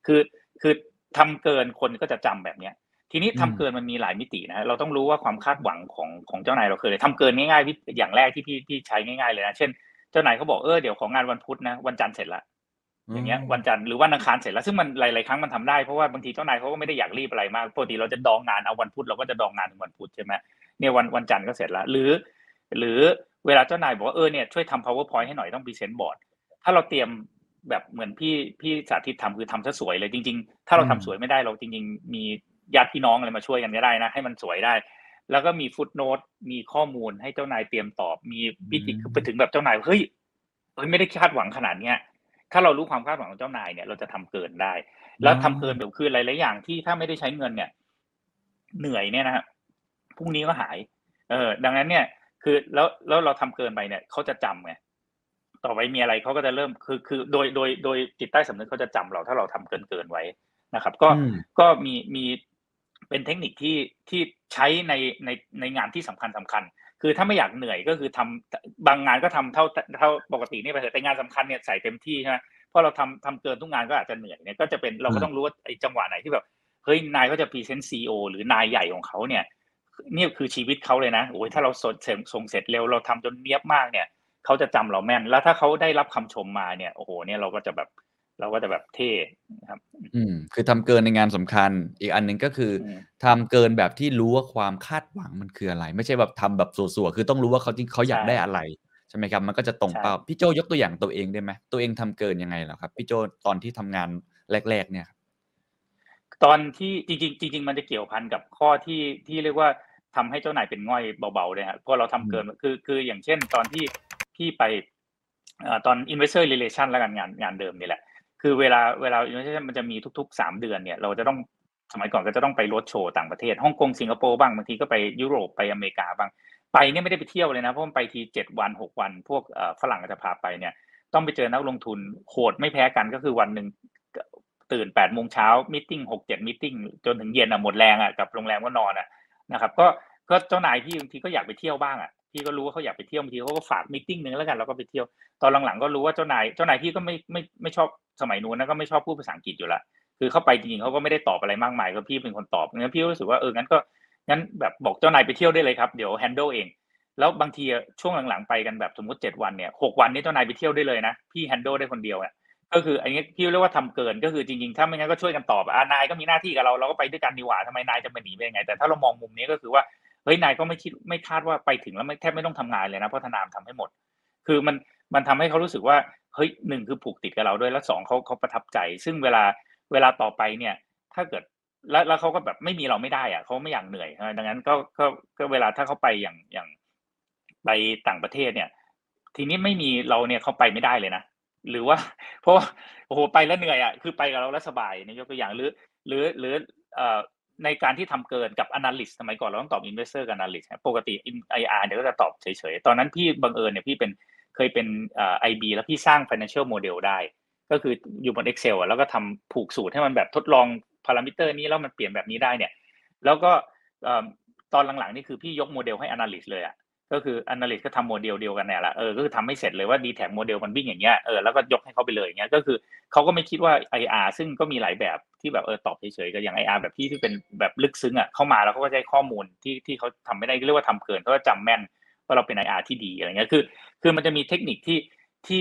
คือคือทำเกินคนก็จะจำแบบเนี้ย ทีนี้ทำเกินมันมีหลายมิตินะฮะเราต้องรู้ว่าความคาดหวังของของเจ้านายเราคืออะไรทำเกินง่ายๆวิธีอย่างแรกที่พี่พี่ใช้ง่ายๆเลยนะเช่น เจ้านายเขาบอกเออเดี๋ยวของงานวันพุธนะวันจันทร์เสร็จละ อย่างเงี้ยวันจันทร์หรือวันอังคารเสร็จแล้วซึ่งมันหลายๆครั้งมันทำได้เพราะว่าบางทีเจ้านายเขาก็ไม่ได้อยากรีบอะไรมากปกติเราจะดองงานเอาวันพุธเราก็จะดองงานถึงวันพุธใช่ไหมเนี่ยวันวันจันทร์ก็เสร็จแล้วหรือ หรือเวลาเจ้านายบอกว่าเออเนี่ยช่วยทำ powerpoint ให้หน่อยต้องพรีเซนต์บอร์ดถ้าเราเตรียมแบบเหมือนพี่พี่สาธิตทำคือทำซะสวยเลยจริง ๆ ถ้าเราทำสวยไม่ได้เราจริง ๆ มีญาติพี่น้องอะไรมาช่วยกันก็ได้นะ ให้มันสวยได้ แล้วก็มีฟุตโนตมีข้อมูลให้เจ้านายเตรียมตอบ มีพิจิคือไปถึงแบบเจ้านายเฮ้ยเฮ้ยไม่ได้คาดหวังขนาดเนี้ย ถ้าเรารู้ความคาดหวังของเจ้านายเนี่ยเราจะทำเกินได้ แล้วทำเกินแบบคือหลายๆอย่างที่ถ้าไม่ได้ใช้เงินเนี่ย เหนื่อยเนี่ยนะฮะพรุ่งนี้ก็หาย เออ ดังนั้นเนี่ย คือแล้วแล้วเราทำเกินไปเนี่ยเขาจะจำไงต่อไปมีอะไรเขาก็จะเริ่มคือคือโดยโดยโดยจิตใต้สำนึกเขาจะจำเราถ้าเราทำเกินเกินไว้นะครับ ก็อืมก็มีมีเป็นเทคนิคที่ที่ใช้ในในในงานที่สำคัญสำคัญ คือถ้าไม่อยากเหนื่อยก็คือทำบางงานก็ทำเท่าเท่าปกตินี่ไปเถอะแต่งานสำคัญเนี่ยใส่เต็มที่ใช่ไหมเพราะเราทำทำเกินทุกงานก็อาจจะเหนื่อยเนี่ยก็จะเป็นเราก็ต้องรู้ว่าไอ้จังหวะไหนที่แบบเฮ้ยนายก็จะพรีเซนต์ซีอหรือนายใหญ่ของเขาเนี่ยนี่คือชีวิตเขาเลยนะโอ้ยถ้าเราส่งส่งเสร็จเร็วเราทำจนเนียบมากเนี่ยเขาจะจำเราแม่น แล้วถ้าเขาได้รับคำชมมาเนี่ยโอ้โหเนี่ยเราก็จะแบบ เราก็จะแบบเท่นะครับ อืม คือทำเกินในงานสำคัญ อีกอันหนึ่งก็คืออมทำเกินแบบที่รู้ว่าความคาดหวังมันคืออะไร ไม่ใช่แบบทำแบบสัวๆคือต้องรู้ว่าเขาจริงเขาอยากใช่ได้อะไรใช่ไหมครับ มันก็จะตรงใช่เป้าพี่โจยกตัวอย่างตัวเองได้ไหมตัวเองทำเกินยังไงเหรอครับพี่โจตอนที่ทำงานแรก ๆ เนี่ยครับตอนที่จริงๆจริง ๆ มันจะเกี่ยวพันกับข้อที่ที่เรียกว่าทำให้เจ้านายเป็นง่อยเบาๆเลยครับเพราะเราทำเกินคือคืออย่างเช่น ตอนที่พี่ไปเอ่อตอน investor relation แล้วกันงานงานเดิมนี่แหละ คือเวลาเวลา investor มันจะมีทุกๆสามเดือนเนี่ย เราจะต้องสมัยก่อนก็จะต้องไปรถโชว์ต่างประเทศฮ่องกงสิงคโปร์บ้างบางทีก็ไปยุโรปไปอเมริกาบ้างไปเนี่ยไม่ได้ไปเที่ยวเลยนะเพราะมันไปทีเจ็ดวันหกวัน พวกฝรั่งก็จะพาไปเนี่ย ต้องไปเจอนักลงทุนโหดไม่แพ้กันก็คือวันหนึ่งตื่นแปดโมงเช้า meeting หกเจ็ด meeting จนถึงเย็นอะหมดแรงอะกลับโรงแรมก็นอนอะนะครับ ก็ก็เจ้านายพี่บางทีก็อยากไปเที่ยวบ้างอะ พี่ก็รู้ว่าเขาอยากไปเที่ยวบางทีเขาก็ฝาก meeting นึงแล้วกันเราก็ไปเที่ยวตอนหลังๆก็รู้ว่าเจ้านายเจ้านายพี่ก็ไม่ไม่ไม่ชอบสมัยนู้นนะก็ไม่ชอบพูดภาษาอังกฤษอยู่ละคือเข้าไปจริงๆเขาก็ไม่ได้ตอบอะไรมากมายก็พี่เป็นคนตอบงั้นพี่ก็รู้สึกว่าเอองั้นก็งั้นแบบบอกเจ้านายไปเที่ยวได้เลยครับเดี๋ยว handle เองแล้วบางทีช่วงหลังๆไปกันแบบสมมติเจ็ดวันเนี่ยหกวันนี้เจ้านายไปเที่ยวได้เลยนะพี่แฮนด์ลได้คนเดียวอะก็คืออันนี้พี่เรียกว่าทำเกินก็คือจริงๆถ้าไม่งั้นก็ช่วยกันตอบอะนายก็มีหน้าที่กับเราเราก็ไปด้วยกันดีกว่าทำไมนายจะมาหนีไปยังไง แต่ถ้าเรามองมุมนี้ก็คือว่า เฮ้ยนายก็ไม่คิดไม่คาดว่าไปถึงแล้วไม่แทบไม่ต้องทำงานเลยนะเพราะธนามทำให้หมด คือมันมันทำให้เขารู้สึกว่าเฮ้ยหนึ่งคือผูกติดกับเราด้วยแล้วสองเขาเขาประทับใจ ซึ่งเวลาเวลาต่อไปเนี่ย ถ้าเกิดแล้วแล้วเขาก็แบบไม่มีเราไม่ได้อะเขาไม่อยากเหนื่อยดังนั้นก็ก็ก็เวลาถ้าเขาไปอย่างอย่างไปต่างประเทศเนี่ย ทีนี้ไม่มีเราเนี่ยเขาไปไม่ได้เลยนะหรือว่า เพราะโอ้โหไปแล้วเหนื่อยอะคือไปกับเราแล้วสบายนี่ยกตัวอย่างหรือ หรือหรือเอ่อ ในการที่ทำเกินกับ analyst สมัยก่อนเราต้องตอบ investor กับ analyst ปกติ IR เนี่ยก็จะตอบเฉยๆ ตอนนั้นพี่บังเอิญเนี่ยพี่เป็นเคยเป็นเอ่อ IB แล้วพี่สร้าง financial model ได้ ก็คืออยู่บน Excel อะแล้วก็ทำผูกสูตรให้มันแบบทดลองพารามิเตอร์นี้แล้วมันเปลี่ยนแบบนี้ได้เนี่ย แล้วก็ตอนหลังๆนี่คือพี่ยกโมเดลให้ analyst เลยอะ ก็คือ analyst ก็ทำโมเดลเดียวกันเนี่ยแหละเออก็คือทำให้เสร็จเลยว่า d t แท็โมเดลมันวิ่งอย่างเงี้ยเออแล้วก็ยกให้เขาไปเลยอย่างเงี้ยก็คือเขาก็ไม่คิดว่า IR ซึ่งก็มีหลายแบบที่แบบเออตอบเฉยๆก็อย่าง IR แบบที่ที่เป็นแบบลึกซึ้งอะเข้ามาแล้วเขาก็ได้ข้อมูลที่ที่เขาทำไม่ได้เรียกว่าทำเกินเขาก็จำแม่นว่าเราเป็น IR ที่ดีอะไรเงี้ยคือ คือมันจะมีเทคนิคที่ที่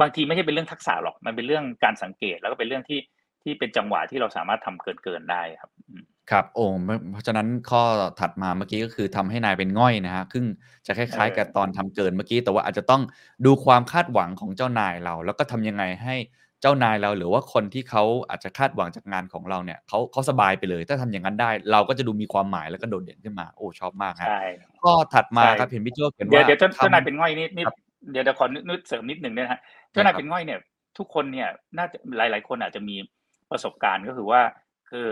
บางทีไม่ใช่เป็นเรื่องทักษะหรอกมันเป็นเรื่องการสังเกตแล้วก็เป็นเรื่องที่ที่เป็นจังหวะที่เราสามารถทำเกินเกินๆได้ครับอื ครับโอ้ไม่เพราะฉะนั้นข้อถัดมาเมื่อกี้ก็คือทำให้นายเป็นง่อยนะฮะซึ่งจะคล้ายๆกับตอนทำเกินเมื่อกี้ แต่ว่าอาจจะต้องดูความคาดหวังของเจ้านายเรา แล้วก็ทำยังไงให้เจ้านายเรา หรือว่าคนที่เขาอาจจะคาดหวังจากงานของเราเนี่ยเขาเขาสบายไปเลย ถ้าทำอย่างนั้นได้ เราก็จะดูมีความหมายแล้วก็โดดเด่นขึ้นมา โอ้ชอบมากฮะใช่ข้อถัดมาใช่ครับเห็นพี่โจเขียนเดี๋ยวว่าเดี๋ยวเจ้าทำเจ้านายเป็นง่อยนี่นี่ครับเดี๋ยวเดี๋ยวขอนึกนึกเสริมนิดหนึ่งด้วยนะฮะเจ้านายเป็นง่อยเนี่ย ทุกคนเนี่ยน่าจะหลาย ๆ คนอาจจะมีประสบการณ์ก็คือว่าคือ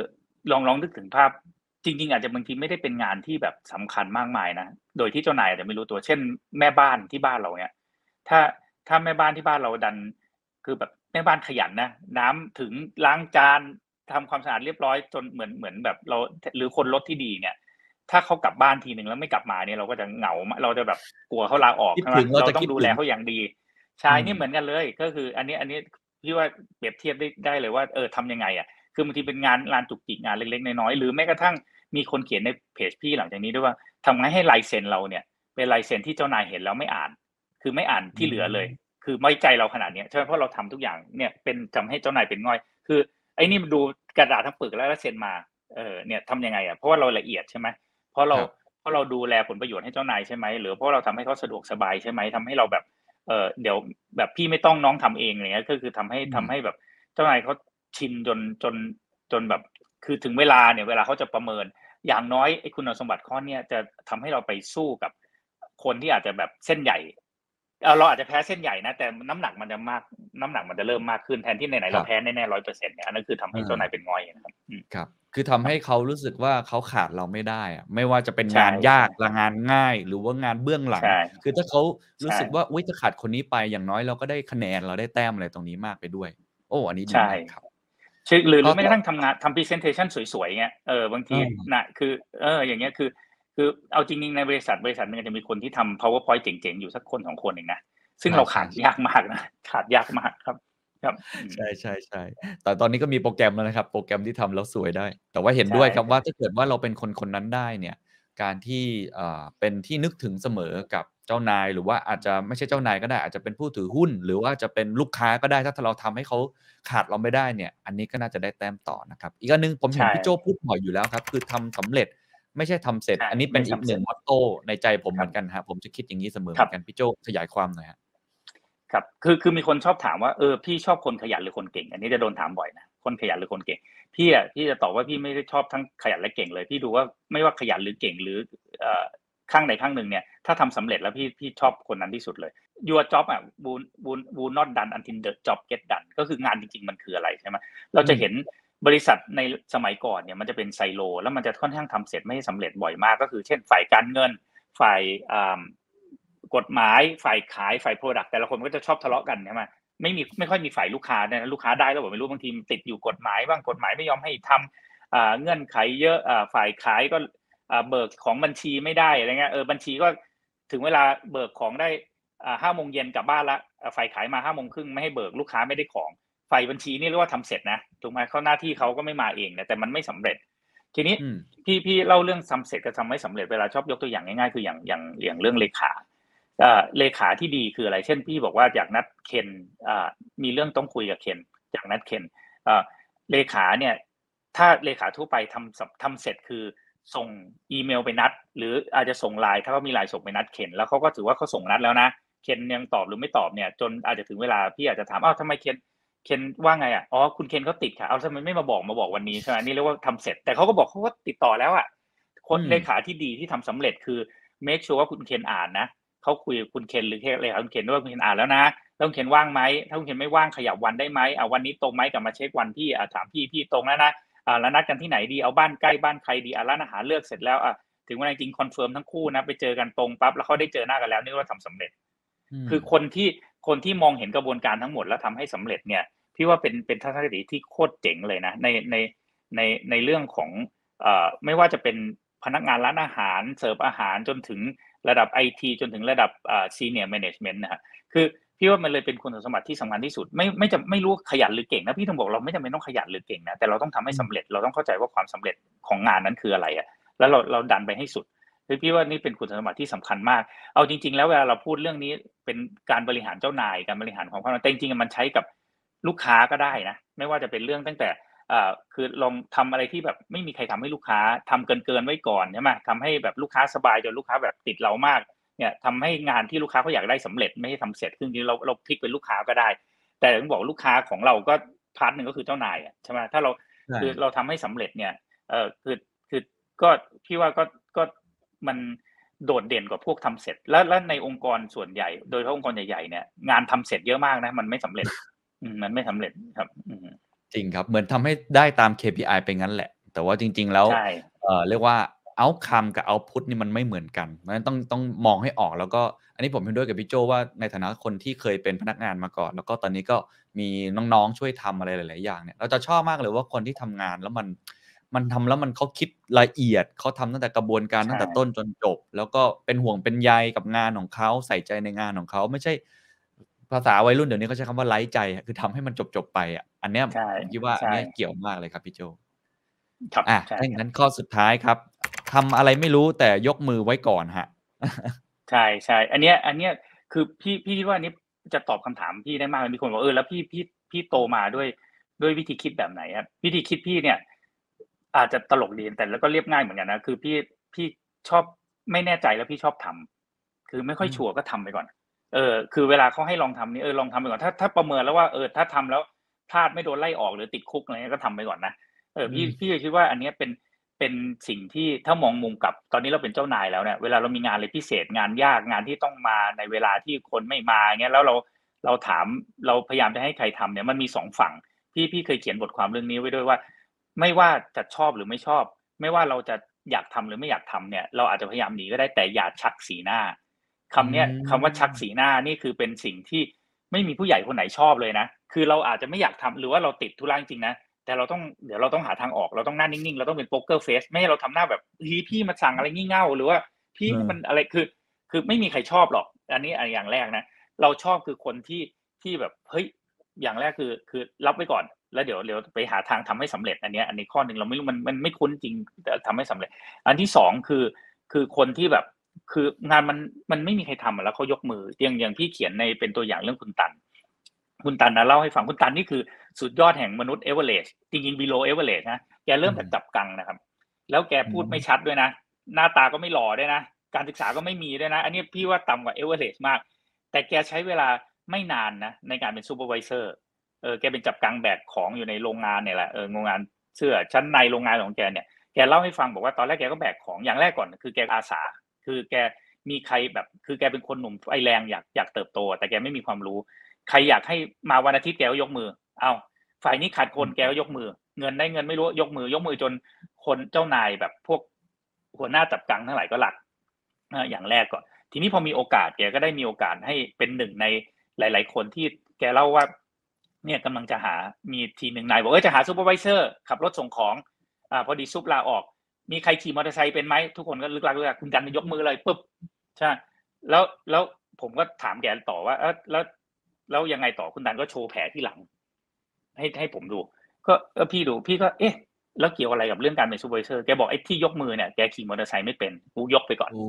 ลองลองนึกถึงภาพ จริง ๆ อาจจะบางทีไม่ได้เป็นงานที่แบบสำคัญมากมายนะโดยที่เจ้านายอาจจะไม่รู้ตัวเช่น แม่บ้านที่บ้านเราเนี่ยถ้าถ้าแม่บ้านที่บ้านเราดัน คือแบบแม่บ้านขยันนะน้ำถึงล้างจานทำความสะอาดเรียบร้อยจนเหมือนเหมือนแบบเราหรือคนรถที่ดีเนี่ย ถ้าเขากลับบ้านทีหนึ่งแล้วไม่กลับมาเนี่ยเราก็จะเหงาเราจะแบบกลัวเขาลาออกคิดใช่ไหมถึงเราเราจะต้อคิดงดูถึแลงเขาอย่างดีใช่อืมนี่เหมือนกันเลย ก็คือ อันนี้อันนี้พี่ว่าเปรียบเทียบได้ได้เลยว่า เออทำยังไงอะ คือบางทีเป็นงานงานจุกจิกงานเล็กๆน้อยๆหรือแม้กระทั่งมีคนเขียนในเพจพี่หลังจากนี้ด้วยว่าทำไงให้ลายเซ็นเราเนี่ย เป็นลายเซ็นที่เจ้านายเห็นแล้วไม่อ่าน คือไม่อ่านที่เหลือเลย คือไม่ใจเราขนาดเนี้ยใช่ไหมเพราะเราทำทุกอย่างเนี่ยเป็นทำให้เจ้านายเป็นง่อย คือไอ้นี่มันดูกระดาษทั้งปึกแล้วแล้วเซ็นมาเออเนี่ยทำยังไงอะเพราะว่าเราละเอียดใช่ไหมเพราะเราครับเพราะเราดูแลผลประโยชน์ให้เจ้านายใช่ไหมหรือเพราะเราทำให้เขาสะดวกสบายใช่ไหมทำให้เราแบบเออเดี๋ยวแบบพี่ไม่ต้องน้องทำเองอะไรเงี้ยก็คือทำให้อืมทำให้แบบเจ้านายเขา ชินจนจนจนแบบ คือถึงเวลาเนี่ยเวลาเขาจะประเมิน อย่างน้อยไอ้คุณสมบัติข้อเนี้ยจะทำให้เราไปสู้กับคนที่อาจจะแบบเส้นใหญ่เอ่อเราอาจจะแพ้เส้นใหญ่นะ แต่น้ำหนักมันจะมากน้ำหนักมันจะเริ่มมากขึ้นแทนที่ไหนๆเราแพ้แน่ๆร้อยเปอร์เซ็นต์เนี่ยอันนั้นคือทำให้เจ้านายเป็นงอยนะครับอืมครับ คือทำให้เขารู้สึกว่าเขาขาดเราไม่ได้อะไม่ว่าจะเป็นใช่งานยากหรืองานง่าย หรือว่างานเบื้องหลังใช่คือถ้าเขารู้สึกใช่ว่าอุ้ยจะขาดคนนี้ไปอย่างน้อยเราก็ได้คะแนนเราได้แต้มอะไรตรงนี้มากไปด้วย โอ้อันนี้ดีใช่มากครับ ชื่อหรือหรือก็แม้กระทั่งทำงานทำ presentation สวยๆเงี้ยเออบางทีอืมนะคือเอออย่างเงี้ยคือ คือเอาจริงๆในบริษัทบริษัทหนึงจะมีคนที่ทำ powerpoint เจ๋งๆ อยู่สักคนสองคนเองนะซึ่งเราขาดยากมากนะขาดยากมากครับครับอืมใช่ใช่ใช่แต่ตอนนี้ก็มีโปรแกรมแล้วนะครับ โปรแกรมที่ทำแล้วสวยได้ แต่ว่าเห็นด้วยใช่ครับว่าถ้าเกิดว่าเราเป็นคนคนนั้นได้เนี่ย การที่เอ่อเป็นที่นึกถึงเสมอกับเจ้านายหรือว่าอาจจะไม่ใช่เจ้านายก็ได้ อาจจะเป็นผู้ถือหุ้น หรือว่าจะเป็นลูกค้าก็ได้ถ้าเราทำให้เขาขาดเราไม่ได้เนี่ยอันนี้ก็น่าจะได้แต้มต่อนะครับอีกอันหนึงผมเห็นใช่พี่โจพูดบ่อยอยู่แล้วครับคือทำสำเร็จไม่ใช่ทำเสร็จใช่อันนี้เป็นไม่อีกทำหเสร็นึ่จงมอตโต้ในใจผมคเหรับมือนกันฮะผมจะคิดอย่างนี้เสมอเหครัมืบอนกันพี่โจขยายความหน่อยฮะครับคือคือมีคนชอบถามว่าเออพี่ชอบคนขยันหรือคนเก่ง อันนี้จะโดนถามบ่อยนะคนขยันหรือคนเก่งพี่อะพี่จะตอบว่าพี่ไม่ได้ชอบทั้งขยันและเก่งเลย พี่ดูว่าไม่ว่าขยันหรือเก่งหรือเอ่อ ข้างใดข้างหนึ่งเนี่ยถ้าทำสำเร็จแล้วพี่พี่ชอบคนนั้นที่สุดเลย your job อะ would would would not done until the job get done ก็คืองานจริง ๆ มันคืออะไรใช่ไหมเราจะเห็นบริษัทในสมัยก่อนเนี่ยมันจะเป็นไซโล แล้วมันจะค่อนข้างทำเสร็จไม่ให้สำเร็จบ่อยมาก ก็คือเช่นฝ่ายการเงินฝ่ายอ่ากฎหมายฝ่ายขายฝ่ายโปรดักต์แต่ละคนก็จะชอบทะเลาะกันใช่ไหมไม่มีไม่ค่อยมีฝ่ายลูกค้าเนี่ยนะลูกค้าได้แล้วบอกไม่รู้บางทีมันติดอยู่กฎหมายบ้างกฎหมายไม่ยอมให้ทำอ่าเงื่อนไขเยอะอ่าฝ่ายขายก็อ่า เบิกของบัญชีไม่ได้อะไรเงี้ยเออบัญชีก็ถึงเวลาเบิกของได้อ่าห้าโมงเย็นกลับบ้านละอ่าฝ่ายขายมาห้าโมงครึ่งไม่ให้เบิกลูกค้าไม่ได้ของฝ่ายบัญชีนี่เรียกว่าทำเสร็จนะถูกไหมเขาหน้าที่เขาก็ไม่มาเองนะแต่มันไม่สำเร็จ ทีนี้อืมพี่พี่เล่าเรื่องทำเสร็จกับทำไม่สำเร็จเวลาชอบยกตัวอย่างง่ายๆคืออย่างอย่างอย่างเรื่องเลขาเอ่อเลขาที่ดีคืออะไร เช่น พี่บอกว่าอยากนัดเคนอ่ามีเรื่องต้องคุยกับเคนอยากนัดเคนเอ่อเลขาเนี่ย ถ้าเลขาทั่วไปทำสำทำเสร็จคือ ส่งอีเมลไปนัด หรืออาจจะส่งไลน์ถ้าเขามีไลน์ส่งไปนัดเคนแล้วเขาก็ถือว่าเขาส่งนัดแล้วนะเคนยังตอบหรือไม่ตอบเนี่ย จนอาจจะถึงเวลาพี่อาจจะถามอ้าวทำไมเคนเคนว่าไงอะอ๋อคุณเคนเขาติดค่ะเอาทำไมไม่มาบอกมาบอกวันนี้ใช่ไหมนี่เรียกว่าทำเสร็จ แต่เขาก็บอกเขาก็ติดต่อแล้วอะคนอืมเลขาที่ดีที่ทำสำเร็จคือ make sure ว่าคุณเคนอ่านนะเขาคุยกับคุณเคนหรือเลขาคุณเคนด้วยว่าคุณเคนอ่านแล้วนะแล้วคุณเคนว่างไหมถ้าคุณเคนไม่ว่างขยับวันได้ไหมอ่าวันนี้ตรงไหมกลับมาเช็ควันพี่อ่าถามพี่พี่ตรงแล้วนะ อ่าแล้วนัดกันที่ไหนดีเอาบ้านใกล้บ้านใครดีอ่าร้านอาหารเลือกเสร็จแล้วอะถึงเวลาจริง confirm ทั้งคู่นะไปเจอกันตรงปั๊บแล้วเขาได้เจอหน้ากันแล้วนี่ว่าทำสำเร็จคือคนที่คนที่มองเห็นกระบวนการทั้งหมดแล้วทำให้สำเร็จเนี่ยพี่ว่าเป็นเป็นทัศนคติที่โคตรเจ๋งเลยนะในในในในเรื่องของเอ่อไม่ว่าจะเป็นพนักงานร้านอาหารเสิร์ฟอาหารจนถึงระดับไอทีจนถึงระดับอ่า senior management นะฮะคือ พี่ว่ามันเลยเป็นคุณสมบัติที่สำคัญที่สุด ไม่ไม่จะไม่รู้ขยันหรือเก่งนะพี่ต้องบอกเราไม่จำเป็นต้องขยันหรือเก่งนะแต่เราต้องทำให้สำเร็จเราต้องเข้าใจว่าความสำเร็จของงานนั้นคืออะไรอะแล้วเราเราดันไปให้สุดคือพี่ว่านี่เป็นคุณสมบัติที่สำคัญมาก เอาจริง ๆ แล้วเวลาเราพูดเรื่องนี้เป็นการบริหารเจ้านายการบริหารความความแต่จริงๆมันใช้กับลูกค้าก็ได้นะ ไม่ว่าจะเป็นเรื่องตั้งแต่คือลองทำอะไรที่แบบไม่มีใครทำให้ลูกค้าทำเกินเกินไว้ก่อนใช่ไหมทำให้แบบลูกค้าสบายจนลูกค้าแบบติดเรามาก เนี่ยทำให้งานที่ลูกค้าเขาอยากได้สำเร็จไม่ให้ทำเสร็จคือจริงๆเราเราพลิกเป็นลูกค้าก็ได้ แต่ต้องบอกลูกค้าของเราก็part หนึ่งก็คือเจ้านายอะใช่ไหมถ้าเราใช่คือเราทำให้สำเร็จเนี่ยเออคือคือก็พี่ว่าก็ก็มันโดดเด่นกว่าพวกทำเสร็จ แล้วแล้วในองค์กรส่วนใหญ่ โดยเฉพาะองค์กรใหญ่ๆเนี่ยงานทำเสร็จเยอะมากนะ มันไม่สำเร็จอืมมันไม่สำเร็จครับอืมจริงครับ เหมือนทำให้ได้ตาม KPI ไปงั้นแหละ แต่ว่าจริง ๆ แล้วใช่เอ่อเรียกว่า outcome กับ output นี่มันไม่เหมือนกันเพราะฉะนั้นต้องต้องมองให้ออกแล้วก็อันนี้ผมเห็นด้วยกับพี่โจว่าในฐานะคนที่เคยเป็นพนักงานมาก่อน แล้วก็ตอนนี้ก็มีน้องๆช่วยทำอะไรหลาย ๆ อย่างเนี่ยเราจะชอบมากเลยว่าคนที่ทำงานแล้วมันมันทำแล้วมันเขาคิดละเอียดเขาทำตั้งแต่กระบวนการใช่ตั้งแต่ต้นจนจบ แล้วก็เป็นห่วงเป็นใยกับงานของเขาใส่ใจในงานของเขาไม่ใช่ภาษาวัยรุ่นเดี๋ยวนี้เขาใช้คำว่าไร้ใจอะคือทำให้มันจบๆไปอะอันเนี้ยใช่ผมคิดว่าอันใช่เนี้ยเกี่ยวมากเลยครับพี่โจครับอะใช่ถ้าอย่างนั้นข้อสุดท้ายครับ ทำอะไรไม่รู้แต่ยกมือไว้ก่อนฮะใช่ใช่อันเนี้ย อันเนี้ยคือพี่พี่คิดว่าอันนี้จะตอบคำถามพี่ได้มากเลยมีคนบอกเออแล้วพี่พี่พี่โตมาด้วยด้วยวิธีคิดแบบไหนครับวิธีคิดพี่เนี่ย อาจจะตลกดีแต่แล้วก็เรียบง่ายเหมือนกันนะคือพี่พี่ชอบไม่แน่ใจแล้วพี่ชอบทำคือไม่ค่อยอืมชัวร์ก็ทำไปก่อน เออ คือเวลาเขาให้ลองทำนี่เออลองทำไปก่อนถ้าถ้าประเมินแล้วว่าเออถ้าทำแล้วพลาดไม่โดนไล่ออกหรือติดคุกอะไรเงี้ยก็ทำไปก่อนนะเออพี่อืมพี่คิดว่าอันเนี้ยเป็น เป็นสิ่งที่ถ้ามองมุมกลับตอนนี้เราเป็นเจ้านายแล้วเนี่ยเวลาเรามีงานอะไรพิเศษงานยากงานที่ต้องมาในเวลาที่คนไม่มาเงี้ยแล้วเราเราถามเราพยายามจะให้ใครทำเนี่ยมันมีสองฝั่งพี่พี่เคยเขียนบทความเรื่องนี้ไว้ด้วยว่า ไม่ว่าจะชอบหรือไม่ชอบ ไม่ว่าเราจะอยากทำหรือไม่อยากทำเนี่ย เราอาจจะพยายามหนีก็ได้แต่อย่าชักสีหน้าคำเนี้ยอืมคำว่าชักสีหน้านี่คือเป็นสิ่งที่ไม่มีผู้ใหญ่คนไหนชอบเลยนะคือเราอาจจะไม่อยากทำหรือว่าเราติดธุระจริงๆนะ แต่เราต้องเดี๋ยวเราต้องหาทางออกเราต้องหน้านิ่งๆเราต้องเป็นโป๊กเกอร์เฟสไม่ให้เราทำหน้าแบบเฮ้ยพี่มาสั่งอะไรงี่เง่าหรือว่าพี่อืมมันอะไรคือ คือไม่มีใครชอบหรอก อันนี้อันอย่างแรกนะเราชอบคือคนที่ที่แบบเฮ้ยอย่างแรกคือคือรับไว้ก่อน แล้วเดี๋ยวเดี๋ยวไปหาทางทำให้สำเร็จอันเนี้ยอันนี้ข้อหนึ่งเราไม่รู้มันมันไม่คุ้นจริงแต่ทำให้สำเร็จ อันที่สองคือคือคนที่แบบคืองานมันมันไม่มีใครทำอะแล้วเขายกมืออย่างอย่างพี่เขียนในเป็นตัวอย่างเรื่องคุณตัน คุณตันนะเล่าให้ฟังคุณตันนี่คือสุดยอดแห่งมนุษย์เอเวอเรสต์จริงๆ below average นะแกเริ่มจากจับกังนะครับ แล้วแกพูดไม่ชัดด้วยนะ หน้าตาก็ไม่หล่อด้วยนะ การศึกษาก็ไม่มีด้วยนะ อันนี้พี่ว่าต่ำกว่าเอเวอเรสต์มาก แต่แกใช้เวลาไม่นานนะในการเป็น supervisor เออแกเป็นจับกังแบกของอยู่ในโรงงานเนี่ยแหละเออโรงงานเสื้อชั้นในโรงงานของแกเนี่ยแกเล่าให้ฟังบอกว่าตอนแรกแกก็แบกของอย่างแรกก่อน คือแกอาสา คือแกมีใครแบบ คือแกเป็นคนหนุ่มไฟแรงอยากอยากเติบโต แต่แกไม่มีความรู้ ใครอยากให้มาวันอาทิตย์แกก็ยกมือ เอาฝ่ายนี้ขาดคนแกก็ยกมือ เงินได้เงินไม่รู้ยกมือยกมือจนคนเจ้านายแบบพวกหัวหน้าจับกังทั้งหลายก็รักเอออย่างแรกก่อน ทีนี้พอมีโอกาสแกก็ได้มีโอกาสให้เป็นหนึ่งในหลาย ๆ คนที่แกเล่าว่า เนี่ยกำลังจะหามีทีมหนึ่งนายบอกเออจะหา supervisor ขับรถส่งของอ่าพอดี sup ลาออก มีใครขี่มอเตอร์ไซค์เป็นไหมทุกคนก็เลิ่กลั่กเลิ่กลั่กคุณตันยกมือเลยปุ๊บใช่แล้วแล้วผมก็ถามแกต่อว่าเออแล้ว แล้วยังไงต่อคุณดันก็โชว์แผลที่หลัง ให้ให้ผมดู ก็เออพี่ดูพี่ก็เอ๊ะ แล้วเกี่ยวอะไรกับเรื่องการเป็น supervisor แกบอกไอ้ที่ยกมือเนี่ยแกขี่มอเตอร์ไซค์ไม่เป็นกูยกไปก่อนโอ้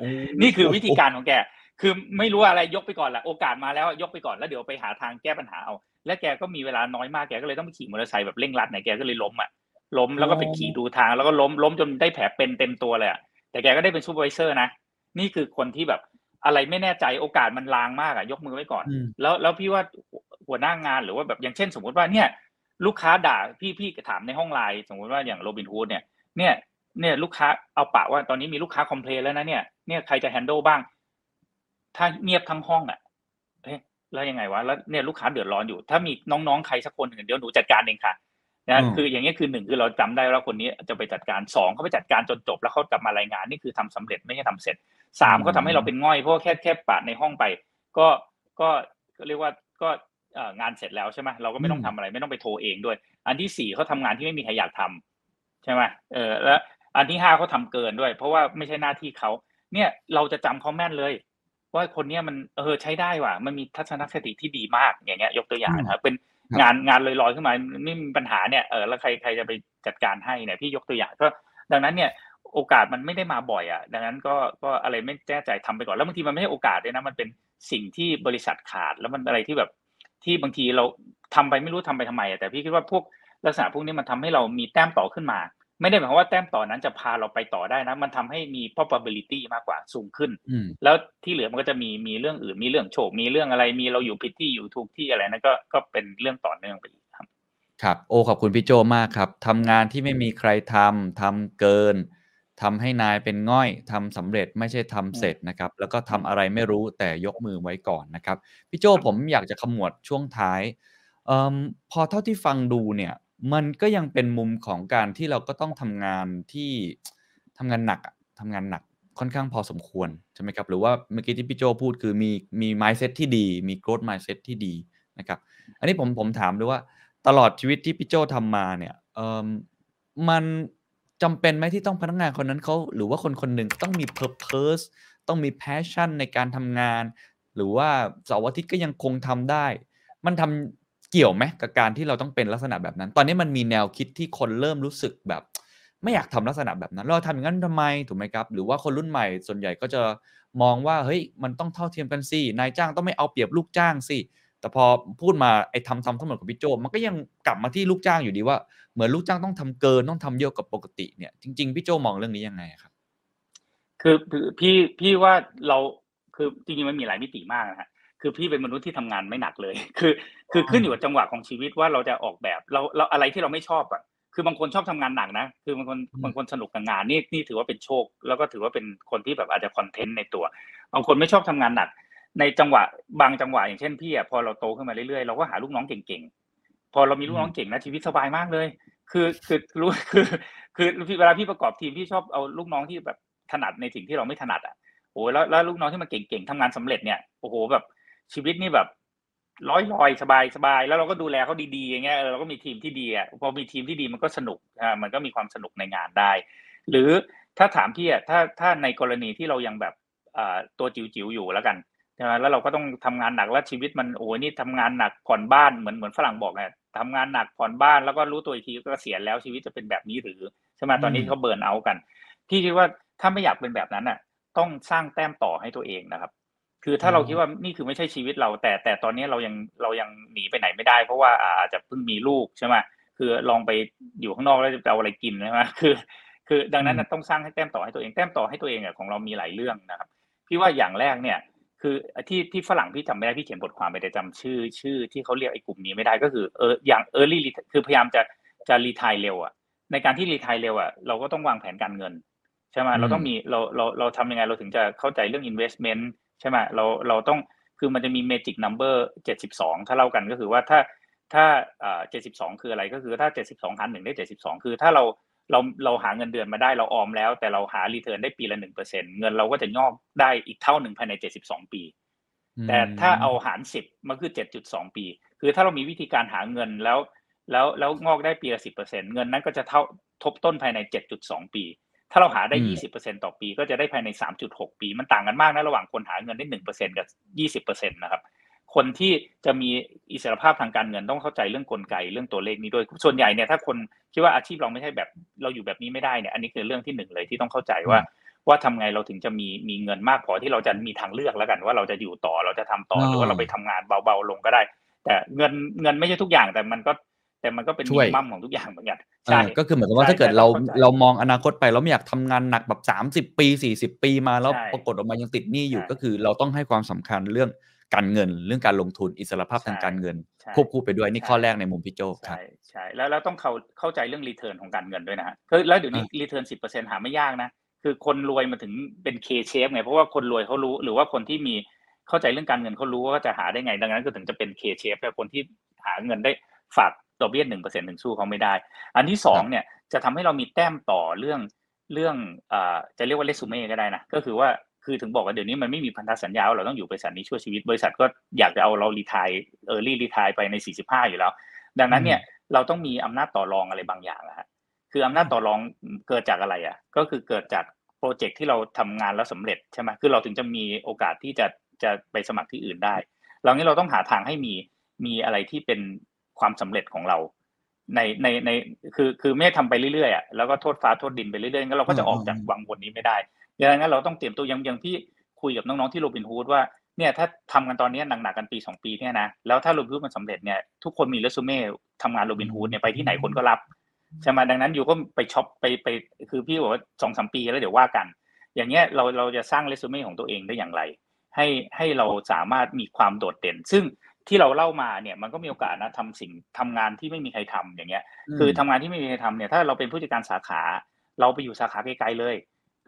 โอ้นี่คือวิธีการของแกคือไม่รู้อะไรยกไปก่อนแหละโอกาสมาแล้วยกไปก่อนแล้วเดี๋ยวไปหาทางแก้ปัญหาเอา และแกก็มีเวลาน้อยมากแกก็เลยต้องไปขี่มอเตอร์ไซค์แบบเร่งรัดเนี่ยแกก็เลยล้มอะล้มแล้วก็ไปขี่ดูทาง แล้วก็ล้มล้มจนได้แผลเป็นเต็มตัวเลยอะแต่แกก็ได้เป็น supervisor นะนี่คือคนที่แบบ อะไรไม่แน่ใจโอกาสมันลางมากอะยกมือไว้ก่อนอืมแล้วแล้วพี่ว่าหัวหน้างานหรือว่าแบบอย่างเช่น สมมติว่าเนี่ย ลูกค้าด่าพี่พี่ถามในห้องไลน์สมมติว่าอย่างโรบินฮูดเนี่ยเนี่ยเนี่ยลูกค้าเอาปะว่าตอนนี้มีลูกค้า complain แล้วนะเนี่ยเนี่ยใครจะ handle บ้าง ถ้าเงียบทั้งห้องอะเอ๊ะแล้วยังไงวะแล้วเนี่ยลูกค้าเดือดร้อนอยู่ ถ้ามีน้องๆใครสักคนหนึ่งเดี๋ยวหนูจัดการเองค่ะนะอืมคืออย่างนี้ยคือหนึ่งคือเราจำได้ว่าคนนี้จะไปจัดการสองเขาไปจัดการจนจบแล้วเขากลับมารายงานนี่คือทำสำเร็จไม่ใช่ทำเสร็จ สามเขาทำให้เราเป็นง่อยเพราะว่าแค่แค่ปะในห้องไปก็ก็ก็เรียกว่าก็เอ่องานเสร็จแล้วใช่ไหมเราก็ไม่ต้องทำอะไร ไม่ต้องไปโทรเองด้วย อันที่สี่เขาทำงานที่ไม่มีใครอยากทำใช่ไหมเออแล้วอันที่ห้าเขาทำเกินด้วย เพราะว่าไม่ใช่หน้าที่เขาเนี่ยเราจะจำเขาแม่นเลยว่าคนเนี้ยมันเออใช้ได้ว่ะมันมีทัศนคติที่ดีมากอย่างเงี้ย ยกตัวอย่างนะครับเป็นครับงานงานลอยๆขึ้นมาไม่มีปัญหาเนี่ยเออแล้วใครใครจะไปจัดการให้เนี่ยพี่ยกตัวอย่างก็ดังนั้นเนี่ย โอกาสมันไม่ได้มาบ่อยอะ ดังนั้นก็ก็อะไรไม่แน่ใจทำไปก่อนแล้วบางทีมันไม่ใช่โอกาสด้วยนะมันเป็นสิ่งที่บริษัทขาดแล้วมันอะไรที่แบบที่บางทีเราทำไปไม่รู้ทำไปทำไมอะแต่พี่คิดว่าพวกลักษณะพวกนี้มันทำให้เรามีแต้มต่อขึ้นมา ไม่ได้หมายความว่าแต้มต่อนั้นจะพาเราไปต่อได้นะ มันทำให้มี probability มากกว่าสูงขึ้นอืมแล้วที่เหลือมันก็จะมีมีเรื่องอื่นมีเรื่องโชคมีเรื่องอะไรมีเราอยู่ผิดที่อยู่ถูกที่อะไรนั่นก็ก็เป็นเรื่องต่อเนื่องไปอีกครับ ครับ โอ้ขอบคุณพี่โจมากครับทำงานที่ไม่มีใครทำทำเกิน ทำให้นายเป็นง่อยทำสำเร็จไม่ใช่ทำเสร็จนะครับ แล้วก็ทำอะไรไม่รู้แต่ยกมือไว้ก่อนนะครับ พี่โจผมอยากจะขมวดช่วงท้ายเอมพอเท่าที่ฟังดูเนี่ยมันก็ยังเป็นมุมของการที่เราก็ต้องทำงานที่ทำงานหนักอะทำงานหนักค่อนข้างพอสมควรใช่ไหมครับ หรือว่าเมื่อกี้ที่พี่โจพูดคือมีมี mindset ที่ดี มี growth mindset ที่ดีนะครับ อันนี้ผมผมถามด้วยว่าตลอดชีวิตที่พี่โจทำมาเนี่ยเอมมัน จำเป็นไหมที่ต้องพนักงานคนนั้นเขาหรือว่าคนคนหนึ่งต้องมี purpose ต้องมี passion ในการทำงาน หรือว่าเสาร์อาทิตย์ก็ยังคงทำได้ มันทำเกี่ยวไหมกับการที่เราต้องเป็นลักษณะแบบนั้น ตอนนี้มันมีแนวคิดที่คนเริ่มรู้สึกแบบ ไม่อยากทำลักษณะแบบนั้น เราทำอย่างนั้นทำไมถูกไหมครับ หรือว่าคนรุ่นใหม่ส่วนใหญ่ก็จะมองว่าเฮ้ยมันต้องเท่าเทียมกันสินายจ้างต้องไม่เอาเปรียบลูกจ้างสิ แต่พอพูดมาไอ้ทำทำทั้งหมดของพี่โจมันก็ยังกลับมาที่ลูกจ้างอยู่ดีว่าเหมือนลูกจ้างต้องทำเกินต้องทำเยอะกว่าปกติเนี่ยจริง ๆพี่โจมองเรื่องนี้ยังไงครับคือคือพี่พี่ว่าเราคือจริงๆมันมีหลายมิติมากนะฮะคือพี่เป็นมนุษย์ที่ทำงานไม่หนักเลย คือ คือขึ้นอยู่กับจังหวะของชีวิตว่าเราจะออกแบบเราเราอะไรที่เราไม่ชอบอะคือบางคนชอบทำงานหนักนะ คือบางคนบางคนสนุกกับงานนี่นี่ถือว่าเป็นโชค แล้วก็ถือว่าเป็นคนที่แบบอาจจะคอนเทนต์ในตัวบางคนไม่ชอบทำงานหนัก ในจังหวะบางจังหวะอย่างเช่นพี่อะพอเราโตขึ้นมาเรื่อยๆเราก็หาลูกน้องเก่งๆพอเรามีลูกน้องเก่งนะชีวิตสบายมากเลย คือคือรู้คือ คือเวลาพี่ประกอบทีมพี่ชอบเอาลูกน้องที่แบบถนัดในสิ่งที่เราไม่ถนัดอะโอ้แล้วแล้วลูกน้องที่มันเก่งๆทำงานสำเร็จเนี่ยโอ้โหแบบชีวิตนี่แบบร้อยลอยสบายสบายแล้วเราก็ดูแลเขาดีๆอย่างเงี้ยเราก็มีทีมที่ดีอะพอมีทีมที่ดีมันก็สนุกอ่ามันก็มีความสนุกในงานได้ หรือถ้าถามพี่อะถ้าถ้าในกรณีที่เรายังแบบอ่าตัวจิ๋วๆอยู่แล้วกัน แล้วเราก็ต้องทำงานหนักแล้วชีวิตมันโอ้ยนี่ทำงานหนักผ่อนบ้านเหมือนเหมือนฝรั่งบอกไงทำงานหนักผ่อนบ้านแล้วก็รู้ตัวอีกทีก็เสียแล้วชีวิตจะเป็นแบบนี้หรือใช่ไหมตอนนี้เขาเบิร์นเอากัน พี่คิดว่าถ้าไม่อยากเป็นแบบนั้นอะ ต้องสร้างแต้มต่อให้ตัวเองนะครับ คือถ้าเราคิดว่านี่คือไม่ใช่ชีวิตเรา แต่แต่ตอนนี้เรายังเรายังหนีไปไหนไม่ได้ เพราะว่าอาจจะเพิ่งมีลูกใช่ไหมคือลองไปอยู่ข้างนอกแล้วจะเอาอะไรกินใช่ไหมคือ คือดังนั้นต้องสร้างให้แต้มต่อให้ตัวเองแต้มต่อให้ตัวเองอะของเรามีหลายเรื่องนะครับ พี่ว่าอย่างแรกเนี่ย คือที่ที่ฝรั่งพี่จำไม่ได้พี่เขียนบทความไปแต่จำชื่อ ชื่อที่เขาเรียกไอ้กลุ่มนี้ไม่ได้ก็คือเอออย่าง early คือพยายามจะจะรีทายเร็วอะในการที่รีทายเร็วอะเราก็ต้องวางแผนการเงินใช่ไหมเราต้องมีเราเราเราทำยังไงเราถึงจะเข้าใจเรื่อง investment ใช่ไหมเราเราต้องคือมันจะมี magic number 72 ถ้าเล่ากันก็คือว่าถ้าถ้าอ่า72คืออะไรก็คือถ้า72หารหนึ่งได้72คือถ้าเรา เราเราหาเงินเดือนมาได้เราออมแล้ว แต่เราหารีเทิร์นได้ปีละหนึ่งเปอร์เซ็นเงินเราก็จะงอกได้อีกเท่าหนึ่งภายใน72ปี แต่ถ้าเอาหาร10มันคือ7.2ปี คือถ้าเรามีวิธีการหาเงินแล้ว แล้วแล้วงอกได้ปีละ10%เงินนั้นก็จะเท่าทบต้นภายใน7.2ปี ถ้าเราหาได้20%ต่อปี ก็จะได้ภายใน3.6ปี มันต่างกันมากนะระหว่างคนหาเงินได้1%กับ20%นะครับ คนที่จะมีอิสรภาพทางการเงินต้องเข้าใจเรื่องกลไกเรื่องตัวเลขนี้ด้วย ส่วนใหญ่เนี่ยถ้าคนคิดว่าอาชีพเราไม่ใช่แบบเราอยู่แบบนี้ไม่ได้เนี่ยอันนี้คือเรื่องที่หนึ่งเลยที่ต้องเข้าใจว่าว่าทำไงเราถึงจะมีมีเงินมากพอที่เราจะมีทางเลือกแล้วกันว่าเราจะอยู่ต่อเราจะทำต่อหรือว่าเราไปทำงานเบาๆลงก็ได้ แต่เงินเงินไม่ใช่ทุกอย่างแต่มันก็แต่มันก็เป็นมินิมัมของทุกอย่างเหมือนกันใช่ก็คือเหมือนกับว่าถ้าเกิดเราเรามองอนาคตไปเราไม่อยากทำงานหนักแบบสามสิบปีสี่สิบปีมาแล้วปรากฏออกมายังติดหนี้อยู่ก็คือเราต้องให้ความสำคัญเรื่อง การเงิน เรื่องการลงทุนอิสรภาพทางการเงิน ควบคู่ไปด้วยนี่ข้อแรกในมุมพี่โจครับใช่ใช่แล้วแล้วต้องเข้าเข้าใจเรื่อง return ของการเงินด้วยนะฮะคือแล้วเดี๋ยวนี้ return สิบเปอร์เซ็นหาไม่ยากนะคือคนรวยมาถึงเป็น K-shape ไงเพราะว่าคนรวยเขารู้หรือว่าคนที่มีเข้าใจเรื่องการเงินเขารู้ว่าจะหาได้ไง ดังนั้นก็ถึงจะเป็น K-shape แต่คนที่หาเงินได้ฝากดอกเบี้ยหนึ่งเปอร์เซ็นต์ถึงสู้เขาไม่ได้ อันที่สองเนี่ยจะทำให้เรามีแต้มต่อเรื่องเรื่องอ่าจะเรียกว่าเรซูเม่ก็ได้นะก็คือว่า คือถึงบอกว่าเดี๋ยวนี้มันไม่มีพันธสัญญาเราต้องอยู่บริษัทนี้ชั่วชีวิตบริษัทก็อยากจะเอาเรา retire early retire ไปใน 45 อยู่แล้ว ดังนั้นเนี่ยเราต้องมีอำนาจต่อรองอะไรบางอย่างนะฮะคืออำนาจต่อรองเกิดจากอะไรอะ ก็คือเกิดจาก project ที่เราทำงานแล้วสำเร็จใช่ไหมคือเราถึงจะมีโอกาสที่จะจะไปสมัครที่อื่นได้เรานี้เราต้องหาทางให้มีมีอะไรที่เป็นความสำเร็จของเรา ในในในคือคือไม่ทำไปเรื่อยๆอะแล้วก็โทษฟ้าโทษดินไปเรื่อยๆงั้นเราก็จะออกจากวังวนนี้ไม่ได้ ดังนั้นเราต้องเตรียมตัวยังยังพี่คุยกับน้องๆที่โรบินฮูดว่าเนี่ยถ้าทำกันตอนนี้หนักๆกันปีสองปีเนี่ยนะแล้วถ้าโรบินฮูดมันสำเร็จเนี่ยทุกคนมีเรซูเม่ทำงานโรบินฮูดเนี่ยไปที่ไหนคนก็รับใช่ไหมดังนั้นอยู่ก็ไปช็อปไปไปคือพี่บอกว่าสองสามปีแล้วเดี๋ยวว่ากัน อย่างเงี้ยเราเราจะสร้างเรซูเม่ของตัวเองได้อย่างไร ให้ให้เราสามารถมีความโดดเด่น ซึ่งที่เราเล่ามาเนี่ยมันก็มีโอกาสนะทำสิ่งทำงานที่ไม่มีใครทำอย่างเงี้ย คือทำงานที่ไม่มีใครทำเนี่ยถ้าเราเป็นผู้จัดการสาขา เราไปอยู่สาขาไกลๆเลย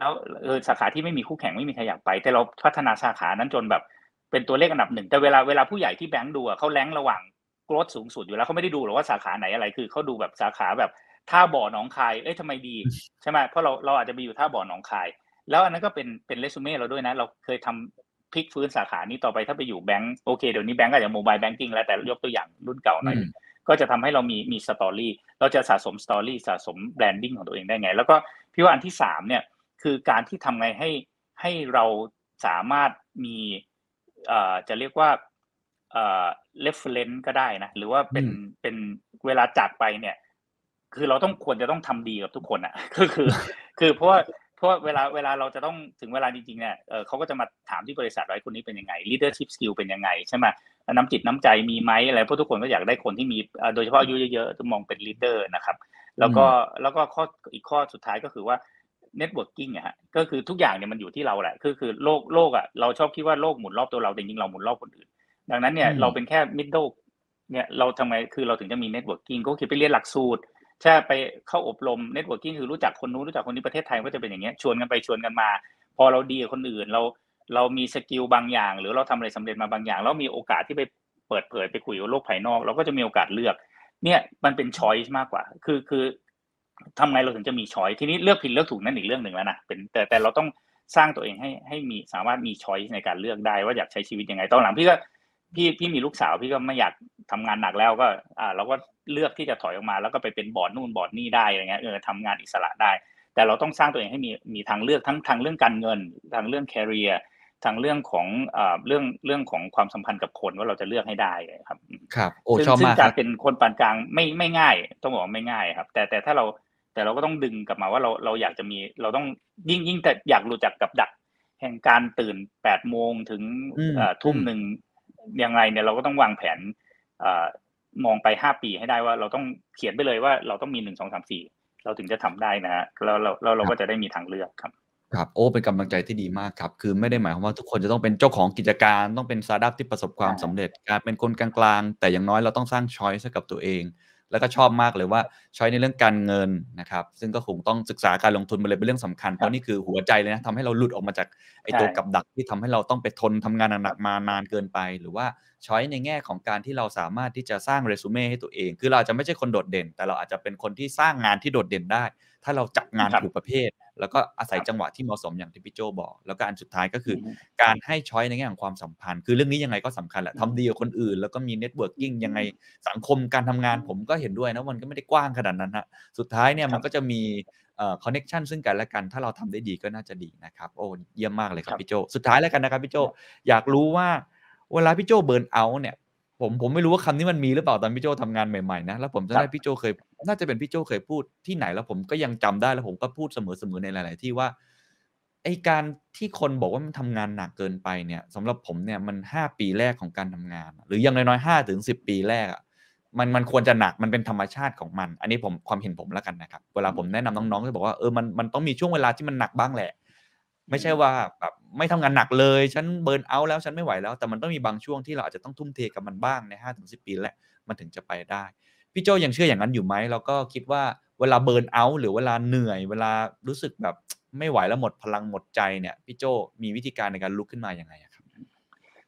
แล้วเออสาขาที่ไม่มีคู่แข่งไม่มีใครอยากไป แต่เราพัฒนาสาขานั้นจนแบบเป็นตัวเลขอันดับหนึ่งแต่เวลาเวลาผู้ใหญ่ที่แบงค์ดูเขาแรงระหว่างกรดสูงสุดอยู่แล้วเขาไม่ได้ดูหรอกว่าสาขาไหนอะไรคือเขาดูแบบสาขาแบบท่าบ่อหนองคายเอ้ยทำไมดีใช่ไหมเพราะเราเราอาจจะไปอยู่ท่าบ่อหนองคาย แล้วอันนั้นก็เป็นเป็นเรซูเม่เราด้วยนะ เราเคยทำพลิกฟื้นสาขานี้ต่อไปถ้าไปอยู่แบงก์โอเคเดี๋ยวนี้แบงก์อาจจะ mobile banking แล้วแต่ยกตัวอย่างรุ่นเก่าหน่อยก็จะทำให้เรามีมี story เราจะสะสม story สะสม branding ของตัวเองได้ไง แล้วก็พี่ว่าอันที่สามเนี่ย คือการที่ทำไงให้ให้เราสามารถมีเอ่อจะเรียกว่าเอ่อ reference ก็ได้นะหรือว่าเป็นเป็นเวลาจากไปเนี่ย คือเราต้องควรจะต้องทำดีกับทุกคนอะก็คือ คือเพราะว่าเพราะเวลาเวลาเราจะต้องถึงเวลาจริงๆเนี่ยเออเขาก็จะมาถามที่บริษัทว่าคนนี้เป็นยังไง leadership skill เป็นยังไงใช่ไหมน้ำจิตน้ำใจมีไหมอะไรเพราะทุกคนก็อยากได้คนที่มีโดยเฉพาะอายุเยอะๆจะมองเป็น leader นะครับ แล้วก็แล้วก็ข้ออีกข้อสุดท้ายก็คือว่า networking อะฮะก็คือทุกอย่างเนี่ยมันอยู่ที่เราแหละคือคือโลกโลกอะเราชอบคิดว่าโลกหมุนรอบตัวเราแต่จริงๆเราหมุนรอบคนอื่น ดังนั้นเนี่ยอืมเราเป็นแค่ middle เนี่ยเราทำไมคือเราถึงจะมี networking ก็คือไปเรียนหลักสูตรใช่ไปเข้าอบรม networking คือรู้จักคนนู้นรู้จักคนนี้ประเทศไทยก็จะเป็นอย่างเงี้ยชวนกันไปชวนกันมา พอเราดีกับคนอื่นเราเรามี skill บางอย่าง หรือเราทำอะไรสำเร็จมาบางอย่าง แล้วมีโอกาสที่ไปเปิดเผยไปคุยกับโลกภายนอก เราก็จะมีโอกาสเลือก เนี่ยมันเป็น choice มากกว่า คือคือ ทำไงเราถึงจะมี choice ทีนี้เลือกผิดเลือกถูกนั่นอีกเรื่องหนึ่งแล้วนะเป็นแต่แต่เราต้องสร้างตัวเองให้ให้มีสามารถมีช้อยในการเลือกได้ว่าอยากใช้ชีวิตยังไงตอนหลังพี่ก็พี่พี่มีลูกสาวพี่ก็ไม่อยากทำงานหนักแล้วก็ อ่า เราก็เลือกที่จะถอยออกมา แล้วก็ไปเป็นบอร์ดนู่นบอร์ดนี่ได้อะไรเงี้ยเออทำงานอิสระได้ แต่เราต้องสร้างตัวเองให้มีมีทางเลือกทั้งทางเรื่องการเงินทางเรื่อง career ทางเรื่องของเอ่อเรื่องเรื่องของความสัมพันธ์กับคนว่าเราจะเลือกให้ได้ครับ ครับ โอ้ซึ่งชอบซึ่งมากคการัรบเป็นคนปานกลางไม่ไม่ง่าย ต้องบอกว่าไม่ง่ายครับ แต่แต่ถ้าเราแต่เราก็ต้องดึงกลับมาว่าเราเราอยากจะมีเราต้องยิ่งยิ่งแต่อยากรู้จักกับดัก แห่งการตื่นแปดโมงถึงอืมเอ่อทุ่มอืมหนึ่งยังไงเนี่ยเราก็ต้องวางแผนเอ่อมองไปห้าปีให้ได้ว่าเราต้องเขียนไปเลยว่าเราต้องมีหนึ่งสองสามสี่เราถึงจะทำได้นะฮะแล้วเราเราเราก็จะได้มีทางเลือกครับ ครับ โอ้ เป็นกำลังใจที่ดีมากครับ คือไม่ได้หมายความว่าทุกคนจะต้องเป็นเจ้าของกิจการ ต้องเป็นสตาร์ทอัพที่ประสบความใช่สำเร็จ การเป็นคนกลางๆ แต่อย่างน้อยเราต้องสร้างช้อยส์ให้กับตัวเอง แล้วก็ชอบมากเลยว่า choice ในเรื่องการเงินนะครับ ซึ่งก็คงต้องศึกษาการลงทุนมาเลยเป็นเรื่องสำคัญ เพราะนี่คือหัวใจเลยนะทำให้เราหลุดออกมาจากไอ้ตัวใช่กับดักที่ทำให้เราต้องไปทนทำงานหนักๆมานานเกินไป หรือว่า choice ในแง่ของการที่เราสามารถที่จะสร้างเรซูเม่ให้ตัวเอง คือเราอาจจะไม่ใช่คนโดดเด่น แต่เราอาจจะเป็นคนที่สร้างงานที่โดดเด่นได้ ถ้าเราจับงานครับถูกประเภท แล้วก็อาศัยครับจังหวะที่เหมาะสมอย่างที่พี่โจบอก แล้วก็อันสุดท้ายก็คืออมการให้ choice ในแง่ของความสัมพันธ์ คือเรื่องนี้ยังไงก็สำคัญแหละอืมทำดีกับคนอื่น แล้วก็มี networking ยังไงสังคมการทำงานผมก็เห็นด้วยนะมันก็ไม่ได้กว้างขนาดนั้นฮะสุดท้ายเนี่ยมันก็จะมีเอ่อ connection ซึ่งกันและกัน ถ้าเราทำได้ดีก็น่าจะดีนะครับ โอ้เยี่ยมมากเลยครัครับบพี่โจ สุดท้ายแล้วกันนะครับพี่โจ อยากรู้ว่าเวลาพี่โจ burnout เนี่ย ผมผมไม่รู้ว่าคำนี้มันมีหรือเปล่าตอนพี่โจทำงานใหม่ๆนะแล้วผมจะได้พี่โจเคย น่าจะเป็นพี่โจเคยพูดที่ไหนแล้วผมก็ยังจำได้แล้วผมก็พูดเสมอๆในหลาย ๆ ที่ว่าไอการที่คนบอกว่ามันทำงานหนักเกินไปเนี่ยสำหรับผมเนี่ยมันห้าปีแรกของการทำงาน หรืออยังน้อยๆห้าถึงสิบปีแรกอะมันมันควรจะหนักมันเป็นธรรมชาติของมัน อันนี้ผมความเห็นผมแล้วกันนะครับ เวลาผมแนะนำน้องๆก็บอกว่าเออมันมันต้องมีช่วงเวลาที่มันหนักบ้างแหละ ไม่ใช่ว่าแบบไม่ทำงานหนักเลย ฉันเบิร์นเอาแล้วฉันไม่ไหวแล้ว แต่มันต้องมีบางช่วงที่เราอาจจะต้องทุ่มเทกับมันบ้างในห้าถึงสิปีแหละมันถึงจะไปได้ พี่โจยังเชื่ออย่างนั้นอยู่ไหมแล้วก็คิดว่าเวลาเบิร์นเอาหรือเวลาเหนื่อย เวลารู้สึกแบบไม่ไหวแล้วหมดพลังหมดใจเนี่ยพี่โจมีวิธีการในการลุกขึ้นมาอย่างไงอะครับ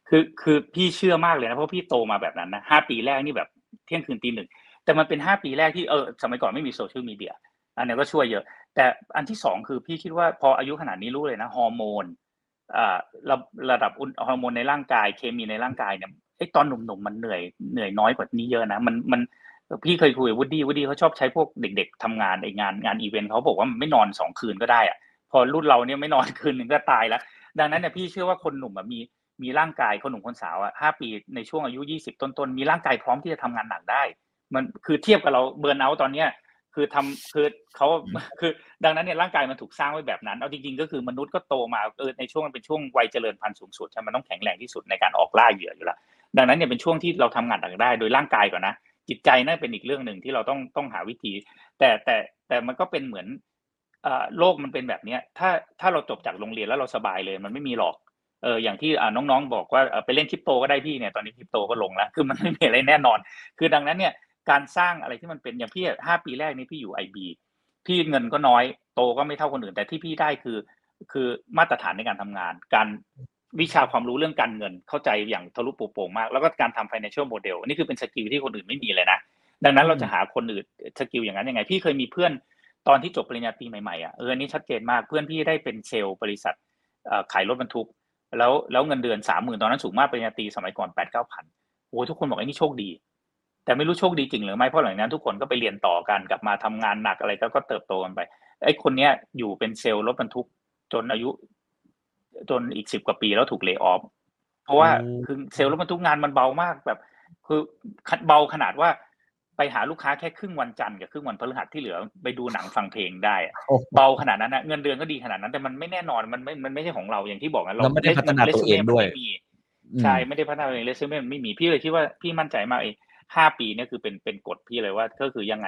คือคือพี่เชื่อมากเลยนะเพราะพี่โตมาแบบนั้นนะห้าปีแรกนี่แบบเที่ยงคืนตีหนึ่งแต่มันเป็นห้าปีแรกที่เออสมัยก่อนไม่มี social media อันนี้ก็ช่วยเยอะ แต่อันที่สองคือพี่คิดว่าพออายุขนาดนี้รู้เลยนะฮอร์โมนระระดับฮอร์โมนในร่างกายเคมีในร่างกายเนี่ยไอ้ตอนหนุ่มๆมันเหนื่อยเหนื่อยน้อยกว่านี้เยอะนะมันมันพี่เคยคุยกับวูดดี้วูดดี้เขาชอบใช้พวกเด็ก ๆทำงานไองานงานอีเวนต์เขาบอกว่ามันไม่นอนสองคืนก็ได้อะพอรุ่นเราเนี่ยไม่นอนคืนหนึ่งก็ตายแล้ว ดังนั้นเนี่ยพี่เชื่อว่าคนหนุ่มมีมีร่างกายคนหนุ่มคนสาวอะห้าปีในช่วงอายุยี่สิบต้นๆมีร่างกายพร้อมที่จะทำงานหนักได้ มันคือเทียบกับเราเบิร์นเอาตอนเนี้ย คือทำคือเขาคือดังนั้นเนี่ยร่างกายมันถูกสร้างไว้แบบนั้นเอาจริงๆก็คือมนุษย์ก็โตมาเออในช่วงมันเป็นช่วงวัยเจริญพันธุ์สูงสุดใช่ไหมมันต้องแข็งแรงที่สุดในการออกล่าเหยื่ออยู่แล้วดังนั้นเนี่ยเป็นช่วงที่เราทำงานหนักได้ โดยร่างกายก่อนนะจิตใจนั่นเป็นอีกเรื่องหนึ่งที่เราต้องต้องหาวิธี แต่แต่แต่มันก็เป็นเหมือนเอ่อโลกมันเป็นแบบเนี้ยถ้าถ้าเราจบจากโรงเรียนแล้วเราสบายเลยมันไม่มีหรอกเอออย่างที่น้องๆบอกว่าไปเล่นคริปโตก็ได้พี่เนี่ยตอนนี้คริปโตก็ลงแล้วคือมันไม่มีอะไรแน่นอน คือดังนั้นเนี่ย การสร้างอะไรที่มันเป็นอย่างพี่อะห้าปีแรกนี้พี่อยู่ IB พี่เงินก็น้อยโตก็ไม่เท่าคนอื่น แต่ที่พี่ได้คือ คือมาตรฐานในการทำงาน การวิชาความรู้เรื่องการเงินเข้าใจอย่างทะลุปรุโปร่งมาก แล้วก็การทำ financial model อันนี่คือเป็น skill ที่คนอื่นไม่มีเลยนะ ดังนั้นเราจะหาคนอื่น skill อย่างนั้นยังไง พี่เคยมีเพื่อนตอนที่จบปริญญาตรีใหม่ๆอะเอออันนี้ชัดเจนมากเพื่อนพี่ได้เป็นเซลล์บริษัทเอ่อขายรถบรรทุก แล้วแล้วเงินเดือนสามหมื่นตอนนั้นสูงมากปริญญาตรีสมัยก่อนแปดเก้าพันโอ้ทุกคนบอกไอ้นี่โชคดี แต่ไม่รู้โชคดีจริงหรือไม่เพราะหลังจากนั้นทุกคนก็ไปเรียนต่อกันกลับมาทำงานหนักอะไรก็ก็เติบโตกันไปไอ้คนเนี้ยอยู่เป็นเซลล์รถบรรทุกจนอายุ จนอีกสิบกว่าปีแล้วถูกเล y o ออฟเพราะว่าโอ้คือเซลล์รถบรรทุกงานมันเบามากแบบ คือเบาขนาดว่าไปหาลูกค้าแค่ครึ่งวันจันทร์กับครึ่งวันพฤหัสที่เหลือ ไปดูหนังฟังเพลงได้อะโอ้เบาขนาดนั้นนะเงินเดือนก็ดีขนาดนั้น แต่มันไม่แน่นอนมันไม่มันไม่ใช่ของเราอย่างที่บอกนะเราแล้วไม่ได้พัฒนาตัวเองด้วยเรซูม่มันไม่มีใช่ไม่ได้พัฒนาตัวเองเรซูเม่มันไม่มีพี่เลยคิดว่าพี่มั่นใจมากไอ้ ห้าปีเนี่ยคือเป็นเป็นกฎพี่เลยว่าก็คือยังไง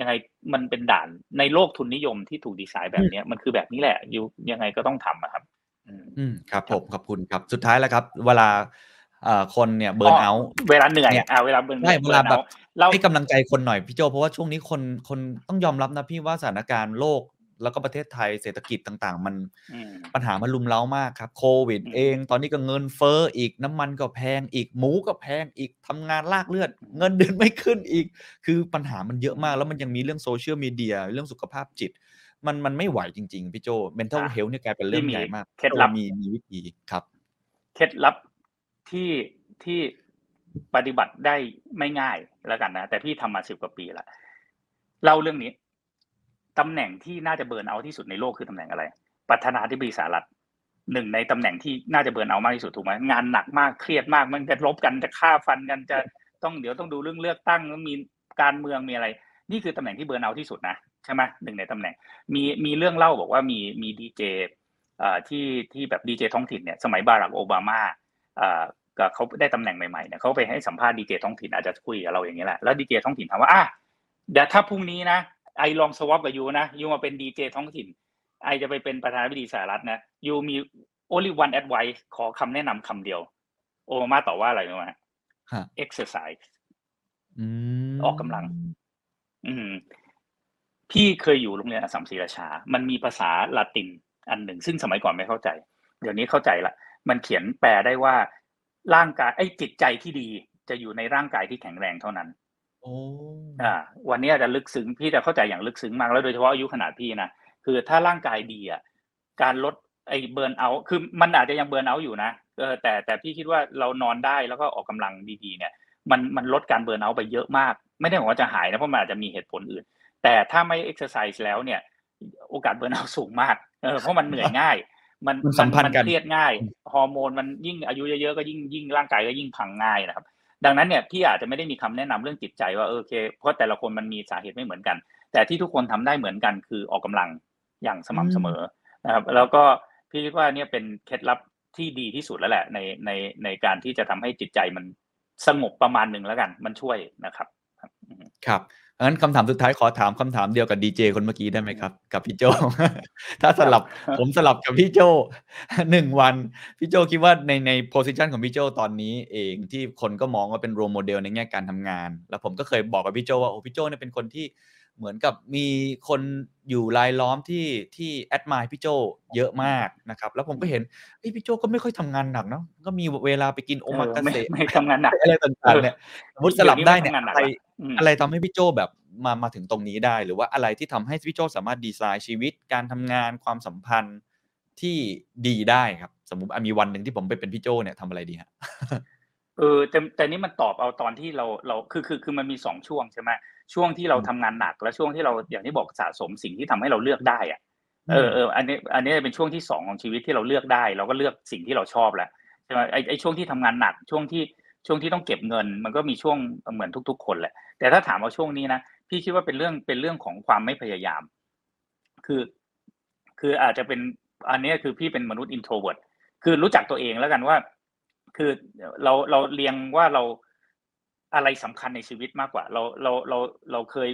ยังไงมันเป็นด่านในโลกทุนนิยมที่ถูกดีไซน์แบบเนี้ยมันคือแบบนี้แหละอยู่ยังไงก็ต้องทำอะครับอืมอืมครับผมขอบคุณครับสุดท้ายแล้วครับ เวลาเอ่อคนเนี่ย burnout เวลาเหนื่อยเนี่ยอ่าเวลา burn ใช่เวลาแบบเราให้กำลังใจคนหน่อยพี่โจเพราะว่าช่วงนี้คนคนต้องยอมรับนะพี่ว่าสถานการณ์โลก แล้วก็ประเทศไทยเศรษฐกิจต่างๆ มันอืมปัญหามันรุมเร้ามากครับโควิดอืมเอง ตอนนี้ก็เงินเฟ้ออีกน้ำมันก็แพงอีกหมูก็แพงอีกทำงานลากเลือด เงินเดือนไม่ขึ้นอีก คือปัญหามันเยอะมาก แล้วมันยังมีเรื่องโซเชียลมีเดียเรื่องสุขภาพจิต มันมันไม่ไหวจริง ๆ พี่โจ mental อะ health เนี่ยกลายเป็นเรื่องที่มีใหญ่มากเคล็ดลับมีมีวิธีครับเคล็ดลับที่ที่ปฏิบัติได้ไม่ง่ายแล้วกันนะแต่พี่ทำมาสิบกว่าปีละเล่าเรื่องนี้ ตำแหน่งที่น่าจะเบิร์นเอาที่สุดในโลกคือตำแหน่งอะไร ประธานาธิบดีสหรัฐหนึ่งในตำแหน่งที่น่าจะเบิร์นเอามากที่สุดถูกไหมงานหนักมากเครียดมากมันจะลบกันจะฆ่าฟันกันจะต้องเดี๋ยวต้องดูเรื่องเลือกตั้งมีการเมืองมีอะไร นี่คือตำแหน่งที่เบิร์นเอาที่สุดนะใช่ไหมหนึ่งในตำแหน่งมีมีเรื่องเล่าบอกว่ามีมีดีเจที่ที่แบบดีเจท้องถิ่นเนี่ยสมัยบารักโอบามาเอ่อก็เขาได้ตำแหน่งใหม่ๆเนี่ยเขาไปให้สัมภาษณ์ดีเจท้องถิ่นอาจจะคุยกับเราอย่างนี้แหละแล้วดีเจท้องถิ่นถามว่าอะเดี๋ยวถ้าพรุ่งนี้นะ ไอลองสวอปกับยูนะยูมาเป็นดีเจท้องถิ่น ไอจะไปเป็นประธานาธิบดีสหรัฐนะยูมี only one advice ขอคำแนะนำคำเดียว โอบามาตอบว่าอะไรรู้ไหมฮะ exercise อืมออกกำลัง อืม พี่เคยอยู่โรงเรียนอัสสัมศรีราชา มันมีภาษาละตินอันหนึ่ง ซึ่งสมัยก่อนไม่เข้าใจ เดี๋ยวนี้เข้าใจละมันเขียนแปลได้ว่าร่างกายไอ้จิตใจที่ดีจะอยู่ในร่างกายที่แข็งแรงเท่านั้น โอ้อ่า วันนี้อาจจะลึกซึ้งพี่จะเข้าใจอย่างลึกซึ้งมากแล้วโดยเฉพาะอายุขนาดพี่นะคือถ้าร่างกายดีอะการลดไอ้เบิร์นเอาท์คือมันอาจจะยังเบิร์นเอาท์อยู่นะเออแต่แต่พี่คิดว่าเรานอนได้แล้วก็ออกกำลังดีๆเนี่ย มันมันลดการ burnout ไปเยอะมาก ไม่ได้บอกว่าจะหายนะเพราะมันอาจจะมีเหตุผลอื่น แต่ถ้าไม่เอ็กซ์ไซส์แล้วเนี่ย โอกาส burnout สูงมากเออเพราะมันเหนื่อยง่าย มันมันสัมพันธ์กันเครียดง่าย ฮอร์โมนมันยิ่งอายุเยอะๆก็ยิ่งยิ่งร่างกายก็ยิ่งพังง่ายนะครับ ดังนั้นเนี่ยพี่อาจจะไม่ได้มีคำแนะนำเรื่องจิตใจว่าเออโอเค เพราะแต่ละคนมันมีสาเหตุไม่เหมือนกัน แต่ที่ทุกคนทำได้เหมือนกันคือออกกำลังอย่างสม่ำเสมอนะครับแล้วก็พี่คิดว่าเนี่ยเป็นเคล็ดลับที่ดีที่สุดแล้วแหละในในในการที่จะทำให้จิตใจมันสงบประมาณหนึ่งแล้วกัน มันช่วยนะครับ ครับอืมครับ งั้นคำถามสุดท้ายขอถามคำถามเดียวกับดีเจเคนเมื่อกี้ได้ไหมครับ กับพี่โจ ถ้าสลับผมสลับกับพี่โจหนึ่งวัน พี่โจคิดว่าในใน position ของพี่โจตอนนี้เองที่คนก็มองว่าเป็น role model ในแง่การทำงาน แล้วผมก็เคยบอกกับพี่โจว่าโอ้พี่โจเนี่ยเป็นคนที่ เหมือนกับมีคนอยู่รายล้อมที่ที่แอดมายพี่โจเยอะมากนะครับ แล้วผมก็เห็นเอ้ยพี่โจก็ไม่ค่อยทำงานหนักเนาะก็มีเวลาไปกินโอมากาไม่เสะไม่ทำงานหนักอะไรต่างๆเนี่ยสมมติสลับได้เนี่ยเดี๋ยวนี้ไม่ทำงานหนักอะไรละอืมอะไรทำให้พี่โจแบบมามาถึงตรงนี้ได้ หรือว่าอะไรที่ทำให้พี่โจสามารถดีไซน์ชีวิต การทำงานความสัมพันธ์ที่ดีได้ครับ สมมติอะมีวันหนึ่งที่ผมไปเป็นพี่โจเนี่ยทำอะไรดีฮะเออแต่แต่นี่มันตอบเอาตอนที่เราเราคือคือคือมันมีสองช่วงใช่ไหม ช่วงที่เราทำงานหนัก และช่วงที่เราอย่างที่บอกสะสมสิ่งที่ทำให้เราเลือกได้อะเออเอออันนี้อันนี้เป็นช่วงที่สองของชีวิตที่เราเลือกได้ เราก็เลือกสิ่งที่เราชอบแล้วใช่ไหมไอไอช่วงที่ทำงานหนักช่วงที่ช่วงที่ต้องเก็บเงิน มันก็มีช่วงเหมือนทุก ๆ คนแหละ แต่ถ้าถามว่าช่วงนี้นะพี่คิดว่าเป็นเรื่องเป็นเรื่องของความไม่พยายาม คือ คืออาจจะเป็นอันนี้คือพี่เป็นมนุษย์ introvert คือรู้จักตัวเองแล้วกันว่า คือเราเราเรียงว่าเรา อะไรสำคัญในชีวิตมากกว่า เราเราเราเราเคย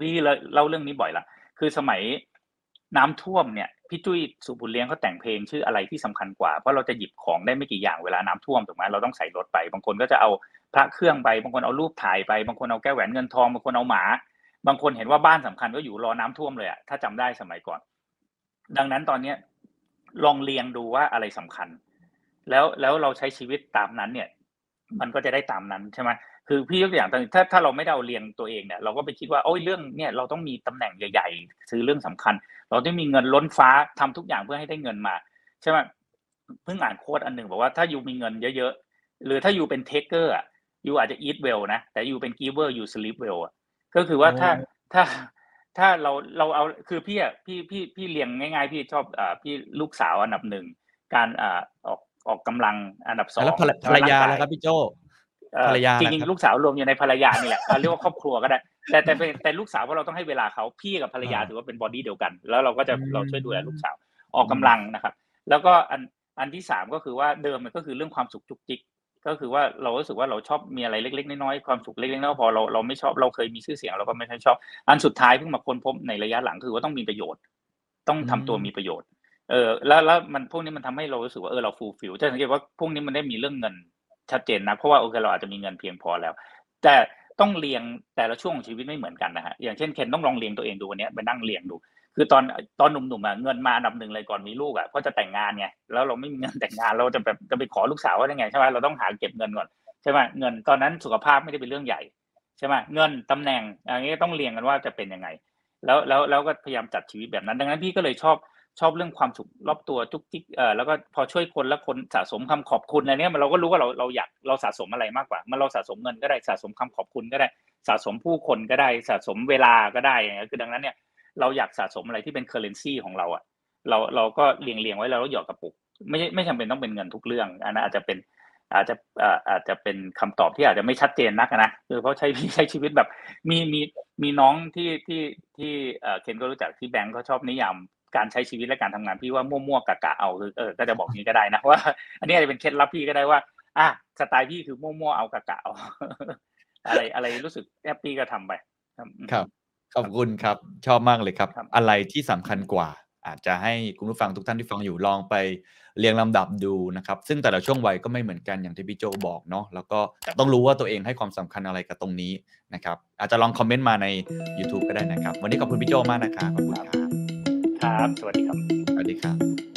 พี่เล่าเรื่องนี้บ่อยละคือสมัยน้ำท่วมเนี่ยพี่จุ้ยสุบุญเลี้ยงเขาแต่งเพลงชื่ออะไรที่สำคัญกว่าเพราะเราจะหยิบของได้ไม่กี่อย่างเวลาน้ำท่วมถูกไหมเราต้องใส่รถไป บางคนก็จะเอาพระเครื่องไป บางคนเอารูปถ่ายไป บางคนเอาแก้วแหวนเงินทองบางคนเอาหมา บางคนเห็นว่าบ้านสำคัญก็อยู่รอน้ำท่วมเลยอะถ้าจำได้สมัยก่อน ดังนั้นตอนเนี้ยลองเรียงดูว่าอะไรสำคัญ แล้วแล้วเราใช้ชีวิตตามนั้นเนี่ย มันก็จะได้ตามนั้นใช่ไหมคือพี่ยกตัวอย่างตอนถ้าถ้าเราไม่ได้เอาเรียงตัวเองเนี่ยเราก็ไปคิดว่าโอ้ยเรื่องเนี่ยเราต้องมีตำแหน่งใหญ่ ๆ ซื้อเรื่องสำคัญ เราต้องมีเงินล้นฟ้าทำทุกอย่างเพื่อให้ได้เงินมาใช่ไหมเพิ่งอ่านโค้ดอันหนึ่งบอกว่าถ้าอยู่มีเงินเยอะๆหรือถ้าอยู่เป็นเทคเกอร์อะอยู่อาจจะ eat well นะแต่อยู่เป็น giver อยู่ sleep well อะก็คือว่าถ้าถ้าถ้าเราเราเอาคือพี่อะพี่พี่พี่เรียงง่าย ๆ พี่ชอบอ่าพี่ลูกสาวอันดับหนึ่งการอ่าออก ออกกำลังอันดับสองแล้วภรรภรรยาร่งกแล้วครับพี่โจเอ่อภรรยาจล่ะริงครับๆลูกสาวรวมอยู่ในภรรยานี่แหละเอาเรียกว่าครอบครัวก็ได้แต่แต่แต่แต่ลูกสาวเพราะเราต้องให้เวลาเขาพี่กับภรรยาอ่าถือว่าเป็นบอดี้เดียวกัน แล้วเราก็จะอืมเราช่วยดูแลลูกสาวออกกำลังนะครับ แล้วก็อันอันที่สามก็คือว่าเดิมมันก็คือเรื่องความสุขจุกจิกก็คือว่าเรารู้สึกว่าเราชอบมีอะไรเล็กๆน้อยๆความสุขเล็กๆน้อยๆพอเราเราไม่ชอบเราเคยมีชื่อเสียงเราก็ไม่ค่อยชอบ อันสุดท้ายเพิ่งมาค้นพบในระยะหลังคือว่าต้องมีประโยชน์ ต้องทำตัวมีประโยชน์ เออแล้วแล้วมันพวกนี้มันทำให้เรารู้สึกว่าเออเรา fulfill จะสังเกตว่าพวกนี้มันได้มีเรื่องเงินชัดเจนนะเพราะว่าโอเคเราอาจจะมีเงินเพียงพอแล้ว แต่ต้องเรียงแต่ละช่วงของชีวิตไม่เหมือนกันนะฮะอย่างเช่นเคนต้องลองเรียงตัวเองดูวันนี้ไปนั่งเรียงดู คือตอนตอนหนุ่มๆอะเงินมาอันดับหนึ่งเลยก่อนมีลูกอะเพราะจะแต่งงานไงแล้วเราไม่มีเงินแต่งงานเราจะแบบจะไปขอลูกสาวว่าได้ไงใช่ไหมเราต้องหาเก็บเงินก่อนใช่ไหมเงินตอนนั้นสุขภาพไม่ได้เป็นเรื่องใหญ่ใช่ไหมเงินตำแหน่งอย่างนี้ยต้องเรียงกันว่าจะเป็นยังไง แล้วแล้วแล้วก็พยายามจัดชีวิตแบบนั้น ดังนั้นพี่ก็เลยชอบ ชอบเรื่องความสุขรอบตัวทุกทิกเอ่อแล้วก็พอช่วยคนแล้วคนสะสมคำขอบคุณอะไรเนี้ยมันเราก็รู้ว่าเราเราอยากเราสะสมอะไรมากกว่า มันเราสะสมเงินก็ได้สะสมคำขอบคุณก็ได้สะสมผู้คนก็ได้สะสมเวลาก็ได้อย่างเงี้ยคือดังนั้นเนี่ยเราอยากสะสมอะไรที่เป็นเคอร์เรนซีของเราอะเราเราก็เรียงเรียงไว้แล้วเราหยอดกระปุก ไม่ไม่จำเป็นต้องเป็นเงินทุกเรื่องอันนั้นอาจจะเป็นอาจจะเอ่ออาจจะเป็นคำตอบที่อาจจะไม่ชัดเจนนักนะคือเพราะใช้ใช้ชีวิตแบบมีมีมีน้องที่ที่ที่เอ่อเคนก็รู้จักที่แบงก์เขาชอบนิยาม การใช้ชีวิตและการทำงานพี่ว่ามั่วๆกะกะเอาคือเออก็จะบอกนี้ก็ได้นะว่า อันนี้อาจจะเป็นเคล็ดลับพี่ก็ได้ว่า อะสไตล์พี่คือมั่วๆเอากะกะเอาอะไรอะไรรู้สึกแฮปปี้ก็ทำไปครับครับขอบคุณครับ ชอบมากเลยครับครับอะไรที่สำคัญกว่า อาจจะให้คุณผู้ฟังทุกท่านที่ฟังอยู่ลองไปเรียงลำดับดูนะครับ ซึ่งแต่ละช่วงวัยก็ไม่เหมือนกันอย่างที่พี่โจบอกเนาะแล้วก็ต้องรู้ว่าตัวเองให้ความสำคัญอะไรกับตรงนี้นะครับ อาจจะลองคอมเมนต์มาใน YouTube ก็ได้นะครับ วันนี้ขอบคุณพี่โจมากนะครับขอบคุณครับ ครับ สวัสดีครับ สวัสดีครับ